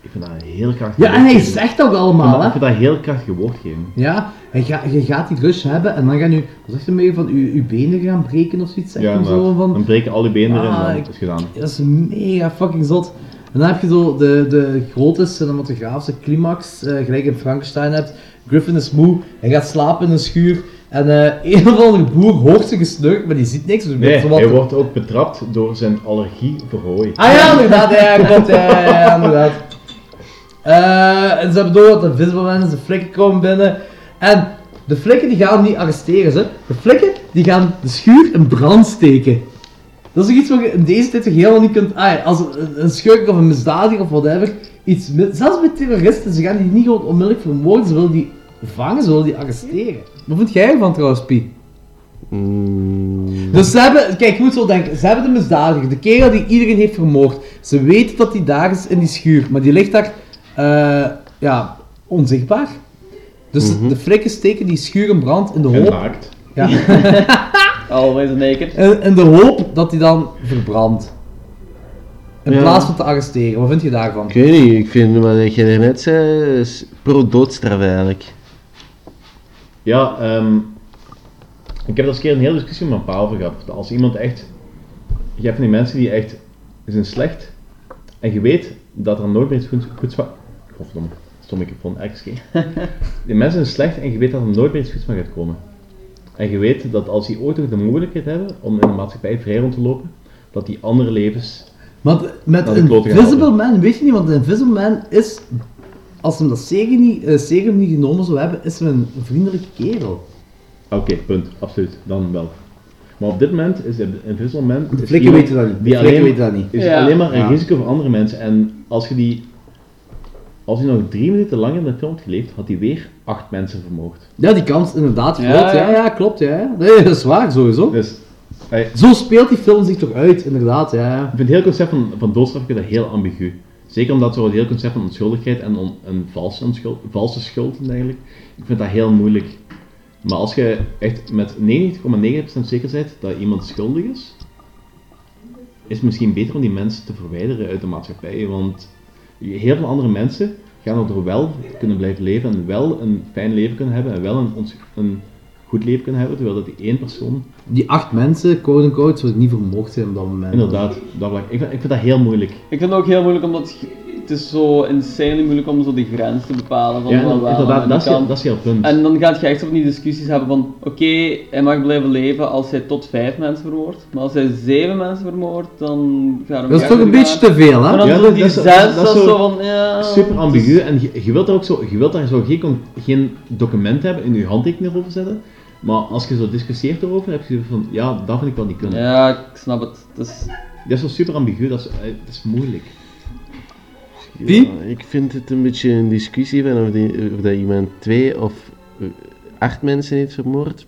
Ik vind dat een heel krachtig Ja, en hij zegt ook allemaal, hè. Ik vind dat heel krachtige woordgeving. Ja, en ga, je gaat die rush hebben en dan gaan je, wat zegt hij van je, je benen gaan breken of zoiets, Ja, zo van... Dan breken al die benen erin en Ah, dan ik- is gedaan. Dat is mega fucking zot. En dan heb je zo de, de grote cinematografische climax, eh, gelijk in Frankenstein hebt. Griffin is moe, hij gaat slapen in een schuur. En eh, een of andere boer hoort zijn gesnurk, maar die ziet niks. Dus Nee, hij wordt ook betrapt door zijn allergie voor hooi. Ah ja, inderdaad, ja, klopt, ja, ja, ja, inderdaad. Eh, en ze hebben door dat de Invisible Man is, de flikken komen binnen. En de flikken die gaan niet arresteren, ze. De flikken die gaan de schuur in brand steken. Dat is ook iets wat je in deze tijd toch helemaal niet kunt... Ah, als een, een schurk of een misdadiger of whatever, iets... met- zelfs met terroristen, ze gaan die niet gewoon onmiddellijk vermoorden, ze willen die vangen, ze willen die arresteren. Wat vind jij ervan trouwens, Pie? Dus ze hebben, kijk, je moet zo denken, ze hebben de misdadiger, de kerel die iedereen heeft vermoord. Ze weten dat hij daar is in die schuur, maar die ligt daar, eh, ja, onzichtbaar. Dus de flikken steken die schuur in brand in de hoop... naakt. Ja. Always naked. in, in de hoop dat hij dan verbrandt. In Ja. plaats van te arresteren. Wat vind je daarvan? Ik weet niet, ik vind wat je er net zei, pro-doodstraf eigenlijk. Ja, ehm, ik heb daar eens een keer een hele discussie met mijn pa over gehad. Dat Als iemand echt... Je hebt van die mensen die echt zijn slecht en je weet dat er nooit meer iets goed, goeds van... Godverdomme, stom microfoon, keer. Die mensen zijn slecht en je weet dat er nooit meer iets goeds van gaat komen. En je weet dat als die ooit nog de mogelijkheid hebben om in de maatschappij vrij rond te lopen, dat die andere levens... Want met Invisible. Man, weet je niet, want Invisible Man is, als hem dat zeker niet, eh, niet genomen zou hebben, is hem een vriendelijke kerel. Oké, punt. Absoluut. Dan wel. Maar op dit moment is de Invisible Man... De is flikken weten dat niet. De Die alleen, weten dat niet. Is Ja. alleen maar een Ja. risico voor andere mensen. En als je die... Als hij nog drie minuten langer in de film had geleefd, had hij weer acht mensen vermoord. Ja, die kans inderdaad Ja, groot. Ja, ja. ja, klopt. Ja. Nee, dat is waar, sowieso. Dus, Zo speelt die film zich toch uit, inderdaad. Ja, ja. Ik vind het hele concept van, van doodstraf dat heel ambigu. Zeker omdat zo het hele concept van onschuldigheid en een valse, onschuld, valse schuld en eigenlijk. Ik vind dat heel moeilijk. Maar als je echt met 99,9% zeker bent dat iemand schuldig is, is het misschien beter om die mensen te verwijderen uit de maatschappij. Want heel veel andere mensen gaan we er wel kunnen blijven leven en wel een fijn leven kunnen hebben en wel een, een goed leven kunnen hebben, terwijl dat die één persoon... Die acht mensen, quote unquote, zou ik niet vermoord zijn op dat moment. Inderdaad, dat, vlak- ik, vind, ik vind dat heel moeilijk. Ik vind het ook heel moeilijk omdat het is zo insanely moeilijk om zo die grens te bepalen van Ja, wel inderdaad, en dat is heel- dat is heel punt. En dan gaat je echt op die discussies hebben van oké, hij mag blijven leven als hij tot vijf mensen vermoordt, maar als hij zeven mensen vermoordt, dan gaat hem Dat is toch een beetje te veel, hè? En dan Ja, dat, die dat is, zes, dat is- dat is dat is zo zo van ja... super ambigu is- en je, je wilt daar ook zo, je wilt daar zo geen, geen document hebben in je handtekening over zetten, maar als je zo discussieert erover, heb je van, ja, dat vind ik wel niet kunnen. Ja, ik snap het. Het is... Dat is zo super ambigu, dat is, eh, dat is moeilijk. Ja, ik vind het een beetje een discussie van of, die, of dat iemand twee of eh, acht mensen heeft vermoord.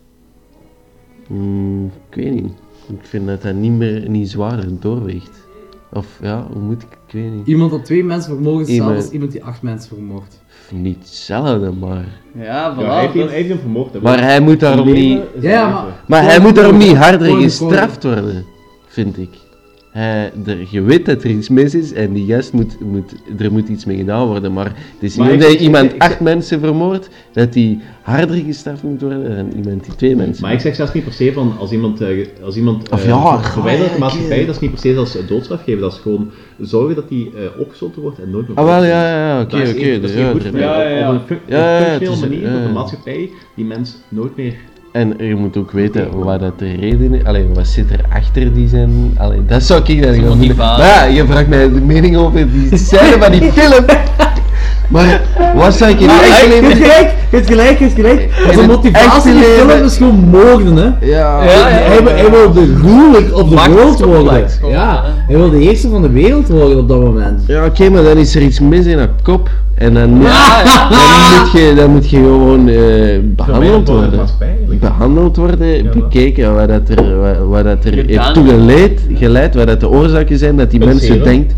Hmm, ik weet niet. Ik vind dat dat niet meer niet zwaarder doorweegt. Of ja, hoe moet ik? Ik weet niet. Iemand dat twee mensen vermoord is hetzelfde Iemand- als iemand die acht mensen vermoordt. Niet hetzelfde, maar. Ja, voilà. Ja, hij heeft hem- dat hij heeft hem vermoord. hè. Maar hij moet daarom niet. Ja, maar- Maar hij moet daarom niet harder gestraft worden, vind ik. Er, je weet dat er iets mis is en die gast moet, moet, er moet iets mee gedaan worden. Maar het is Maar niet dat iemand ik- acht mensen vermoordt, dat die harder gestraft moet worden dan iemand die twee mensen. Maar ik zeg zelfs niet per se van als iemand, eh, als iemand Of eh, ja, verwijderd maatschappij, dat is niet per se als doodstraf geven, dat is gewoon zorgen dat die eh, opgesloten wordt en nooit meer Ah, wel, ja, ja, ja, oké, oké, Dat is ja, goed ja, ja, Op ja. een Ja, functionele manier ja, dat de ja. maatschappij die mens nooit meer... En je moet ook weten wat dat de reden is. Allee, wat zit er achter die zijn. Allee, dat zou ik dan doen. motivatie. Maar ja, je vraagt mij de mening over die scène van die film. Maar wat zou ik in Maar het echt je gelijk, je hebt gelijk, je hebt gelijk. Zijn motivatie in die leven- film is gewoon moorden, hè. Ja, Hij, hij, wil- hij wil de ruler of de wereld worden. Ja, hij wil de eerste van de wereld worden op dat moment. Ja, oké, maar dan is er iets mis in haar kop. En dan moet, Ja, ja. Dan moet, je, dan moet je gewoon eh, behandeld worden de eigenlijk. Behandeld worden, bekeken wat dat er, wat, wat dat er heeft toe geleid, geleid, wat dat de oorzaken zijn dat die mensen denkt.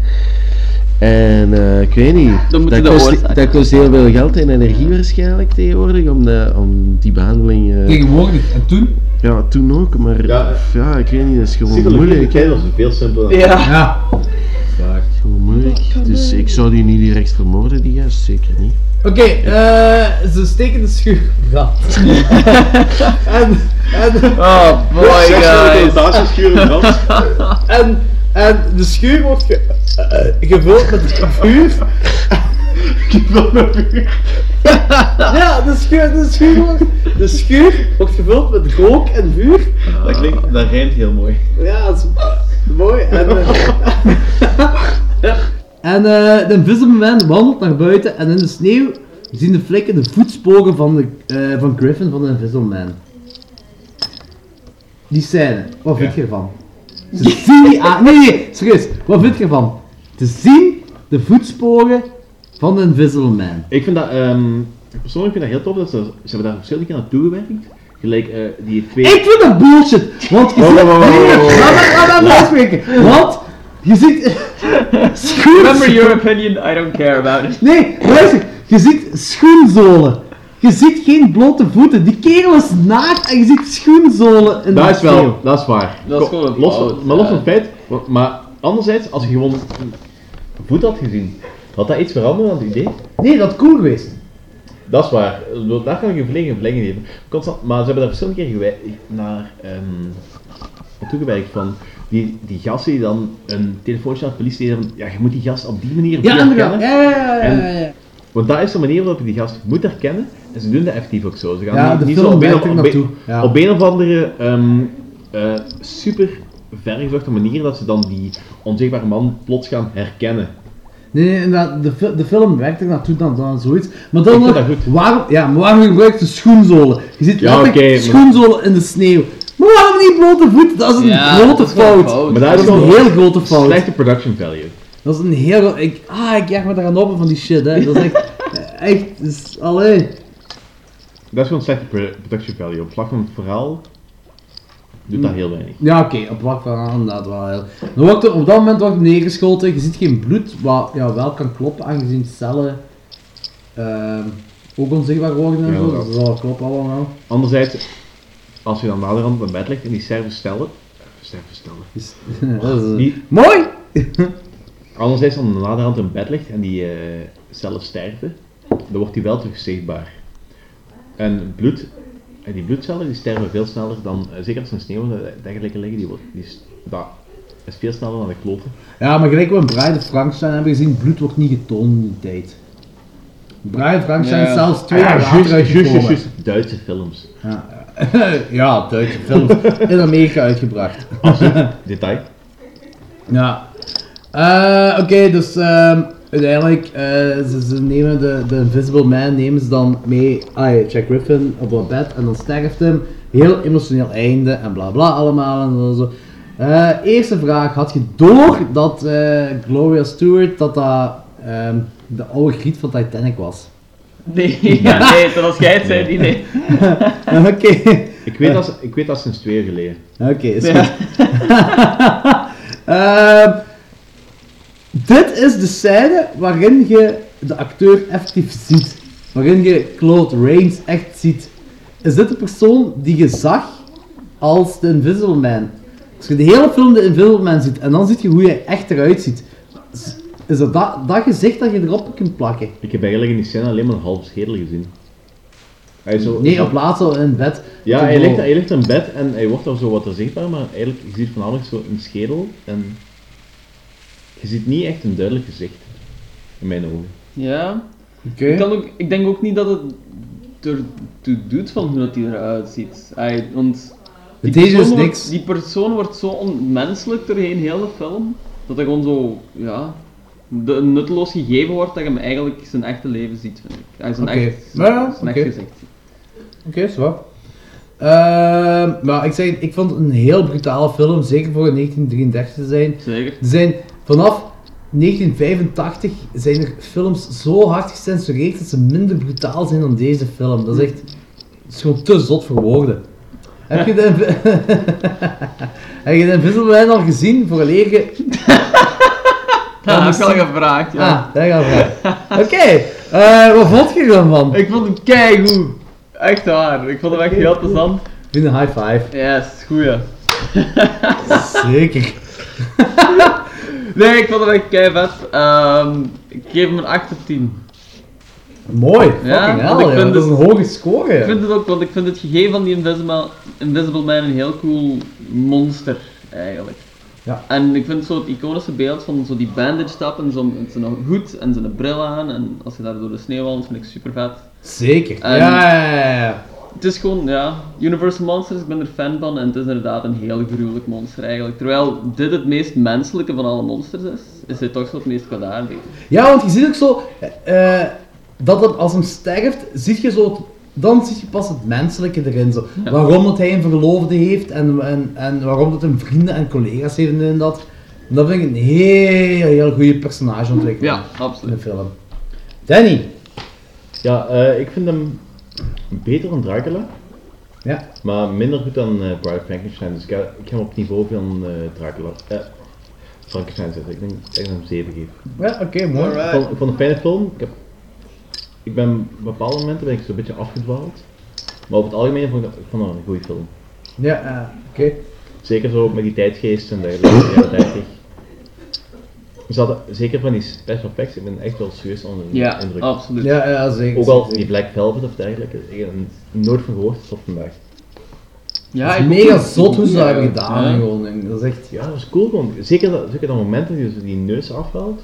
En eh, ik weet niet, dat kost, oorzaken dat kost heel veel geld en energie waarschijnlijk tegenwoordig om, de, om die behandeling... eh, Tegenwoordig. En toen? ja, toen ook, maar Ja, ja, ik weet niet, dat is gewoon Psychologie moeilijk. was veel simpeler. Ja. Ja. Gewoon moeilijk. Dus ik zou die niet direct vermoorden, die gast, zeker niet. Oké, eh, ze steken de schuur en, en, Oh boy, guys. en, en de schuur wordt ge- eh, gevuld met vuur. gevuld met vuur. ja, de schuur, de, schuur wordt, de schuur wordt gevuld met rook en vuur. Dat klinkt, dat rijmt heel mooi. Ja, dat is mooi. En, eh, en eh, de Invisible Man wandelt naar buiten en in de sneeuw zien de vlekken de voetsporen van, de, eh, van Griffin van de Invisible Man. Die scène, wat vind je ervan? Ze zien die aan... Nee, nee, serieus. Wat vind je ervan? Te zien de voetsporen van de Invisible Man. Ik vind dat, ehm, persoonlijk vind ik dat heel tof, dat ze, ze hebben daar verschillende keer naartoe gewerkt. Gelijk eh, die twee... Ik vind dat bullshit! Want je ziet... Want je ziet... schoen- Remember your opinion, I don't care about it. Nee, luister. Je ziet schoenzolen. Je ziet geen blote voeten. Die kerel is naakt en je ziet schoenzolen in Dat de is wel, dat is waar. Dat is gewoon een los, fout, Maar los van het feit, maar anderzijds, als je gewoon een voet had gezien, had dat iets veranderd aan het idee? Nee, dat is cool geweest. Dat is waar. Daar kan ik een verlenging verlengen geven. Constant, maar ze hebben daar verschillende keer gewij- naar ehm naartoe gewerkt van die, die gasten die dan een telefoontje naar de politie van ja, je moet die gast op die manier Ja. Ja, ja, ja, ja, ja. En- want dat is de manier waarop je die gast moet herkennen en ze doen dat effectief ook zo. Ze gaan Ja, niet, de niet film zo op een, op, op, naartoe, ja. op een of andere ehm, eh, super vergezochte manier dat ze dan die onzichtbare man plots gaan herkennen. Nee, nee, inderdaad, de, de film werkt er naartoe dan, dan zoiets. Maar Ik dan vind nog, dat goed. waarom, ja, maar waarom gebruikt ze schoenzolen? Je ziet Ja, maar- schoenzolen in de sneeuw. Maar waarom niet blote voeten? Dat is een Ja, grote is fout. fout. Maar dat Dat is is een wel heel grote fout. Slechte production value. Dat is een heel... Ik, ah, ik jaag me daar aan op van die shit, hè. Dat is echt... echt, is, allee. Dat is gewoon slechte pro- production value. Op vlak van het verhaal doet dat heel weinig. Ja, oké, op vlak van inderdaad wel heel. Dan wordt er, op dat moment wordt er neergeschoten, je ziet geen bloed, wat ja, wel kan kloppen, aangezien cellen ehm, ook onzichtbaar worden en Ja, zo, dat- dus dat zal kloppen allemaal. Anderzijds, als je dan naderhand op bed ligt en die sterven stellen... Sterven stellen. dat is, Mooi! Anderzijds, als hij naderhand in bed ligt en die eh, zelf sterven, dan wordt hij wel terug zichtbaar. En bloed, en die bloedcellen die sterven veel sneller dan, eh, zeker als er sneeuw en dergelijke liggen, die, wordt, die is, dat is veel sneller dan de kloten. Ja, maar gelijk we in Bride of Frankenstein hebben gezien, bloed wordt niet getoond in die tijd. Bride Frankenstein is zelfs twee jaar Ah, later juist, juist, uitgekomen. juist. Duitse films. Ja, ja Duitse films. In Amerika uitgebracht. Absoluut. Detail. Ja. Eh, Oké, dus ehm, uiteindelijk, eh, ze, ze nemen de, de Invisible Man nemen ze dan mee, ah, ja, Jack Griffin op een bed en dan sterft hem. Heel emotioneel einde en bla bla allemaal en zo. zo. Eh, eerste vraag, had je door dat eh, Gloria Stewart, dat dat ehm, de oude griet van Titanic was? Nee, ja, nee, zoals jij het zei, die nee. Oké. Ik weet dat, ik weet dat sinds twee jaar geleden. Oké, is Ja. goed. Ehm, dit is de scène waarin je de acteur effectief ziet. Waarin je Claude Rains echt ziet. Is dit de persoon die je zag als de Invisible Man? Als je de hele film de Invisible Man ziet en dan zie je hoe hij echt eruit ziet. Is- dat, dat dat gezicht dat je erop kunt plakken? Ik heb eigenlijk in die scène alleen maar een half schedel gezien. Hij zo, Nee, zo- op laatst al in bed. Ja, hij ligt, hij ligt in bed en hij wordt dan zo wat zichtbaar, maar eigenlijk, je ziet voornamelijk zo een schedel en je ziet niet echt een duidelijk gezicht. In mijn ogen. Ja. Oké. Ik, kan ook, ik denk ook niet dat het ertoe doet van hoe dat hij eruit ziet. Hij, want die Het deed dus persoon, wordt, niks. die persoon wordt zo onmenselijk doorheen heel de film, dat hij gewoon zo, ja, de, nutteloos gegeven wordt dat je hem eigenlijk zijn echte leven ziet, vind ik. Hij zijn Oké. echt, Ja, ja, zijn oké. echt gezicht ziet. Oké, zo. Ehm, maar ik zeg, ik vond het een heel brutale film, zeker voor een 1933 te zijn. Zeker. Er zijn vanaf 1985 zijn er films zo hard gecensureerd dat ze minder brutaal zijn dan deze film. Dat is echt, is gewoon te zot voor woorden. Heb je de, heb je de Invisible al gezien voor een? Ja, dat heb ik al gevraagd, ja. Ah, dat heb ik al gevraagd. Oké, eh, wat vond je ervan man? Ik vond hem keigoed. Echt waar, ik vond hem echt heel plezant. Vind een high five. Yes, goeie. Zeker. nee, ik vond hem echt kei vet. Ehm, ik geef hem een 8 op 10. Mooi, fucking hell, ik vind dat is het- een hoge score. Ik vind het ook, want ik vind het gegeven van die Invisible, Invisible Man een heel cool monster, eigenlijk. Ja. En ik vind zo het iconische beeld van zo die bandage stap en zo met zijn hoed en zijn bril aan en als je daar door de sneeuw wandelt, vind ik super vet. Zeker. En ja, ja, ja, ja. Het is gewoon, ja, Universal Monsters, ik ben er fan van en het is inderdaad een heel gruwelijk monster eigenlijk. Terwijl dit het meest menselijke van alle monsters is, is dit toch zo het meest kwaadaardige. Ja, want je ziet ook zo, eh, dat het, als hem sterft, zie je zo, het- dan zie je pas het menselijke erin. Zo. Ja. Waarom dat hij een verloofde heeft en, en, en waarom dat hij vrienden en collega's heeft en dat. En dat vind ik een heel, heel goede personageontwikkeling Ja, absoluut. in de film. Danny. Ja, eh, ik vind hem beter dan Dracula. Ja. Maar minder goed dan eh Bride of Frankenstein. Dus ik ga, ik op het niveau van eh Dracula. eh, Frankenstein zetten. Ik denk dat ik hem 7 geef. Ja, oké, mooi. Ik vond, ik vond een fijne film. Ik, heb, ik ben op bepaalde momenten ben ik zo'n beetje afgedwaald. Maar op het algemeen vond ik, het een goede film. Ja, eh, oké. Zeker zo met die tijdgeest en dergelijke, de jaren 30. Ze hadden, zeker van die special effects, ik ben echt wel serieus onder de Ja, indruk. absoluut. Ja, ja, zeker. Ook al zeker. die Black Velvet of dergelijke, ik heb er nooit van gehoord tot vandaag. Ja, het ik is mega ook. zot hoe ze dat hebben gedaan. Ja. Gewoon. En Dat is echt... Ja, dat was cool gewoon. Zeker dat, zeker dat moment dat je zo die neus afhaalt,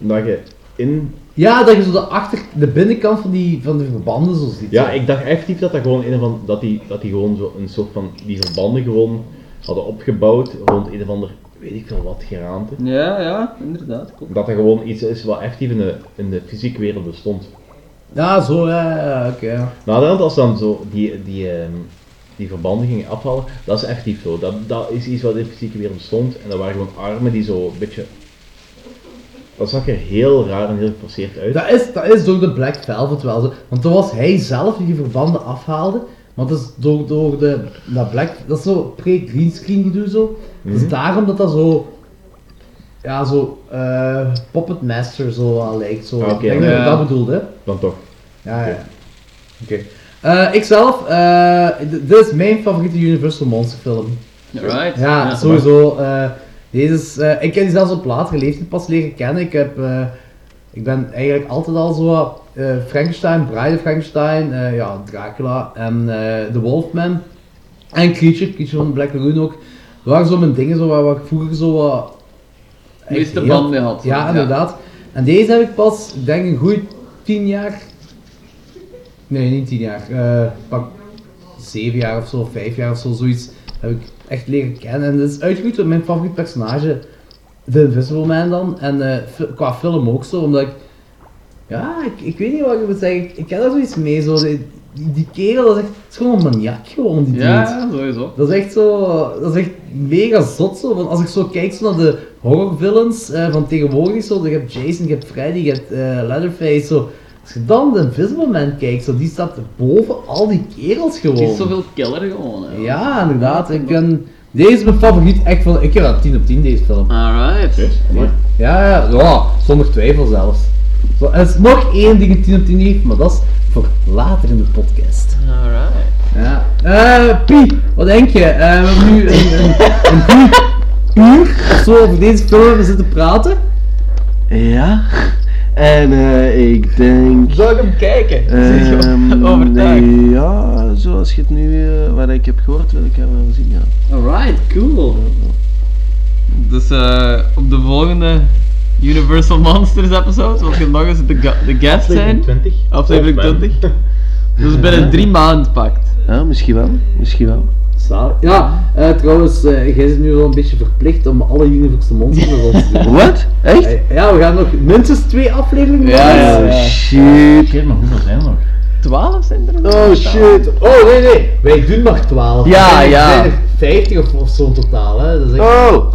en dat je in... Ja, dat je zo de, achter, de binnenkant van die, van de verbanden zo ziet. Ja, zo. ik dacht effectief dat dat gewoon een van, dat die, dat die gewoon zo een soort van, die verbanden gewoon hadden opgebouwd rond een of ander, weet ik veel wat, geraamte. Ja, ja, inderdaad. klopt. Dat dat gewoon iets is wat effectief in de, in de fysieke wereld bestond. Ja, zo, ja, ja, oké. Nou, dan als dan zo die, die, ehm, die verbanden gingen afvallen, dat is effectief zo. Dat, dat is iets wat in de fysieke wereld bestond. En dat waren gewoon armen die zo een beetje... Dat zag er heel raar en heel geforceerd uit. Dat is, dat is door de Black Velvet wel zo. Want toen was hij zelf die die verbanden afhaalde. Want dat is door, door de, dat Black... Dat is zo pre-greenscreen gedoe zo. Dus daarom dat dat zo... Ja, zo... eh Puppet Master zo al lijkt. Zo. Ah, ik denk ja. dat je dat bedoelde, hè? Dan toch. Ja, ja. Oké. Eh, ikzelf, eh, dit is mijn favoriete Universal Monster film. Alright. Ja, Ja. sowieso. eh, Deze is, eh, ik heb die zelfs op latere leeftijd pas leren kennen. Ik, heb, eh, ik ben eigenlijk altijd al zo eh, Frankenstein, Bride of Frankenstein, eh, ja, Dracula en eh The Wolfman. En Creature, Creature van Black Lagoon ook. Dat waren zo mijn dingen zo, waar, waar ik vroeger zo wat... Meeste heel- band mee had. Ja, Ja. inderdaad. En deze heb ik pas, ik denk een goed tien jaar... Nee, niet tien jaar. eh, pak zeven jaar of zo, vijf jaar of zo, zoiets. Heb ik echt leren kennen. En dat is uitgegroeid tot mijn favoriet personage. The Invisible Man dan. En eh, qua film ook zo, omdat ik... Ja, ik, ik weet niet wat ik moet zeggen. Ik, ik heb daar zoiets mee. Zo, die, die kerel, dat is, echt, dat is gewoon een maniak gewoon, die Ja, dude. ja, sowieso. Dat is echt zo, dat is echt mega zot zo. Want als ik zo kijk zo naar de horrorvillains eh, van tegenwoordig, zo, je hebt Jason, je hebt Freddy, je hebt eh, Leatherface, zo. Als je dan de Invisible Man kijkt, zo, die staat boven al die kerels gewoon. Die is zoveel killer gewoon. Hè. Ja, inderdaad. Ik ben, deze is mijn favoriet echt van, ik heb dat 10 op 10 deze film. Alright. Ja, ja, ja, zonder twijfel zelfs. Zo, er is nog één ding die 10 op 10 heeft, maar dat is voor later in de podcast. Alright. Ja. Eh, Pie, wat denk je? Eh, we hebben nu een, een, een goed uur zo over deze film zitten praten. Ja. En eh, ik denk... Zou ik hem kijken? Ehm, Overtuigd. nee, ja, zoals je het nu, eh, wat ik heb gehoord, wil ik hem wel zien, ja. Alright, cool. Dus eh, op de volgende Universal Monsters episode, wat je nog eens de, de guest zijn. 20. Aflevering 20. Dus binnen drie maanden pakt. Ja, misschien wel, misschien wel. Zalig. Ja, eh, trouwens, eh jij zit nu wel een beetje verplicht om alle Universal Monsters te doen. Wat? Echt? Eh, Ja, we gaan nog minstens twee afleveringen Ja, maken. ja, ja. Shit. Shit, maar hoeveel zijn er nog? 12 zijn er? Oh shit. Oh, nee, nee, wij doen maar 12. Ja, Er ja. zijn er 50 of, of zo in totaal, hè. Dat is echt... Oh.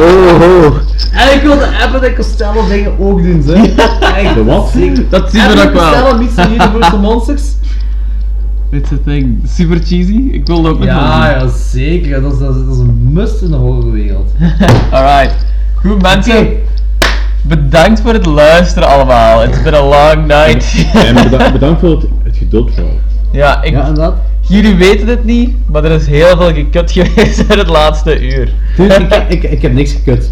oh, oh. En ik wil de Abbott en Costello dingen ook doen, ze. Echt, De wat? zeker. Dat zien we ook wel. en Costello meets the Universal Monsters. It's a thing. Super cheesy. Ik wil dat ook wel Ja, ja, zeker. Dat is, dat is, dat is een must in de horrorwereld. Alright. Goed mensen. Bedankt voor het luisteren allemaal. It's been a long night. En bedankt, bedankt voor het, het geduld vooral. ja, ik, Ja, en dat? jullie weten het niet, maar er is heel veel gekut geweest in het laatste uur. Dude, ik, ik, ik heb niks gekut.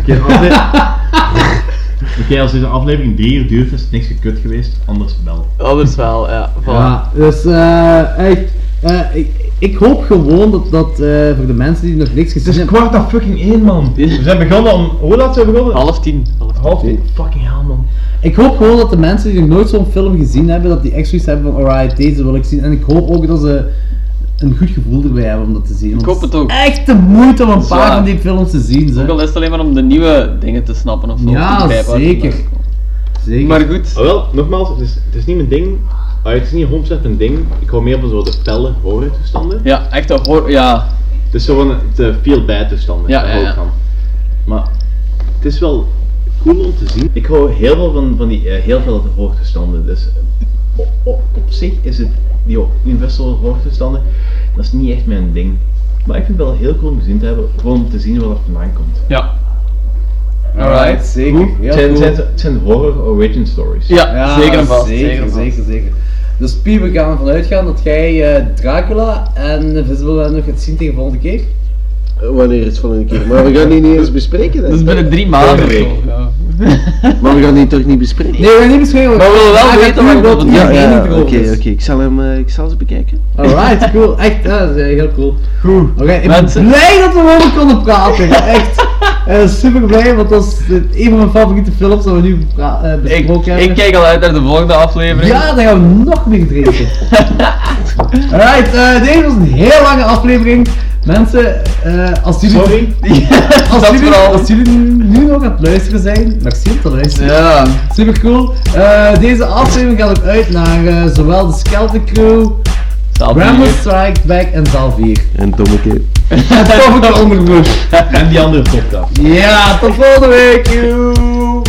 Oké, afle- Oké, als deze aflevering 3 uur duurt, is het niks gekut geweest, anders wel. Anders wel, ja. Voilà. Ja, dus eh echt, eh, ik, ik hoop gewoon dat, dat eh, voor de mensen die nog niks gezien Het is hebben... kwart af fucking 1 man. We zijn begonnen om. Hoe laat zijn we begonnen? Half tien. Half tien. Fucking hell man. Ik hoop gewoon dat de mensen die nog nooit zo'n film gezien hebben, dat die echt zoiets hebben van alright, deze wil ik zien. En ik hoop ook dat ze een goed gevoel erbij hebben om dat te zien. want Ik hoop het ook. Echt de moeite om een paar van die films te zien. Ook Ze. al is het alleen maar om de nieuwe dingen te snappen of zo. te Ja, er zeker. Zeker. Maar goed. Ah, wel, nogmaals, het is, het is niet mijn ding. Ah, het is niet 100% een ding. Ik hou meer van zo de felle horrortoestanden. Ja, echt een horror. Ja. Het is zo van de feel bad toestanden. Ja, ja, ja. van. Maar het is wel cool om te zien. Ik hou heel veel van, van die, eh, heel veel horrortoestanden. Dus eh, op, op, op zich is het, die universal horrortoestanden, dat is niet echt mijn ding. Maar ik vind het wel heel cool om gezien te hebben, gewoon om te zien waar dat vandaan komt. Ja. Alright, zeker. Het zijn, cool. het zijn, het zijn horror origin stories. Ja, Ja, zeker en vast. Zeker, zeker zeker, zeker. Dus Pie, we gaan ervan uitgaan dat jij eh, Dracula en Invisible nog gaat zien tegen de volgende keer. Wanneer is het volgende keer? Maar we gaan die niet eens bespreken. Dat is binnen drie maanden. of zo. Ja. Maar we gaan die toch niet bespreken? Nee, we gaan niet beschrijven. Maar we willen wel weten waar dat we hier Ja, ja, oké, oké. Ik zal hem, eh, ik zal ze bekijken. Alright, cool. Echt, ja, dat is eh, heel cool. Goed. Oké, ik ben Mensen- blij dat we erover konden praten. Echt. Eh, super blij, want dat is een van mijn favoriete films dat we nu bepra- eh, Ik, besproken hebben. ik kijk al uit naar de volgende aflevering. Ja, dan gaan we nog meer drinken. Alright, eh, deze was een heel lange aflevering. Mensen, eh, als jullie... Sorry. Als jullie, vooral. als jullie nu nog aan het luisteren zijn, merci om te luisteren. Ja. Super cool. Eh, deze aflevering gaat ook uit naar eh, zowel de Skeleton Crew, Bramble Strike Back en Zalvier. En Tommeke. En Tommeke Onderbroek. En die andere podcast. Ja, tot volgende week. Joe.